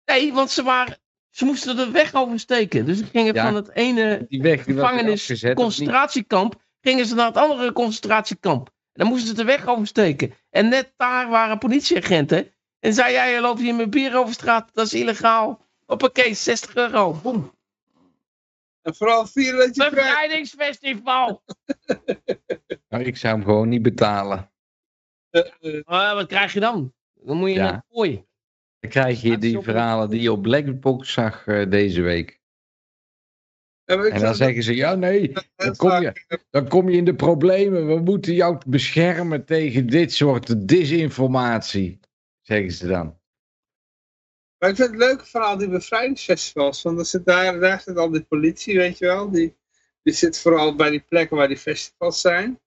Nee, want ze waren. Ze moesten de weg oversteken. Dus ze gingen Ja. van het ene Die weg die was gevangenis, afgezet, concentratiekamp, gingen ze naar het andere concentratiekamp. Dan moesten ze de weg oversteken. En net daar waren politieagenten. En zei jij, je loopt hier met bier over straat, dat is illegaal. Hoppakee, 60 euro. Boem. En vooral vieren dat je krijgt. Bevrijdingsfestival. Nou, ik zou hem gewoon niet betalen. Eh, eh, wat krijg je dan? Dan moet je Ja. naar het kooi. Dan krijg je die verhalen die je op Blackbox zag eh, deze week. En dan zeggen ze, ja nee, dan kom, je, dan kom je in de problemen. We moeten jou beschermen tegen dit soort disinformatie, zeggen ze dan. Maar ik vind het leuke van al die bevrijdingsfestivals. Want er zit daar, daar zit al die politie, weet je wel. Die, die zit vooral bij die plekken waar die festivals zijn.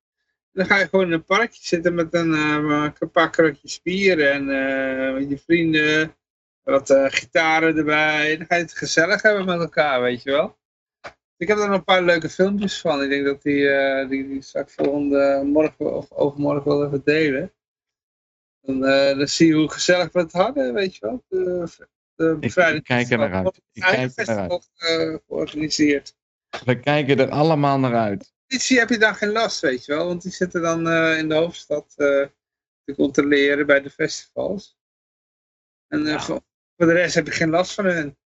Dan ga je gewoon in een parkje zitten met een, eh, een paar kratjes bier en met je vrienden. Wat eh, gitaren erbij. Dan ga je het gezellig hebben met elkaar, weet je wel. Ik heb er een paar leuke filmpjes van. Ik denk dat die, eh die, die straks volgende morgen of overmorgen wel even delen. Dan, eh, dan zie je hoe gezellig we het hadden, weet je wel. De, de Ik, ik kijk er naar uit. Ik kijk er naar uit. eh, georganiseerd. We kijken er allemaal naar uit. Politie heb je dan geen last, weet je wel. Want die zitten dan in de hoofdstad te controleren bij de festivals. En Ja. voor, voor de rest heb je geen last van hen.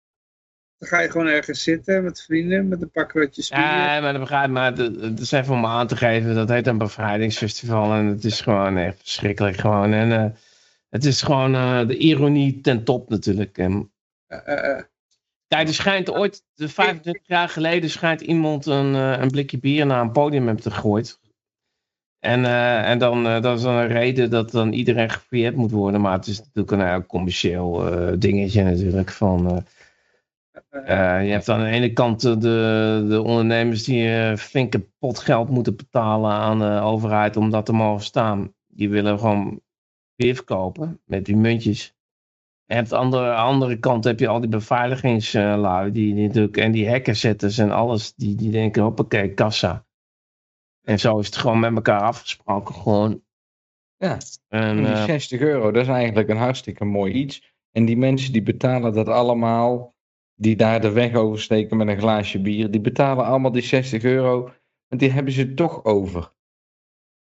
Dan ga je gewoon ergens zitten met vrienden, met een pak rotjes. Ja, maar dat begrijp. Maar het is even om aan te geven. Dat heet een bevrijdingsfestival. En het is gewoon echt verschrikkelijk. Gewoon. En eh, het is gewoon eh, de ironie ten top natuurlijk. En, Eh, eh, kijk, er schijnt ooit, de 25 jaar geleden, schijnt iemand een, een blikje bier naar een podium hebben gegooid. En, en dan, eh, dat is dan een reden dat dan iedereen gefouilleerd moet worden. Maar het is natuurlijk een eh, commercieel dingetje natuurlijk. Van, eh, eh, je hebt aan de ene kant eh, de, de ondernemers die eh flinke pot geld moeten betalen aan de overheid om dat te mogen staan. Die willen gewoon weer verkopen met die muntjes. En aan de andere, andere kant heb je al die beveiligingslui die, die natuurlijk, en die hackerzetters en alles. Die, die denken, hoppakee, kassa. En zo is het gewoon met elkaar afgesproken. Gewoon. Ja, En, en die eh, 60 euro, dat is eigenlijk een hartstikke mooi iets. En die mensen die betalen dat allemaal, die daar de weg oversteken met een glaasje bier, die betalen allemaal die 60 euro, want die hebben ze toch over.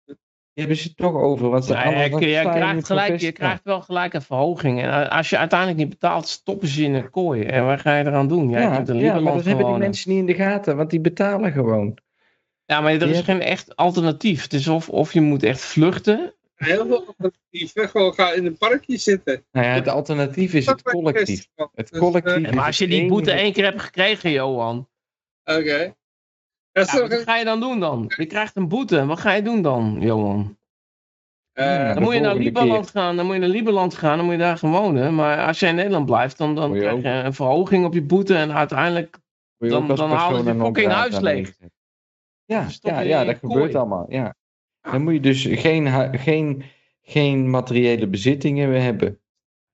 Die hebben ze toch over, want ze allemaal je, je, krijgt gelijk, je krijgt wel gelijk een verhoging. En eh, als je uiteindelijk niet betaalt, stoppen ze in een kooi. En wat ga je eraan doen? Jij Ja, kunt ja, maar dat hebben die mensen niet in de gaten, want die betalen gewoon. Ja, maar er is geen echt alternatief. Het is of, of je moet echt vluchten. Heel veel alternatieven. Gewoon ga in een parkje zitten. Nou ja, het alternatief is het collectief. Het Dus, collectief. eh, maar als je die boete één keer hebt gekregen, Johan. Oké. Ja, wat ga je dan doen dan? Je krijgt een boete. Wat ga je doen dan, Johan? eh, Dan moet je naar Lieberland gaan. Dan moet je naar Lieberland gaan. Dan moet je daar gaan wonen. Maar als je in Nederland blijft, dan, dan je krijg je een verhoging op je boete. En uiteindelijk Dan- dan persona je fucking huis leeg. Ja, ja, ja dat gebeurt allemaal. Ja. Dan moet je dus geen, geen, geen materiële bezittingen meer hebben.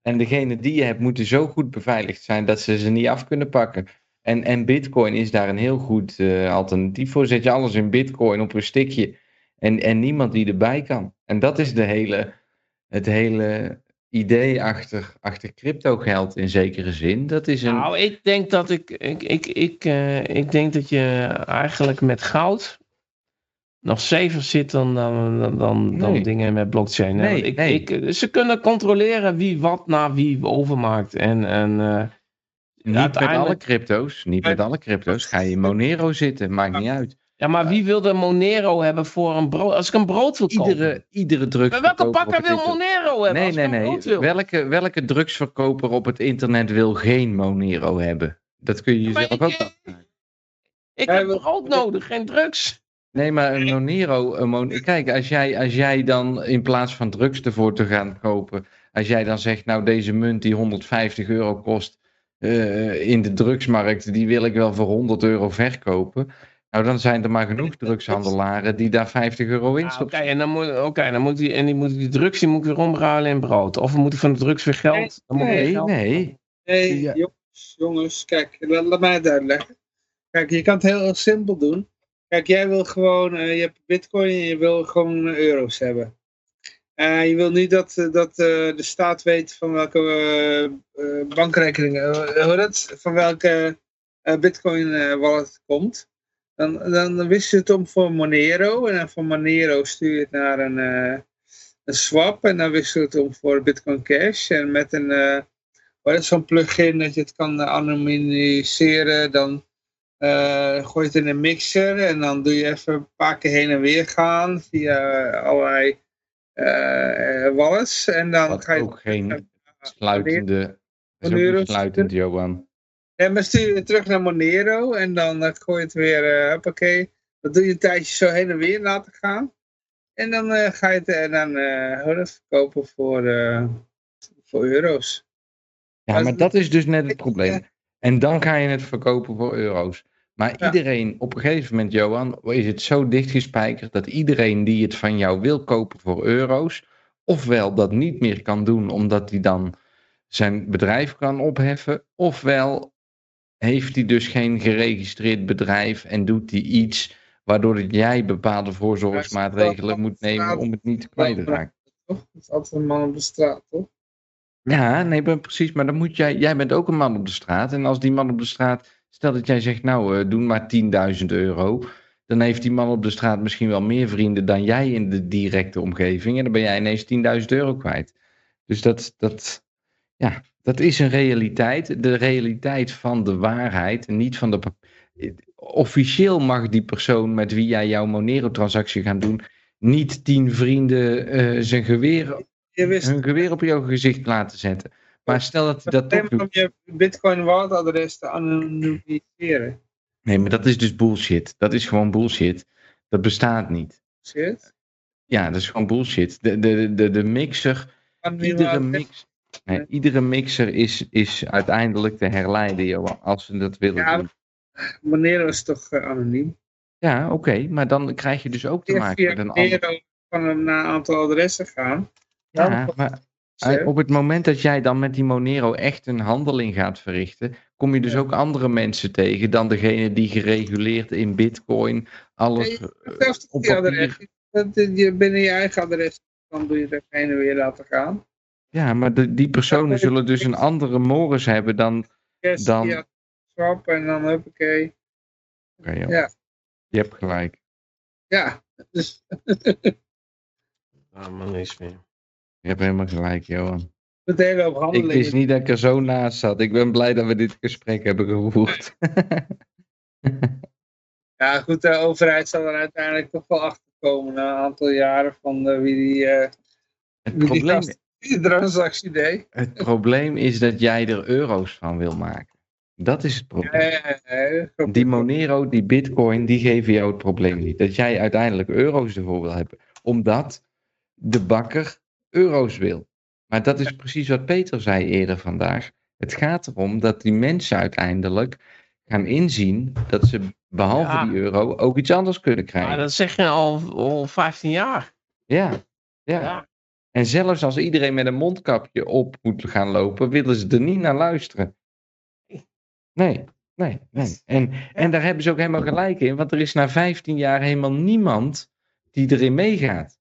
En degene die je hebt moeten zo goed beveiligd zijn dat ze ze niet af kunnen pakken. En, en bitcoin is daar een heel goed eh, alternatief voor. Zet je alles in bitcoin op een stikje en, en niemand die erbij kan. En dat is de hele, het hele idee achter, achter crypto geld in zekere zin. Dat is een... Nou, ik denk dat ik, ik, ik, ik, eh, ik denk dat je eigenlijk met goud nog safer zit dan, dan, dan, dan, dan Nee. dingen met blockchain. Nee, ik, nee. ik, ze kunnen controleren wie wat naar wie overmaakt. En, en eh, Niet met uiteindelijk- alle crypto's, niet met alle crypto's. Ga je in Monero zitten, maakt niet uit. ja, maar wie wil de Monero hebben voor een brood? Als ik een brood wil kopen. Iedere, iedere Maar welke drugsverkoper op bakker wil Monero hebben? Nee, als nee, ik een nee. brood wil? Welke, welke drugsverkoper op het internet wil geen Monero hebben? Dat kun je jezelf ik, ook eh, afvragen. Ik Hij heb brood nodig, geen drugs. Nee, maar een Monero... Een mon Kijk, als jij, als jij dan in plaats van drugs ervoor te gaan kopen... Als jij dan zegt, nou deze munt die 150 euro kost... eh, in de drugsmarkt, die wil ik wel voor 100 euro verkopen... Nou, dan zijn er maar genoeg drugshandelaren die daar 50 euro in Ah, Oké, stoppen. en dan moet, oké, dan moet die, en die, moet die drugs die moet ik weer omruilen in brood. Of we moeten van de drugs weer geld. Dan weer Nee, geld nee. Nee, Ja. jongens, jongens, kijk, laat, laat mij het uitleggen. Kijk, je kan het heel simpel doen. Kijk, jij wil gewoon, eh, je hebt bitcoin en je wil gewoon euro's hebben. Eh, je wil niet dat, eh, dat de staat weet van welke bankrekening, eh, hoe dat, van welke bitcoin wallet komt. Dan, dan wist je het om voor Monero en dan van Monero stuur je het naar een, een swap en dan wist je het om voor Bitcoin Cash en met een... zo'n plugin dat je het kan anonimiseren. Dan eh, gooi het in een mixer en dan doe je even een paar keer heen en weer gaan via allerlei eh, wallets. En dan Wat ga je ook geen sluitende... Is ook sluitend, Johan. En dan stuur je het terug naar Monero en dan eh, gooi je het weer, uh, hoppakee. Dat doe je een tijdje zo heen en weer laten gaan. En dan ga je het dan verkopen voor, voor euro's. Ja, maar dat is dus net het probleem. En dan ga je het verkopen voor euro's. Maar Ja. iedereen, op een gegeven moment, Johan, is het zo dichtgespijkerd dat iedereen die het van jou wil kopen voor euro's, ofwel dat niet meer kan doen omdat hij dan zijn bedrijf kan opheffen, ofwel heeft hij dus geen geregistreerd bedrijf en doet hij iets waardoor jij bepaalde voorzorgsmaatregelen moet nemen om het niet kwijt te raken. Toch? Dat is altijd een man op de straat, toch? Ja, nee, precies. Maar dan moet jij, jij bent ook een man op de straat. En als die man op de straat, stel dat jij zegt, nou, eh, doe maar 10.000 euro. Dan heeft die man op de straat misschien wel meer vrienden dan jij in de directe omgeving. En dan ben jij ineens 10.000 euro kwijt. Dus dat, dat, ja, dat is een realiteit. De realiteit van de waarheid en niet van de. Officieel mag die persoon met wie jij jouw Monero-transactie gaat doen, niet tien vrienden eh, zijn geweer, hun geweer op jouw gezicht laten zetten. Maar stel dat hij dat toch doet. om je bitcoin walletadres te anonimiseren. Nee, maar dat is dus bullshit. Dat is gewoon bullshit. Dat bestaat niet. Shit. Ja, dat is gewoon bullshit. De, de, de, de mixer, iedere, mix, nee, iedere mixer is, is uiteindelijk te herleiden, Johan, als ze dat willen Ja, doen. Monero is toch eh, anoniem? Ja, oké, maar dan krijg je dus ook te maken met een ander. Monero van een aantal adressen gaan. Ja, maar Op het moment dat jij dan met die Monero echt een handeling gaat verrichten, kom je dus Ja. ook andere mensen tegen dan degene die gereguleerd in bitcoin alles Nee, eh, op adres. Dat je binnen je eigen adres, dan doe je heen en weer laten gaan. Ja, maar de, die personen maar zullen dus een andere morris hebben dan. Yes, Dan- swap en dan huppakee. Oké. Ja. Je hebt gelijk. Ja, dus Ah, man, niks meer. Je hebt helemaal gelijk, Johan. Ik wist niet dat ik er zo naast zat. Ik ben blij dat we dit gesprek hebben gevoerd. Ja, goed, de overheid zal er uiteindelijk toch wel achter komen na een aantal jaren van eh, wie die, eh, het, wie die, probleem, transactie deed. het probleem is dat jij er euro's van wil maken. Dat is het probleem. Ja, ja, ja. Die Monero, die Bitcoin, die geven jou het probleem niet. Dat jij uiteindelijk euro's ervoor wil hebben. Omdat de bakker euro's wil. Maar dat is precies wat Peter zei eerder vandaag. Het gaat erom dat die mensen uiteindelijk gaan inzien dat ze behalve Ja. die euro ook iets anders kunnen krijgen. dat zeg je al, al 15 jaar. Ja, ja. Ja. En zelfs als iedereen met een mondkapje op moet gaan lopen, willen ze er niet naar luisteren. Nee, nee, nee. En, en daar hebben ze ook helemaal gelijk in, want er is na 15 jaar helemaal niemand die erin meegaat.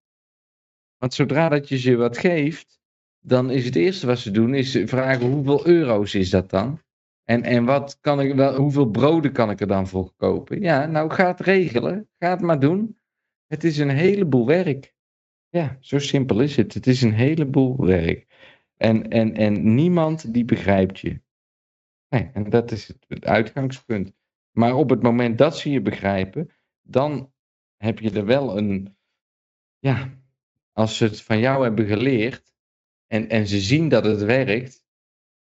Want zodra dat je ze wat geeft, dan is het eerste wat ze doen, is vragen hoeveel euro's is dat dan? En, en wat kan ik wel, hoeveel broden kan ik er dan voor kopen? Ja, nou ga het regelen, ga het maar doen. Het is een heleboel werk. Ja, zo simpel is het. Het is een heleboel werk. En, en, en niemand die begrijpt je. En dat is het uitgangspunt. Maar op het moment dat ze je begrijpen, dan heb je er wel een. Ja, als ze het van jou hebben geleerd en, en ze zien dat het werkt,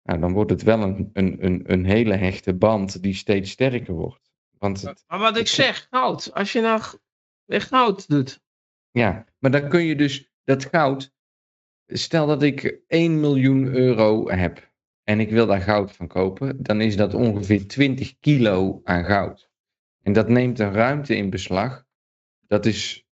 nou, dan wordt het wel een, een, een, een hele hechte band die steeds sterker wordt. Want het, Maar wat ik zeg, goud. Als je nou echt goud doet. Ja, maar dan kun je dus dat goud. Stel dat ik 1 miljoen euro heb en ik wil daar goud van kopen, dan is dat ongeveer 20 kilo aan goud. En dat neemt een ruimte in beslag. Dat is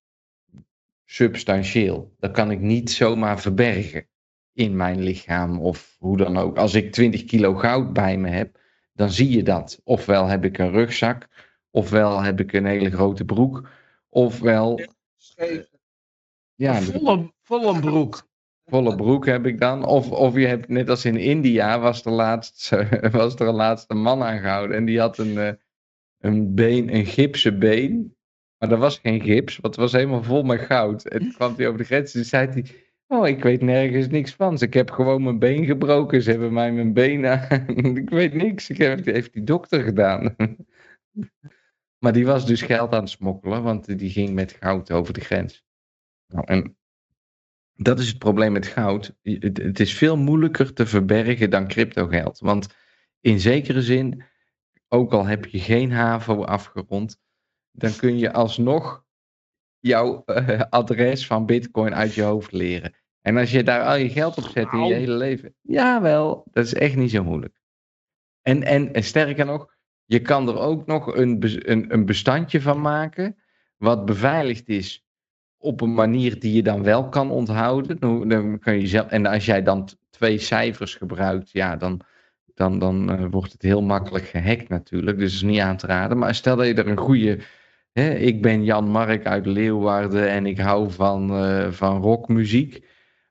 substantieel. Dat kan ik niet zomaar verbergen in mijn lichaam of hoe dan ook. Als ik 20 kilo goud bij me heb, dan zie je dat. Ofwel heb ik een rugzak, ofwel heb ik een hele grote broek, ofwel ja, de volle, volle broek. volle broek heb ik dan. Of, of je hebt, net als in India, was er laatst, was er een laatste man aangehouden. En die had een, eh, een been, een gipsen been. Maar dat was geen gips, want het was helemaal vol met goud. En kwam hij over de grens en zei hij... Oh, ik weet nergens niks van. Ik heb gewoon mijn been gebroken. Ze hebben mij mijn been aan. ik weet niks. Ik heb, heeft die dokter gedaan. maar die was dus geld aan het smokkelen, want die ging met goud over de grens. Nou, en dat is het probleem met goud. Het, het is veel moeilijker te verbergen dan cryptogeld. Want in zekere zin, ook al heb je geen HAVO afgerond, dan kun je alsnog jouw eh, adres van Bitcoin uit je hoofd leren. En als je daar al je geld op zet in je hele leven, jawel, dat is echt niet zo moeilijk. En, en, en sterker nog, je kan er ook nog een, een, een bestandje van maken, wat beveiligd is op een manier die je dan wel kan onthouden. Dan, kan je zelf, en als jij dan twee cijfers gebruikt, ja, dan, dan, dan eh, wordt het heel makkelijk gehackt natuurlijk. Dus dat is niet aan te raden. Maar stel dat je er een goede. Ik ben Jan Mark uit Leeuwarden en ik hou van, eh, van rockmuziek.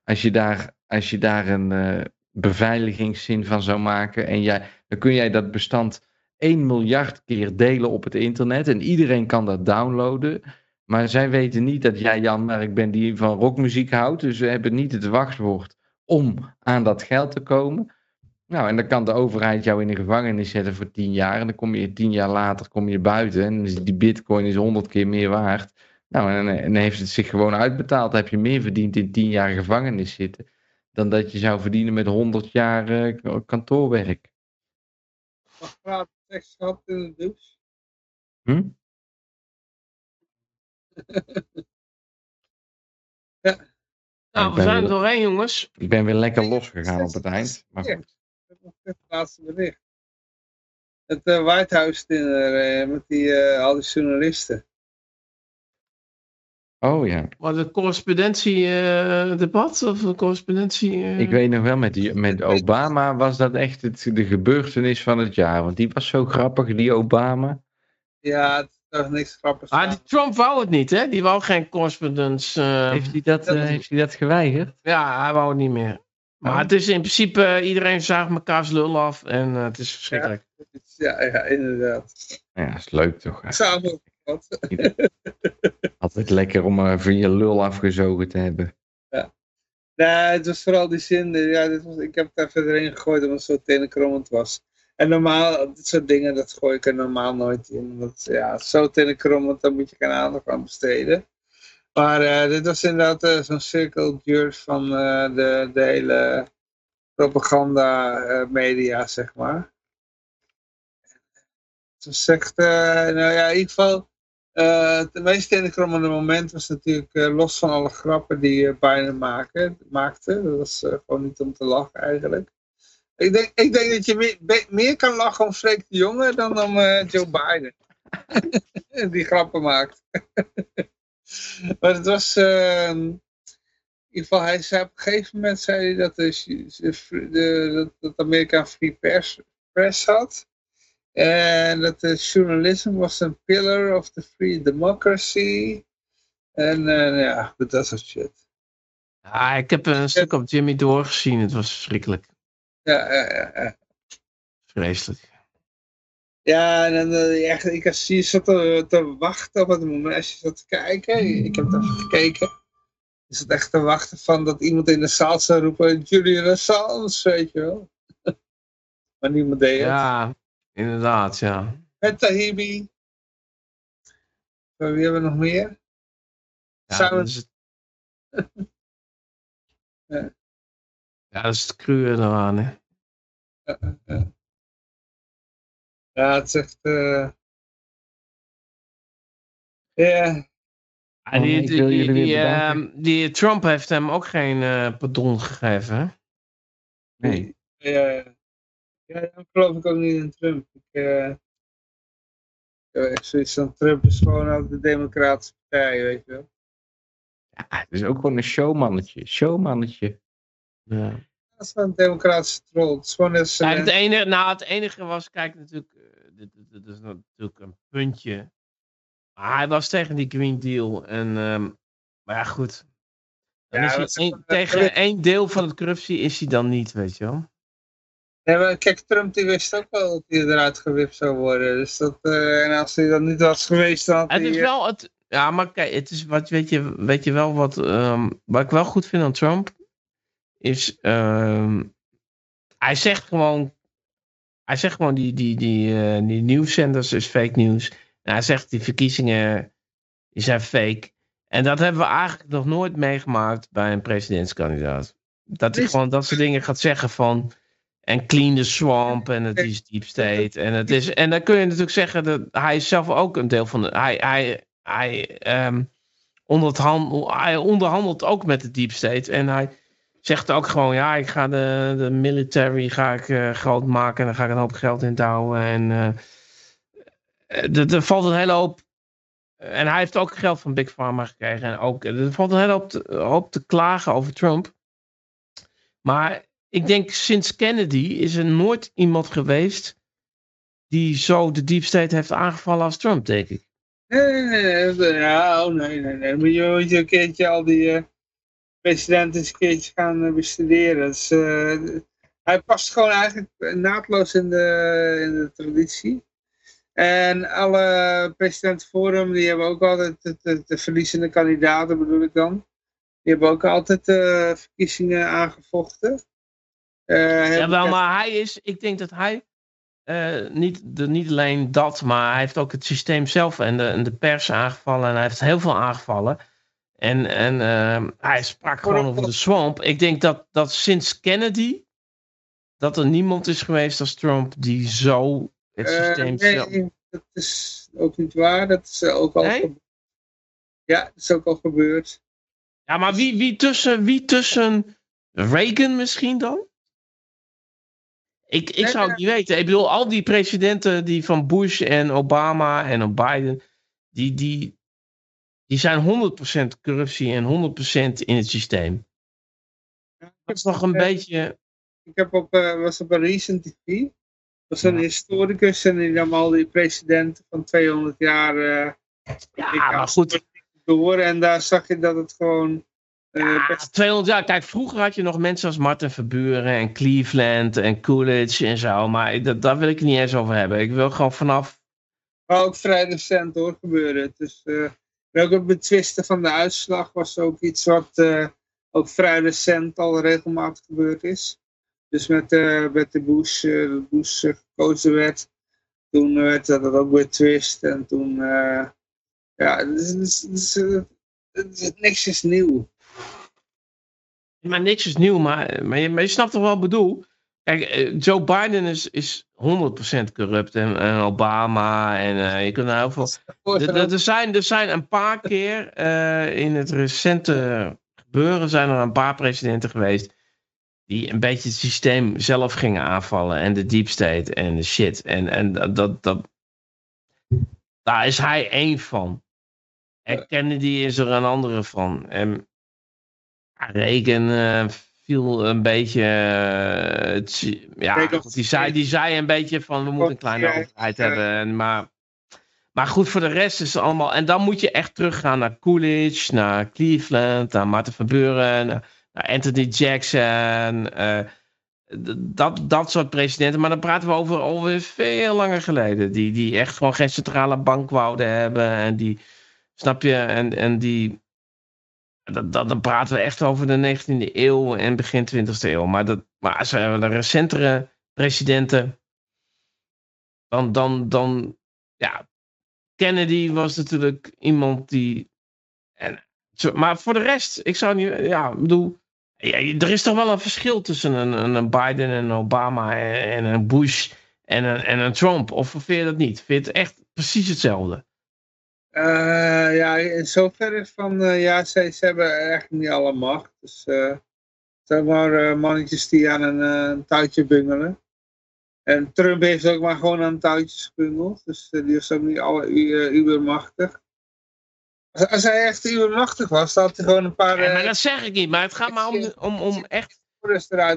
Als je daar, als je daar een eh, beveiligingszin van zou maken, en jij, dan kun jij dat bestand 1 miljard keer delen op het internet en iedereen kan dat downloaden. Maar zij weten niet dat jij Jan Mark bent die van rockmuziek houdt. Dus ze hebben niet het wachtwoord om aan dat geld te komen. Nou, en dan kan de overheid jou in de gevangenis zetten voor tien jaar. En dan kom je tien jaar later kom je buiten. En die bitcoin is honderd keer meer waard. Nou, en, en dan heeft het zich gewoon uitbetaald. Dan heb je meer verdiend in tien jaar gevangenis zitten. Dan dat je zou verdienen met honderd jaar eh, kantoorwerk. Mag gratis tekst gehad in de douche. Hm? Nou, Ik we zijn er doorheen, jongens. Ik ben weer lekker losgegaan op het eind. Maar Ja. goed. Het laatste bericht. Het eh, White House dinner eh, met die, eh, al die journalisten. Oh ja. Wat een correspondentiedebat of een correspondentie... eh, Ik weet nog wel, met, die, met Obama was dat echt het, de gebeurtenis van het jaar. Want die was zo grappig, die Obama. Ja, het is toch niks grappigs. Ah, aan. die Trump wou het niet, hè? Die wou geen correspondence. eh, Heeft hij dat, eh, heeft hij dat geweigerd? Ja, hij wou het niet meer. Maar Oh. het is in principe, eh, iedereen zaagt mekaars lul af en eh, het is verschrikkelijk. Ja, ja, inderdaad. Ja, is leuk toch? Zou ook wat. Altijd lekker om eh, van je lul afgezogen te hebben. Nee, het was vooral die zin. Ja, dit was, ik heb het daar verder in gegooid omdat het zo tenenkrommend was. En normaal, dit soort dingen, dat gooi ik er normaal nooit in. Dat, ja, zo tenenkrommend, daar moet je geen aandacht aan besteden. Maar eh, dit was inderdaad eh, zo'n cirkel jerk van eh, de, de hele propaganda media, zeg maar. Ze zegt, nou ja, in ieder geval, het meest tenenkrommende moment was natuurlijk los van alle grappen die uh, Biden maken, maakte. Dat was gewoon niet om te lachen eigenlijk. Ik denk, ik denk dat je meer, kan lachen om Freek de Jonge dan om Joe Biden. die grappen maakt. maar het was... ehm, in ieder geval, hij zei op een gegeven moment zei hij dat, de, de, de- dat, Amerika een free press, press had. En dat de journalism was een pillar of the free democracy. En eh, ja, dat soort shit. Ja, ik heb een stuk op Jimmy doorgezien. Het was verschrikkelijk. Ja, ja, ja, ja. Vreselijk. Ja, en dan, eh, echt, ik zie je zat te, te wachten op het moment als je zat te kijken. Ik heb het even gekeken. Je zat echt te wachten van dat iemand in de zaal zou roepen, Julian Assange, weet je wel. maar niemand deed het. Ja, inderdaad, ja. Met Tahibi. Wie hebben we nog meer? Ja, Zou dat het- is het... Ja. Ja, dat is het cruwe eraan, hè. Ja, het is echt... eh, Ja, Ja, die, die, ehm, die Trump heeft hem ook geen eh, pardon gegeven, hè? Nee. ja, ja. Ja, dan geloof ik ook niet in Trump. Ik, eh, ik echt zoiets van Trump is gewoon ook de democratische partij, weet je wel. Ja, het is ook gewoon een showmannetje. Showmannetje. Ja. Wel een democratische troll. Het is gewoon net zo- Ja, het, enige, nou, het enige was, kijk, natuurlijk, eh, dit, dit, is natuurlijk een puntje. Maar hij was tegen die Green Deal. En, ehm, maar ja, goed. Dan Ja, is hij is gewoon- tegen één deel van de corruptie is hij dan niet, weet je wel. Ja, maar kijk, Trump die wist ook wel dat hij eruit gewipt zou worden. Dus dat, eh, en als hij dat niet was geweest, dan had Het hij... is wel, het, ja, maar kijk, het is wat, weet je, weet je wel wat, ehm, wat ik wel goed vind aan Trump, is, ehm, hij zegt gewoon, hij zegt gewoon die, die, die, eh, die nieuwszenders is fake nieuws. En hij zegt die verkiezingen zijn fake. En dat hebben we eigenlijk nog nooit meegemaakt bij een presidentskandidaat. Dat hij Is- gewoon dat soort dingen gaat zeggen van, En Clean the Swamp en het is Deep State. En, het is, en dan kun je natuurlijk zeggen dat hij is zelf ook een deel van de. Hij, hij, hij, ehm, onderhandelt, hij onderhandelt ook met de Deep State. En hij zegt ook gewoon: ja, ik ga de, de military ga ik, uh, groot maken. En dan ga ik een hoop geld in douwen. En uh, er valt een hele hoop. En hij heeft ook geld van Big Pharma gekregen. En ook, er valt een hele hoop te, klagen over Trump. Maar ik denk sinds Kennedy is er nooit iemand geweest die zo de deep heeft aangevallen als Trump, denk ik. Nee, nee, nee. Oh, nee, nee, nee. Je, moet je al die uh, presidenten eens een keertje gaan uh, bestuderen. Dus, uh, hij past gewoon eigenlijk naadloos in de, in de traditie. En alle presidenten voor hem, die hebben ook altijd de, de, de verliezende kandidaten, bedoel ik dan. Die hebben ook altijd verkiezingen aangevochten. Uh, ja, wel, maar hij is, ik denk dat hij, uh, niet, de, niet alleen dat, maar hij heeft ook het systeem zelf en de, en de pers aangevallen. En hij heeft heel veel aangevallen. En, en uh, hij sprak gewoon over de swamp. Ik denk dat, dat sinds Kennedy, dat er niemand is geweest als Trump die zo het systeem nee, zelf... dat is ook niet waar. Dat is ook al nee? Ja, dat is ook al gebeurd. Ja, maar wie, wie, tussen, wie tussen Reagan misschien dan? Ik, ik zou het niet weten. Ik bedoel, al die presidenten die van Bush en Obama en Biden, die, die, die zijn 100% corruptie en 100% in het systeem. Dat is nog een beetje... Ik heb op, uh, was op een recent TV, dat was een historicus en die nam al die presidenten van 200 jaar uh, ja, maar goed. door en daar zag je dat het gewoon ja, best... 200 jaar. Kijk, vroeger had je nog mensen als Martin Verburen en Cleveland en Coolidge en zo. Maar dat, daar wil ik het niet eens over hebben. Ik wil gewoon vanaf... Maar ook vrij recent hoor, gebeuren. Dus uh, ook het betwisten van de uitslag was ook iets wat uh, ook vrij recent al regelmatig gebeurd is. Dus met, uh, met de Bush, uh, Bush gekozen werd, toen werd dat ook betwist. En toen, ja, dus, niks is nieuw. Maar niks is nieuw, maar, maar, je, maar je snapt toch wel wat ik bedoel? Kijk, eh, Joe Biden is, is 100% corrupt en, en Obama en uh, je kunt nou heel veel... Er zijn, er zijn een paar keer uh, in het recente gebeuren zijn er een paar presidenten geweest die een beetje het systeem zelf gingen aanvallen en de deep state en de shit. En, en dat, dat, daar is hij één van. En Kennedy is er een andere van. En uh, viel een beetje. Uh, het, ja, die zei, die zei een beetje van we moeten een kleine overheid hebben. Maar, maar goed, voor de rest is het allemaal. En dan moet je echt teruggaan naar Coolidge, naar Cleveland, naar Martin van Buren, naar, naar Anthony Jackson. Uh, dat, dat soort presidenten. Maar dan praten we over alweer veel langer geleden. Die, die echt gewoon geen centrale bank wouden hebben. En die, snap je, en, en die dat, dat, dan praten we echt over de 19e eeuw en begin 20e eeuw. Maar, dat, maar als we de recentere presidenten. Dan, dan, dan, ja. Kennedy was natuurlijk iemand die. En, maar voor de rest, ik zou niet. Ja, bedoel. Er is toch wel een verschil tussen een, een Biden en een Obama en, een Bush en een, en een Trump. Of vind je dat niet? Vind je het echt precies hetzelfde? Uh, ja, in zoverre van, uh, ja, ze, ze hebben eigenlijk niet alle macht. Dus uh, het zijn maar mannetjes die aan een, een, touwtje bungelen. En Trump heeft ook maar gewoon aan touwtjes gebungeld. Dus die is ook niet alle ubermachtig. Als, als hij echt ubermachtig was, dan had hij gewoon een paar... Ja, maar dat zeg ik niet, maar het gaat maar om, om, om echt...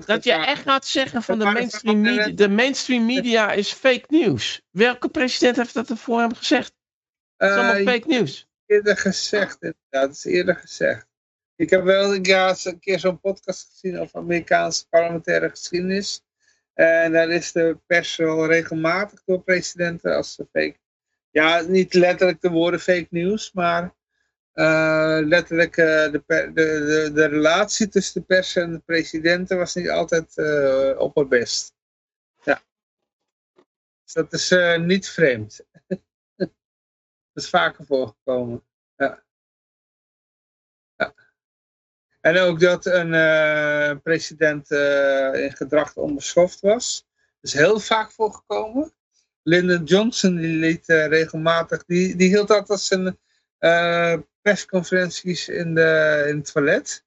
Dat je echt gaat zeggen van de mainstream, media, de mainstream media is fake news. Welke president heeft dat er voor hem gezegd? Het is allemaal fake nieuws. Eerder gezegd, inderdaad. Dat is eerder gezegd. Ik heb wel een keer zo'n podcast gezien over Amerikaanse parlementaire geschiedenis. En daar is de pers wel regelmatig door presidenten als fake. Ja, niet letterlijk de woorden fake news, maar uh, letterlijk uh, de, de, de, de, relatie tussen de pers en de presidenten was niet altijd uh, op het best. Ja. Dus dat is niet vreemd. Dat is vaker voorgekomen. Ja. ja. En ook dat een eh, president eh, in gedrag onbeschoft was. Dat is heel vaak voorgekomen. Lyndon Johnson die liet eh, regelmatig, die, die hield altijd zijn persconferenties in, de, in het toilet.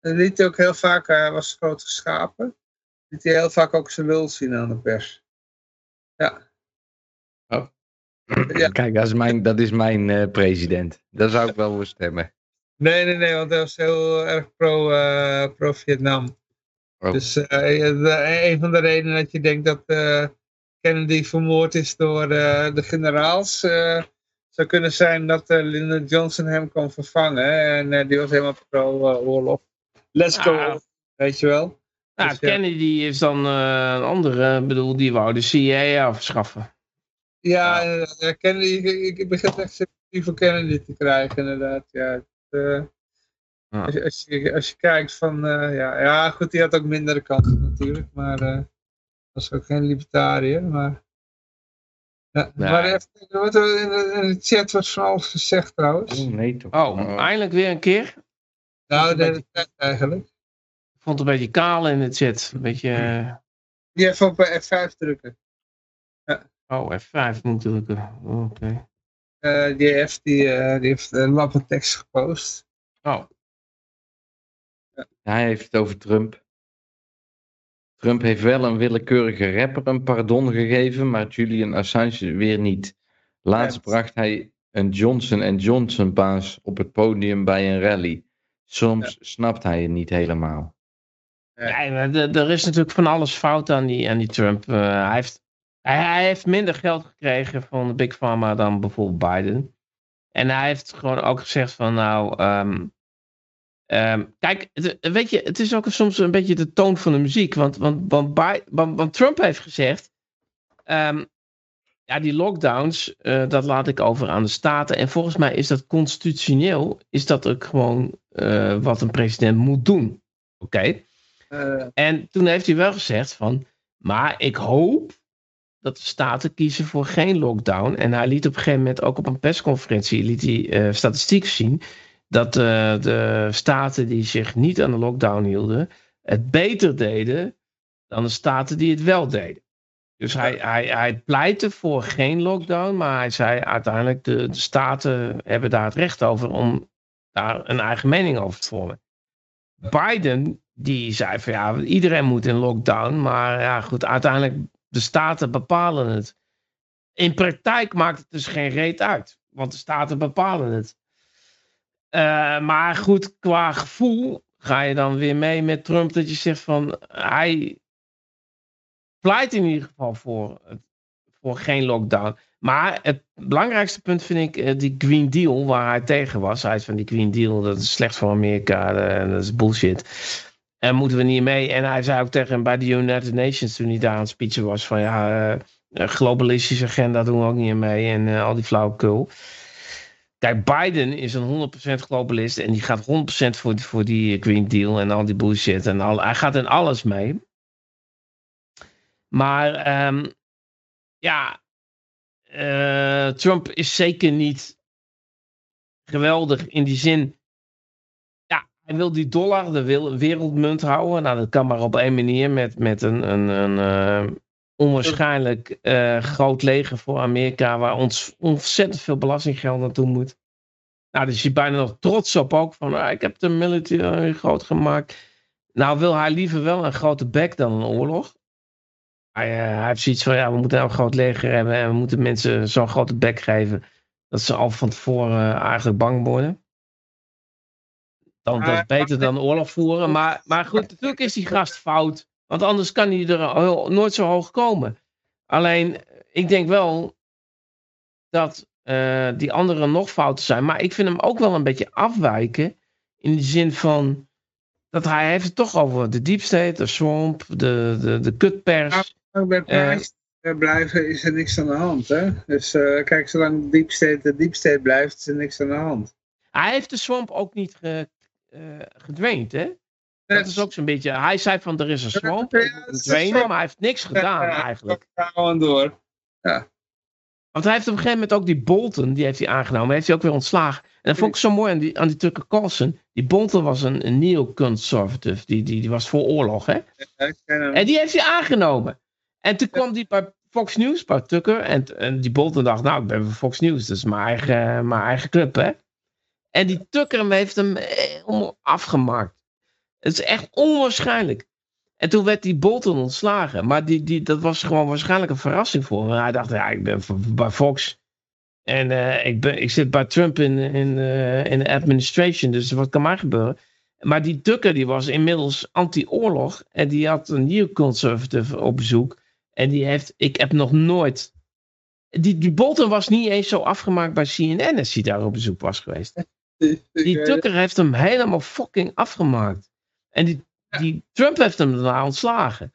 En liet hij ook heel vaak, hij was groot geschapen, liet hij heel vaak ook zijn lul zien aan de pers. Ja. Ja. Kijk, dat is mijn, dat is mijn eh, president. Daar zou ik wel voor stemmen. Nee, nee, nee, want hij was heel erg pro, eh, pro-Vietnam. Oh. Dus eh, de- een van de redenen dat je denkt dat eh, Kennedy vermoord is door eh, de generaals, eh, zou kunnen zijn dat eh, Lyndon Johnson hem kon vervangen. hè. En die was helemaal pro-oorlog. Let's go, Ah. weet je wel. Nou, Dus, ja. Kennedy is dan eh, een andere, ik bedoel, die wou de CIA afschaffen. Ja, inderdaad. Ja, Kennedy, ik, ik begin echt sympathie voor Kennedy te krijgen, inderdaad. Ja, het, eh, Ja. als, je, als, je, als je kijkt van, eh, ja, ja, goed, die had ook mindere kansen natuurlijk, maar eh was ook geen libertariër, maar... Ja, Nee. Maar even wat er in de, in de chat was van alles gezegd trouwens. Oh, nee toch. Oh, eindelijk weer een keer. nou, de hele tijd eigenlijk. Ik vond het een beetje kaal in de chat. Een beetje, Die even op eh, F5 drukken. Oh, F5 moet drukken. Oké. Eh die F die, eh, die heeft een lappe tekst gepost. Oh, Hij heeft het over Trump. Trump heeft wel een willekeurige rapper een pardon gegeven, maar Julian Assange weer niet. Laatst Ja. bracht hij een Johnson Johnson baas op het podium bij een rally. Soms snapt hij het niet helemaal. Nee, maar de- er is natuurlijk van alles fout aan die, aan die Trump. Eh, hij, heeft, hij, hij heeft minder geld gekregen van de Big Pharma dan bijvoorbeeld Biden. En hij heeft gewoon ook gezegd van nou... ehm, ehm, kijk, het- weet je, het is ook soms een beetje de toon van de muziek. Want, want, want, Bi- want, want Trump heeft gezegd... ehm, ja, die lockdowns, eh, dat laat ik over aan de staten. En volgens mij is dat constitutioneel, is dat ook gewoon eh, wat een president moet doen. Oké? Eh, En toen heeft hij wel gezegd van, maar ik hoop dat de staten kiezen voor geen lockdown. En hij liet op een gegeven moment ook op een persconferentie liet hij, eh, statistiek zien dat eh, de staten die zich niet aan de lockdown hielden, het beter deden dan de staten die het wel deden. Dus hij, hij, hij pleitte voor geen lockdown, maar hij zei uiteindelijk de, de staten hebben daar het recht over om daar een eigen mening over te vormen. Biden, die zei van ja, iedereen moet in lockdown, maar ja goed, uiteindelijk de staten bepalen het. In praktijk maakt het dus geen reet uit, want de staten bepalen het. Eh, maar goed, qua gevoel ga je dan weer mee met Trump dat je zegt van hij pleit in ieder geval voor, voor geen lockdown. Maar het belangrijkste punt vind ik eh, die Green Deal, waar hij tegen was. Hij is van die Green Deal, dat is slecht voor Amerika, eh, dat is bullshit. En moeten we niet mee. En hij zei ook tegen bij de United Nations toen hij daar aan het speechen was van ja, eh, eh, globalistische agenda doen we ook niet mee en eh, al die flauwekul. Kijk, Biden is een 100% globalist en die gaat 100% voor, voor die Green Deal en al die bullshit. En al, hij gaat in alles mee. Maar ehm, ja, eh, Trump is zeker niet geweldig in die zin. Hij wil die dollar, de wereldmunt houden. Nou, dat kan maar op één manier met, met een, een, een eh, onwaarschijnlijk eh, groot leger voor Amerika, waar ons ontzettend veel belastinggeld naartoe moet. Nou, dus je bijna nog trots op ook van, ah, ik heb de military groot gemaakt. Nou wil hij liever wel een grote bek dan een oorlog. Hij, eh, hij heeft zoiets van, ja, we moeten een groot leger hebben en we moeten mensen zo'n grote bek geven dat ze al van tevoren eigenlijk bang worden. Dan, dat is beter dan oorlog voeren. Maar, maar goed, natuurlijk is die gast fout. Want anders kan hij er heel- nooit zo hoog komen. Alleen, ik denk wel dat eh, die anderen nog fouten zijn. Maar ik vind hem ook wel een beetje afwijken. In de zin van dat hij heeft het toch over de deep state, de swamp, de, de, de kutpers. Ook bij Eh. prijs eh, blijven is er niks aan de hand. Hè? Dus eh, kijk, zolang deep state de deep state blijft, is er niks aan de hand. Hij heeft de swamp ook niet ge, gedweind, hè? Dat is ook zo'n beetje. Hij zei van er is een swamp, Ja, maar hij heeft niks gedaan Ja, eigenlijk. Gewoon door. Maar Want hij heeft op een gegeven moment ook die Bolton, die heeft hij aangenomen. heeft hij ook weer ontslagen. En dat vond ik zo mooi aan die, aan die Tucker Carlson. Die Bolton was een, een neoconservative. Die, die, die was voor oorlog, hè? Ja. En die heeft hij aangenomen. En toen kwam die bij Fox News, bij Tucker. En, en die Bolton dacht, nou, ik ben voor Fox News. Dat is mijn eigen, mijn eigen club, hè? En die Tucker heeft hem helemaal afgemaakt. Het is echt onwaarschijnlijk. En toen werd die Bolton ontslagen. Maar die, die, dat was gewoon waarschijnlijk een verrassing voor hem. Hij dacht, ja, ik ben bij Fox. En eh, ik, ben, ik zit bij Trump in, in, eh, in de administration. Dus wat kan mij gebeuren? Maar die Tucker die was inmiddels anti-oorlog. En die had een neoconservative op bezoek. En die heeft, ik heb nog nooit... Die, die Bolton was niet eens zo afgemaakt bij CNN als hij daar op bezoek was geweest. Die Tucker heeft hem helemaal fucking afgemaakt. En die, die Trump heeft hem daarna ontslagen.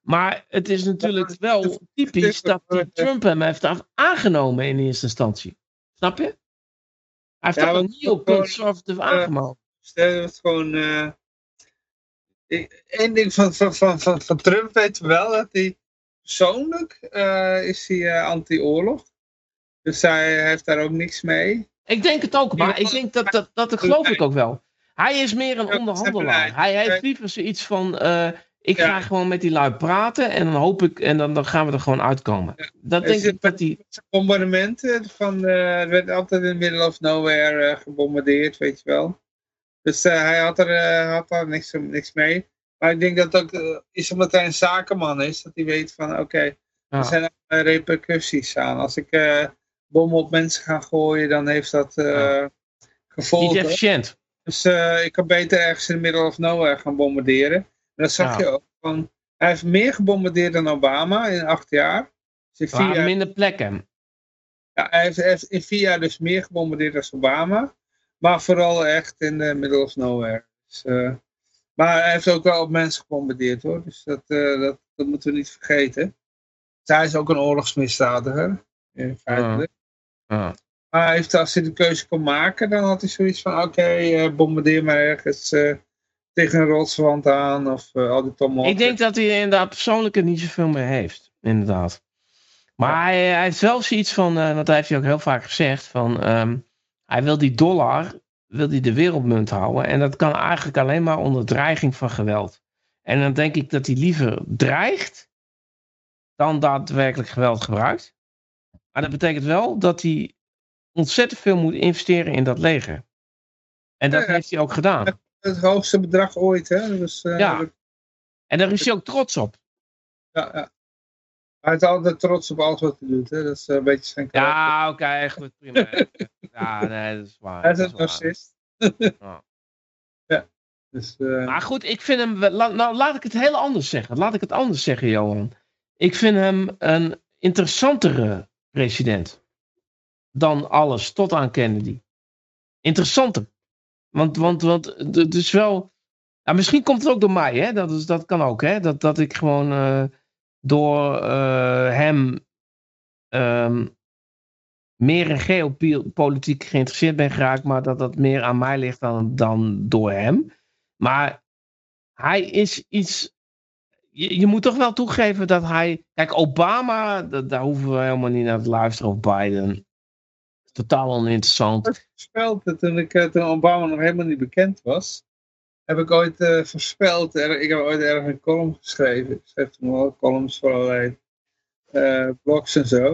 Maar het is natuurlijk wel typisch dat die Trump hem heeft aangenomen in eerste instantie. Snap je? Hij heeft Ja, een want- nieuw conservative eh, aangenomen. Stel het gewoon. Eén ding van, van, van, van, Trump weten we wel dat hij persoonlijk eh, is hij anti-oorlog. Dus hij heeft daar ook niks mee. Ik denk het ook, maar ik denk dat dat, dat, dat geloof ik ook wel. Hij is meer een onderhandelaar. Hij heeft liever zoiets van, eh, ik ga gewoon met die lui praten en dan hoop ik, en dan, dan gaan we er gewoon uitkomen. Dat denk ik dat. Zijn bombardementen van, eh, er werd altijd in the middle of nowhere eh, gebombardeerd, weet je wel. Dus eh, hij had er, eh, had daar niks, niks mee. Maar ik denk dat het ook eh, is omdat hij een zakenman is, dat hij weet van oké, er zijn eh, repercussies aan. Als ik eh, bommen op mensen ga gooien, dan heeft dat eh, Ja. Niet gevolgen. efficiënt. Dus eh, ik kan beter ergens in the middle of nowhere gaan bombarderen. En dat zag Ja. je ook. Van, hij heeft meer gebombardeerd dan Obama in acht jaar. Dus in Er jaar minder plekken. ja, hij heeft, hij heeft in vier jaar dus meer gebombardeerd dan Obama. Maar vooral echt in de middle of nowhere. Dus, eh, maar hij heeft ook wel op mensen gebombardeerd hoor. Dus dat, dat, dat moeten we niet vergeten. Dus hij is ook een oorlogsmisdadiger. In feite. Ja. Maar heeft, als hij de keuze kon maken, dan had hij zoiets van: oké, eh, bombardeer maar ergens eh, tegen een rotswand aan. Of eh, al die tomahawks. Ik denk dat hij inderdaad persoonlijk er niet zoveel meer heeft. Inderdaad. Maar hij, hij heeft wel zoiets van, want hij heeft hij ook heel vaak gezegd, van ehm, hij wil die dollar, wil hij de wereldmunt houden. En dat kan eigenlijk alleen maar onder dreiging van geweld. En dan denk ik dat hij liever dreigt dan daadwerkelijk geweld gebruikt. Maar dat betekent wel dat hij ontzettend veel moet investeren in dat leger. En dat Ja, heeft hij ook gedaan. Het hoogste bedrag ooit, hè? Dus, eh, Ja. En daar is hij ook trots op. ja, ja. Hij is altijd trots op alles wat hij doet, hè? Dat is eh, een beetje zijn karakter. Ja, oké, goed, prima. ja, nee, dat is waar. Hij is een narcist. Ja. ja. Dus, eh, Maar goed, ik vind hem. la- nou, laat ik het heel anders zeggen. Laat ik het anders zeggen, Johan. Ik vind hem een interessantere president. Dan alles, tot aan Kennedy. Interessanter. Want, want, want het is wel. Misschien komt het ook door mij, hè? Dat, is, dat kan ook, hè? Dat, dat ik gewoon eh, door eh, hem ehm, meer in geopolitiek geïnteresseerd ben geraakt, maar dat dat meer aan mij ligt dan, dan door hem. Maar hij is iets. Je, je moet toch wel toegeven dat hij. Kijk, Obama, da- daar hoeven we helemaal niet naar te luisteren. Of Biden. Totaal oninteressant. voorspeld dat toen, ik, eh, toen Obama nog helemaal niet bekend was, heb ik ooit eh, voorspeld, ik heb ooit ergens een column geschreven. Ik schreef toen wel columns voor allerlei eh, blogs en zo.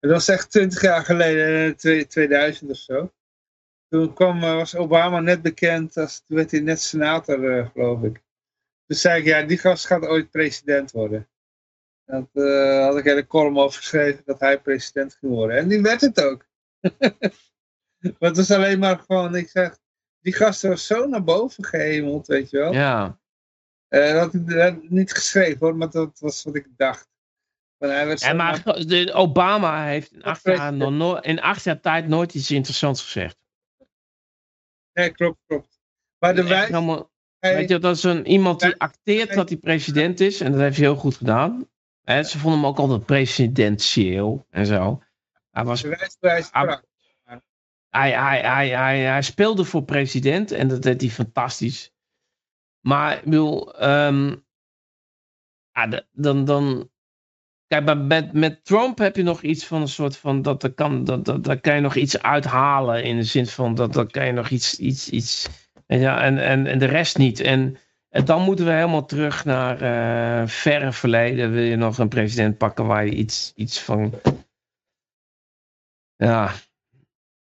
En dat was echt twintig jaar geleden, eh, twee- 2000 of zo. Toen kwam, was Obama net bekend, als, toen werd hij net senator, geloof ik. Toen zei ik, ja, die gast gaat ooit president worden. Dat eh, had ik hele column over geschreven, dat hij president ging worden. En die werd het ook. Maar het was alleen maar gewoon, ik zeg, die gast was zo naar boven gehemeld, weet je wel. Ja. Eh, dat had niet geschreven hoor, maar dat was wat ik dacht. Maar hij werd zo En maar de, Obama heeft in acht, jaar, je. nog no- in acht jaar tijd nooit iets interessants gezegd. Nee, klopt, klopt. Maar de wijze, helemaal- Weet je, dat is een, iemand die acteert dat hij president is. En dat heeft hij heel goed gedaan. Hè, ze vonden hem ook altijd presidentieel en zo. Hij, was, hij hij, hij, hij, hij, speelde voor president en dat deed hij fantastisch. Maar ik bedoel, de- dan, dan. Kijk, met, met Trump heb je nog iets van een soort van. Dat, dat kan, dat, dat, daar kan je nog iets uithalen. In de zin van dat, dat kan je nog iets. iets, iets en, ja, en, en, en de rest niet. En, en dan moeten we helemaal terug naar eh verre verleden. Wil je nog een president pakken waar je iets, iets van. Ja.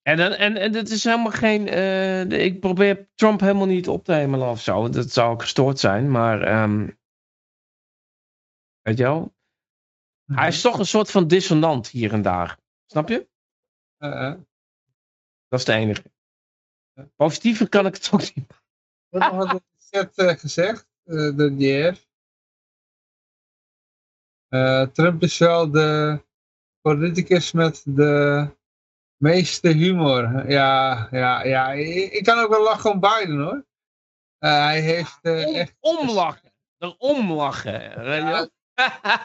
En, dan, en, en het is helemaal geen. eh, ik probeer Trump helemaal niet op te hemelen of zo. Dat zou ook gestoord zijn. Maar. ehm, weet je wel? Hij is toch een soort van dissonant hier en daar. Snap je? Eh, eh. Dat is de enige. Positiever kan ik het ook niet. Wat had ik net eh, gezegd, eh, de JR. Eh, Trump is wel de politicus met de meeste humor. Ja, ja, ja. Ik, kan ook wel lachen om Biden hoor. Eh, hij heeft eh, Om, echt omlachen. Erom lachen. weet je wel?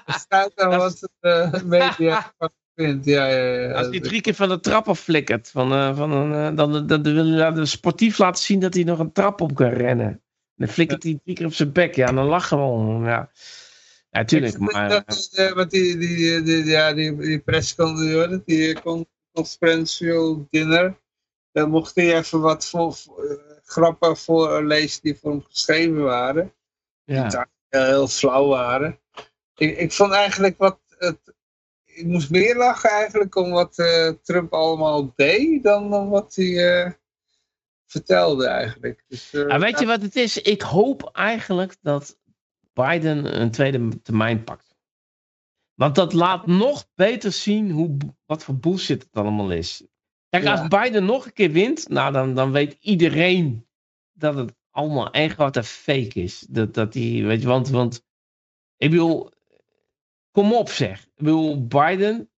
staat Dat wat de media vindt. Ja, ja, ja. Als hij drie keer van de trap afflikkert, van, eh, van een, eh, dan, dan, dan wil hij de sportief laten zien dat hij nog een trap op kan rennen. Dan flikkert hij drie keer op zijn bek. Ja, dan lachen we om. Ja, ja tuurlijk. Maar, eh, die, die, die, ja, die, die persconferentie, die con- conferential dinner, daar mocht hij even wat voor, voor, eh, grappen voorlezen die voor hem geschreven waren. ja. Die heel, heel flauw waren. Ik, ik vond eigenlijk wat, het, ik moest meer lachen eigenlijk om wat eh, Trump allemaal deed dan, dan wat hij eh, vertelde eigenlijk. Dus, Ja, weet je wat het is? Ik hoop eigenlijk dat Biden een tweede termijn pakt. Want dat laat nog beter zien hoe, wat voor bullshit het allemaal is. Kijk, Ja. als Biden nog een keer wint, nou dan, dan weet iedereen dat het allemaal één grote fake is. Dat, dat die, weet je, want, want ik bedoel, kom op zeg. Ik bedoel, Biden,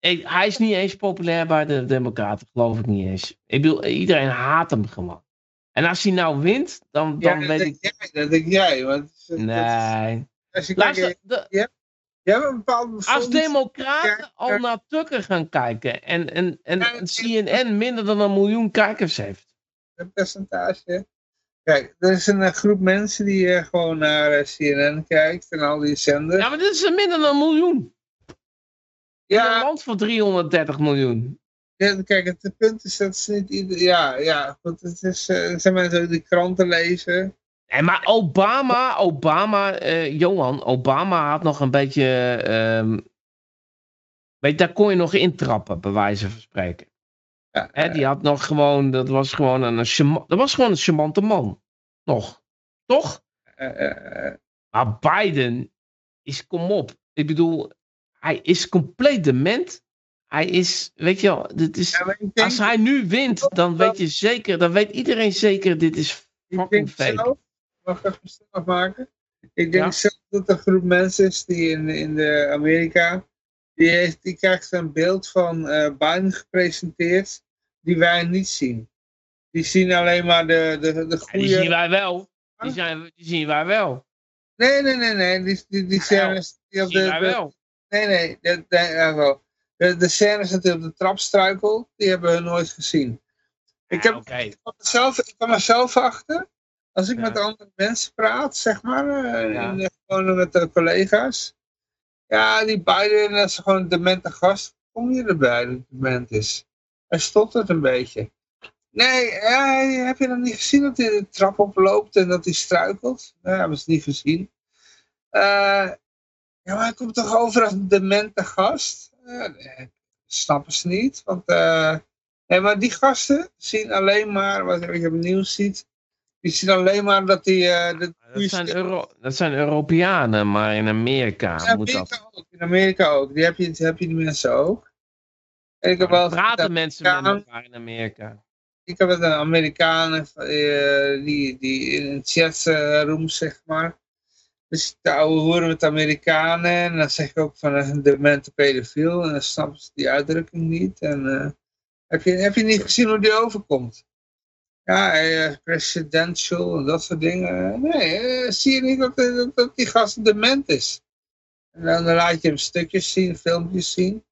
ik- hij is niet eens populair bij de Democraten, geloof ik niet eens. Ik bedoel, iedereen haat hem gewoon. En als hij nou wint, dan, dan weet ik. jij, dat denk jij. Want, is- Nee. als je kijkt, Luister, de- je hebt een bepaald als Democraten al naar Tucker gaan kijken en, en, en, Ja, en CNN minder dan een miljoen kijkers heeft. een percentage. Kijk, er is een eh, groep mensen die eh, gewoon naar eh, CNN kijkt en al die zenders. Ja, maar dit is minder dan een miljoen. In een Ja, land van 330 miljoen. ja, kijk, het, punt is dat ze niet ieder... Ja, ja, goed, het is, zijn mensen die kranten lezen. Nee, maar Obama, Obama, Johan, Obama had nog een beetje. ehm, weet daar kon je nog intrappen, bij wijze van spreken. Ja, Hè, die had nog gewoon, dat was gewoon een, charma- dat was gewoon een charmante man. Nog. Toch? eh, eh, eh, Maar Biden is, kom op. Ik bedoel, hij is compleet dement. Hij is, weet je wel, dit is, ja, denk, als hij nu wint, dan weet je zeker, dan weet iedereen zeker, dit is ik fucking denk fake. zelf, mag ik even snel afmaken? Ik denk Ja. zelf dat er een groep mensen is die in, in de Amerika, die, heeft, die krijgt een beeld van Biden gepresenteerd, die wij niet zien. Die zien alleen maar de, de, de Ja, goede... die zien wij wel. Die, zijn, die zien wij wel. Nee, nee, nee, nee. Die, die, die scènes die Die op de, zien wij wel. Nee, nee. De, de, ja, de, de scènes dat hij op de trap struikelt, die hebben we nooit gezien. Ik, Ja, heb, ik, kwam mezelf, ik kwam mezelf achter. Als ik Ja. met andere mensen praat, zeg maar, eh, Ja. in de- gewoon met de collega's. Ja, die Biden, dat gewoon een demente gast. Kom je erbij dat het dement is? Hij stottert een beetje. Nee, ja, heb je dan niet gezien dat hij de trap oploopt en dat hij struikelt? Nee, hebben ze niet gezien. Eh, ja, maar hij komt toch over als een demente gast? Eh, nee, snappen ze niet. Want eh, nee, maar die gasten zien alleen maar, wat je op nieuws ziet, die zien alleen maar dat die... eh, Dat zijn, Euro, dat zijn Europeanen, maar in Amerika in moet Amerika dat. ook. In Amerika ook. Die heb je, die heb je die mensen ook. En ik heb wel Praten mensen met elkaar in Amerika. ik heb met een Amerikaan eh, die, die in een chatroom, zeg maar. Dus de oude horen met Amerikanen. En dan zeg ik ook van een demente pedofiel. En dan snappen ze die uitdrukking niet. En eh, heb, je, heb je niet gezien hoe die overkomt? Ja, eh, presidential en dat soort dingen. Nee, eh, zie je niet dat, dat, dat die gast dement is? En dan, laat je hem stukjes zien, filmpjes zien.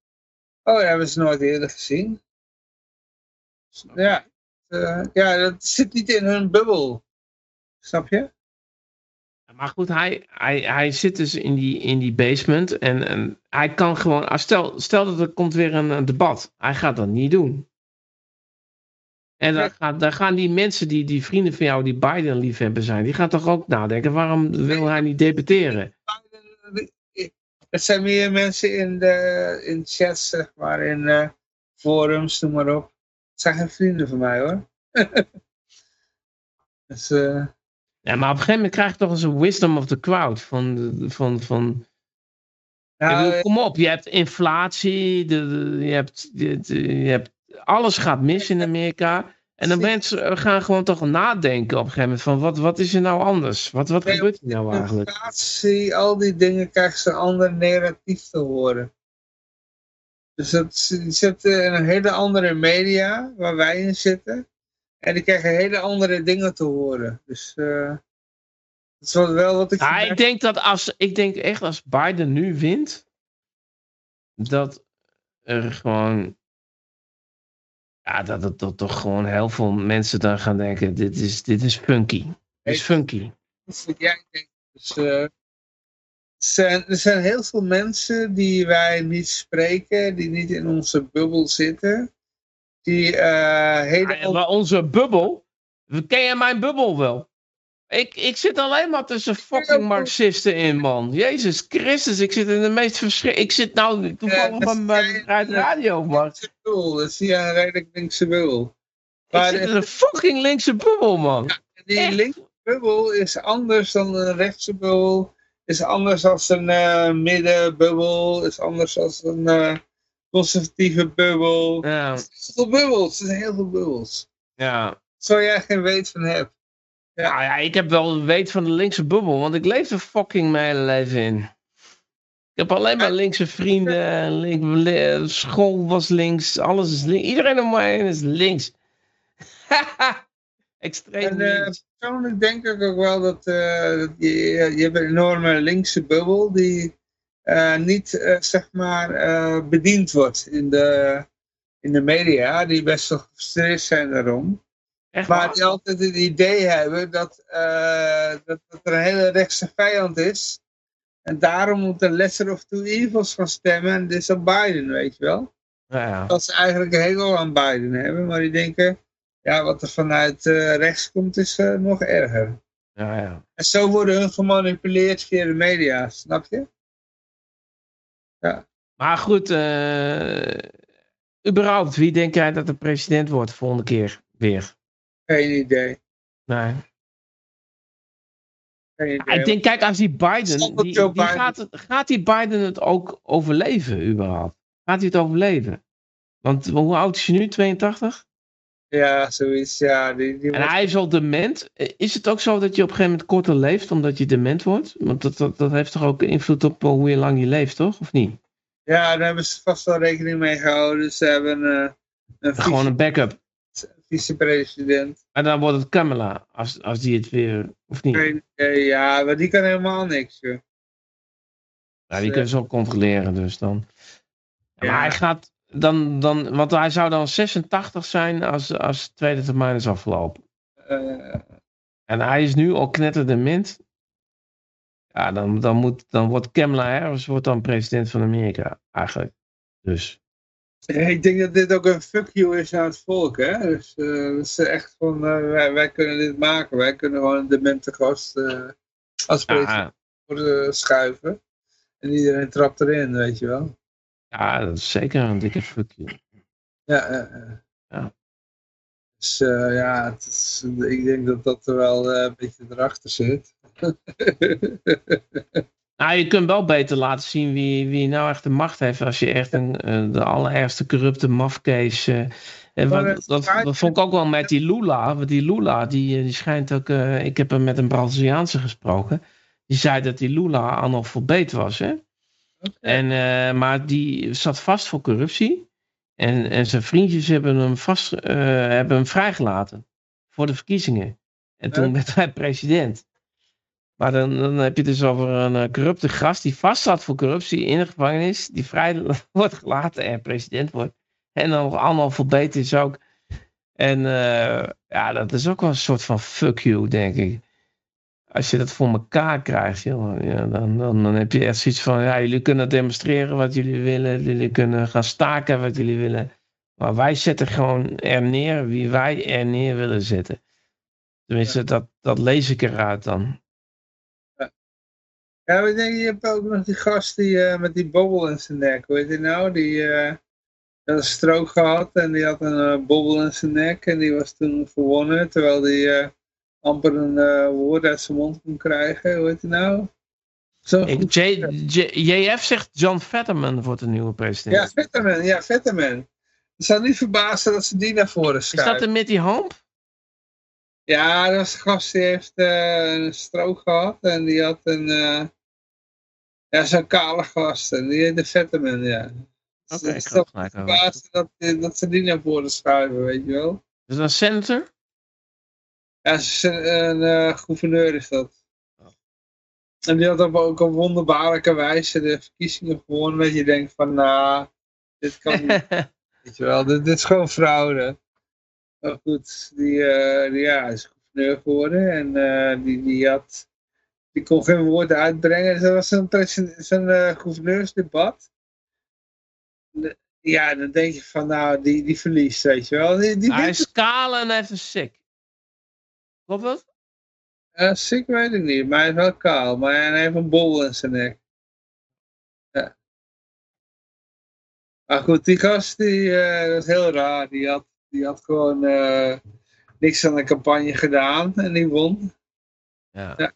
Oh, ja, hebben ze nooit eerder gezien. Ja, eh, ja, dat zit niet in hun bubbel. Snap je? Maar goed, hij, hij, hij zit dus in die, in die basement en, en hij kan gewoon, ah, stel, stel dat er komt weer een, een debat, hij gaat dat niet doen. En dan, gaat, dan gaan die mensen, die, die vrienden van jou, die Biden liefhebber zijn, die gaan toch ook nadenken, waarom wil hij niet debatteren? Er zijn meer mensen in de in chats, zeg maar, in eh, forums, noem maar op. Het zijn geen vrienden van mij hoor. dus, eh, Ja, maar op een gegeven moment krijg je toch eens een wisdom of the crowd. Van, van, van, nou, bedoel, kom op, je hebt inflatie, de, de- je, hebt, je hebt, alles gaat mis in Amerika. En dan mensen gaan gewoon toch nadenken op een gegeven moment van wat, wat is er nou anders? Wat, wat gebeurt er nou eigenlijk? inflatie, al die dingen krijgen ze een ander narratief te horen. Dus dat, die zitten in een hele andere media, waar wij in zitten. En die krijgen hele andere dingen te horen. Dus eh, dat is wel wat ik... Ja, ik denk dat als, ik denk echt als Biden nu wint, dat er gewoon, ja, dat het dat toch gewoon heel veel mensen dan gaan denken, dit is, dit is funky. Dit is funky. Dat is wat jij denkt. Dus, eh, er, zijn, er zijn heel veel mensen die wij niet spreken, die niet in onze bubbel zitten. Die eh hele... Ja, maar onze bubbel, ken je mijn bubbel wel? Ik, ik zit alleen maar tussen fucking Marxisten in, man. Jezus Christus, ik zit in de meest verschrik... Ik zit nou toevallig bij mijn radio, man. Dat is ja een redelijk linkse bubbel. Ik Maar zit de- in een fucking linkse bubbel, man. die echt. linkse bubbel is anders dan een rechtse bubbel. Is anders dan een eh, middenbubbel. Is anders dan een eh, conservatieve bubbel. Ja, Heel veel bubbels. Er zijn heel veel bubbels. ja. Zo jij geen weet van hebt. Ja, ja, ik heb wel weet van de linkse bubbel, want ik leef er fucking mijn hele leven in. Ik heb alleen maar linkse vrienden, link, li- school was links, alles is links. Iedereen om mij heen is links. Extreem En, eh, links. Persoonlijk denk ik ook wel dat, eh, dat je, je hebt een enorme linkse bubbel die eh, niet zeg maar bediend wordt in de, in de media, die best wel gefrustreerd zijn daarom. Echt Maar die altijd het idee hebben dat, eh, dat, dat er een hele rechtse vijand is. En daarom moet de lesser of two evils gaan stemmen en dit is op Biden, weet je wel. Ja, ja. Dat ze eigenlijk een hekel aan Biden hebben, maar die denken, ja, wat er vanuit eh, rechts komt is eh, nog erger. ja, ja. En zo worden hun gemanipuleerd via de media, snap je? Maar goed, überhaupt, wie denk jij dat de president wordt de volgende keer weer? Geen idee. Nee. Geen Ja, idee. ik denk, kijk, als die Biden, die, Joe die Biden. Gaat, het, gaat die Biden het ook overleven überhaupt? Gaat hij het overleven? Want hoe oud is hij nu? 82? Ja, zoiets, ja. Die, die En wordt- hij is al dement. Is het ook zo dat je op een gegeven moment korter leeft omdat je dement wordt? Want dat, dat, dat heeft toch ook invloed op eh, hoe je lang je leeft, toch? Of niet? Ja, daar hebben ze vast wel rekening mee gehouden. Ze hebben eh, een Gewoon een backup. Vicepresident. En dan wordt het Kamala, als, als die het weer, of niet? Ja, maar die kan helemaal niks, joh. Ja, die kunnen ze ook controleren, dus dan. Ja. Maar hij gaat dan, dan, want hij zou dan 86 zijn als, als de tweede termijn is afgelopen. Eh, En hij is nu al knetterdement. Ja, dan, dan, moet, dan wordt Kamala Harris wordt dan president van Amerika, eigenlijk. Dus, ik denk dat dit ook een fuck you is aan het volk, hè. Dus eh, dat is echt van, eh, wij, wij kunnen dit maken. Wij kunnen gewoon een demente gast als president ja, worden schuiven. En iedereen trapt erin, weet je wel. ja, dat is zeker een dikke fuck you. Ja. Ja. Dus ja, het is, ik denk dat dat er wel een beetje erachter zit. Nou, je kunt wel beter laten zien wie, wie nou echt de macht heeft als je echt een, eh, de allerergste corrupte mafkees... eh, en wat, het dat, vond ik ook wel met die Lula. Want die Lula, die, eh, die schijnt ook... eh, ik heb hem met een Braziliaanse gesproken. Die zei dat die Lula analfabeet was, hè? En, eh, maar die zat vast voor corruptie. En, en zijn vriendjes hebben hem, vast, eh, hebben hem vrijgelaten. Voor de verkiezingen. En toen werd hij president. Maar dan, dan heb je dus over een eh, corrupte gast die vast zat voor corruptie in de gevangenis. Die vrij wordt gelaten en president wordt. En dan nog analfabeet is ook. En eh, ja, dat is ook wel een soort van fuck you, denk ik. als je dat voor elkaar krijgt, joh, ja, dan, dan, dan heb je echt zoiets van, ja, jullie kunnen demonstreren wat jullie willen, jullie kunnen gaan staken wat jullie willen. Maar wij zetten gewoon er neer wie wij er neer willen zetten. Tenminste, dat, dat lees ik eruit dan. Ja, maar ik denk, je hebt ook nog die gast die, eh, met die bobbel in zijn nek. Weet je nou? Die eh, had een strook gehad en die had een eh, bobbel in zijn nek. En die was toen verwonnen. Terwijl die amper een woord uit zijn mond kon krijgen. Heet hij nou? Zo Ik, goed. J, J- JF zegt John Fetterman wordt de nieuwe president. Ja, Vetterman. Ja, Vetterman. Het zou niet verbazen dat ze die naar voren Is schuiven. dat de Mitty Hump? Ja, dat was een gast die heeft een strook gehad. En die had een... ja, zo'n kale gast. En die heette Vetterman, ja. Dus Oké, is toch over. verbazen dat, eh, dat ze die naar voren schuiven, weet je wel. Is dat een senator? Ja, een, een eh, gouverneur is dat. En die had op ook op wonderbaarlijke wijze de verkiezingen gewonnen. Dat je denkt van, nou, dit kan niet, weet je wel. Dit, dit is gewoon fraude. Maar goed, die, eh, die ja, is gouverneur geworden. En eh, die, die had, die kon geen woorden uitbrengen. Dus dat was zo'n zo'n, eh, gouverneursdebat. De- Ja, dan denk je van, nou, die, die verliest, weet je wel. Die, die hij is kaal en hij heeft een sik. Klopt dat? Uh, weet ik niet, maar hij is wel kaal. Maar hij heeft een bol in zijn nek. Ja. Maar goed, die gast, die, eh, dat is heel raar. Die had, die had gewoon eh, niks aan de campagne gedaan en die won. Ja. Ja.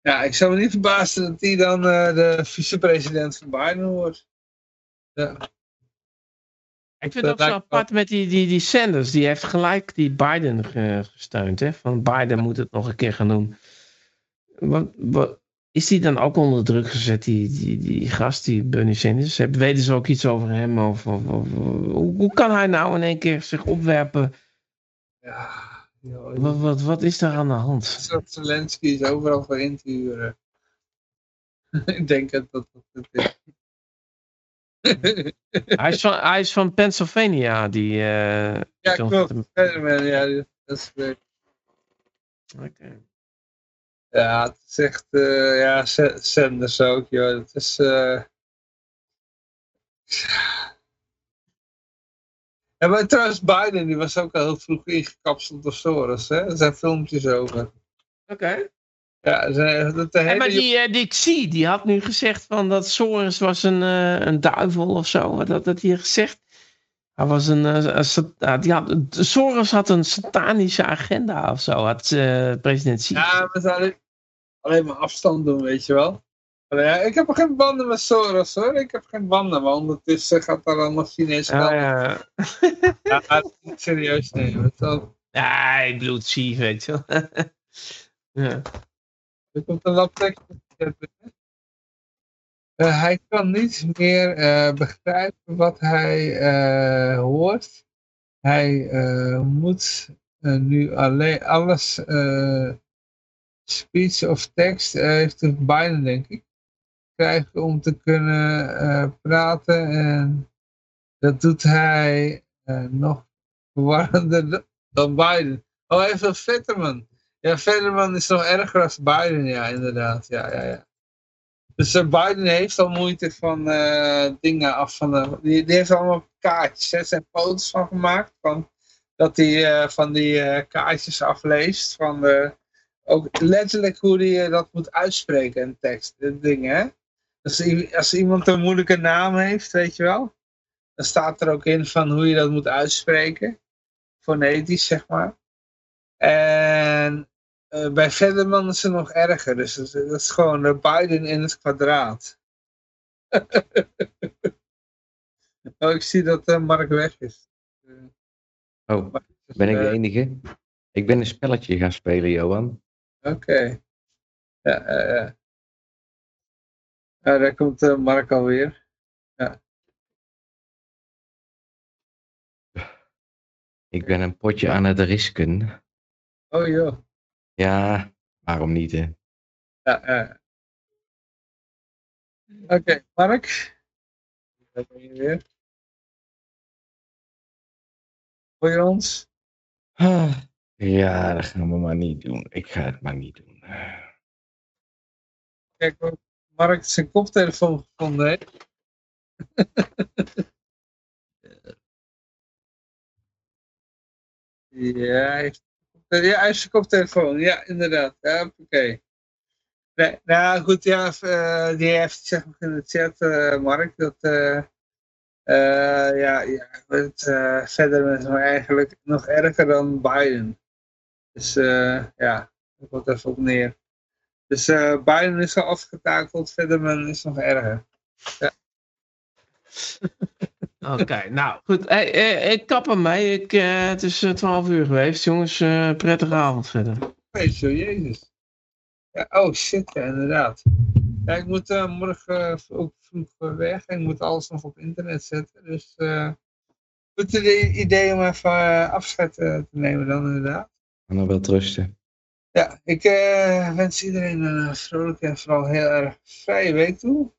Ja, ik zou me niet verbazen dat hij dan eh, de vicepresident van Biden wordt. Ja. Ik vind het Dat ook zo apart met die, die, die Sanders. Die heeft gelijk die Biden ge- gesteund. Hè? Van Biden moet het nog een keer gaan doen. Wat, wat, is die dan ook onder druk gezet, die, die, die gast, die Bernie Sanders? Heb- Weten ze ook iets over hem? Of, of, of- hoe, hoe kan hij nou in één keer zich opwerpen? Ja, Wat, wat, wat is daar aan de hand? dat Zelensky is overal voor in te huren. ik denk dat dat het is. Hij is van, hij is van Pennsylvania, die... eh, ja, klopt. Fetterman, ja, dat is. Oké. Ja, het is echt, eh, ja, Sa- Sanders ook, joh. Het is, eh Ja, maar trouwens, Biden, die was ook al heel vroeg ingekapseld door Soros, hè. Er zijn filmpjes over. Oké. Ja, ze- dat de En hele... maar die, eh, die Xi, die had nu gezegd van dat Soros was een, eh, een duivel of zo. Wat had dat hier gezegd? Hij was een, eh, een die had, Soros had een satanische agenda of zo, had president Xi. Ja, we zouden alleen maar afstand doen, weet je wel. Ja, ik heb geen banden met Soros, hoor. Ik heb geen banden, maar ondertussen gaat daar allemaal Chinees Ah, ja. Ja, niet serieus nemen. Wel- ja, ik bedoel weet je wel. ja. Er komt een laptekst. Uh, hij kan niet meer eh, begrijpen wat hij eh, hoort. Hij eh, moet eh, nu alleen alles, eh, speech of tekst, eh, heeft de Biden denk ik, krijgen om te kunnen eh, praten. En dat doet hij eh, nog verwarrender dan Biden. Oh, hij heeft Vetterman. Ja, Vetterman is nog erger als Biden, ja, inderdaad. Ja, ja, ja. Dus eh, Biden heeft al moeite van dingen af van de, die, heeft allemaal kaartjes, er zijn foto's van gemaakt, van, dat hij van die kaartjes afleest, van ook letterlijk hoe hij dat moet uitspreken in tekst, dit ding, hè. Dus als iemand een moeilijke naam heeft, weet je wel, dan staat er ook in van hoe je dat moet uitspreken, fonetisch, zeg maar. En eh, bij Verderman is het nog erger. Dus dat, dat is gewoon de Biden in het kwadraat. oh, ik zie dat eh, Mark weg is. Oh, ben ik de Eh, enige? Ik ben een spelletje gaan spelen, Johan. Oké. Ja, ja, ja. Ja, daar komt eh, Mark alweer. Ik ben een potje aan het risken. Oh joh. Ja, waarom niet, hè? Ja, ja. Oké, Mark. Daar ben je weer. Hoor je ons? Ah, Ja, dat gaan we maar niet doen. Ik ga het maar niet doen. Kijk Mark zijn koptelefoon gevonden ja, hij heeft, ja, hij heeft zijn koptelefoon. Ja, inderdaad. Ja, oké. Nee, nou goed, ja, uh, die heeft zeg in de chat, uh, Mark, dat uh, ja, ja, het verder met hem eigenlijk nog erger dan Biden. Dus ja, dat komt even op neer. Dus Biden is al afgetakeld, Federman is nog erger. Ja. Oké, nou goed. Hey, hey, ik kap hem mee. Ik, het is 12 uur geweest, jongens. prettige avond verder. Weet je, jezus. Ja, oh shit, ja, inderdaad. Ja, ik moet uh, morgen ook vroeg weg en ik moet alles nog op internet zetten. Dus uh, het idee om even uh, afscheid te nemen dan inderdaad. En dan wel trusten. Ja, ik wens iedereen een vrolijke en vooral heel erg vrije week toe.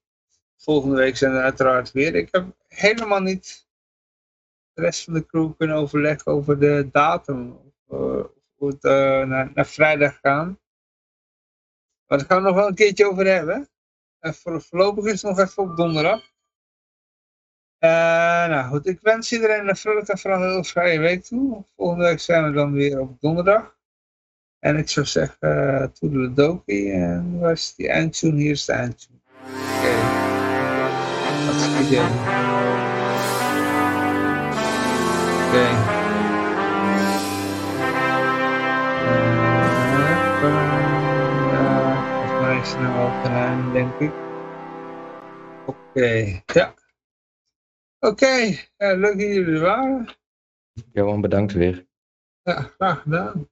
Volgende week zijn er uiteraard weer. Ik heb helemaal niet de rest van de crew kunnen overleggen over de datum. Of, hoe het naar, naar vrijdag gaan. Maar daar gaan we nog wel een keertje over hebben. En voor, voorlopig is het nog even op donderdag. Nou goed, ik wens iedereen een vrolijke en vooral heel vrije week toe. Volgende week zijn we dan weer op donderdag. En ik zou zeggen, toedeledokie. En waar is die eindtune? Hier is de eindtune. Oké. Okay. Dat is het idee. Oké. Okay. snel op de lijn, denk ik. Oké, okay. ja. Oké, okay. ja, leuk dat jullie er waren. Johan, bedankt weer. Ja, graag gedaan.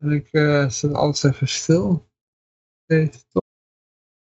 En ik uh, zet alles even stil. Tot